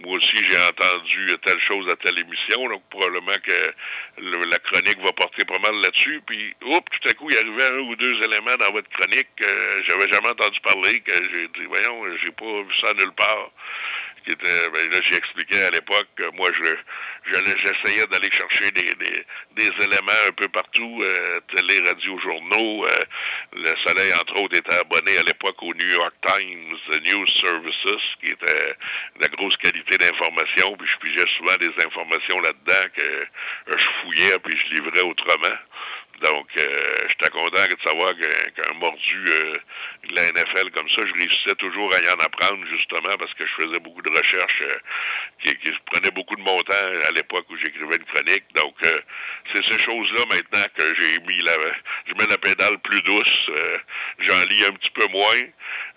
moi aussi, j'ai entendu telle chose à telle émission, donc probablement que la chronique va porter pas mal là-dessus. Puis, oups, tout à coup, il arrivait un ou deux éléments dans votre chronique que j'avais jamais entendu parler, que j'ai dit, voyons, j'ai pas vu ça nulle part. Qui était, ben, là, j'ai expliqué à l'époque que moi, je, j'essayais d'aller chercher des, des, éléments un peu partout, euh, télé, radio, journaux. Euh, le Soleil, entre autres, était abonné à l'époque au New York Times News Services, qui était la grosse qualité d'information, puis je pigeais souvent des informations là-dedans que je fouillais, puis je livrais autrement. Donc, euh, j'étais content de savoir qu'un mordu euh, de la NFL comme ça, je réussissais toujours à y en apprendre, justement, parce que je faisais beaucoup de recherches euh, qui, qui prenaient beaucoup de mon temps à l'époque où j'écrivais une chronique. Donc, euh, c'est ces choses-là maintenant que j'ai mis la... Je mets la pédale plus douce, j'en lis un petit peu moins.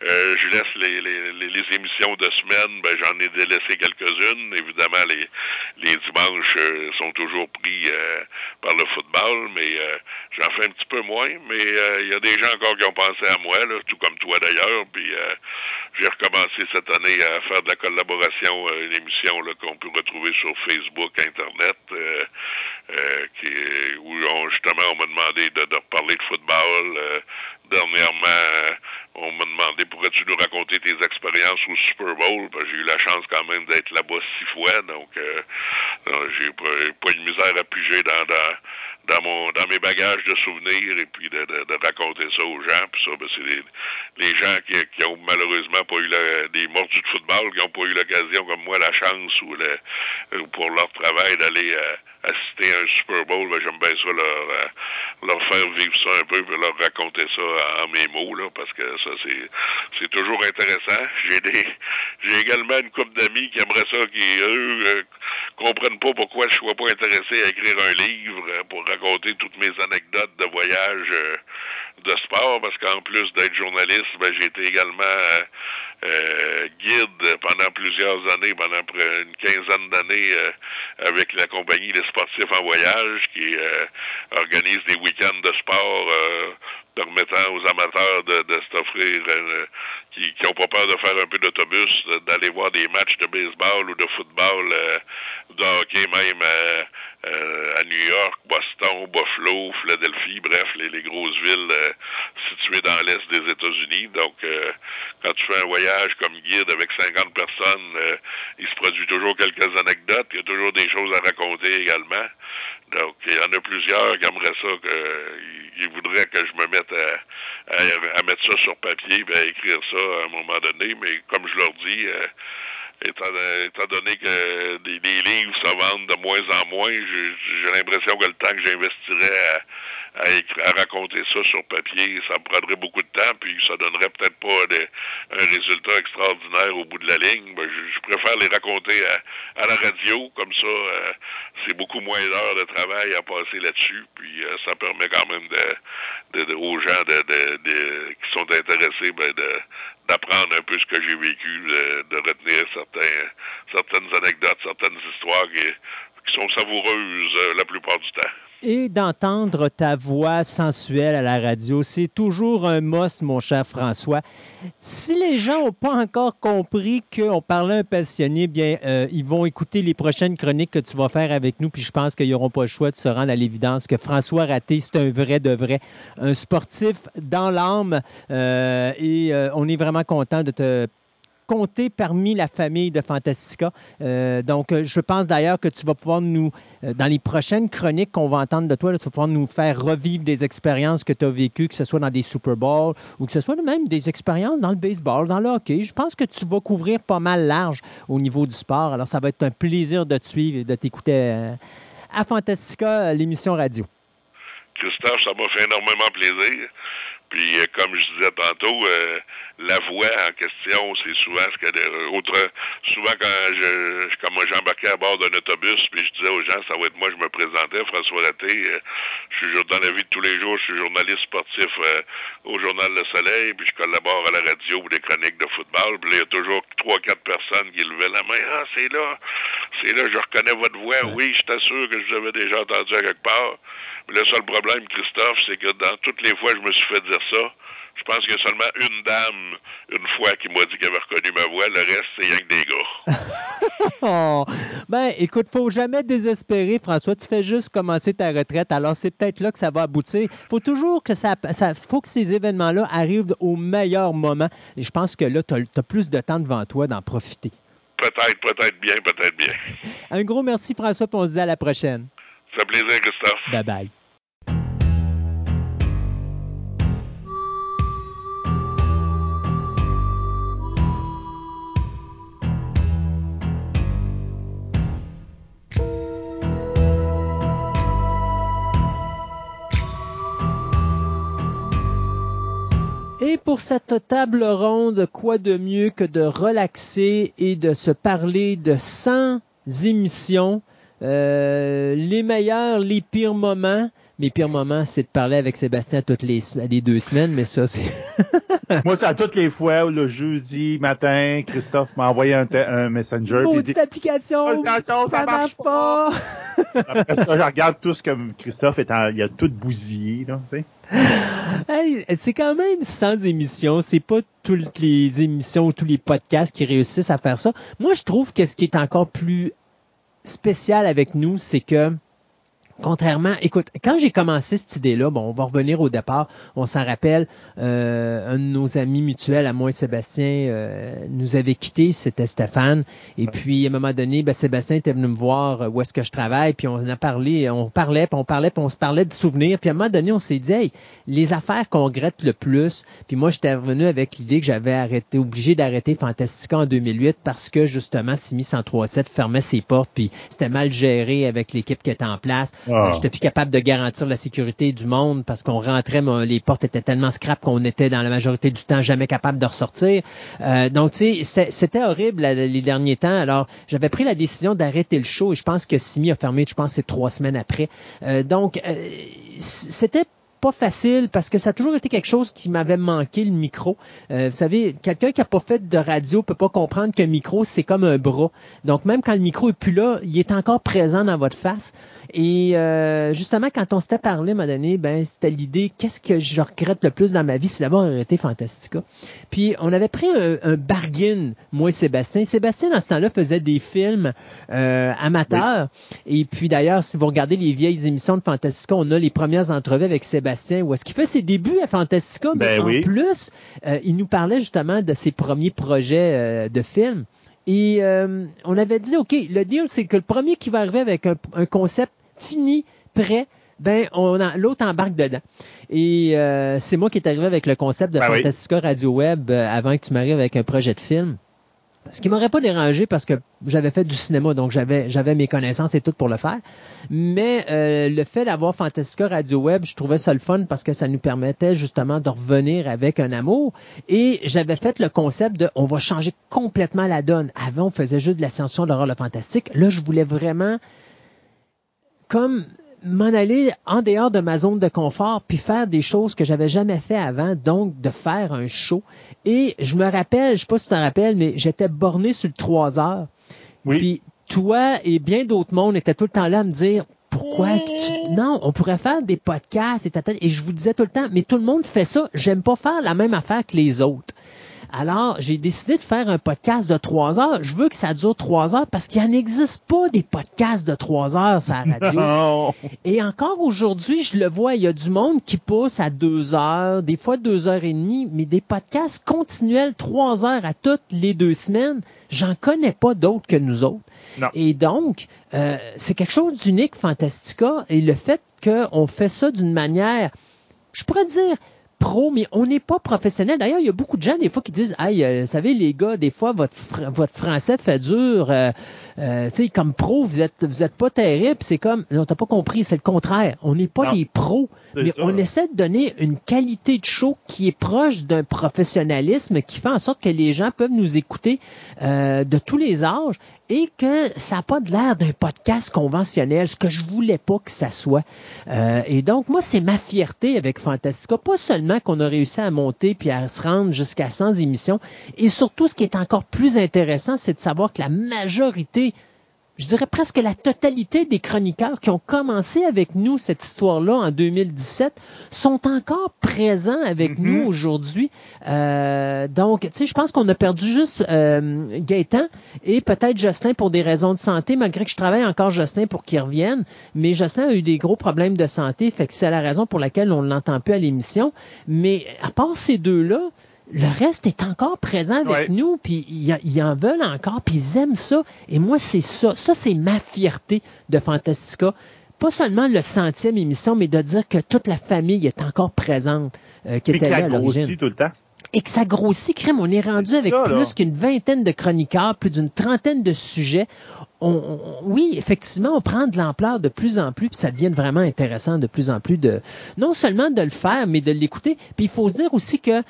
je laisse les, les, les, émissions de semaine, ben, j'en ai délaissé quelques-unes. Évidemment, les, les dimanches sont toujours pris par le football, mais J'en fais un petit peu moins, mais euh, il y a des gens encore qui ont pensé à moi, tout comme toi d'ailleurs. Puis euh, j'ai recommencé cette année à faire de la collaboration, euh, une émission qu'on peut retrouver sur Facebook, Internet, qui, où justement on m'a demandé de, de reparler de football. Dernièrement, on m'a demandé pourrais-tu nous raconter tes expériences au Super Bowl? J'ai eu la chance quand même d'être là-bas six fois, donc j'ai pas, une misère à piger dans, dans dans mon dans mes bagages de souvenirs et puis de, raconter ça aux gens. Puis ça, ben, c'est les, les, gens qui, qui ont malheureusement pas eu la, des mordus de football, qui n'ont pas eu l'occasion comme moi, la chance ou, le, pour leur travail d'aller euh, assister à un Super Bowl, ben, j'aime bien ça leur, euh, leur faire vivre ça un peu, leur raconter ça en, mes mots, là, parce que ça, c'est, c'est toujours intéressant. <laughs> J'ai des j'ai également une couple d'amis qui aimeraient ça, qui, eux, euh, comprennent pas pourquoi je suis pas intéressé à écrire un livre euh, pour raconter toutes mes anecdotes de voyage de sport, parce qu'en plus d'être journaliste, ben, j'ai été également euh, guide pendant plusieurs années, pendant une quinzaine d'années euh, avec la compagnie des sportifs en voyage qui euh, organise des week-ends de sport permettant aux amateurs de, de s'offrir qui n'ont pas peur de faire un peu d'autobus, d'aller voir des matchs de baseball ou de football, de hockey même euh, à New York, Boston, Buffalo, Philadelphie, bref, les, les grosses villes euh, situées dans l'est des États-Unis. Donc, euh, quand tu fais un voyage comme guide avec 50 personnes, il se produit toujours quelques anecdotes, il y a toujours des choses à raconter également. Donc, il y en a plusieurs qui aimeraient ça, qu'ils voudraient que je me mette à, à, mettre ça sur papier et à écrire ça à un moment donné, mais comme je leur dis, étant, donné que des, livres se vendent de moins en moins, j'ai l'impression que le temps que j'investirais à, à, raconter ça sur papier, ça me prendrait beaucoup de temps, puis ça donnerait peut-être pas un résultat extraordinaire au bout de la ligne. Ben, je, préfère les raconter à, la radio, comme ça, euh, c'est beaucoup moins d'heures de travail à passer là-dessus, puis euh, ça permet quand même de, aux gens de, qui sont intéressés ben, de d'apprendre un peu ce que j'ai vécu, de, retenir certains, certaines anecdotes, certaines histoires qui, sont savoureuses euh, la plupart du temps et d'entendre ta voix sensuelle à la radio. C'est toujours un must, mon cher François. Si les gens n'ont pas encore compris qu'on parlait un passionné, bien, euh, ils vont écouter les prochaines chroniques que tu vas faire avec nous, puis je pense qu'ils n'auront pas le choix de se rendre à l'évidence que François Raté, c'est un vrai de vrai, un sportif dans l'âme, euh, et euh, on est vraiment content de te compter parmi la famille de Fantastica. Euh, donc, euh, je pense d'ailleurs que tu vas pouvoir nous, euh, dans les prochaines chroniques qu'on va entendre de toi, tu vas pouvoir nous faire revivre des expériences que tu as vécues, que ce soit dans des Super Bowls ou que ce soit même des expériences dans le baseball, dans le hockey. Je pense que tu vas couvrir pas mal large au niveau du sport. Alors, ça va être un plaisir de te suivre et de t'écouter à Fantastica, l'émission radio. Christophe, ça m'a fait énormément plaisir. Puis, comme je disais tantôt, la voix en question, c'est souvent ce que autre souvent quand je, comme j'embarquais à bord d'un autobus, puis je disais aux gens, ça va être moi, je me présentais, François Raté, euh, je suis dans la vie de tous les jours, je suis journaliste sportif euh, au Journal Le Soleil, puis je collabore à la radio pour des chroniques de football, puis il y a toujours trois, quatre personnes qui levaient la main, ah, c'est là, c'est là, je reconnais votre voix, oui, je t'assure que je vous avais déjà entendu à quelque part. Mais le seul problème, Christophe, c'est que dans toutes les fois que je me suis fait dire ça, je pense qu'il y a seulement une dame, une fois, qui m'a dit qu'elle avait reconnu ma voix. Le reste, c'est rien que des gars. <laughs> oh. Ben, écoute, faut jamais désespérer, François. Tu fais juste commencer ta retraite. Alors, c'est peut-être là que ça va aboutir. faut toujours que ça, ça faut que ces événements-là arrivent au meilleur moment. Et je pense que là, tu as, plus de temps devant toi d'en profiter. peut-être, peut-être bien, peut-être bien. Un gros merci, François, puis on se dit à la prochaine. Ça fait plaisir, Christophe. Bye Et pour cette table ronde, quoi de mieux que de relaxer et de se parler de 100 émissions, euh, les meilleurs, les pires moments. Mes pires moments, c'est de parler avec Sébastien toutes les, les deux semaines, mais ça, c'est... <laughs> Moi, c'est à toutes les fois où le jeudi matin, Christophe m'a envoyé un, un messenger. Maudite application! ça, Ça marche pas! Après ça, je regarde tout ce que Christophe est en, il a tout bousillé, là, tu sais. <gasps> Hey, c'est quand même 100 émissions. C'est pas toutes les émissions ou tous les podcasts qui réussissent à faire ça. Moi, je trouve que ce qui est encore plus spécial avec nous, c'est que Contrairement, écoute, quand j'ai commencé cette idée-là, bon, on va revenir au départ. On s'en rappelle, euh, un de nos amis mutuels, à moi et Sébastien, euh, nous avait quittés, c'était Stéphane. Et puis, à un moment donné, ben, Sébastien était venu me voir euh, où est-ce que je travaille, puis on a parlé, on parlait, puis on parlait, puis on se parlait de souvenirs. Puis à un moment donné, on s'est dit, hey, les affaires qu'on regrette le plus. Puis moi, j'étais revenu avec l'idée que j'avais arrêté, obligé d'arrêter Fantastica en 2008 parce que justement, Simi 1037 fermait ses portes, puis c'était mal géré avec l'équipe qui était en place. Ah. J'étais plus capable de garantir la sécurité du monde parce qu'on rentrait, mais les portes étaient tellement scrap qu'on était dans la majorité du temps jamais capable de ressortir. Euh, donc, tu sais, c'était horrible les derniers temps. Alors, j'avais pris la décision d'arrêter le show et je pense que Simi a fermé, je pense, c'est trois semaines après. Euh, donc, euh, c'était pas facile parce que ça a toujours été quelque chose qui m'avait manqué le micro. Euh, vous savez, quelqu'un qui a pas fait de radio peut pas comprendre qu'un micro c'est comme un bras. Donc même quand le micro est plus là, il est encore présent dans votre face. Et euh, justement, quand on s'était parlé, moment donné, ben c'était l'idée qu'est-ce que je regrette le plus dans ma vie, c'est d'avoir arrêté Fantastica. Puis on avait pris un, un bargain, moi et Sébastien. Sébastien dans ce temps-là faisait des films euh, amateurs. Et puis d'ailleurs, si vous regardez les vieilles émissions de Fantastica, on a les premières entrevues avec Sébastien où est-ce qu'il fait ses débuts à Fantastica, mais Ben en oui. plus, euh, il nous parlait justement de ses premiers projets euh, de films. Et euh, on avait dit, OK, le deal, c'est que le premier qui va arriver avec un, un concept fini, prêt, ben on l'autre embarque dedans. Et c'est moi qui est arrivé avec le concept de Ben oui. Fantastica Radio Web avant que tu m'arrives avec un projet de film. Ce qui m'aurait pas dérangé parce que j'avais fait du cinéma, donc j'avais j'avais mes connaissances et tout pour le faire. Mais euh, le fait d'avoir Fantastica Radio Web, je trouvais ça le fun parce que ça nous permettait justement de revenir avec un amour. Et j'avais fait le concept de on va changer complètement la donne. Avant, on faisait juste de l'ascension de l'horreur le fantastique. Là, je voulais vraiment comme m'en aller en dehors de ma zone de confort puis faire des choses que j'avais jamais fait avant, donc de faire un show. Et je me rappelle, je sais pas si tu te rappelles, mais j'étais borné sur le 3 heures. Oui. Puis toi et bien d'autres mondes étaient tout le temps là à me dire pourquoi que tu... Non, on pourrait faire des podcasts et, et je vous disais tout le temps, mais tout le monde fait ça. J'aime pas faire la même affaire que les autres. Alors, j'ai décidé de faire un podcast de trois heures. Je veux que ça dure trois heures parce qu'il n'existe pas des podcasts de trois heures sur la radio. <laughs> Non. Et encore aujourd'hui, je le vois, il y a du monde qui pousse à deux heures, des fois deux heures et demie, mais des podcasts continuels, trois heures à toutes les deux semaines, j'en connais pas d'autres que nous autres. Non. Et donc, euh, c'est quelque chose d'unique, Fantastica, et le fait qu'on fait ça d'une manière, je pourrais dire, pro, mais on n'est pas professionnel. D'ailleurs, il y a beaucoup de gens, des fois, qui disent, hey, euh, vous savez, les gars, des fois, votre, fr- votre français fait dur. Euh, euh, tu sais, comme pro, vous êtes, vous êtes pas terrible. C'est comme, non, t'as pas compris, c'est le contraire. On n'est pas Non. des pros, mais ça. on essaie de donner une qualité de show qui est proche d'un professionnalisme qui fait en sorte que les gens peuvent nous écouter euh, de tous les âges et que ça n'a pas de l'air d'un podcast conventionnel, ce que je voulais pas que ça soit. Euh, et donc, moi, c'est ma fierté avec Fantastica. Pas seulement qu'on a réussi à monter puis à se rendre jusqu'à 100 émissions, et surtout, ce qui est encore plus intéressant, c'est de savoir que la majorité je dirais presque la totalité des chroniqueurs qui ont commencé avec nous cette histoire-là en 2017 sont encore présents avec Mhm. nous aujourd'hui. Euh, donc, tu sais, je pense qu'on a perdu juste euh, Gaëtan et peut-être Jocelyn pour des raisons de santé, malgré que je travaille encore Jocelyn pour qu'il revienne. Mais Jocelyn a eu des gros problèmes de santé, fait que c'est la raison pour laquelle on ne l'entend plus à l'émission. Mais à part ces deux-là, le reste est encore présent avec Ouais. nous, puis ils, en veulent encore, puis ils aiment ça. Et moi, c'est ça. Ça, c'est ma fierté de Fantastica. Pas seulement le centième émission, mais de dire que toute la famille est encore présente, euh, qui était là à l'origine grossi tout le temps. Et que ça grossit, crème. On est rendu avec ça, plus qu'une vingtaine de chroniqueurs, plus d'une trentaine de sujets. On, on- oui, effectivement, on prend de l'ampleur de plus en plus, puis ça devient vraiment intéressant de plus en plus de non seulement de le faire, mais de l'écouter. Puis il faut se dire aussi que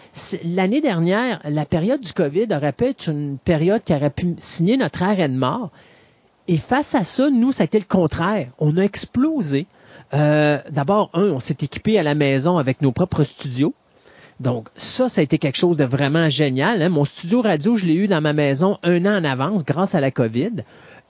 l'année dernière, la période du COVID aurait pu être une période qui aurait pu signer notre arrêt de mort. Et face à ça, nous, ça a été le contraire. On a explosé. Euh, D'abord, un, on s'est équipé à la maison avec nos propres studios. Donc, ça, ça a été quelque chose de vraiment génial. hein. Mon studio radio, je l'ai eu dans ma maison un an en avance grâce à la COVID.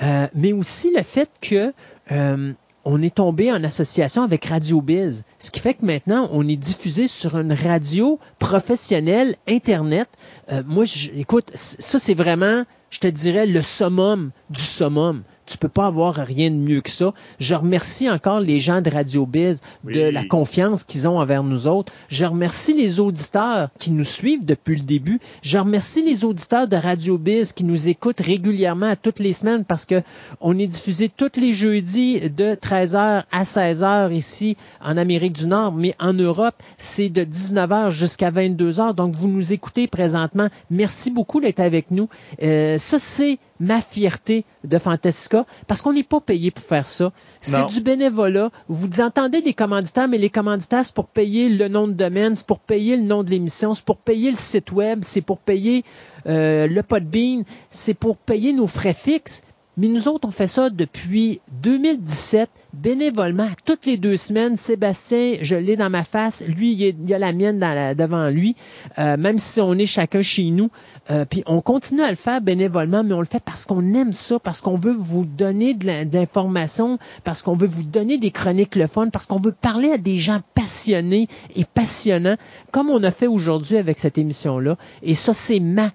Euh, mais aussi le fait que euh, on est tombé en association avec Radio Biz, ce qui fait que maintenant, on est diffusé sur une radio professionnelle, Internet. Euh, moi, je- écoute, ça, c'est vraiment, je te dirais, le summum du summum. Tu peux pas avoir rien de mieux que ça. Je remercie encore les gens de Radio Biz de la confiance qu'ils ont envers nous autres. Je remercie les auditeurs qui nous suivent depuis le début. Je remercie les auditeurs de Radio Biz qui nous écoutent régulièrement à toutes les semaines parce que on est diffusé tous les jeudis de 13h à 16h ici en Amérique du Nord, mais en Europe, c'est de 19h jusqu'à 22h. Donc, vous nous écoutez présentement. Merci beaucoup d'être avec nous. Euh, ça, c'est ma fierté de Fantastica parce qu'on n'est pas payé pour faire ça. C'est du bénévolat. Vous entendez des commanditaires, mais les commanditaires, c'est pour payer le nom de domaine, c'est pour payer le nom de l'émission, c'est pour payer le site web, c'est pour payer euh, le Podbean, c'est pour payer nos frais fixes. Mais nous autres, on fait ça depuis 2017, bénévolement, toutes les deux semaines. Sébastien, je l'ai dans ma face. Lui, il, est- a la mienne devant lui, euh, même si on est chacun chez nous. Euh, puis on continue à le faire bénévolement, mais on le fait parce qu'on aime ça, parce qu'on veut vous donner de l'information, parce qu'on veut vous donner des chroniques le fun, parce qu'on veut parler à des gens passionnés et passionnants, comme on a fait aujourd'hui avec cette émission-là. Et ça, c'est ma...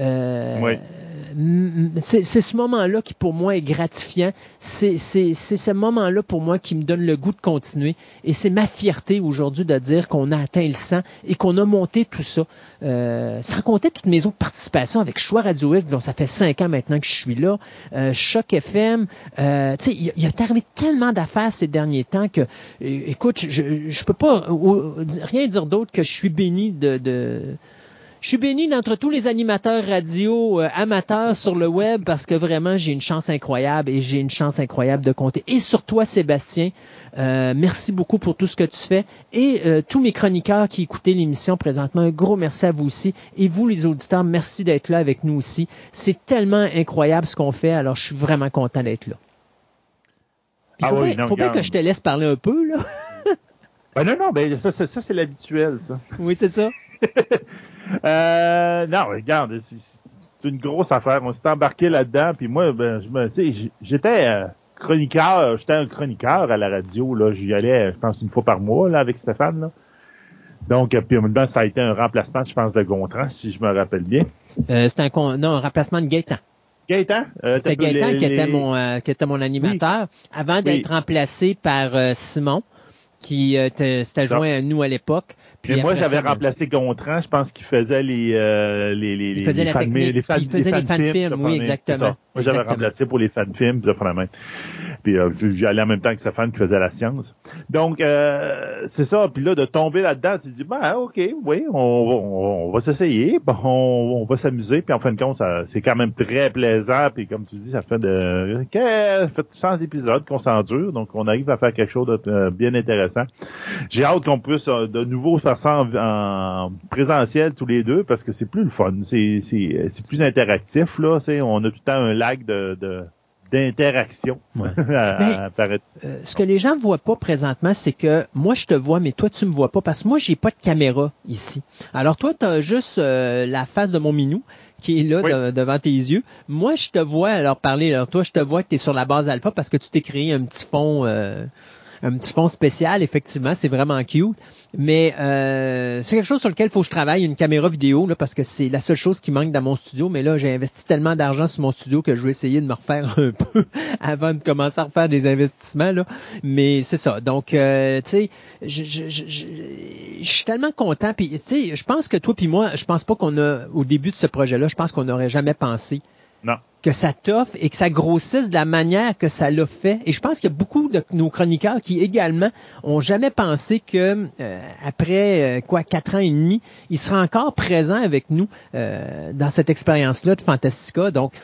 euh. M- c'est c'est ce moment-là qui pour moi est gratifiant. C'est ce moment-là pour moi qui me donne le goût de continuer. Et c'est ma fierté aujourd'hui de dire qu'on a atteint le 100 et qu'on a monté tout ça. Euh, sans compter toutes mes autres participations avec Choix Radio Est, dont ça fait cinq ans maintenant que je suis là. Euh, Choc FM. Euh, tu sais, il, il est arrivé tellement d'affaires ces derniers temps que, écoute, je, je peux pas rien dire d'autre que je suis béni de, de je suis béni d'entre tous les animateurs radio euh, amateurs sur le web parce que vraiment j'ai une chance incroyable et j'ai une chance incroyable de compter. Et sur toi, Sébastien, euh, merci beaucoup pour tout ce que tu fais. Et euh, tous mes chroniqueurs qui écoutaient l'émission présentement, un gros merci à vous aussi. Et vous, les auditeurs, merci d'être là avec nous aussi. C'est tellement incroyable ce qu'on fait, alors je suis vraiment content d'être là. Il Ah faut, oui, bien, non, faut bien que je te laisse parler un peu, là. Ben non, non, ben ça, c'est- ça c'est l'habituel, ça. oui, c'est ça. <laughs> Euh, non, regarde, c'est une grosse affaire. On s'est embarqué là-dedans, puis moi, ben, je me, tu sais, j- j'étais euh, chroniqueur, j'étais un chroniqueur à la radio. Là, j'y allais, je pense, une fois par mois là avec Stéphane. Là. Donc, euh, puis en même temps, ça a été un remplacement, je pense, de Gontran, si je me rappelle bien. Euh, c'est un, con- non, un remplacement de Gaëtan. Gaëtan, euh, C'était Gaëtan les- qui, était mon, euh, qui était mon animateur avant d'être remplacé par euh, Simon, qui était- s'était joint à nous à l'époque. Puis Mais moi, j'avais ben, remplacé Gontran, je pense qu'il faisait les, euh, les, les, Il faisait les fan- les fan- il faisait les fan-films, ça, oui, exactement. Moi, j'avais remplacé pour les fan-films, puis la même. Puis euh, j'y allais en même temps que Stéphane qui faisait la science. Donc, euh, c'est ça. Puis là, de tomber là-dedans, tu te dis, ben, OK, oui, on, va- on, on va s'essayer, bon, on, on va s'amuser. Puis en fin de compte, ça- c'est quand même très plaisant. Puis comme tu dis, ça fait de ça fait 100 épisodes qu'on s'endure. Donc, on arrive à faire quelque chose de euh, bien intéressant. J'ai hâte qu'on puisse euh, de nouveau faire ça en, en présentiel tous les deux parce que c'est plus le fun. C'est, c'est, c'est plus interactif, là. On a tout le temps un lag de, de, d'interaction. Ouais. <laughs> à- Mais- à paraître. euh, ce que les gens voient pas présentement, c'est que moi je te vois, mais toi tu me vois pas parce que moi j'ai pas de caméra ici. Alors toi tu as juste euh, la face de mon minou qui est là Oui. de- devant tes yeux. Moi je te vois alors parler. Alors toi je te vois que tu es sur la base alpha parce que tu t'es créé un petit fond. euh, un petit fond spécial, effectivement, c'est vraiment cute. Mais euh, c'est quelque chose sur lequel il faut que je travaille, une caméra vidéo, là, parce que c'est la seule chose qui manque dans mon studio. Mais là, j'ai investi tellement d'argent sur mon studio que je vais essayer de me refaire <laughs> un peu avant de commencer à refaire des investissements. Là. Mais c'est ça. Donc, euh, tu sais, je, je, je, je suis tellement content. Puis, tu sais, je pense que toi puis moi, je pense pas qu'on a, au début de ce projet-là, je pense qu'on n'aurait jamais pensé Que ça t'offre et que ça grossisse de la manière que ça l'a fait. Et je pense qu'il y a beaucoup de nos chroniqueurs qui également ont jamais pensé que euh, après euh, quoi quatre ans et demi, ils seraient encore présents avec nous euh, dans cette expérience-là de Fantastica. Donc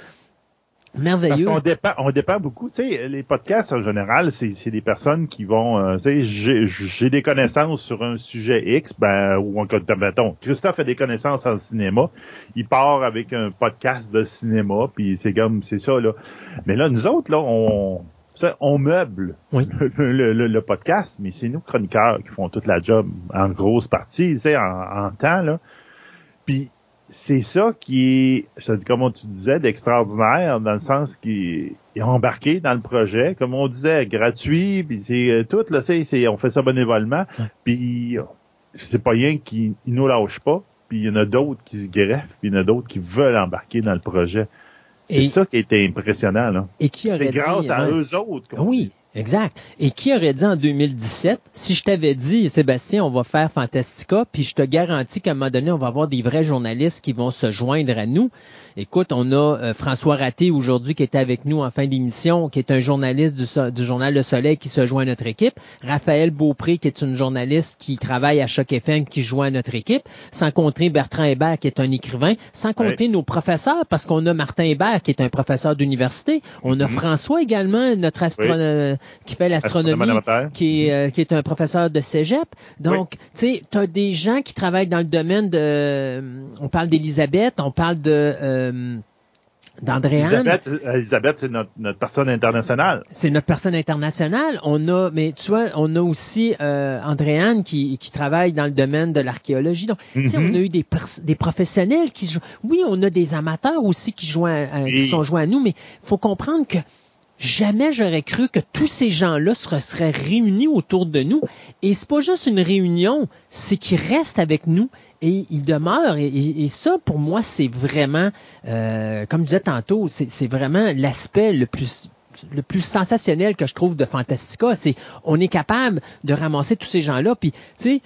Parce qu'on dépend, on dépend beaucoup. Tu sais, les podcasts en général, c'est c'est des personnes qui vont. euh, tu sais, j'ai- j'ai des connaissances sur un sujet X, ben ou en mettons, Christophe a des connaissances en cinéma. Il part avec un podcast de cinéma, puis c'est comme c'est ça là. Mais là, nous autres là, on ça, on meuble Oui. <laughs> le, le- le podcast, mais c'est nous chroniqueurs qui font toute la job en grosse partie, tu sais, en, en temps là. Puis c'est ça qui est, je te dis comme tu disais, d'extraordinaire dans le sens qu'il est embarqué dans le projet, comme on disait, gratuit, puis c'est euh, tout là, c'est, on fait ça bénévolement, puis c'est pas rien qui il nous lâche pas, puis il y en a d'autres qui se greffent, puis il y en a d'autres qui veulent embarquer dans le projet. C'est ça qui a été impressionnant là. Et qui C'est grâce dit, à ouais. eux autres. Oui, exact. Et qui aurait dit en 2017, si je t'avais dit, Sébastien, on va faire Fantastica, puis je te garantis qu'à un moment donné, on va avoir des vrais journalistes qui vont se joindre à nous. Écoute, on a euh, François Raté aujourd'hui qui était avec nous en fin d'émission, qui est un journaliste du, So- du journal Le Soleil qui se joint à notre équipe. Raphaël Beaupré qui est une journaliste qui travaille à Choc FM qui joint à notre équipe. Sans compter Bertrand Hébert qui est un écrivain. Sans compter nos professeurs parce qu'on a Martin Hébert qui est un professeur d'université. On a François également, notre astronome qui fait l'astronomie qui est, euh, qui est un professeur de cégep. Donc, tu sais, tu as des gens qui travaillent dans le domaine de... on parle d'Elisabeth, on parle de... euh, d'Andréane. Elisabeth, Elisabeth, c'est notre, notre personne internationale. C'est notre personne internationale. On a, mais tu vois, on a aussi euh, Andréane qui, qui travaille dans le domaine de l'archéologie. Donc, tu sais, on a eu des, professionnels qui jouent. Oui, on a des amateurs aussi qui jouent, à- à- qui sont joints à nous, mais faut comprendre que jamais j'aurais cru que tous ces gens-là se seraient réunis autour de nous. Et c'est pas juste une réunion, c'est qu'ils restent avec nous et ils demeurent. Et, ça, pour moi, c'est vraiment, euh, comme je disais tantôt, c'est c'est vraiment l'aspect le plus le plus sensationnel que je trouve de Fantastica, c'est on est capable de ramasser tous ces gens-là, puis tu sais,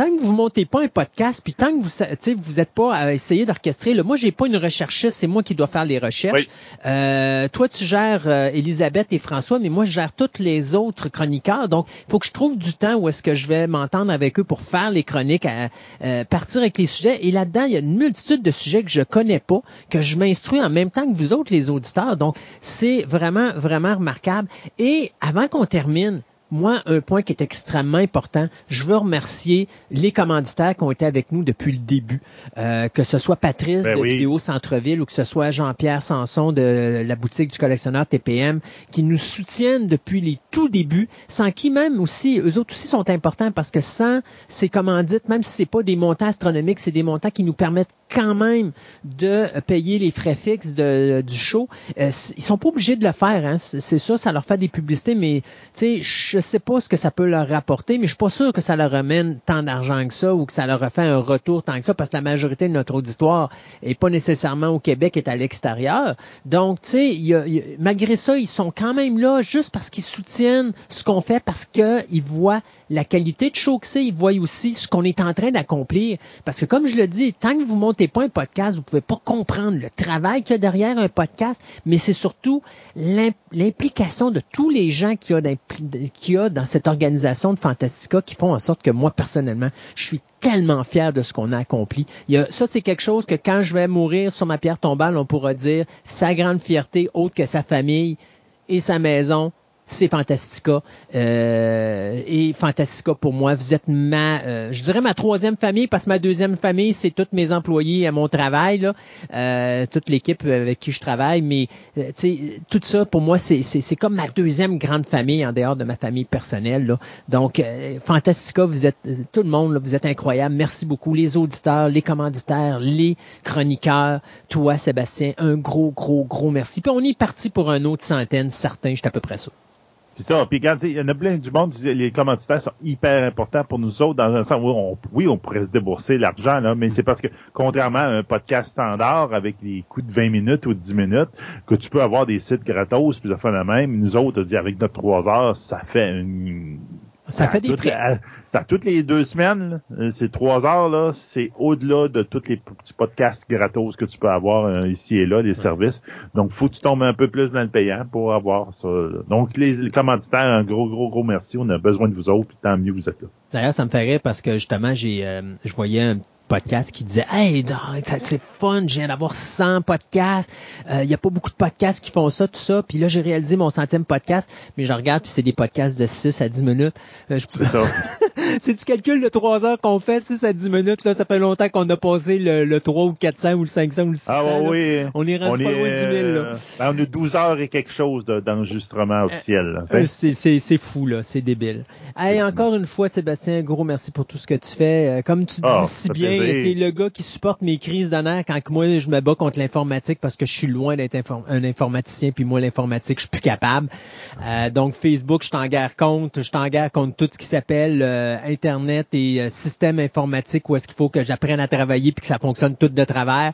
tant que vous montez pas un podcast, puis tant que vous sa- tu sais, vous êtes pas à essayer d'orchestrer, moi j'ai pas une recherchiste, c'est moi qui dois faire les recherches. Oui. Euh, toi tu gères euh, Elisabeth et François, mais moi je gère tous les autres chroniqueurs, donc il faut que je trouve du temps où est-ce que je vais m'entendre avec eux pour faire les chroniques, à, euh, partir avec les sujets. Et là-dedans il y a une multitude de sujets que je connais pas, que je m'instruis en même temps que vous autres les auditeurs. Donc c'est vraiment vraiment remarquable. Et avant qu'on termine, moi, un point qui est extrêmement important, je veux remercier les commanditaires qui ont été avec nous depuis le début, Euh, que ce soit Patrice Ben de oui. Vidéo Centre-Ville ou que ce soit Jean-Pierre Sanson de la boutique du collectionneur TPM, qui nous soutiennent depuis les tout débuts, sans qui même aussi, eux autres aussi sont importants parce que sans ces commandites, même si c'est pas des montants astronomiques, c'est des montants qui nous permettent quand même de payer les frais fixes du show. Euh, ils sont pas obligés de le faire, hein. c'est ça, ça leur fait des publicités, mais tu sais, je sais pas ce que ça peut leur rapporter, mais je suis pas sûr que ça leur ramène tant d'argent que ça ou que ça leur fait un retour tant que ça, parce que la majorité de notre auditoire est pas nécessairement au Québec, est à l'extérieur. Donc, tu sais, y a- y a- malgré ça, ils sont quand même là juste parce qu'ils soutiennent ce qu'on fait, parce qu'ils voient la qualité de show que c'est, ils voient aussi ce qu'on est en train d'accomplir. Parce que comme je le dis, tant que vous montez pas un podcast, vous pouvez pas comprendre le travail qu'il y a derrière un podcast, mais c'est surtout l'im- l'implication de tous les gens qu'il y, a dans cette organisation de Fantastica qui font en sorte que moi, personnellement, je suis tellement fier de ce qu'on a accompli. Ça, c'est quelque chose que quand je vais mourir sur ma pierre tombale, on pourra dire sa grande fierté, autre que sa famille et sa maison, c'est Fantastica. Euh, et Fantastica, pour moi, vous êtes ma, euh, je dirais ma troisième famille, parce que ma deuxième famille, c'est tous mes employés à mon travail, là, euh, toute l'équipe avec qui je travaille. Mais euh, tout ça, pour moi, c'est comme ma deuxième grande famille en dehors de ma famille personnelle. Là. Donc, Fantastica, vous êtes tout le monde, vous êtes incroyable. Merci beaucoup, les auditeurs, les commanditaires, les chroniqueurs, toi, Sébastien, un gros, gros, gros merci. Puis on est parti pour un autre centaine, certain, je suis à peu près sûr. C'est ça. Puis quand il y en a plein du monde, les commanditaires sont hyper importants pour nous autres, dans un sens où on, oui, on pourrait se débourser l'argent, là, mais c'est parce que contrairement à un podcast standard avec des coups de 20 minutes ou de 10 minutes, que tu peux avoir des sites gratos, puis ça fait la même, nous autres, dit avec notre 3 heures, ça fait une ça fait des prix. Toutes les deux semaines, c'est trois heures, là, c'est au-delà de tous les petits podcasts gratos que tu peux avoir euh, ici et là, les services. Donc, faut que tu tombes un peu plus dans le payant pour avoir ça. Donc, les, les, commanditaires, un gros, gros, gros merci. On a besoin de vous autres, puis tant mieux vous êtes là. D'ailleurs, ça me rire parce que justement, j'ai euh, je voyais un podcast qui disait Hey, c'est fun, je viens d'avoir 100 podcasts. Il euh, y a pas beaucoup de podcasts qui font ça, tout ça. Puis là, j'ai réalisé mon centième podcast, mais je regarde, puis c'est des podcasts de 6 à 10 minutes. Euh, c'est ça. <laughs> si tu calcules le 3 heures qu'on fait, 6 à 10 minutes, là, ça fait longtemps qu'on a passé le, 3 ou 400 ou le 500 ou le 600. Ah oui. On est rendu pas loin du 1000. Là. Ben, on a 12 heures et quelque chose d'enregistrement officiel. Euh, c'est fou, là. C'est débile. Hey, encore une fois, Sébastien, gros merci pour tout ce que tu fais. Comme tu dis ah, si bien, t'es le gars qui supporte mes crises d'honneur quand moi je me bats contre l'informatique parce que je suis loin d'être un informaticien puis moi l'informatique je suis plus capable. Euh, donc Facebook, je t'en guerre contre, je t'en guerre contre tout ce qui s'appelle euh, internet et euh, système informatique où est-ce qu'il faut que j'apprenne à travailler puis que ça fonctionne tout de travers.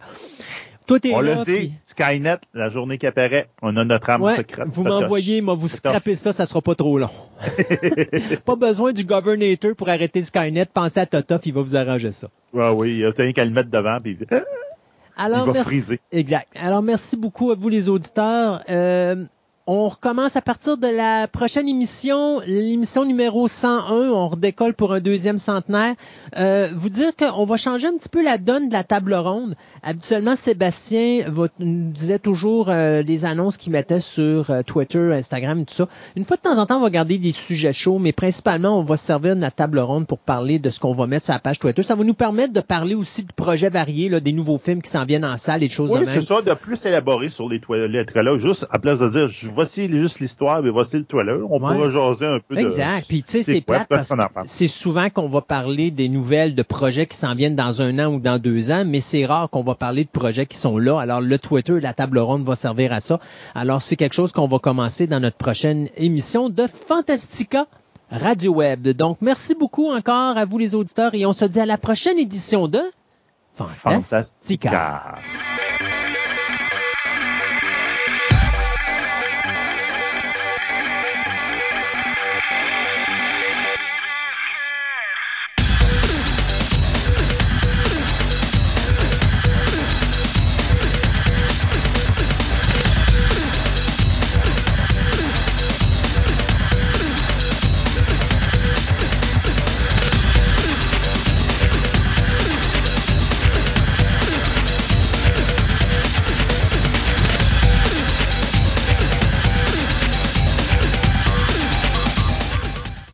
Tout est on l'a dit, Skynet, la journée qui apparaît, on a notre âme secrète. Vous m'envoyez, moi, vous scrapez ça, ça sera pas trop long. <laughs> pas besoin du governator pour arrêter Skynet. Pensez à Totof, il va vous arranger ça. Ah oui, il a qu'à le mettre devant, puis Alors, il va merci, friser. Exact. Alors, merci beaucoup à vous, les auditeurs. Euh, on recommence à partir de la prochaine émission, l'émission numéro 101. On redécolle pour un deuxième centenaire. Euh, vous dire qu'on va changer un petit peu la donne de la table ronde. Habituellement, Sébastien nous disait toujours euh, des annonces qu'il mettait sur euh, Twitter, Instagram, tout ça. Une fois de temps en temps, on va garder des sujets chauds, mais principalement, on va servir de la table ronde pour parler de ce qu'on va mettre sur la page Twitter. Ça va nous permettre de parler aussi de projets variés, là, des nouveaux films qui s'en viennent en salle et de choses oui, de même. Oui, c'est ça, de plus élaborer sur les toilettes là, juste à place de dire voici juste l'histoire, mais voici le toilet. On pourra jaser un peu exact. Puis tu sais, c'est plate parce que c'est souvent qu'on va parler des nouvelles de projets qui s'en viennent dans un an ou dans deux ans, mais c'est rare qu'on va parler de projets qui sont là. Alors le Twitter, la table ronde va servir à ça. Alors c'est quelque chose qu'on va commencer dans notre prochaine émission de Fantastica. Radio Web. Donc, merci beaucoup encore à vous les auditeurs et on se dit à la prochaine édition de Fantastica. Fantastica.